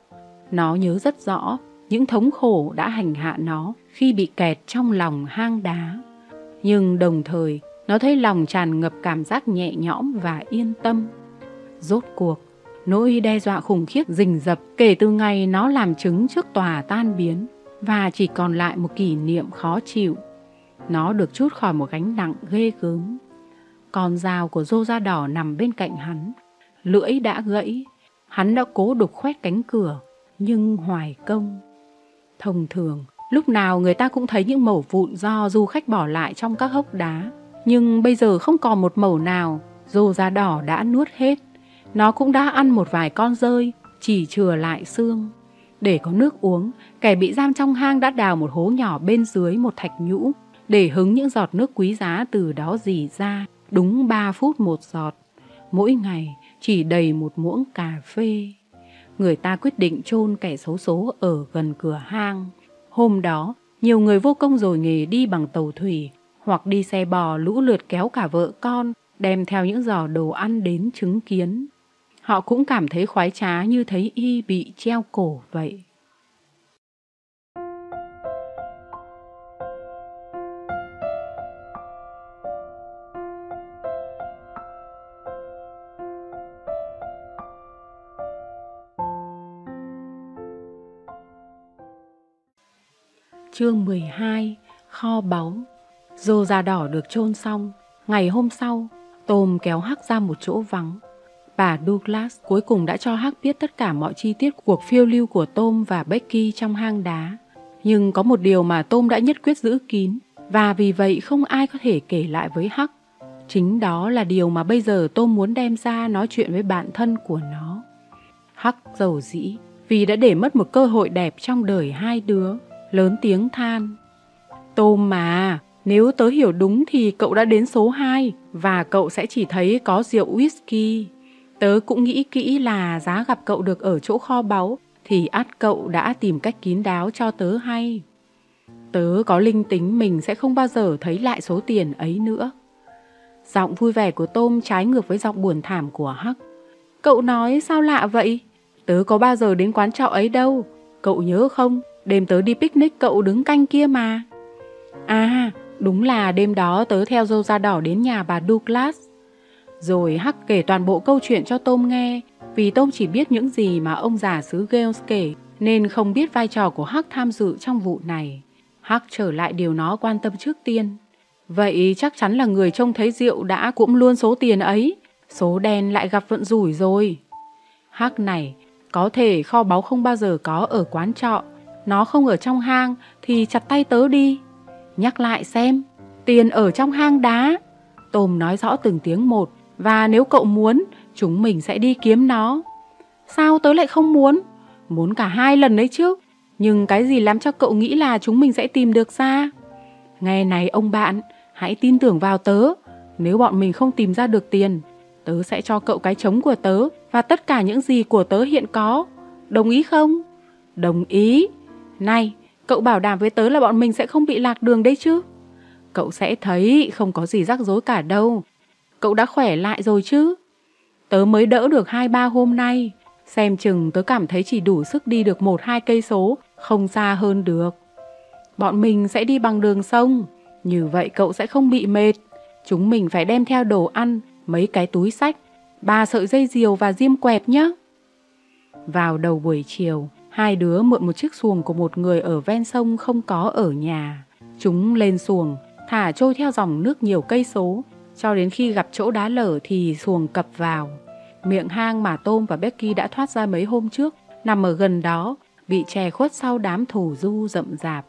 Nó nhớ rất rõ những thống khổ đã hành hạ nó khi bị kẹt trong lòng hang đá. Nhưng đồng thời, nó thấy lòng tràn ngập cảm giác nhẹ nhõm và yên tâm. Rốt cuộc, nỗi đe dọa khủng khiếp rình rập kể từ ngày nó làm chứng trước tòa tan biến và chỉ còn lại một kỷ niệm khó chịu. Nó được chút khỏi một gánh nặng ghê gớm. Con dao của rô da đỏ nằm bên cạnh hắn. Lưỡi đã gãy. Hắn đã cố đục khoét cánh cửa, nhưng hoài công. Thông thường, lúc nào người ta cũng thấy những mẩu vụn do du khách bỏ lại trong các hốc đá. Nhưng bây giờ không còn một mẩu nào, dù da đỏ đã nuốt hết. Nó cũng đã ăn một vài con rơi, chỉ chừa lại xương. Để có nước uống, kẻ bị giam trong hang đã đào một hố nhỏ bên dưới một thạch nhũ để hứng những giọt nước quý giá từ đó dì ra, đúng 3 phút một giọt. Mỗi ngày chỉ đầy một muỗng cà phê. Người ta quyết định chôn kẻ xấu số ở gần cửa hang. Hôm đó, nhiều người vô công rồi nghề đi bằng tàu thủy hoặc đi xe bò lũ lượt kéo cả vợ con, đem theo những giỏ đồ ăn đến chứng kiến. Họ cũng cảm thấy khoái trá như thấy y bị treo cổ vậy. Chương 12 Kho báu Dô da đỏ được chôn xong Ngày hôm sau Tôm kéo Hắc ra một chỗ vắng Bà Douglas cuối cùng đã cho Hắc biết tất cả mọi chi tiết cuộc phiêu lưu của Tom và Becky trong hang đá. Nhưng có một điều mà Tom đã nhất quyết giữ kín và vì vậy không ai có thể kể lại với Hắc. Chính đó là điều mà bây giờ Tom muốn đem ra nói chuyện với bạn thân của nó. Hắc giàu dĩ vì đã để mất một cơ hội đẹp trong đời hai đứa, lớn tiếng than. Tom mà, nếu tớ hiểu đúng thì cậu đã đến số 2 và cậu sẽ chỉ thấy có rượu whisky. Tớ cũng nghĩ kỹ là giá gặp cậu được ở chỗ kho báu thì át cậu đã tìm cách kín đáo cho tớ hay. Tớ có linh tính mình sẽ không bao giờ thấy lại số tiền ấy nữa. Giọng vui vẻ của Tôm trái ngược với giọng buồn thảm của Hắc. Cậu nói sao lạ vậy? Tớ có bao giờ đến quán trọ ấy đâu. Cậu nhớ không? Đêm tớ đi picnic cậu đứng canh kia mà. À, đúng là đêm đó tớ theo dâu da đỏ đến nhà bà Douglas. Rồi Hắc kể toàn bộ câu chuyện cho Tôm nghe, vì Tôm chỉ biết những gì mà ông già xứ Gales kể, nên không biết vai trò của Hắc tham dự trong vụ này. Hắc trở lại điều nó quan tâm trước tiên. Vậy chắc chắn là người trông thấy rượu đã cũng luôn số tiền ấy, số đen lại gặp vận rủi rồi. Hắc này, có thể kho báu không bao giờ có ở quán trọ, nó không ở trong hang thì chặt tay tớ đi. Nhắc lại xem, tiền ở trong hang đá. Tôm nói rõ từng tiếng một, và nếu cậu muốn, chúng mình sẽ đi kiếm nó. Sao tớ lại không muốn? Muốn cả hai lần đấy chứ. Nhưng cái gì làm cho cậu nghĩ là chúng mình sẽ tìm được ra? Nghe này ông bạn, hãy tin tưởng vào tớ. Nếu bọn mình không tìm ra được tiền, tớ sẽ cho cậu cái trống của tớ và tất cả những gì của tớ hiện có. Đồng ý không? Đồng ý. Này, cậu bảo đảm với tớ là bọn mình sẽ không bị lạc đường đấy chứ? Cậu sẽ thấy không có gì rắc rối cả đâu. Cậu đã khỏe lại rồi chứ? Tớ mới đỡ được hai ba hôm nay. Xem chừng tớ cảm thấy chỉ đủ sức đi được một hai cây số, không xa hơn được. Bọn mình sẽ đi bằng đường sông, như vậy cậu sẽ không bị mệt. Chúng mình phải đem theo đồ ăn, mấy cái túi sách, ba sợi dây diều và diêm quẹt nhé. Vào đầu buổi chiều, hai đứa mượn một chiếc xuồng của một người ở ven sông không có ở nhà. Chúng lên xuồng, thả trôi theo dòng nước nhiều cây số, cho đến khi gặp chỗ đá lở thì xuồng cập vào. Miệng hang mà Tôm và Becky đã thoát ra mấy hôm trước, nằm ở gần đó, bị che khuất sau đám thủ du rậm rạp.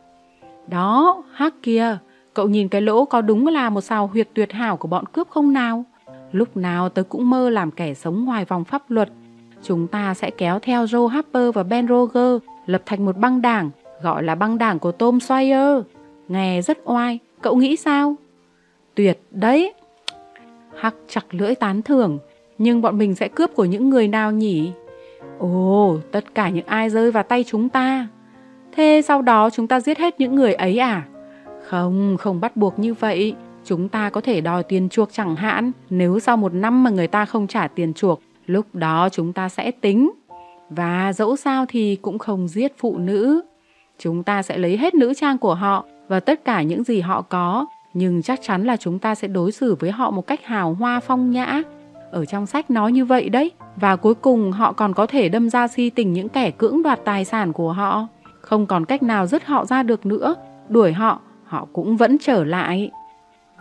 Đó, hắc kia, cậu nhìn cái lỗ có đúng là một sao huyệt tuyệt hảo của bọn cướp không nào? Lúc nào tớ cũng mơ làm kẻ sống ngoài vòng pháp luật. Chúng ta sẽ kéo theo Joe Harper và Ben Roger, lập thành một băng đảng, gọi là băng đảng của Tom Sawyer. Nghe rất oai, cậu nghĩ sao? Tuyệt đấy! Hắc chặt lưỡi tán thưởng, nhưng bọn mình sẽ cướp của những người nào nhỉ? Ồ, tất cả những ai rơi vào tay chúng ta. Thế sau đó chúng ta giết hết những người ấy à? Không, không bắt buộc như vậy. Chúng ta có thể đòi tiền chuộc chẳng hạn. Nếu sau một năm mà người ta không trả tiền chuộc, lúc đó chúng ta sẽ tính. Và dẫu sao thì cũng không giết phụ nữ. Chúng ta sẽ lấy hết nữ trang của họ và tất cả những gì họ có nhưng chắc chắn là chúng ta sẽ đối xử với họ một cách hào hoa phong nhã. Ở trong sách nói như vậy đấy. Và cuối cùng họ còn có thể đâm ra si tình những kẻ cưỡng đoạt tài sản của họ. Không còn cách nào dứt họ ra được nữa. Đuổi họ, họ cũng vẫn trở lại.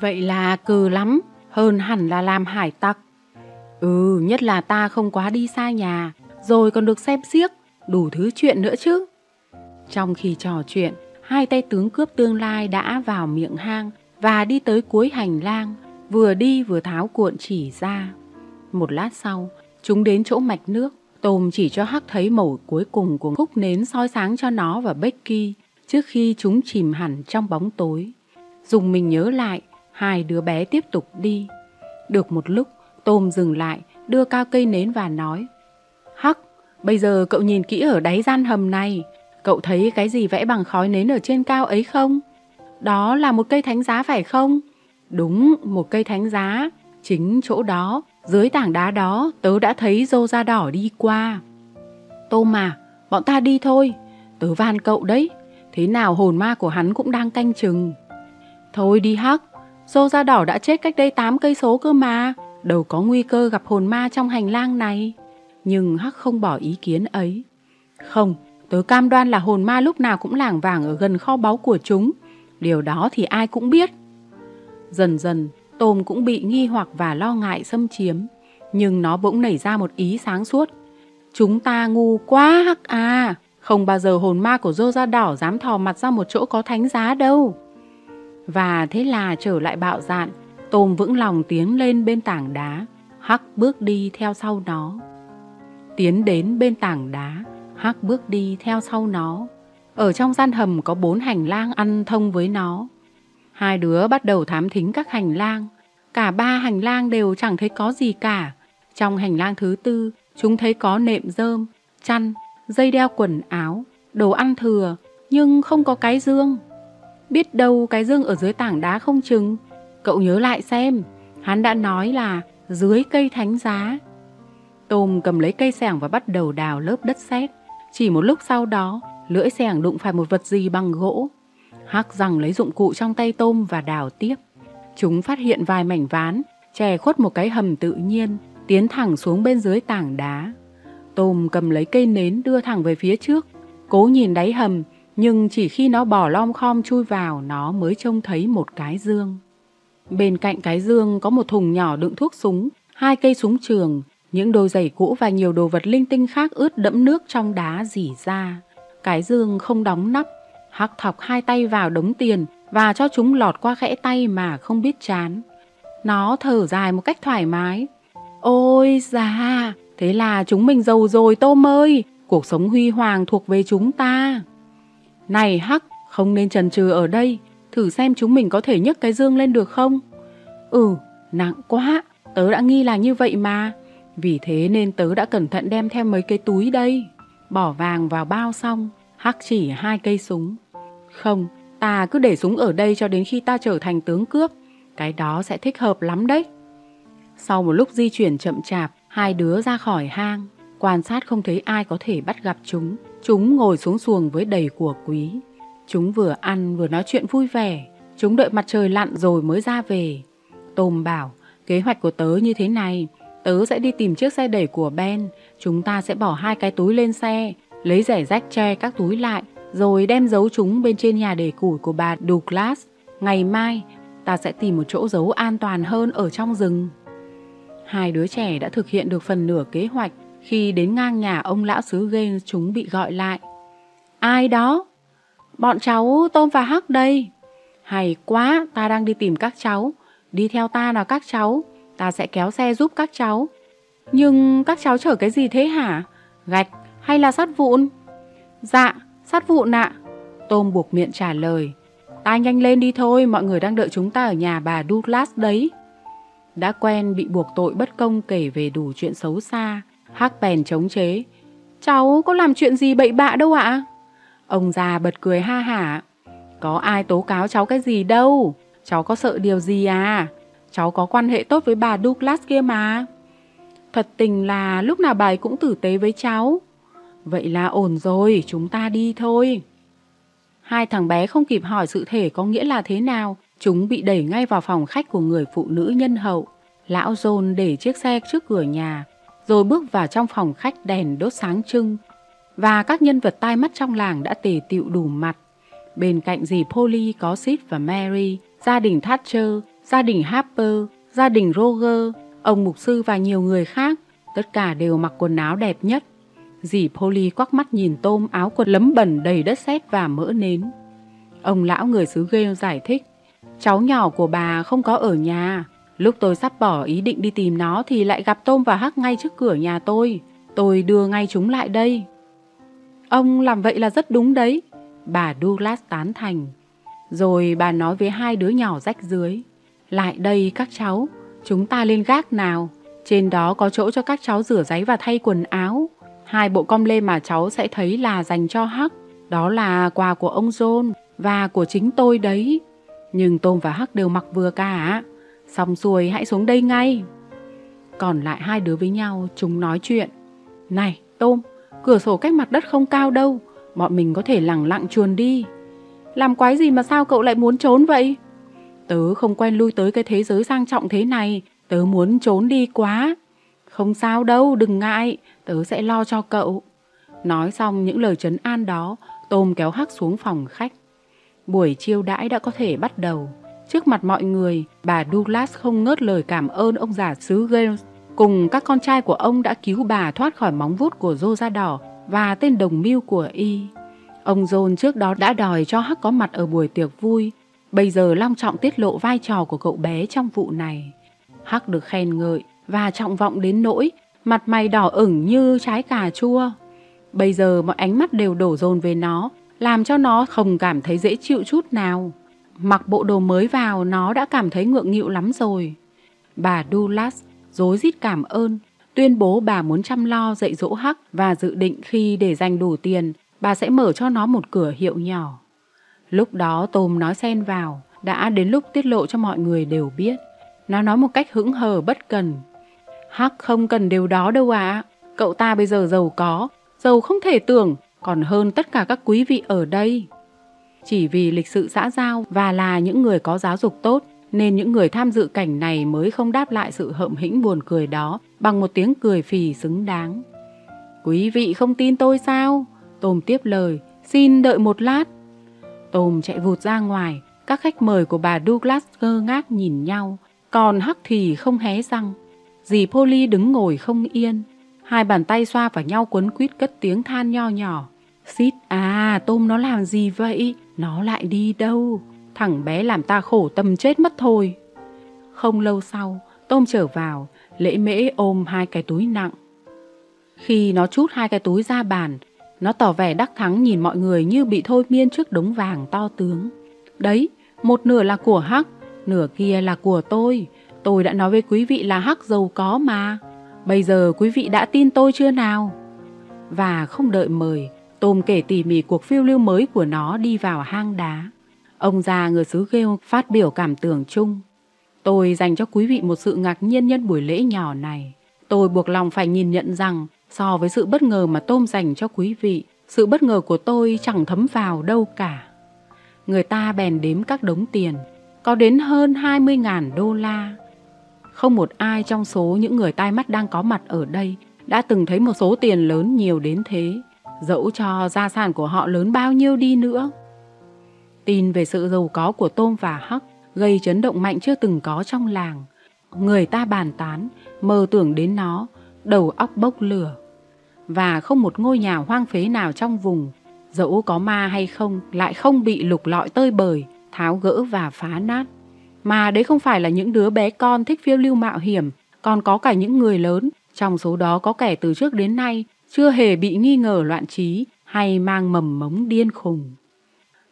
Vậy là cừ lắm. hơn hẳn là làm hải tặc. Ừ, nhất là ta không quá đi xa nhà, rồi còn được xem xiếc, đủ thứ chuyện nữa chứ. Trong khi trò chuyện, hai tay tướng cướp tương lai đã vào miệng hang và đi tới cuối hành lang, vừa đi vừa tháo cuộn chỉ ra. Một lát sau, chúng đến chỗ mạch nước, Tôm chỉ cho Hắc thấy màu cuối cùng của khúc nến soi sáng cho nó và Becky trước khi chúng chìm hẳn trong bóng tối. Dùng mình nhớ lại, hai đứa bé tiếp tục đi. Được một lúc, Tôm dừng lại, đưa cao cây nến và nói Hắc, bây giờ cậu nhìn kỹ ở đáy gian hầm này, cậu thấy cái gì vẽ bằng khói nến ở trên cao ấy không? Đó là một cây thánh giá phải không? Đúng, một cây thánh giá. Chính chỗ đó, dưới tảng đá đó, tớ đã thấy dô da đỏ đi qua. Tôm mà, bọn ta đi thôi. Tớ van cậu đấy. Thế nào hồn ma của hắn cũng đang canh chừng. Thôi đi Hắc, dô da đỏ đã chết cách đây 8 cây số cơ mà. Đâu có nguy cơ gặp hồn ma trong hành lang này. Nhưng Hắc không bỏ ý kiến ấy. Không, tớ cam đoan là hồn ma lúc nào cũng lảng vảng ở gần kho báu của chúng. Điều đó thì ai cũng biết. Dần dần, Tôm cũng bị nghi hoặc và lo ngại xâm chiếm. Nhưng nó bỗng nảy ra một ý sáng suốt. Chúng ta ngu quá hắc à, không bao giờ hồn ma của dô da đỏ dám thò mặt ra một chỗ có thánh giá đâu. Và thế là trở lại bạo dạn, Tôm vững lòng tiến lên bên tảng đá, Hắc bước đi theo sau nó. Tiến đến bên tảng đá, Hắc bước đi theo sau nó. Ở trong gian hầm có bốn hành lang ăn thông với nó. Hai đứa bắt đầu thám thính các hành lang. Cả ba hành lang đều chẳng thấy có gì cả. Trong hành lang thứ tư, chúng thấy có nệm rơm, chăn, dây đeo quần áo, đồ ăn thừa, nhưng không có cái dương. Biết đâu cái dương ở dưới tảng đá không chừng. Cậu nhớ lại xem, hắn đã nói là dưới cây thánh giá. Tôm cầm lấy cây sẻng và bắt đầu đào lớp đất sét. Chỉ một lúc sau đó, lưỡi sẻng đụng phải một vật gì bằng gỗ. Hắc rằng lấy dụng cụ trong tay tôm và đào tiếp. Chúng phát hiện vài mảnh ván, chè khuất một cái hầm tự nhiên, tiến thẳng xuống bên dưới tảng đá. Tôm cầm lấy cây nến đưa thẳng về phía trước, cố nhìn đáy hầm, nhưng chỉ khi nó bỏ lom khom chui vào nó mới trông thấy một cái dương. Bên cạnh cái dương có một thùng nhỏ đựng thuốc súng, hai cây súng trường, những đôi giày cũ và nhiều đồ vật linh tinh khác ướt đẫm nước trong đá dỉ ra. Cái dương không đóng nắp, Hắc thọc hai tay vào đống tiền và cho chúng lọt qua khẽ tay mà không biết chán. Nó thở dài một cách thoải mái. Ôi già, thế là chúng mình giàu rồi tôm ơi, cuộc sống huy hoàng thuộc về chúng ta. Này Hắc, không nên trần trừ ở đây, thử xem chúng mình có thể nhấc cái dương lên được không? Ừ, nặng quá, tớ đã nghi là như vậy mà. Vì thế nên tớ đã cẩn thận đem theo mấy cái túi đây. Bỏ vàng vào bao xong, Hắc chỉ hai cây súng. Không, ta cứ để súng ở đây cho đến khi ta trở thành tướng cướp. Cái đó sẽ thích hợp lắm đấy. Sau một lúc di chuyển chậm chạp, hai đứa ra khỏi hang. Quan sát không thấy ai có thể bắt gặp chúng. Chúng ngồi xuống xuồng với đầy của quý. Chúng vừa ăn vừa nói chuyện vui vẻ. Chúng đợi mặt trời lặn rồi mới ra về. Tôm bảo, kế hoạch của tớ như thế này. Tớ sẽ đi tìm chiếc xe đẩy của Ben. Chúng ta sẽ bỏ hai cái túi lên xe, lấy rẻ rách che các túi lại rồi đem giấu chúng bên trên nhà để củi của bà Douglas. Ngày mai, ta sẽ tìm một chỗ giấu an toàn hơn ở trong rừng. Hai đứa trẻ đã thực hiện được phần nửa kế hoạch khi đến ngang nhà ông lão xứ Gaines chúng bị gọi lại. Ai đó? Bọn cháu Tôm và Hắc đây. Hay quá, ta đang đi tìm các cháu. Đi theo ta nào các cháu, ta sẽ kéo xe giúp các cháu. Nhưng các cháu chở cái gì thế hả? Gạch hay là sắt vụn? Dạ, Sát vụn ạ. Tôm buộc miệng trả lời. Ta nhanh lên đi thôi, mọi người đang đợi chúng ta ở nhà bà Douglas đấy. Đã quen bị buộc tội bất công kể về đủ chuyện xấu xa. Hắc bèn chống chế. Cháu có làm chuyện gì bậy bạ đâu ạ? Ông già bật cười ha hả. Có ai tố cáo cháu cái gì đâu. Cháu có sợ điều gì à? Cháu có quan hệ tốt với bà Douglas kia mà. Thật tình là lúc nào bà ấy cũng tử tế với cháu. Vậy là ổn rồi, chúng ta đi thôi. Hai thằng bé không kịp hỏi sự thể có nghĩa là thế nào, chúng bị đẩy ngay vào phòng khách của người phụ nữ nhân hậu. Lão John để chiếc xe trước cửa nhà, rồi bước vào trong phòng khách đèn đốt sáng trưng. Và các nhân vật tai mắt trong làng đã tề tựu đủ mặt. Bên cạnh dì Polly có Sid và Mary, gia đình Thatcher, gia đình Harper, gia đình Roger, ông mục sư và nhiều người khác, tất cả đều mặc quần áo đẹp nhất. Dì Polly quắc mắt nhìn tôm áo quần lấm bẩn đầy đất sét và mỡ nến. Ông lão người xứ Gale giải thích, cháu nhỏ của bà không có ở nhà. Lúc tôi sắp bỏ ý định đi tìm nó thì lại gặp tôm và hắc ngay trước cửa nhà tôi. Tôi đưa ngay chúng lại đây. Ông làm vậy là rất đúng đấy. Bà Douglas tán thành. Rồi bà nói với hai đứa nhỏ rách dưới. Lại đây các cháu, chúng ta lên gác nào. Trên đó có chỗ cho các cháu rửa giấy và thay quần áo. Hai bộ com lê mà cháu sẽ thấy là dành cho Hắc. Đó là quà của ông John và của chính tôi đấy. Nhưng Tôm và Hắc đều mặc vừa cả. Xong xuôi hãy xuống đây ngay. Còn lại hai đứa với nhau, chúng nói chuyện. Này, Tôm, cửa sổ cách mặt đất không cao đâu. Bọn mình có thể lẳng lặng chuồn đi. Làm quái gì mà sao cậu lại muốn trốn vậy? Tớ không quen lui tới cái thế giới sang trọng thế này. Tớ muốn trốn đi quá. Không sao đâu, đừng ngại. Tớ sẽ lo cho cậu. Nói xong những lời trấn an đó, Tôm kéo Hắc xuống phòng khách. Buổi chiêu đãi đã có thể bắt đầu. Trước mặt mọi người, bà Douglas không ngớt lời cảm ơn ông già xứ Gales cùng các con trai của ông đã cứu bà thoát khỏi móng vuốt của Dô da đỏ và tên đồng mưu của y. Ông John trước đó đã đòi cho Hắc có mặt ở buổi tiệc vui, bây giờ long trọng tiết lộ vai trò của cậu bé trong vụ này. Hắc được khen ngợi và trọng vọng đến nỗi mặt mày đỏ ửng như trái cà chua. Bây giờ mọi ánh mắt đều đổ dồn về nó, làm cho nó không cảm thấy dễ chịu chút nào. Mặc bộ đồ mới vào nó đã cảm thấy ngượng nghịu lắm rồi. Bà Dulas dối rít cảm ơn, tuyên bố bà muốn chăm lo dạy dỗ Hắc và dự định khi để dành đủ tiền, bà sẽ mở cho nó một cửa hiệu nhỏ. Lúc đó Tôm nói xen vào, đã đến lúc tiết lộ cho mọi người đều biết. Nó nói một cách hững hờ bất cần. Hắc không cần điều đó đâu ạ. Cậu ta bây giờ giàu có, giàu không thể tưởng, còn hơn tất cả các quý vị ở đây. Chỉ vì lịch sự xã giao và là những người có giáo dục tốt, nên những người tham dự cảnh này mới không đáp lại sự hậm hĩnh buồn cười đó bằng một tiếng cười phì xứng đáng. Quý vị không tin tôi sao? Tôm tiếp lời, xin đợi một lát. Tôm chạy vụt ra ngoài, các khách mời của bà Douglas ngơ ngác nhìn nhau, còn Hắc thì không hé răng. Dì Polly đứng ngồi không yên, hai bàn tay xoa vào nhau quấn quýt cất tiếng than nho nhỏ. Xít à, tôm nó làm gì vậy? Nó lại đi đâu? Thằng bé làm ta khổ tâm chết mất thôi. Không lâu sau, tôm trở vào, lễ mễ ôm hai cái túi nặng. Khi nó chút hai cái túi ra bàn, nó tỏ vẻ đắc thắng nhìn mọi người như bị thôi miên trước đống vàng to tướng. Đấy, một nửa là của Hắc, nửa kia là của tôi. Tôi đã nói với quý vị là Hắc giàu có mà. Bây giờ quý vị đã tin tôi chưa nào? Và không đợi mời, Tôm kể tỉ mỉ cuộc phiêu lưu mới của nó đi vào hang đá. Ông già người xứ Ghêu phát biểu cảm tưởng chung. Tôi dành cho quý vị một sự ngạc nhiên nhân buổi lễ nhỏ này. Tôi buộc lòng phải nhìn nhận rằng so với sự bất ngờ mà Tôm dành cho quý vị, sự bất ngờ của tôi chẳng thấm vào đâu cả. Người ta bèn đếm các đống tiền, có đến hơn 20.000 đô la. Không một ai trong số những người tai mắt đang có mặt ở đây đã từng thấy một số tiền lớn nhiều đến thế, dẫu cho gia sản của họ lớn bao nhiêu đi nữa. Tin về sự giàu có của Tôm và Hắc gây chấn động mạnh chưa từng có trong làng. Người ta bàn tán, mơ tưởng đến nó, đầu óc bốc lửa. Và không một ngôi nhà hoang phế nào trong vùng, dẫu có ma hay không, lại không bị lục lọi tơi bời, tháo gỡ và phá nát. Mà đấy không phải là những đứa bé con thích phiêu lưu mạo hiểm, còn có cả những người lớn, trong số đó có kẻ từ trước đến nay chưa hề bị nghi ngờ loạn trí hay mang mầm mống điên khùng.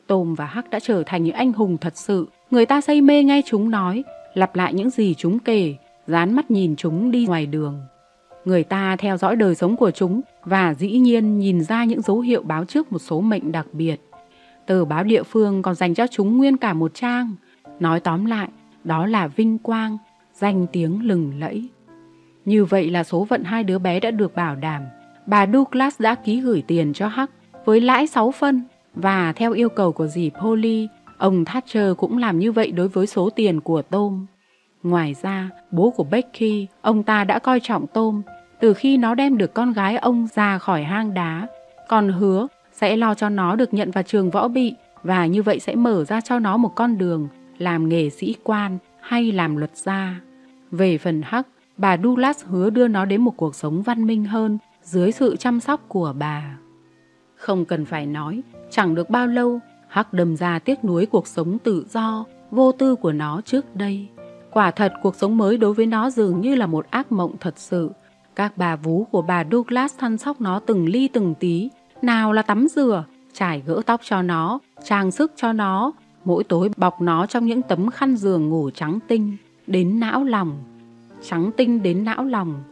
Tôm và Hắc đã trở thành những anh hùng thật sự, người ta say mê nghe chúng nói, lặp lại những gì chúng kể, dán mắt nhìn chúng đi ngoài đường. Người ta theo dõi đời sống của chúng và dĩ nhiên nhìn ra những dấu hiệu báo trước một số mệnh đặc biệt. Tờ báo địa phương còn dành cho chúng nguyên cả một trang. Nói tóm lại, đó là vinh quang, danh tiếng lừng lẫy. Như vậy là số phận hai đứa bé đã được bảo đảm. Bà Douglas đã ký gửi tiền cho Hắc với lãi 6 phân và theo yêu cầu của dì Polly, ông Thatcher cũng làm như vậy đối với số tiền của Tom. Ngoài ra, bố của Becky, ông ta đã coi trọng Tom từ khi nó đem được con gái ông ra khỏi hang đá, còn hứa sẽ lo cho nó được nhận vào trường võ bị và như vậy sẽ mở ra cho nó một con đường làm nghề sĩ quan hay làm luật gia. Về phần Hắc, bà Douglas hứa đưa nó đến một cuộc sống văn minh hơn dưới sự chăm sóc của bà. Không cần phải nói, chẳng được bao lâu, Hắc đâm ra tiếc nuối cuộc sống tự do, vô tư của nó trước đây. Quả thật cuộc sống mới đối với nó dường như là một ác mộng thật sự. Các bà vú của bà Douglas săn sóc nó từng ly từng tí, nào là tắm rửa, trải gỡ tóc cho nó, trang sức cho nó, mỗi tối bọc nó trong những tấm khăn giường ngủ trắng tinh, đến não lòng. Trắng tinh đến não lòng.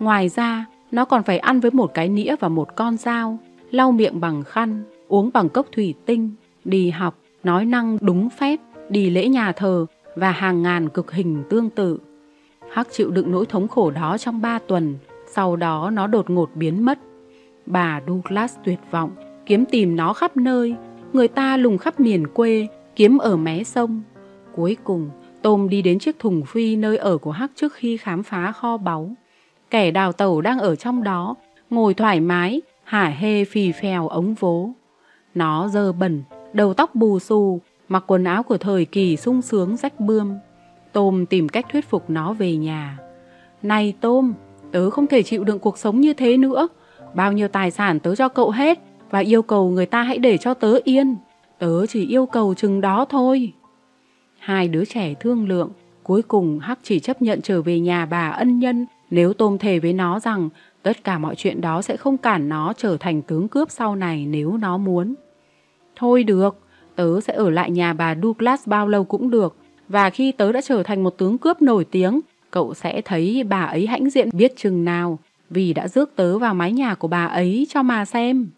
Ngoài ra, nó còn phải ăn với một cái nĩa và một con dao, lau miệng bằng khăn, uống bằng cốc thủy tinh, đi học, nói năng đúng phép, đi lễ nhà thờ và hàng ngàn cực hình tương tự. Hắc chịu đựng nỗi thống khổ đó trong ba tuần, sau đó nó đột ngột biến mất. Bà Douglas tuyệt vọng, kiếm tìm nó khắp nơi, người ta lùng khắp miền quê, kiếm ở mé sông. Cuối cùng, Tôm đi đến chiếc thùng phi nơi ở của Hắc trước khi khám phá kho báu. Kẻ đào tẩu đang ở trong đó, ngồi thoải mái, hả hê phì phèo ống vố. Nó dơ bẩn, đầu tóc bù xù, mặc quần áo của thời kỳ sung sướng rách bươm. Tôm tìm cách thuyết phục nó về nhà. Này Tôm, tớ không thể chịu đựng cuộc sống như thế nữa. Bao nhiêu tài sản tớ cho cậu hết và yêu cầu người ta hãy để cho tớ yên. Tớ chỉ yêu cầu chừng đó thôi. Hai đứa trẻ thương lượng, cuối cùng Hắc chỉ chấp nhận trở về nhà bà ân nhân nếu Tôm thề với nó rằng tất cả mọi chuyện đó sẽ không cản nó trở thành tướng cướp sau này nếu nó muốn. Thôi được, tớ sẽ ở lại nhà bà Douglas bao lâu cũng được, và khi tớ đã trở thành một tướng cướp nổi tiếng, cậu sẽ thấy bà ấy hãnh diện biết chừng nào, vì đã rước tớ vào mái nhà của bà ấy cho mà xem.